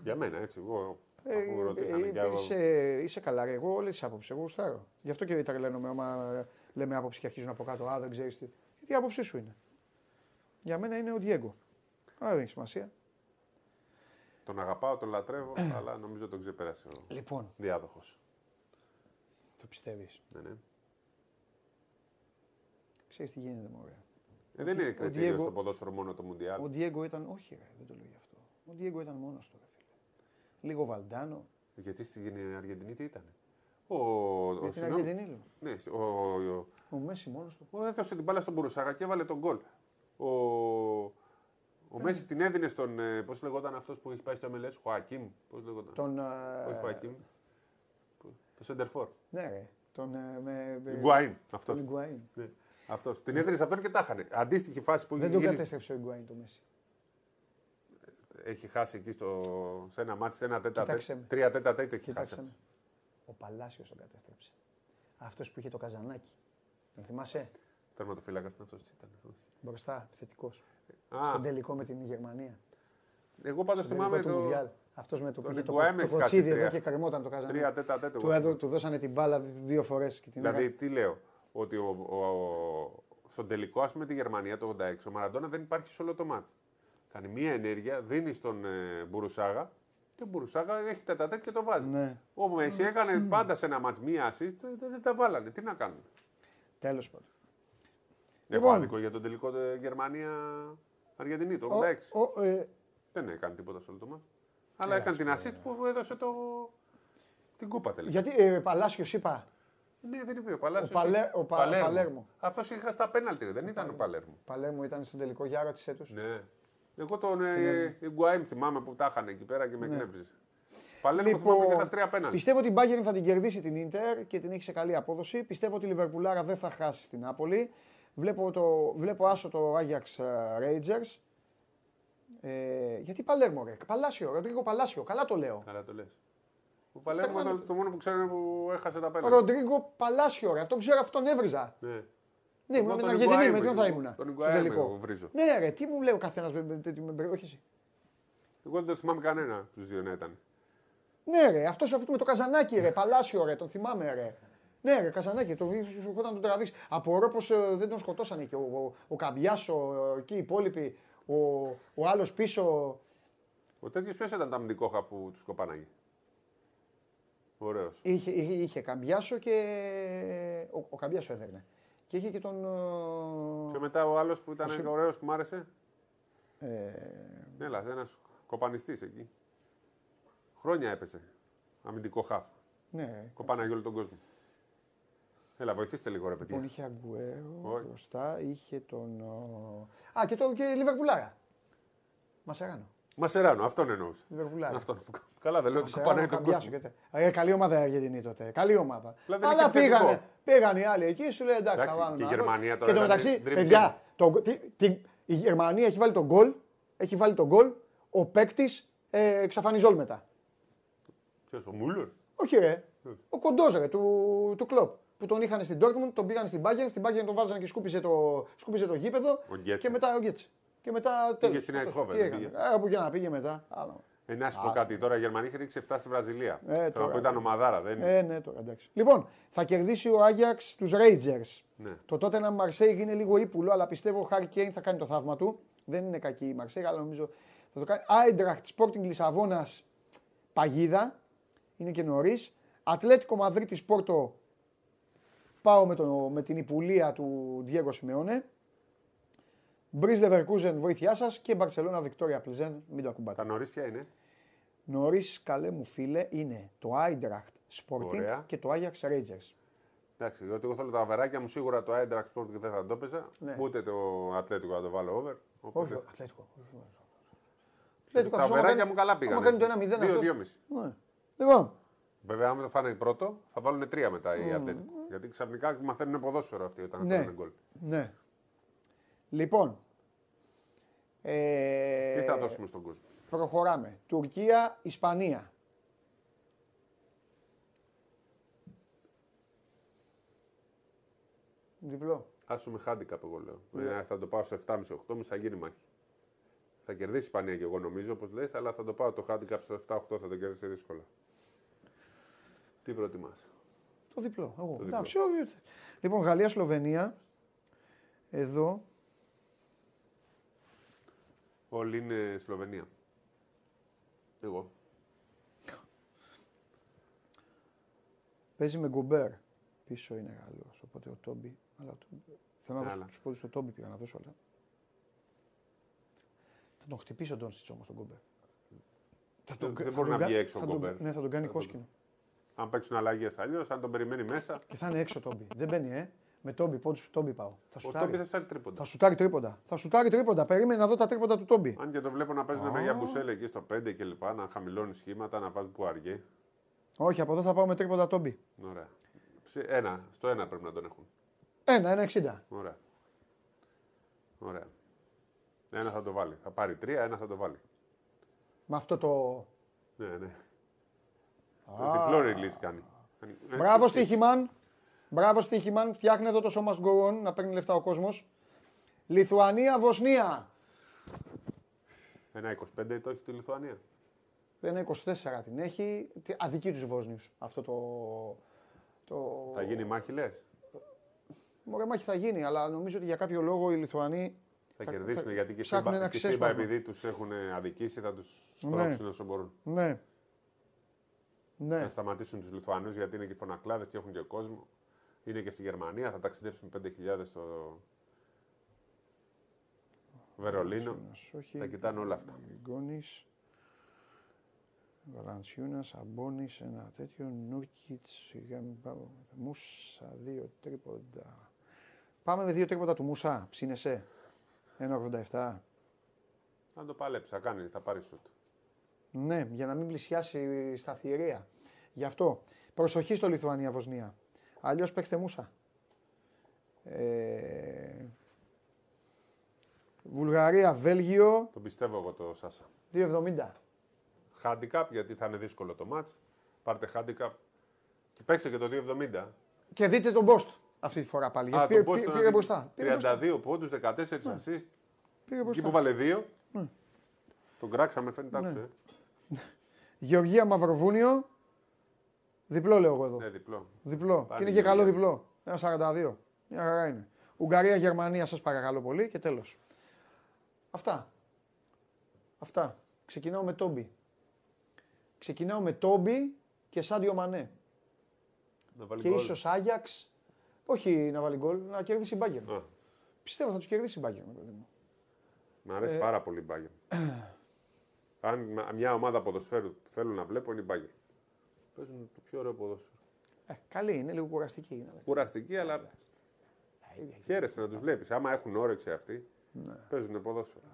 [SPEAKER 2] Για μένα, έτσι. Εγώ,
[SPEAKER 1] Ε,
[SPEAKER 2] αφού ρωτήσανε
[SPEAKER 1] ε,
[SPEAKER 2] κι εγώ-
[SPEAKER 1] είσαι, είσαι καλά, ρε. Εγώ όλες τις άποψεις. Εγώ γουστάρω. Γι' αυτό και τρελαίνομαι άμα ε, λέμε άποψη και αρχίζουν από κάτω. Α, δεν ξέρεις τι. Γιατί η άποψή σου είναι. Για μένα είναι ο Διέγκο. Άρα δεν έχει σημασία.
[SPEAKER 2] Τον αγαπάω, τον λατρεύω, αλλά νομίζω τον ξεπέρασε ο
[SPEAKER 1] Λοιπόν,
[SPEAKER 2] διάδοχος.
[SPEAKER 1] το πιστεύεις.
[SPEAKER 2] Ναι, ναι.
[SPEAKER 1] Ξέρεις τι γίνεται, μωρέ.
[SPEAKER 2] Ε, δεν είναι
[SPEAKER 1] ο
[SPEAKER 2] κριτήριο
[SPEAKER 1] Diego-
[SPEAKER 2] στο ποδόσφαιρο μόνο το Μουντιάλ.
[SPEAKER 1] Ο Διέγκο ήταν. Όχι, ρε, δεν το λέω γι' αυτό. Ο Διέγκο ήταν μόνος του, ρε φίλε. Λίγο Βαλντάνο.
[SPEAKER 2] Γιατί στην Αργεντινή τι ήταν. Ο, ο,
[SPEAKER 1] Για την
[SPEAKER 2] συγγνώμη.
[SPEAKER 1] Αργεντινή λέω.
[SPEAKER 2] Ναι, ο, ο,
[SPEAKER 1] Ο Μέση μόνος του.
[SPEAKER 2] ο, έδωσε την μπάλα στον Μπουρουσάγα και έβαλε τον γκολ. Ο, ο Μέση την έδινε στον. Πώς λεγόταν αυτός που έχει πάει στο MLS, Χωακίμ. Πώς λεγόταν;
[SPEAKER 1] Τον.
[SPEAKER 2] Όχι
[SPEAKER 1] ε,
[SPEAKER 2] Χωακίμ. Το Σεντερφόρ.
[SPEAKER 1] Ναι, ρε. Τον. ε, με, με-
[SPEAKER 2] Γκουάιν. Αυτός.
[SPEAKER 1] Τον Iguain.
[SPEAKER 2] Ναι. Αυτός. Την έδινε σε αυτόν και τα είχανε. Αντίστοιχη φάση που
[SPEAKER 1] Δεν
[SPEAKER 2] έχει
[SPEAKER 1] τον
[SPEAKER 2] γίνει-
[SPEAKER 1] κατέστρεψε ο Iguain το Μέση.
[SPEAKER 2] Έχει χάσει εκεί στο, σε ένα μάτι, σε ένα τέτα
[SPEAKER 1] Κοίταξε
[SPEAKER 2] τέτ,
[SPEAKER 1] με.
[SPEAKER 2] τρία τέτα τέτ έχει
[SPEAKER 1] Κοίταξε
[SPEAKER 2] χάσει.
[SPEAKER 1] με.
[SPEAKER 2] αυτός.
[SPEAKER 1] Ο Παλάσιος τον κατέστρεψε. Αυτός που είχε το καζανάκι. Τον θυμάσαι;
[SPEAKER 2] Τερματοφύλακας είναι αυτός. τι ήταν.
[SPEAKER 1] Μπροστά, θετικός.
[SPEAKER 2] Α,
[SPEAKER 1] Στον τελικό με την Γερμανία.
[SPEAKER 2] εγώ πάντως
[SPEAKER 1] Στον
[SPEAKER 2] θυμάμαι
[SPEAKER 1] τελικό του
[SPEAKER 2] το
[SPEAKER 1] Μουντιάλ. Αυτός με το,
[SPEAKER 2] τον
[SPEAKER 1] που είχε το,
[SPEAKER 2] Iguain
[SPEAKER 1] το
[SPEAKER 2] έχει χάσει
[SPEAKER 1] κοτσίδι εδώ
[SPEAKER 2] τρία.
[SPEAKER 1] και κρεμόταν το καζανάκι.
[SPEAKER 2] τρία τέτα τέτ.
[SPEAKER 1] Του,
[SPEAKER 2] εγώ
[SPEAKER 1] έδω,
[SPEAKER 2] θυμάμαι.
[SPEAKER 1] του δώσανε την μπάλα δύο φορές.
[SPEAKER 2] Δηλαδή, τι λέω, ότι ο, ο, ο- στον τελικό, ας πούμε, τη Γερμανία το 86, ο Μαραντόνα δεν υπάρχει σε όλο το μάτι. Κάνει μία ενέργεια, δίνει στον ε, Μπουρουσάγα και ο Μπουρουσάγα έχει τέτα τέτ και το βάζει.
[SPEAKER 1] Ναι.
[SPEAKER 2] Ο Μέση έκανε πάντα σε ένα μάτς μία assist, δεν, δεν τα βάλανε. Τι να κάνουν;
[SPEAKER 1] Τέλος πάντων.
[SPEAKER 2] Έχω
[SPEAKER 1] Λοιπόν.
[SPEAKER 2] άδικο για τον τελικό ε, Γερμανία-Αργεντινή το 86.
[SPEAKER 1] Ο, ο, ε,
[SPEAKER 2] Δεν έκανε τίποτα σε όλο το μάτι. Αλλά
[SPEAKER 1] Έλα,
[SPEAKER 2] έκανε την
[SPEAKER 1] ας
[SPEAKER 2] assist που έδωσε το... την κούπα τελικά.
[SPEAKER 1] γιατί ε, Παλάσιος είπα.
[SPEAKER 2] Ναι, δεν είπε ο Παλάσιος.
[SPEAKER 1] Ο Παλέ- ο Πα- Παλέρμο.
[SPEAKER 2] Αυτός είχα στα πέναλτι, ρε, δεν ήταν ο Παλέρμο.
[SPEAKER 1] Παλέμου ήταν στον τελικό. Για ρώτησέ του.
[SPEAKER 2] Ναι. Εγώ τον ε, Iguain θυμάμαι που τα είχαν εκεί πέρα και με
[SPEAKER 1] Ναι.
[SPEAKER 2] εκνεύριζε. Παλέμαχο θυμάμαι και έχασε τρία πέναλτι.
[SPEAKER 1] πιστεύω ότι η Bayern θα την κερδίσει την Ίντερ και την έχει σε καλή απόδοση. Πιστεύω ότι η Λιβερπουλάρα δεν θα χάσει στην Νάπολη. Βλέπω, το, βλέπω άσο το Ajax ε, Rangers. Ε, γιατί Παλέρμο, ρε. Παλάσιο, Ροντρίγκο Παλάσιο. Καλά το λέω.
[SPEAKER 2] Καλά το λες. Ο Παλέμαχο
[SPEAKER 1] Θέλω
[SPEAKER 2] το,
[SPEAKER 1] να-
[SPEAKER 2] το μόνο που ξέρω είναι που έχασε τα πέναλτι.
[SPEAKER 1] Ροντρίγκο Παλάσιο, ρε. Αυτό ξέρω, αυτόν έβριζα.
[SPEAKER 2] Ναι.
[SPEAKER 1] Ναι,
[SPEAKER 2] Εγώ
[SPEAKER 1] ήμουν με
[SPEAKER 2] τον
[SPEAKER 1] την Αργεντινή,
[SPEAKER 2] Ιγκουάιν
[SPEAKER 1] με
[SPEAKER 2] μου,
[SPEAKER 1] ποιον θα
[SPEAKER 2] εγώ.
[SPEAKER 1] ήμουν.
[SPEAKER 2] Τον
[SPEAKER 1] στο
[SPEAKER 2] Ιγκουάιν
[SPEAKER 1] τελικό.
[SPEAKER 2] εγώ βρίζω.
[SPEAKER 1] Ναι, ρε, τι μου λέει ο καθένας. Όχι εσύ.
[SPEAKER 2] Εγώ δεν θυμάμαι κανένα τους δύο να ήταν.
[SPEAKER 1] Ναι, ρε, αυτός αυτό με το καζανάκι, ρε, Παλάσιο, ρε, τον θυμάμαι, ρε. Ναι, ρε, καζανάκι, το σου σου ερχόταν να τον τραβήξει. Απορώ πως δεν τον σκοτώσανε και ο, ο, ο Καμπιάσο, εκεί οι υπόλοιποι, ο, ο άλλος πίσω.
[SPEAKER 2] Ο τέτοιος ποιος ήταν το αμυντικό χα που τους κοπάναγε; Ωραίος.
[SPEAKER 1] Είχε, είχε, είχε Καμπιάσο και. Ο, ο Καμπιάσο έδερνε. Και είχε και τον.
[SPEAKER 2] Και
[SPEAKER 1] ε,
[SPEAKER 2] μετά ο άλλος που ήταν
[SPEAKER 1] Πώς-
[SPEAKER 2] ωραίος που μ' άρεσε;
[SPEAKER 1] Ε,
[SPEAKER 2] Έλα, ένας κοπανιστής εκεί. Χρόνια έπεσε. Αμυντικό χαφ.
[SPEAKER 1] ναι,
[SPEAKER 2] Κοπάναγε όλο τον κόσμο. Έλα, βοηθήστε λίγο ρε παιδιά.
[SPEAKER 1] λοιπόν είχε Αγκουέρο
[SPEAKER 2] Όχι.
[SPEAKER 1] μπροστά, είχε τον. ε, Α, και τον και Λιβερπουλάρα. Μασεράνο.
[SPEAKER 2] Μασεράνο, αυτόν εννοούσα.
[SPEAKER 1] Λιβερπουλάρα.
[SPEAKER 2] Αυτόν. Καλά, δεν λέω ότι
[SPEAKER 1] Μασεράνο,
[SPEAKER 2] κοπανάει τον
[SPEAKER 1] Καμπιάσο
[SPEAKER 2] κόσμο.
[SPEAKER 1] και τε- Ε, καλή ομάδα η Αργεντινή τότε. Καλή ομάδα.
[SPEAKER 2] Δηλαδή δεν
[SPEAKER 1] Αλλά
[SPEAKER 2] είχε επιθετικό.
[SPEAKER 1] πήγανε, πήγαν οι άλλοι εκεί, σου λέει εντάξει,
[SPEAKER 2] Εντάξει,
[SPEAKER 1] θα βάλουν.
[SPEAKER 2] και η
[SPEAKER 1] ένα γκολ.
[SPEAKER 2] Γερμανία τώρα
[SPEAKER 1] Και το
[SPEAKER 2] ήταν
[SPEAKER 1] μεταξύ,
[SPEAKER 2] dream
[SPEAKER 1] παιδιά, το, τι, τι, η Γερμανία έχει βάλει τον γκολ, έχει βάλει τον γκολ, ο παίκτης ε, εξαφανιζόλ μετά.
[SPEAKER 2] Ποιο, ο Μούλερ.
[SPEAKER 1] Όχι ρε, ο κοντός ρε, του, του κλοπ. Που τον είχαν στην Dortmund, τον πήγαν στην Bayern, στην Bayern τον βάζανε και σκούπιζε το, σκούπιζε το γήπεδο.
[SPEAKER 2] Ο Γκέτσε.
[SPEAKER 1] Και μετά ο Γκέτσε. Και μετά τέλος.
[SPEAKER 2] στην
[SPEAKER 1] Αυτός.
[SPEAKER 2] Eindhoven,
[SPEAKER 1] Τι
[SPEAKER 2] δεν
[SPEAKER 1] έκανε.
[SPEAKER 2] πήγε.
[SPEAKER 1] Ε, που και να πήγε μετά. Άλλο.
[SPEAKER 2] Ε, να σου πω κάτι τώρα, η Γερμανία είχε ρίξει 7 στη Βραζιλία.
[SPEAKER 1] Ε,
[SPEAKER 2] Θέλω να
[SPEAKER 1] τώρα.
[SPEAKER 2] πω ήταν ομαδάρα, δεν είναι.
[SPEAKER 1] Ε, ναι, τώρα εντάξει. Λοιπόν, θα κερδίσει ο Άγιαξ τους Rangers.
[SPEAKER 2] Ναι.
[SPEAKER 1] Το τότε ένα Μαρσέιγ είναι λίγο ύπουλο, αλλά πιστεύω ο Χάρη Κέιν θα κάνει το θαύμα του. Δεν είναι κακή η Μαρσέιγ, αλλά νομίζω θα το κάνει. Άιντραχτ Sporting Λισαβόνας παγίδα. Είναι και νωρίς. Ατλέτικο Μαδρίτη Πόρτο. Πάω με, το, με την υπουλία του Διέγκο Σιμεώνε. Μπριζ Λεβερκούζεν, βοήθειά σας και Μπαρσελόνα Βικτόρια Πλιζέν, μην το ακουμπάτε.
[SPEAKER 2] Τα νωρίς ποια είναι;
[SPEAKER 1] Νωρίς, καλέ μου φίλε, είναι το Άιντραχτ Sporting
[SPEAKER 2] Ωραία.
[SPEAKER 1] και το Ajax Rangers.
[SPEAKER 2] Εντάξει, διότι εγώ θέλω τα αβεράκια μου σίγουρα το Eintracht Sport και δεν θα το έπαιζα.
[SPEAKER 1] Ναι.
[SPEAKER 2] Ούτε το Ατλέτικο να το βάλω over.
[SPEAKER 1] Όχι,
[SPEAKER 2] Οπότε...
[SPEAKER 1] Ατλέτικο.
[SPEAKER 2] Τα αβεράκια μου καλά πήγαν.
[SPEAKER 1] Άμα κάνει το 1-0 αυτό.
[SPEAKER 2] 2-2,5.
[SPEAKER 1] Ναι. Λοιπόν,
[SPEAKER 2] Βέβαια, άμα θα φάνε πρώτο, θα βάλουν τρία μετά οι Ατλέτικο. Γιατί ξαφνικά μαθαίνουν ποδόσφαιρο αυτοί όταν
[SPEAKER 1] Ναι.
[SPEAKER 2] ναι. γκολ.
[SPEAKER 1] ναι. Λοιπόν. Ε,
[SPEAKER 2] Τι θα δώσουμε στον κόσμο;
[SPEAKER 1] Προχωράμε. Τουρκία, Ισπανία. Διπλό.
[SPEAKER 2] Άσουμε handicap, εγώ λέω. Ε, θα το πάω στο 7,5-8,5 θα γίνει μάχη. Θα κερδίσει η Ισπανία και εγώ νομίζω, όπως λες, αλλά θα το πάω το handicap στο 7-8 θα το κερδίσει δύσκολα. Τι προτιμάς;
[SPEAKER 1] Το διπλό. Εγώ.
[SPEAKER 2] διπλό.
[SPEAKER 1] Εντάξει, όχι. Λοιπόν, Γαλλία-Σλοβενία. Εδώ.
[SPEAKER 2] Όλοι είναι Σλοβενία. Εγώ.
[SPEAKER 1] Παίζει με Γκομπέρ. Πίσω είναι Γαλλό. Οπότε ο Τόμπι. Αλλά το... Θέλω να δώσω
[SPEAKER 2] Άλλα.
[SPEAKER 1] τους πόντου του Τόμπι πήγα να δώσω, αλλά. Θα τον χτυπήσει ο Ντόνσιτς όμως τον Γκομπέρ. Θα
[SPEAKER 2] Δεν- δεν
[SPEAKER 1] θα
[SPEAKER 2] μπορεί
[SPEAKER 1] τον
[SPEAKER 2] να
[SPEAKER 1] κα-
[SPEAKER 2] βγει έξω ο
[SPEAKER 1] θα τον-
[SPEAKER 2] Γκομπέρ.
[SPEAKER 1] Ναι, θα τον κάνει
[SPEAKER 2] Θα τον-
[SPEAKER 1] κόσκινο.
[SPEAKER 2] Αν παίξουν αλλαγές αλλιώς, αν τον περιμένει μέσα,
[SPEAKER 1] Και θα είναι έξω ο Τόμπι. Δεν μπαίνει, ε. Με Τόμπι, πόντους του Τόμπι πάω. Θα
[SPEAKER 2] ο
[SPEAKER 1] σουτάρει.
[SPEAKER 2] Τόμπι θα σάρει τρίποντα.
[SPEAKER 1] Θα σουτάρει τρίποντα. Θα σουτάρει τρίποντα. Περίμενε να δω τα τρίποντα του Τόμπι.
[SPEAKER 2] Αν και το βλέπω να παίζουν με Γιαμπουσέλ εκεί στο 5 και λοιπά, να χαμηλώνει σχήματα, να βάζει που αργεί.
[SPEAKER 1] Όχι, από εδώ θα πάω με τρίποντα Τόμπι.
[SPEAKER 2] Ωραία. Ψη- Ένα, στο ένα πρέπει να τον έχουν.
[SPEAKER 1] Ένα, ένα 60.
[SPEAKER 2] Ωραία. Ωραία. Ένα θα το βάλει. Θα πάρει τρία, ένα θα το βάλει.
[SPEAKER 1] Με αυτό το.
[SPEAKER 2] Ναι, ναι. Διπλό release κάνει. Κάνει- ε,
[SPEAKER 1] Μπράβο,
[SPEAKER 2] έτσι.
[SPEAKER 1] Στίχημαν. Μπράβο, Στίχημαν. Φτιάχνει εδώ το σώμα σου go on, να παίρνει λεφτά ο κόσμος. Λιθουανία, Βοσνία.
[SPEAKER 2] Ένα 25 το έχει τη Λιθουανία.
[SPEAKER 1] Ένα 24 την έχει. Τι- Αδικεί τους Βόσνιου. Αυτό το. το...
[SPEAKER 2] Θα γίνει μάχη, λες;
[SPEAKER 1] Μωρέ, μάχη θα γίνει, αλλά νομίζω ότι για κάποιο λόγο οι Λιθουανοί.
[SPEAKER 2] Θα κερδίσουν γιατί και η
[SPEAKER 1] ψάχνουν
[SPEAKER 2] FIBA,
[SPEAKER 1] ένα
[SPEAKER 2] και η FIBA
[SPEAKER 1] ξέσπασμα.
[SPEAKER 2] επειδή τους έχουν αδικήσει θα τους
[SPEAKER 1] Ναι.
[SPEAKER 2] σπρώξουν όσο μπορούν.
[SPEAKER 1] Ναι. Ναι.
[SPEAKER 2] Να σταματήσουν τους Λιθουανούς γιατί είναι και φωνακλάδες και έχουν και κόσμο. Είναι και στη Γερμανία, θα ταξιδέψουν 5.000 στο Βερολίνο.
[SPEAKER 1] Όχι.
[SPEAKER 2] Τα κοιτάνε όλα αυτά.
[SPEAKER 1] Γκόνη. Βαλανσιούνα, Αμπόνη, ένα τέτοιο. Νούρκιτς, σιγά μην πάω. Μούσα, δύο τρίποντα. Πάμε με δύο τρίποντα του Μούσα. Ψήνεσαι. 1,87.
[SPEAKER 2] Θα το παλέψει, θα κάνει, θα πάρει σουτ.
[SPEAKER 1] Ναι, για να μην πλησιάσει στα θηρία. Γι' αυτό. Προσοχή στο Λιθουανία-Βοσνία. Αλλιώς παίξτε μουσα. Ε... Βουλγαρία, Βέλγιο,
[SPEAKER 2] Τον πιστεύω εγώ το Σάσα.
[SPEAKER 1] 2,70.
[SPEAKER 2] Handicap, γιατί θα είναι δύσκολο το match. Πάρτε handicap. Και παίξτε και το 2,70.
[SPEAKER 1] Και δείτε τον Μπόστ αυτή τη φορά πάλι. Γιατί
[SPEAKER 2] Α,
[SPEAKER 1] πήρε,
[SPEAKER 2] τον Boston
[SPEAKER 1] πήρε,
[SPEAKER 2] να
[SPEAKER 1] πήρε
[SPEAKER 2] δει-
[SPEAKER 1] μπροστά. Πήρε μπροστά.
[SPEAKER 2] 32 πόντους, 14 assist.
[SPEAKER 1] Πήρε
[SPEAKER 2] Εκεί
[SPEAKER 1] μπροστά.
[SPEAKER 2] που βάλε δύο.
[SPEAKER 1] Ναι.
[SPEAKER 2] Τον κράξαμε, φαίνεται άκουσε.
[SPEAKER 1] Γεωργία Μαυροβούνιο. Διπλό λέω εγώ εδώ.
[SPEAKER 2] Ναι, διπλό.
[SPEAKER 1] Διπλό.
[SPEAKER 2] Πάλι
[SPEAKER 1] και είναι και καλό
[SPEAKER 2] Γεωργία.
[SPEAKER 1] διπλό. Ένα 42. Μια χαρά είναι. Ουγγαρία, Γερμανία, σας παρακαλώ πολύ και τέλος. Αυτά. Αυτά. Ξεκινάω με Τόμπι. Ξεκινάω με Τόμπι και Σάντιο Μανέ.
[SPEAKER 2] Να βάλει
[SPEAKER 1] Και
[SPEAKER 2] γκολ.
[SPEAKER 1] ίσως Άγιαξ. Όχι να βάλει γκολ, να κερδίσει η Μπάγκερ.
[SPEAKER 2] Α,
[SPEAKER 1] Πιστεύω θα τους κερδίσει η Μπάγκερ. μου.
[SPEAKER 2] Μ' αρέσει
[SPEAKER 1] Ε,
[SPEAKER 2] πάρα πολύ η Bayern. Αν μα- μια ομάδα ποδοσφαίρου που θέλω να βλέπω είναι η Bayern. Παίζουν το πιο ωραίο ποδόσφαιρο.
[SPEAKER 1] Ε, καλή είναι, λίγο κουραστική είναι.
[SPEAKER 2] Κουραστική, αλλά χαίρεσαι να τους βλέπεις. Άμα έχουν όρεξη αυτοί,
[SPEAKER 1] Ναι.
[SPEAKER 2] παίζουν ποδόσφαιρο.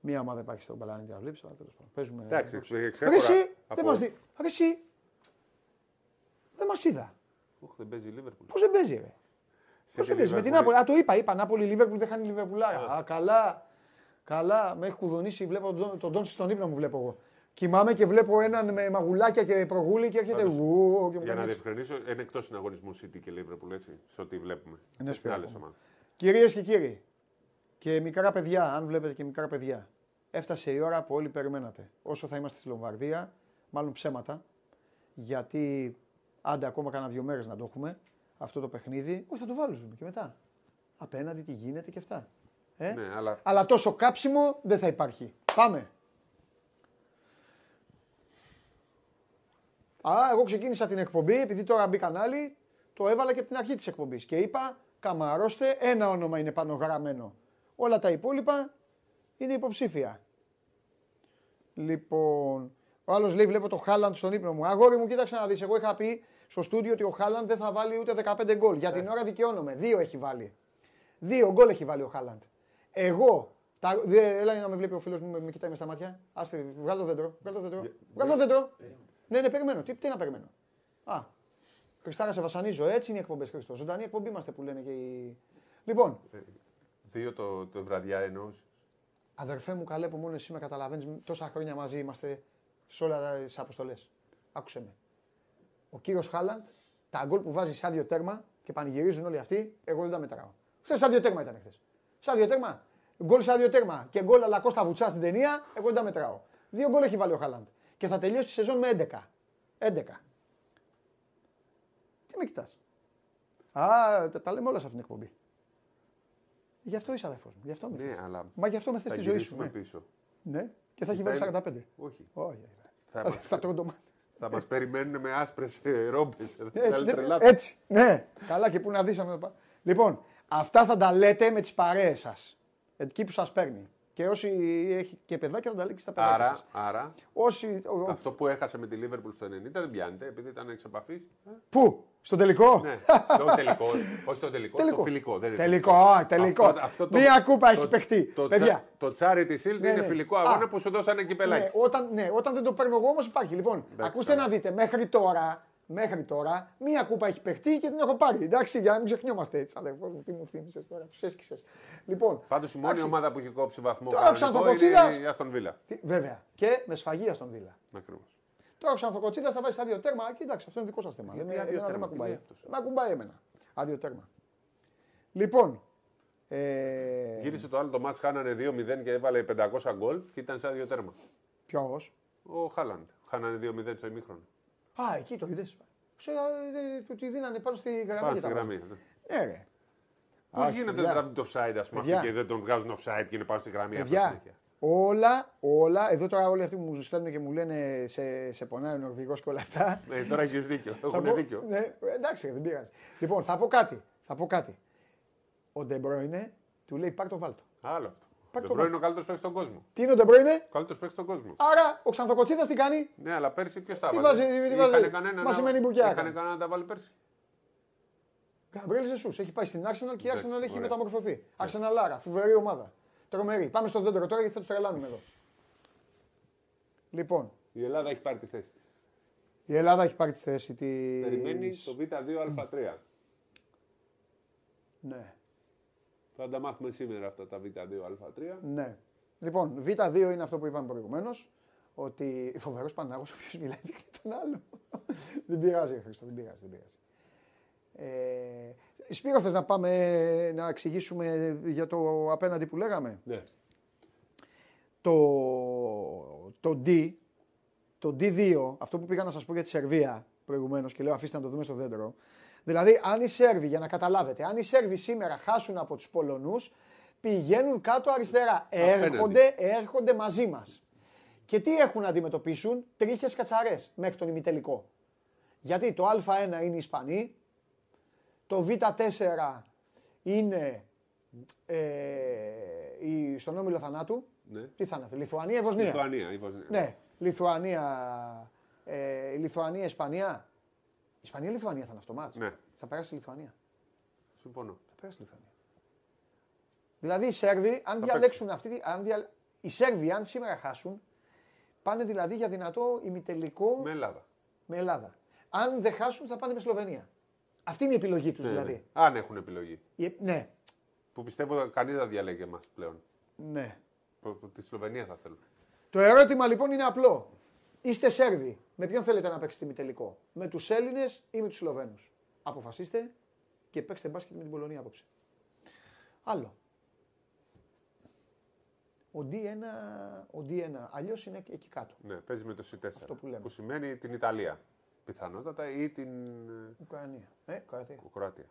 [SPEAKER 1] Μία ομάδα υπάρχει στον πλανήτη να βλέπει, αλλά τέλος πάντων. Παίζουμε.
[SPEAKER 2] Εντάξει,
[SPEAKER 1] Ρε
[SPEAKER 2] ξέχωρα
[SPEAKER 1] εσύ,
[SPEAKER 2] από-
[SPEAKER 1] δεν μας δει. Ρε εσύ, δεν μας είδα.
[SPEAKER 2] Οχ, δεν παίζει η Liverpool.
[SPEAKER 1] Πώς δεν παίζει, ρε; Πώς δεν παίζει; Με την Νάπολη. Α, το είπα, είπα. Νάπολη Λίβερπουλ δεν χάνει Λιβερπουλάρα. Α, καλά. Καλά, με έχει κουδονίσει. Βλέπω τον, τον Ντόντσι στον ύπνο μου βλέπω εγώ. Κοιμάμαι και βλέπω έναν με μαγουλάκια και προγούλη και έρχεται.
[SPEAKER 2] Πάντως,
[SPEAKER 1] ου, και μου
[SPEAKER 2] Για να
[SPEAKER 1] κάνει έτσι.
[SPEAKER 2] διευκρινίσω, είναι εκτός συναγωνισμού City και Liverpool, έτσι, σε ό,τι βλέπουμε.
[SPEAKER 1] Ναι,
[SPEAKER 2] Στι άλλες
[SPEAKER 1] σπίτι.
[SPEAKER 2] ομάδες.
[SPEAKER 1] Κυρίες και κύριοι, και μικρά παιδιά, αν βλέπετε και μικρά παιδιά, έφτασε η ώρα που όλοι περιμένατε. Όσο θα είμαστε στη Λομβαρδία, μάλλον ψέματα, γιατί άντε ακόμα κάνα δύο μέρες να το έχουμε αυτό το παιχνίδι. Όχι, θα το βάλουμε και μετά. Απέναντι τι γίνεται και αυτά. Ε;
[SPEAKER 2] Ναι, αλλά
[SPEAKER 1] Αλλά τόσο κάψιμο δεν θα υπάρχει. Πάμε. Α, εγώ ξεκίνησα την εκπομπή, επειδή τώρα μπήκαν άλλοι, το έβαλα και από την αρχή της εκπομπής και είπα, καμαρώστε, ένα όνομα είναι πάνω γραμμένο. Όλα τα υπόλοιπα είναι υποψήφια. Λοιπόν, ο άλλος λέει, βλέπω το Χάλαντ στον ύπνο μου. Αγόρι μου, κοίταξε να δεις, εγώ είχα πει στο στούντιο ότι ο Χάλαντ δεν θα βάλει ούτε 15 γκολ. Για την ώρα δικαιώνομαι. Δύο έχει βάλει. Δύο γκολ έχει βάλει ο Χάλαντ. Εγώ. Τα, δε, έλα να με βλέπει ο φίλος μου, με, με κοιτάει με στα μάτια. Άστε, βγάλω το δέντρο. Βγάλω το δέντρο. Βγάλω το δέντρο. Ναι, ναι, περιμένω. Τι, τι να περιμένω. Α, Χριστάρα, σε βασανίζω. Έτσι είναι οι εκπομπές Χριστό. Ζωντανή εκπομπή είμαστε που λένε και οι. Λοιπόν,
[SPEAKER 2] δύο το, το βραδιά εννοούσε.
[SPEAKER 1] αδερφέ μου, καλέ που μόνο εσύ με καταλαβαίνεις. Τόσα χρόνια μαζί είμαστε σε όλα τις αποστολές. Άκουσε με. Ο κύριος Χάλαντ, τα γκολ που βάζει σαν δύο τέρμα και πανηγυρίζουν όλοι αυτοί, εγώ δεν τα μετράω. Χθες σαν δύο τέρμα ήταν χθες. Σαν δύο τέρμα. Γκολ σαν δύο τέρμα και γκολ αλλά Κώστα Βουτσά στην ταινία, εγώ δεν τα μετράω. Δύο γκολ έχει βάλει ο Χάλαντ. Και θα τελειώσει τη σεζόν με 11. 11. Τι με κοιτάς. Α, τα, τα λέμε όλα σε αυτήν την εκπομπή. Γι' αυτό είσαι αδερφός μου. Γι' αυτό με θες.
[SPEAKER 2] Ναι, αλλά
[SPEAKER 1] Μα γι' αυτό με θες
[SPEAKER 2] θα
[SPEAKER 1] τη ζωή σου.
[SPEAKER 2] γυρίσουμε
[SPEAKER 1] Ναι.
[SPEAKER 2] πίσω.
[SPEAKER 1] ναι. Και θα έχει
[SPEAKER 2] Θα
[SPEAKER 1] βάλει
[SPEAKER 2] είναι-
[SPEAKER 1] 45.
[SPEAKER 2] Όχι.
[SPEAKER 1] Όχι.
[SPEAKER 2] Θα
[SPEAKER 1] Θα,
[SPEAKER 2] μας,
[SPEAKER 1] θα τρώω το μάτι.
[SPEAKER 2] θα μας περιμένουν με άσπρες ε, ρόμπες.
[SPEAKER 1] Έτσι, δεν- έτσι. Ναι. Καλά και πού να δεις. αν- Λοιπόν, αυτά θα τα λέτε με τις παρέες σας. Εκεί που σας παίρνει. Και όσοι έχει και παιδάκια θα τα λέει και στα παιδάκια
[SPEAKER 2] Άρα,
[SPEAKER 1] σας.
[SPEAKER 2] άρα
[SPEAKER 1] Όσοι... ο- ο-
[SPEAKER 2] αυτό που έχασε με τη Liverpool στο 90 δεν πιάνεται επειδή ήταν εξ επαφής. Ε,
[SPEAKER 1] Πού, στον τελικό;
[SPEAKER 2] Ναι, το τελικό. Όχι το τελικό,
[SPEAKER 1] Τελικό.
[SPEAKER 2] το φιλικό. Δεν είναι
[SPEAKER 1] Τελικό, α, τελικό.
[SPEAKER 2] Αυτό- αυτό το-
[SPEAKER 1] Μία κούπα
[SPEAKER 2] το-
[SPEAKER 1] έχει παιχτεί.
[SPEAKER 2] Το,
[SPEAKER 1] Παιδιά.
[SPEAKER 2] Το Charity Shield
[SPEAKER 1] Ναι,
[SPEAKER 2] είναι
[SPEAKER 1] ναι.
[SPEAKER 2] φιλικό
[SPEAKER 1] Α.
[SPEAKER 2] αγώνα που σου δώσανε κυπελάκι.
[SPEAKER 1] Ναι, όταν, ναι, όταν δεν το παίρνω εγώ όμως υπάρχει. Λοιπόν, ακούστε
[SPEAKER 2] καλά.
[SPEAKER 1] να δείτε, μέχρι τώρα, μέχρι τώρα, μία κούπα έχει παιχτεί και την έχω πάρει. Εντάξει, για να μην ξεχνιόμαστε έτσι. Αδερφό μου, τι μου θύμισες τώρα, τους έσκησες. Λοιπόν,
[SPEAKER 2] Πάντως η μόνη
[SPEAKER 1] εντάξει,
[SPEAKER 2] ομάδα που έχει κόψει βαθμό
[SPEAKER 1] Τώρα ο
[SPEAKER 2] κανονικό
[SPEAKER 1] Ξανθοκοτσίδας-
[SPEAKER 2] είναι η Αστον Βίλα.
[SPEAKER 1] τι- βέβαια. Και με σφαγεία στον Βίλα.
[SPEAKER 2] Ακριβώς.
[SPEAKER 1] Τώρα ο Ξανθοκοτσίδας θα βάζει άδειο τέρμα. Κοίταξε, αυτό είναι δικό σας θέμα.
[SPEAKER 2] Γιατί
[SPEAKER 1] Δεν, με-
[SPEAKER 2] άδειο
[SPEAKER 1] εμένα δεν
[SPEAKER 2] τέρμα,
[SPEAKER 1] με
[SPEAKER 2] τι
[SPEAKER 1] ακουμπάει.
[SPEAKER 2] λέει αυτός;
[SPEAKER 1] Δεν με ακουμπάει εμένα. Άδειο τέρμα. Λοιπόν. Ε,
[SPEAKER 2] Γύρισε το άλλο το μάτς, χάνανε 2-0 και έβαλε 500 γκολ και ήταν σαν δύο τέρμα.
[SPEAKER 1] Ποιος;
[SPEAKER 2] Ο Χάλαντ. Χάνανε 2-0 στο ημίχρονο.
[SPEAKER 1] Α, εκεί το είδες. Σε, ε, του τη δίνανε πάνω στη γραμμή.
[SPEAKER 2] Πάνω
[SPEAKER 1] και
[SPEAKER 2] στη
[SPEAKER 1] τα
[SPEAKER 2] γραμμή.
[SPEAKER 1] βάζανε. Ναι, ρε.
[SPEAKER 2] Πώς
[SPEAKER 1] Όχι,
[SPEAKER 2] γίνεται
[SPEAKER 1] παιδιά.
[SPEAKER 2] να τραβεί το offside, ας πούμε,
[SPEAKER 1] Παιδιά.
[SPEAKER 2] αυτοί και δεν τον βγάζουν offside και είναι πάνω στη γραμμή. αυτό
[SPEAKER 1] Παιδιά,
[SPEAKER 2] συνέχεια.
[SPEAKER 1] όλα, όλα, εδώ τώρα όλοι αυτοί που μου στέλνουν και μου λένε σε, σε πονάει ο Νορβηγός και όλα αυτά.
[SPEAKER 2] Ναι, τώρα έχεις δίκιο.
[SPEAKER 1] θα
[SPEAKER 2] Έχουν
[SPEAKER 1] πω-
[SPEAKER 2] δίκιο.
[SPEAKER 1] Ναι, εντάξει, δεν πειράζει. Λοιπόν, θα πω κάτι. Θα πω κάτι. Ο Ντεμπρόινε του λέει πάρ το βάλτο.
[SPEAKER 2] Άλλο αυτό.
[SPEAKER 1] Πάρ' το
[SPEAKER 2] Δεν είναι ο καλύτερος παίκτη στον κόσμο.
[SPEAKER 1] Τι είναι ο Ντεμπρόινε,
[SPEAKER 2] Ο καλύτερος παίκτη στον κόσμο.
[SPEAKER 1] άρα ο Ξανθοκοτσίδας τι κάνει;
[SPEAKER 2] Ναι, αλλά πέρσι ποιος τα
[SPEAKER 1] Τι
[SPEAKER 2] βάζει.
[SPEAKER 1] βάζει, τι βάζει.
[SPEAKER 2] κανένα.
[SPEAKER 1] Μας
[SPEAKER 2] να-
[SPEAKER 1] σημαίνει μπουκιά
[SPEAKER 2] Είχαν
[SPEAKER 1] έκανε.
[SPEAKER 2] κανένα να τα βάλει πέρσι;
[SPEAKER 1] Γκαμπρέλ Ζεσούς έχει πάει στην Arsenal και η
[SPEAKER 2] Εντάξει,
[SPEAKER 1] Arsenal έχει
[SPEAKER 2] ωραία.
[SPEAKER 1] μεταμορφωθεί. Arsenal Άρα, φοβερή ομάδα. Τρομερή. Πάμε στο δέντρο τώρα γιατί θα τους τρελάνουμε εδώ. Λοιπόν,
[SPEAKER 2] Η Ελλάδα έχει πάρει τη θέση της.
[SPEAKER 1] η Ελλάδα έχει πάρει τη θέση της.
[SPEAKER 2] Περιμένει το Β2Α3.
[SPEAKER 1] Ναι,
[SPEAKER 2] Θα τα μάθουμε σήμερα αυτά τα Β2Α3.
[SPEAKER 1] ναι. Λοιπόν, Β2 είναι αυτό που είπαμε προηγουμένως. Ότι φοβερός Πανάγο, ο οποίος μιλάει δείχνει τον άλλο. δεν πειράζει, ρε Χρήστο, δεν πειράζει. Δεν πειράζει. Ε, Σπύρο, θες να πάμε να εξηγήσουμε για το απέναντι που λέγαμε;
[SPEAKER 2] Ναι.
[SPEAKER 1] το, το D, το D2, αυτό που πήγα να σας πω για τη Σερβία προηγουμένως και λέω αφήστε να το δούμε στο δέντρο. Δηλαδή, αν οι Σέρβοι, για να καταλάβετε, αν οι Σέρβοι σήμερα χάσουν από τους Πολωνούς, πηγαίνουν κάτω αριστερά. Έρχονται, έρχονται μαζί μας. Και τι έχουν να αντιμετωπίσουν, τρίχες κατσαρές μέχρι τον ημιτελικό. Γιατί το Α1 είναι οι Ισπανοί, το Β4 είναι ε, η, στον όμιλο θανάτου.
[SPEAKER 2] Ναι.
[SPEAKER 1] Τι θάνατο, Λιθουανία ή Βοσνία;
[SPEAKER 2] Λιθουανία, η Βοσνία.
[SPEAKER 1] Ναι, Λιθουανία, ε, Λιθουανία, Ισπανία. Ισπανία, Λιθουανία θα είναι αυτό μάτς.
[SPEAKER 2] Ναι.
[SPEAKER 1] Θα περάσει η Λιθουανία.
[SPEAKER 2] Συμφωνώ.
[SPEAKER 1] Θα περάσει η Λιθουανία. Δηλαδή οι Σέρβοι, αν
[SPEAKER 2] Θα
[SPEAKER 1] διαλέξουν αυτή, τη- αν δια... οι Σέρβοι αν σήμερα χάσουν, πάνε δηλαδή για δυνατό ημιτελικό
[SPEAKER 2] Με Ελλάδα.
[SPEAKER 1] με Ελλάδα. Αν δεν χάσουν θα πάνε με Σλοβενία. Αυτή είναι η επιλογή τους
[SPEAKER 2] Ναι,
[SPEAKER 1] δηλαδή.
[SPEAKER 2] ναι. Αν έχουν επιλογή.
[SPEAKER 1] Η- Ναι,
[SPEAKER 2] Που πιστεύω κανείς δεν διαλέγει εμάς πλέον.
[SPEAKER 1] ναι.
[SPEAKER 2] Προ- προ- Τη Σλοβενία θα θέλουν.
[SPEAKER 1] Το ερώτημα λοιπόν είναι απλό. Είστε Σέρβοι. Με ποιον θέλετε να παίξετε ημιτελικό. Με τους Έλληνες ή με τους Σλοβαίνους; Αποφασίστε και παίξτε μπάσκετ με την Πολωνία απόψε. Άλλο. Ο D1, ο D1 αλλιώς είναι εκεί κάτω.
[SPEAKER 2] Ναι, παίζει με το C4.
[SPEAKER 1] Αυτό που λέμε.
[SPEAKER 2] σημαίνει την Ιταλία. Πιθανότατα ή την ε,
[SPEAKER 1] Ουκρανία. Ε, Κροατία.
[SPEAKER 2] Κροατία.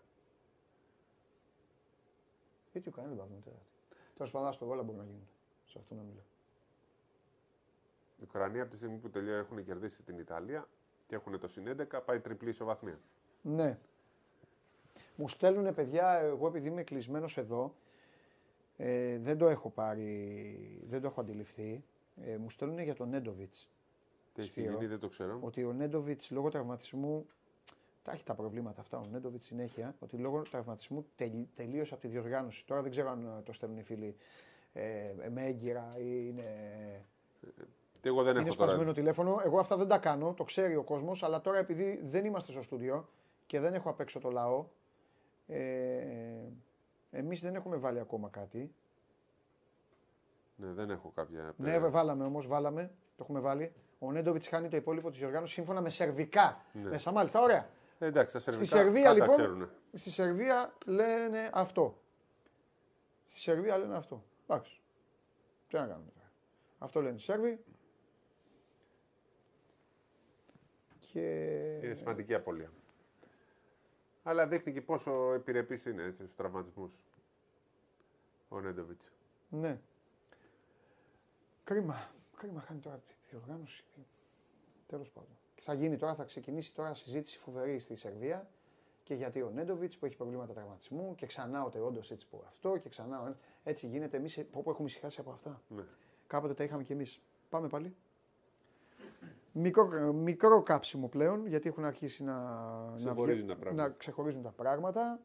[SPEAKER 1] Γιατί η Ουκρανία δεν πάμε τέταρτη. Τέλος πάντων, στο όλα μπορεί να γίνουν. Σε αυτό να μιλάω.
[SPEAKER 2] Η Ουκρανία από τη στιγμή που τελείω έχουν κερδίσει την Ιταλία και έχουν το συν 11, πάει τριπλή ισοβαθμία.
[SPEAKER 1] Ναι. Μου στέλνουν παιδιά, εγώ επειδή είμαι κλεισμένος εδώ, ε, δεν το έχω πάρει, δεν το έχω αντιληφθεί. Ε, μου στέλνουν για τον Νέντοβιτς.
[SPEAKER 2] Τι έχει
[SPEAKER 1] Σπύρο.
[SPEAKER 2] γίνει, δεν το ξέρω.
[SPEAKER 1] Ότι ο Νέντοβιτς λόγω τραυματισμού. Τα έχει τα προβλήματα αυτά ο Νέντοβιτς συνέχεια. Ότι λόγω τραυματισμού τελ, τελείωσε από τη διοργάνωση. Τώρα δεν ξέρω αν ε, το στέλνουν οι φίλοι ε, με έγκυρα ή είναι
[SPEAKER 2] Τι εγώ δεν
[SPEAKER 1] είναι
[SPEAKER 2] έχω τώρα.
[SPEAKER 1] σπασμένο τηλέφωνο. Εγώ αυτά δεν τα κάνω, το ξέρει ο κόσμος. Αλλά τώρα επειδή δεν είμαστε στο στούντιο και δεν έχω απ' έξω το λαό, ε, εμείς δεν έχουμε βάλει ακόμα κάτι.
[SPEAKER 2] Ναι, δεν έχω κάποια.
[SPEAKER 1] Ναι, βάλαμε όμως, βάλαμε. Το έχουμε βάλει. Ο Νέντοβιτς χάνει το υπόλοιπο της διοργάνωση σύμφωνα με σερβικά.
[SPEAKER 2] Ναι.
[SPEAKER 1] Μέσα μάλιστα, ωραία.
[SPEAKER 2] Ε, εντάξει, τα σερβικά
[SPEAKER 1] Στη Σερβία
[SPEAKER 2] πάντα
[SPEAKER 1] λοιπόν.
[SPEAKER 2] ξέρουνε.
[SPEAKER 1] Στη Σερβία λένε αυτό. Στη Σερβία λένε αυτό. Εντάξει. Τι να κάνουμε τώρα. Αυτό λένε οι Σέρβοι. Και...
[SPEAKER 2] Είναι σημαντική απώλεια. Αλλά δείχνει και πόσο επιρρεπής είναι έτσι, στους τραυματισμούς ο Νέντοβιτς.
[SPEAKER 1] Ναι. Κρίμα. Κρίμα χάνει τώρα τη διοργάνωση. Τέλος πάντων. Και θα γίνει τώρα, θα ξεκινήσει τώρα συζήτηση φοβερή στη Σερβία και γιατί ο Νέντοβιτς που έχει προβλήματα τραυματισμού και ξανά ο Τεόντο έτσι που αυτό και ξανά ο ένα. Έτσι γίνεται. Εμείς που έχουμε ησυχάσει από αυτά.
[SPEAKER 2] Ναι.
[SPEAKER 1] Κάποτε τα είχαμε κι εμείς. Πάμε πάλι. Μικρό, μικρό κάψιμο πλέον γιατί έχουν αρχίσει να, να,
[SPEAKER 2] Ξεχωρίζουν
[SPEAKER 1] βγα-
[SPEAKER 2] τα πράγματα.
[SPEAKER 1] να ξεχωρίζουν τα πράγματα.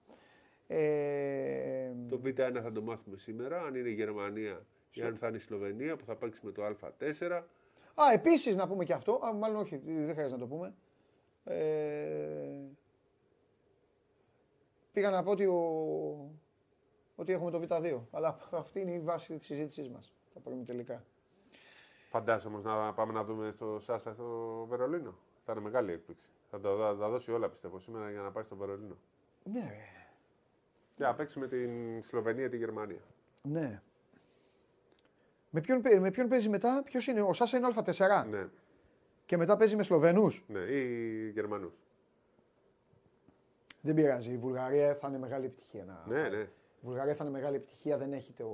[SPEAKER 1] Ε,
[SPEAKER 2] Το Β1 θα το μάθουμε σήμερα, αν είναι η Γερμανία ή αν θα είναι η Σλοβενία που θα παίξει με το Α4.
[SPEAKER 1] Α, επίσης να πούμε και αυτό. Α, μάλλον όχι, δεν χρειάζεται να το πούμε. Ε, πήγα να πω ότι, ο, ότι έχουμε το Β2. Αλλά αυτή είναι η βάση της συζήτησής μας. Τα πούμε τελικά.
[SPEAKER 2] Φαντάζομαι όμως να πάμε να δούμε στο Σάσα στο Βερολίνο. Θα είναι μεγάλη έκπληξη. Θα τα, θα τα δώσει όλα πιστεύω σήμερα για να πάει στο Βερολίνο.
[SPEAKER 1] Ναι, ρε.
[SPEAKER 2] Και να παίξει με την Σλοβενία τη Γερμανία.
[SPEAKER 1] ναι. Με ποιον, παί- με ποιον παίζει μετά, ποιος είναι, ο Σάσα είναι Α4
[SPEAKER 2] Ναι,
[SPEAKER 1] και μετά παίζει με Σλοβενούς.
[SPEAKER 2] ναι, ή Γερμανούς.
[SPEAKER 1] Δεν πειράζει. Η Βουλγαρία θα είναι μεγάλη επιτυχία. Να...
[SPEAKER 2] Ναι, ναι.
[SPEAKER 1] Η Βουλγαρία θα είναι μεγάλη επιτυχία. Δεν έχει το,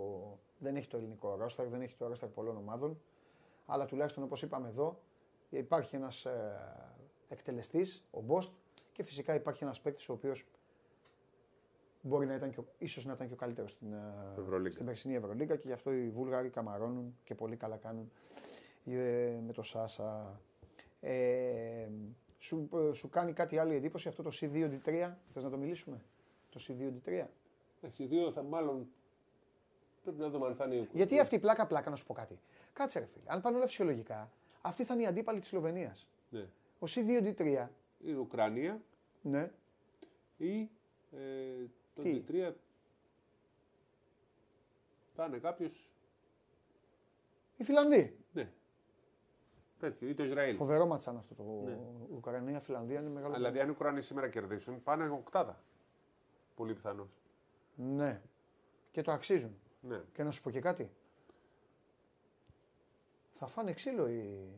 [SPEAKER 1] δεν έχει το ελληνικό ρόστερ, δεν έχει το ρόστερ πολλών ομάδων. Αλλά τουλάχιστον όπως είπαμε εδώ, υπάρχει ένας ε, εκτελεστής, ο Μπόστ, και φυσικά υπάρχει ένας παίκτης ο οποίος μπορεί να ήταν και, ο- ίσως να ήταν και ο καλύτερος στην, ε,
[SPEAKER 2] Ευρωλίγκα.
[SPEAKER 1] στην περσινή Ευρωλίγκα και γι' αυτό οι Βούλγαροι καμαρώνουν και πολύ καλά κάνουν ε, με το Σάσα. Ε, σου, ε, σου κάνει κάτι άλλη εντύπωση αυτό το C2D3, θες να το μιλήσουμε, το C2D3.
[SPEAKER 2] Εσύ δύο θα μάλλον πρέπει να δούμε αν θα είναι
[SPEAKER 1] Γιατί αυτή η πλάκα πλάκα να σου πω κάτι. Κάτσε ρε φίλε, αν πάνε όλα φυσιολογικά, Αυτή θα είναι η αντίπαλη της Σλοβενίας.
[SPEAKER 2] Ναι.
[SPEAKER 1] Ο C2D3.
[SPEAKER 2] Η Ουκρανία
[SPEAKER 1] Ναι.
[SPEAKER 2] ή ε, το
[SPEAKER 1] Τι;
[SPEAKER 2] D3 θα είναι κάποιος.
[SPEAKER 1] Η Φιλανδοί.
[SPEAKER 2] Ναι. Τέτοιο, ή το Ισραήλ.
[SPEAKER 1] Φοβερό μάτσαν αυτό το
[SPEAKER 2] Ναι.
[SPEAKER 1] Ουκρανία-Φιλανδία είναι μεγάλο.
[SPEAKER 2] Δηλαδή, αν οι Ουκρανοί σήμερα κερδίσουν, πάνε οκτάδα. Πολύ πιθανός.
[SPEAKER 1] Ναι. Και το αξίζουν.
[SPEAKER 2] Ναι.
[SPEAKER 1] Και να σου πω και κάτι. Θα φάνε ξύλο οι.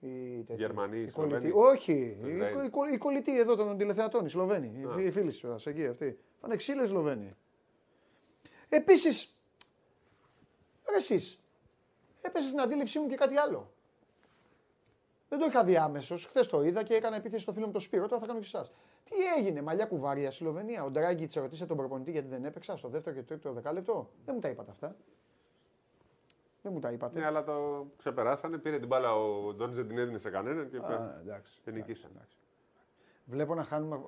[SPEAKER 1] Οι, τέτοιοι.
[SPEAKER 2] Γερμανοί, οι
[SPEAKER 1] οι κολλητοί.
[SPEAKER 2] Σλοβαίνοι.
[SPEAKER 1] Όχι,
[SPEAKER 2] Το
[SPEAKER 1] οι,
[SPEAKER 2] Ισραήλ.
[SPEAKER 1] οι, κολλ- οι κολλητοί εδώ των τηλεθεατών, οι Σλοβαίνοι.
[SPEAKER 2] Α.
[SPEAKER 1] Οι, οι φίλοι σου εκεί αυτοί. Φάνε ξύλο οι Σλοβαίνοι. Επίσης, εσείς, έπεσες στην αντίληψή μου και κάτι άλλο. Δεν το είχα δει άμεσος. Χθες το είδα και έκανα επίθεση στο φίλο μου το Σπύρο. Τώρα θα κάνω και εσάς. Τι έγινε, μαλλιά κουβάρια στη Σλοβενία; Ο Ντράγκη τη ρωτήσε τον προπονητή γιατί δεν έπαιξα στο δεύτερο και τρίτο δεκάλεπτο; Δεν μου τα είπατε αυτά. Δεν μου τα είπατε.
[SPEAKER 2] Ναι, αλλά το ξεπεράσανε. Πήρε την μπάλα ο Ντόνι, δεν την έδινε σε κανέναν και,
[SPEAKER 1] Α, εντάξει.
[SPEAKER 2] και νικήσαν.
[SPEAKER 1] Βλέπω να χάνουμε.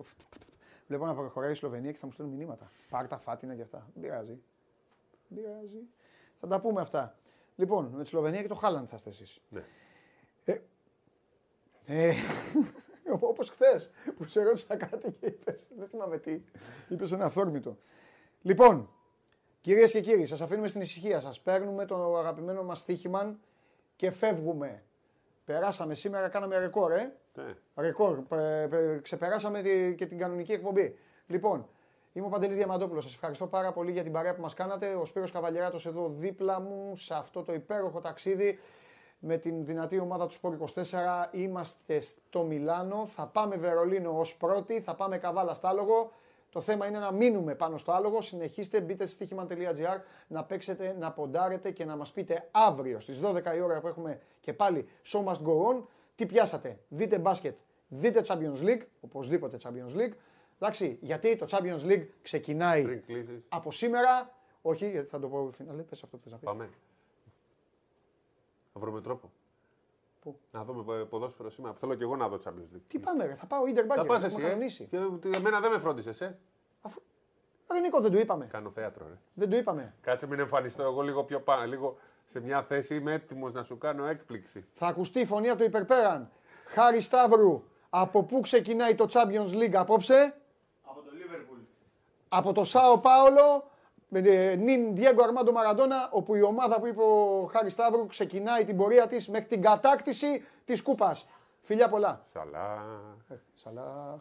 [SPEAKER 1] Βλέπω να προχωράει η Σλοβενία και θα μου στέλνουν μηνύματα. Πάρ τα φάτινα και αυτά. Δεν πειράζει. Δεν πειράζει. Θα τα πούμε αυτά. Λοιπόν, με τη Σλοβενία και το Χάλαντ θα είστε εσείς.
[SPEAKER 2] Ναι.
[SPEAKER 1] Ε, Όπως χθες που σε ρώτησα κάτι και είπες. Δεν θυμάμαι τι. Είπες ένα αυθόρμητο. Λοιπόν, κυρίες και κύριοι, σας αφήνουμε στην ησυχία σας. Παίρνουμε το αγαπημένο μας στοίχημα και φεύγουμε. Περάσαμε σήμερα, κάναμε ρεκόρ, ε.
[SPEAKER 2] Ναι.
[SPEAKER 1] Ρεκόρ. Πε- πε- ξεπεράσαμε τη- και την κανονική εκπομπή. Λοιπόν, είμαι ο Παντελής Διαμαντόπουλος. Σας ευχαριστώ πάρα πολύ για την παρέα που μας κάνατε. Ο Σπύρος Καβαλιεράτος εδώ δίπλα μου σε αυτό το υπέροχο ταξίδι με την δυνατή ομάδα του Σπόρ 24. Είμαστε στο Μιλάνο. Θα πάμε Βερολίνο ως πρώτη. Θα πάμε καβάλα στα άλογο. Το θέμα είναι να μείνουμε πάνω στο άλογο. Συνεχίστε, μπείτε στη στοίχημα.gr να παίξετε, να ποντάρετε και να μας πείτε αύριο στις 12 η ώρα που έχουμε και πάλι Show Must Go On τι πιάσατε. Δείτε μπάσκετ, δείτε Champions League, οπωσδήποτε Champions League. Εντάξει, γιατί το Champions League ξεκινάει
[SPEAKER 2] Πριν κλείσεις,
[SPEAKER 1] από σήμερα. Όχι, γιατί θα το πω φινάλε, πες αυτό που θες να πεις.
[SPEAKER 2] πάμε. Να βρούμε τρόπο.
[SPEAKER 1] Πού;
[SPEAKER 2] Να δούμε πο- ποδόσφαιρο σήμερα. Θέλω και εγώ να δω Champions League.
[SPEAKER 1] Τι πάμε, ρε, θα πάω Ιντερ
[SPEAKER 2] Θα
[SPEAKER 1] Μπάγκερ,
[SPEAKER 2] πας
[SPEAKER 1] έχουμε
[SPEAKER 2] εσύ, ε;
[SPEAKER 1] κανονίσει.
[SPEAKER 2] Και τι- εμένα δεν με φρόντισες, ε.
[SPEAKER 1] Αφού... Ρε Νίκο, δεν του είπαμε.
[SPEAKER 2] Κάνω θέατρο, ρε.
[SPEAKER 1] Δεν του είπαμε.
[SPEAKER 2] Κάτσε μην εμφανιστώ εγώ λίγο πιο πάνω. Λίγο σε μια θέση είμαι έτοιμος να σου κάνω έκπληξη.
[SPEAKER 1] Θα ακουστεί η φωνή από το υπερπέραν. Χάρη Σταύρου, από πού ξεκινάει το Champions League απόψε;
[SPEAKER 7] Από το Liverpool.
[SPEAKER 1] Από το Σάο Πάολο, με ε, νυν Διέγκο Αρμάντο Μαραντόνα, όπου η ομάδα που είπε ο Χάρη Σταύρου ξεκινάει την πορεία της μέχρι την κατάκτηση της κούπας. Φιλιά πολλά.
[SPEAKER 2] Σαλά.
[SPEAKER 1] Ε, Σαλάχ.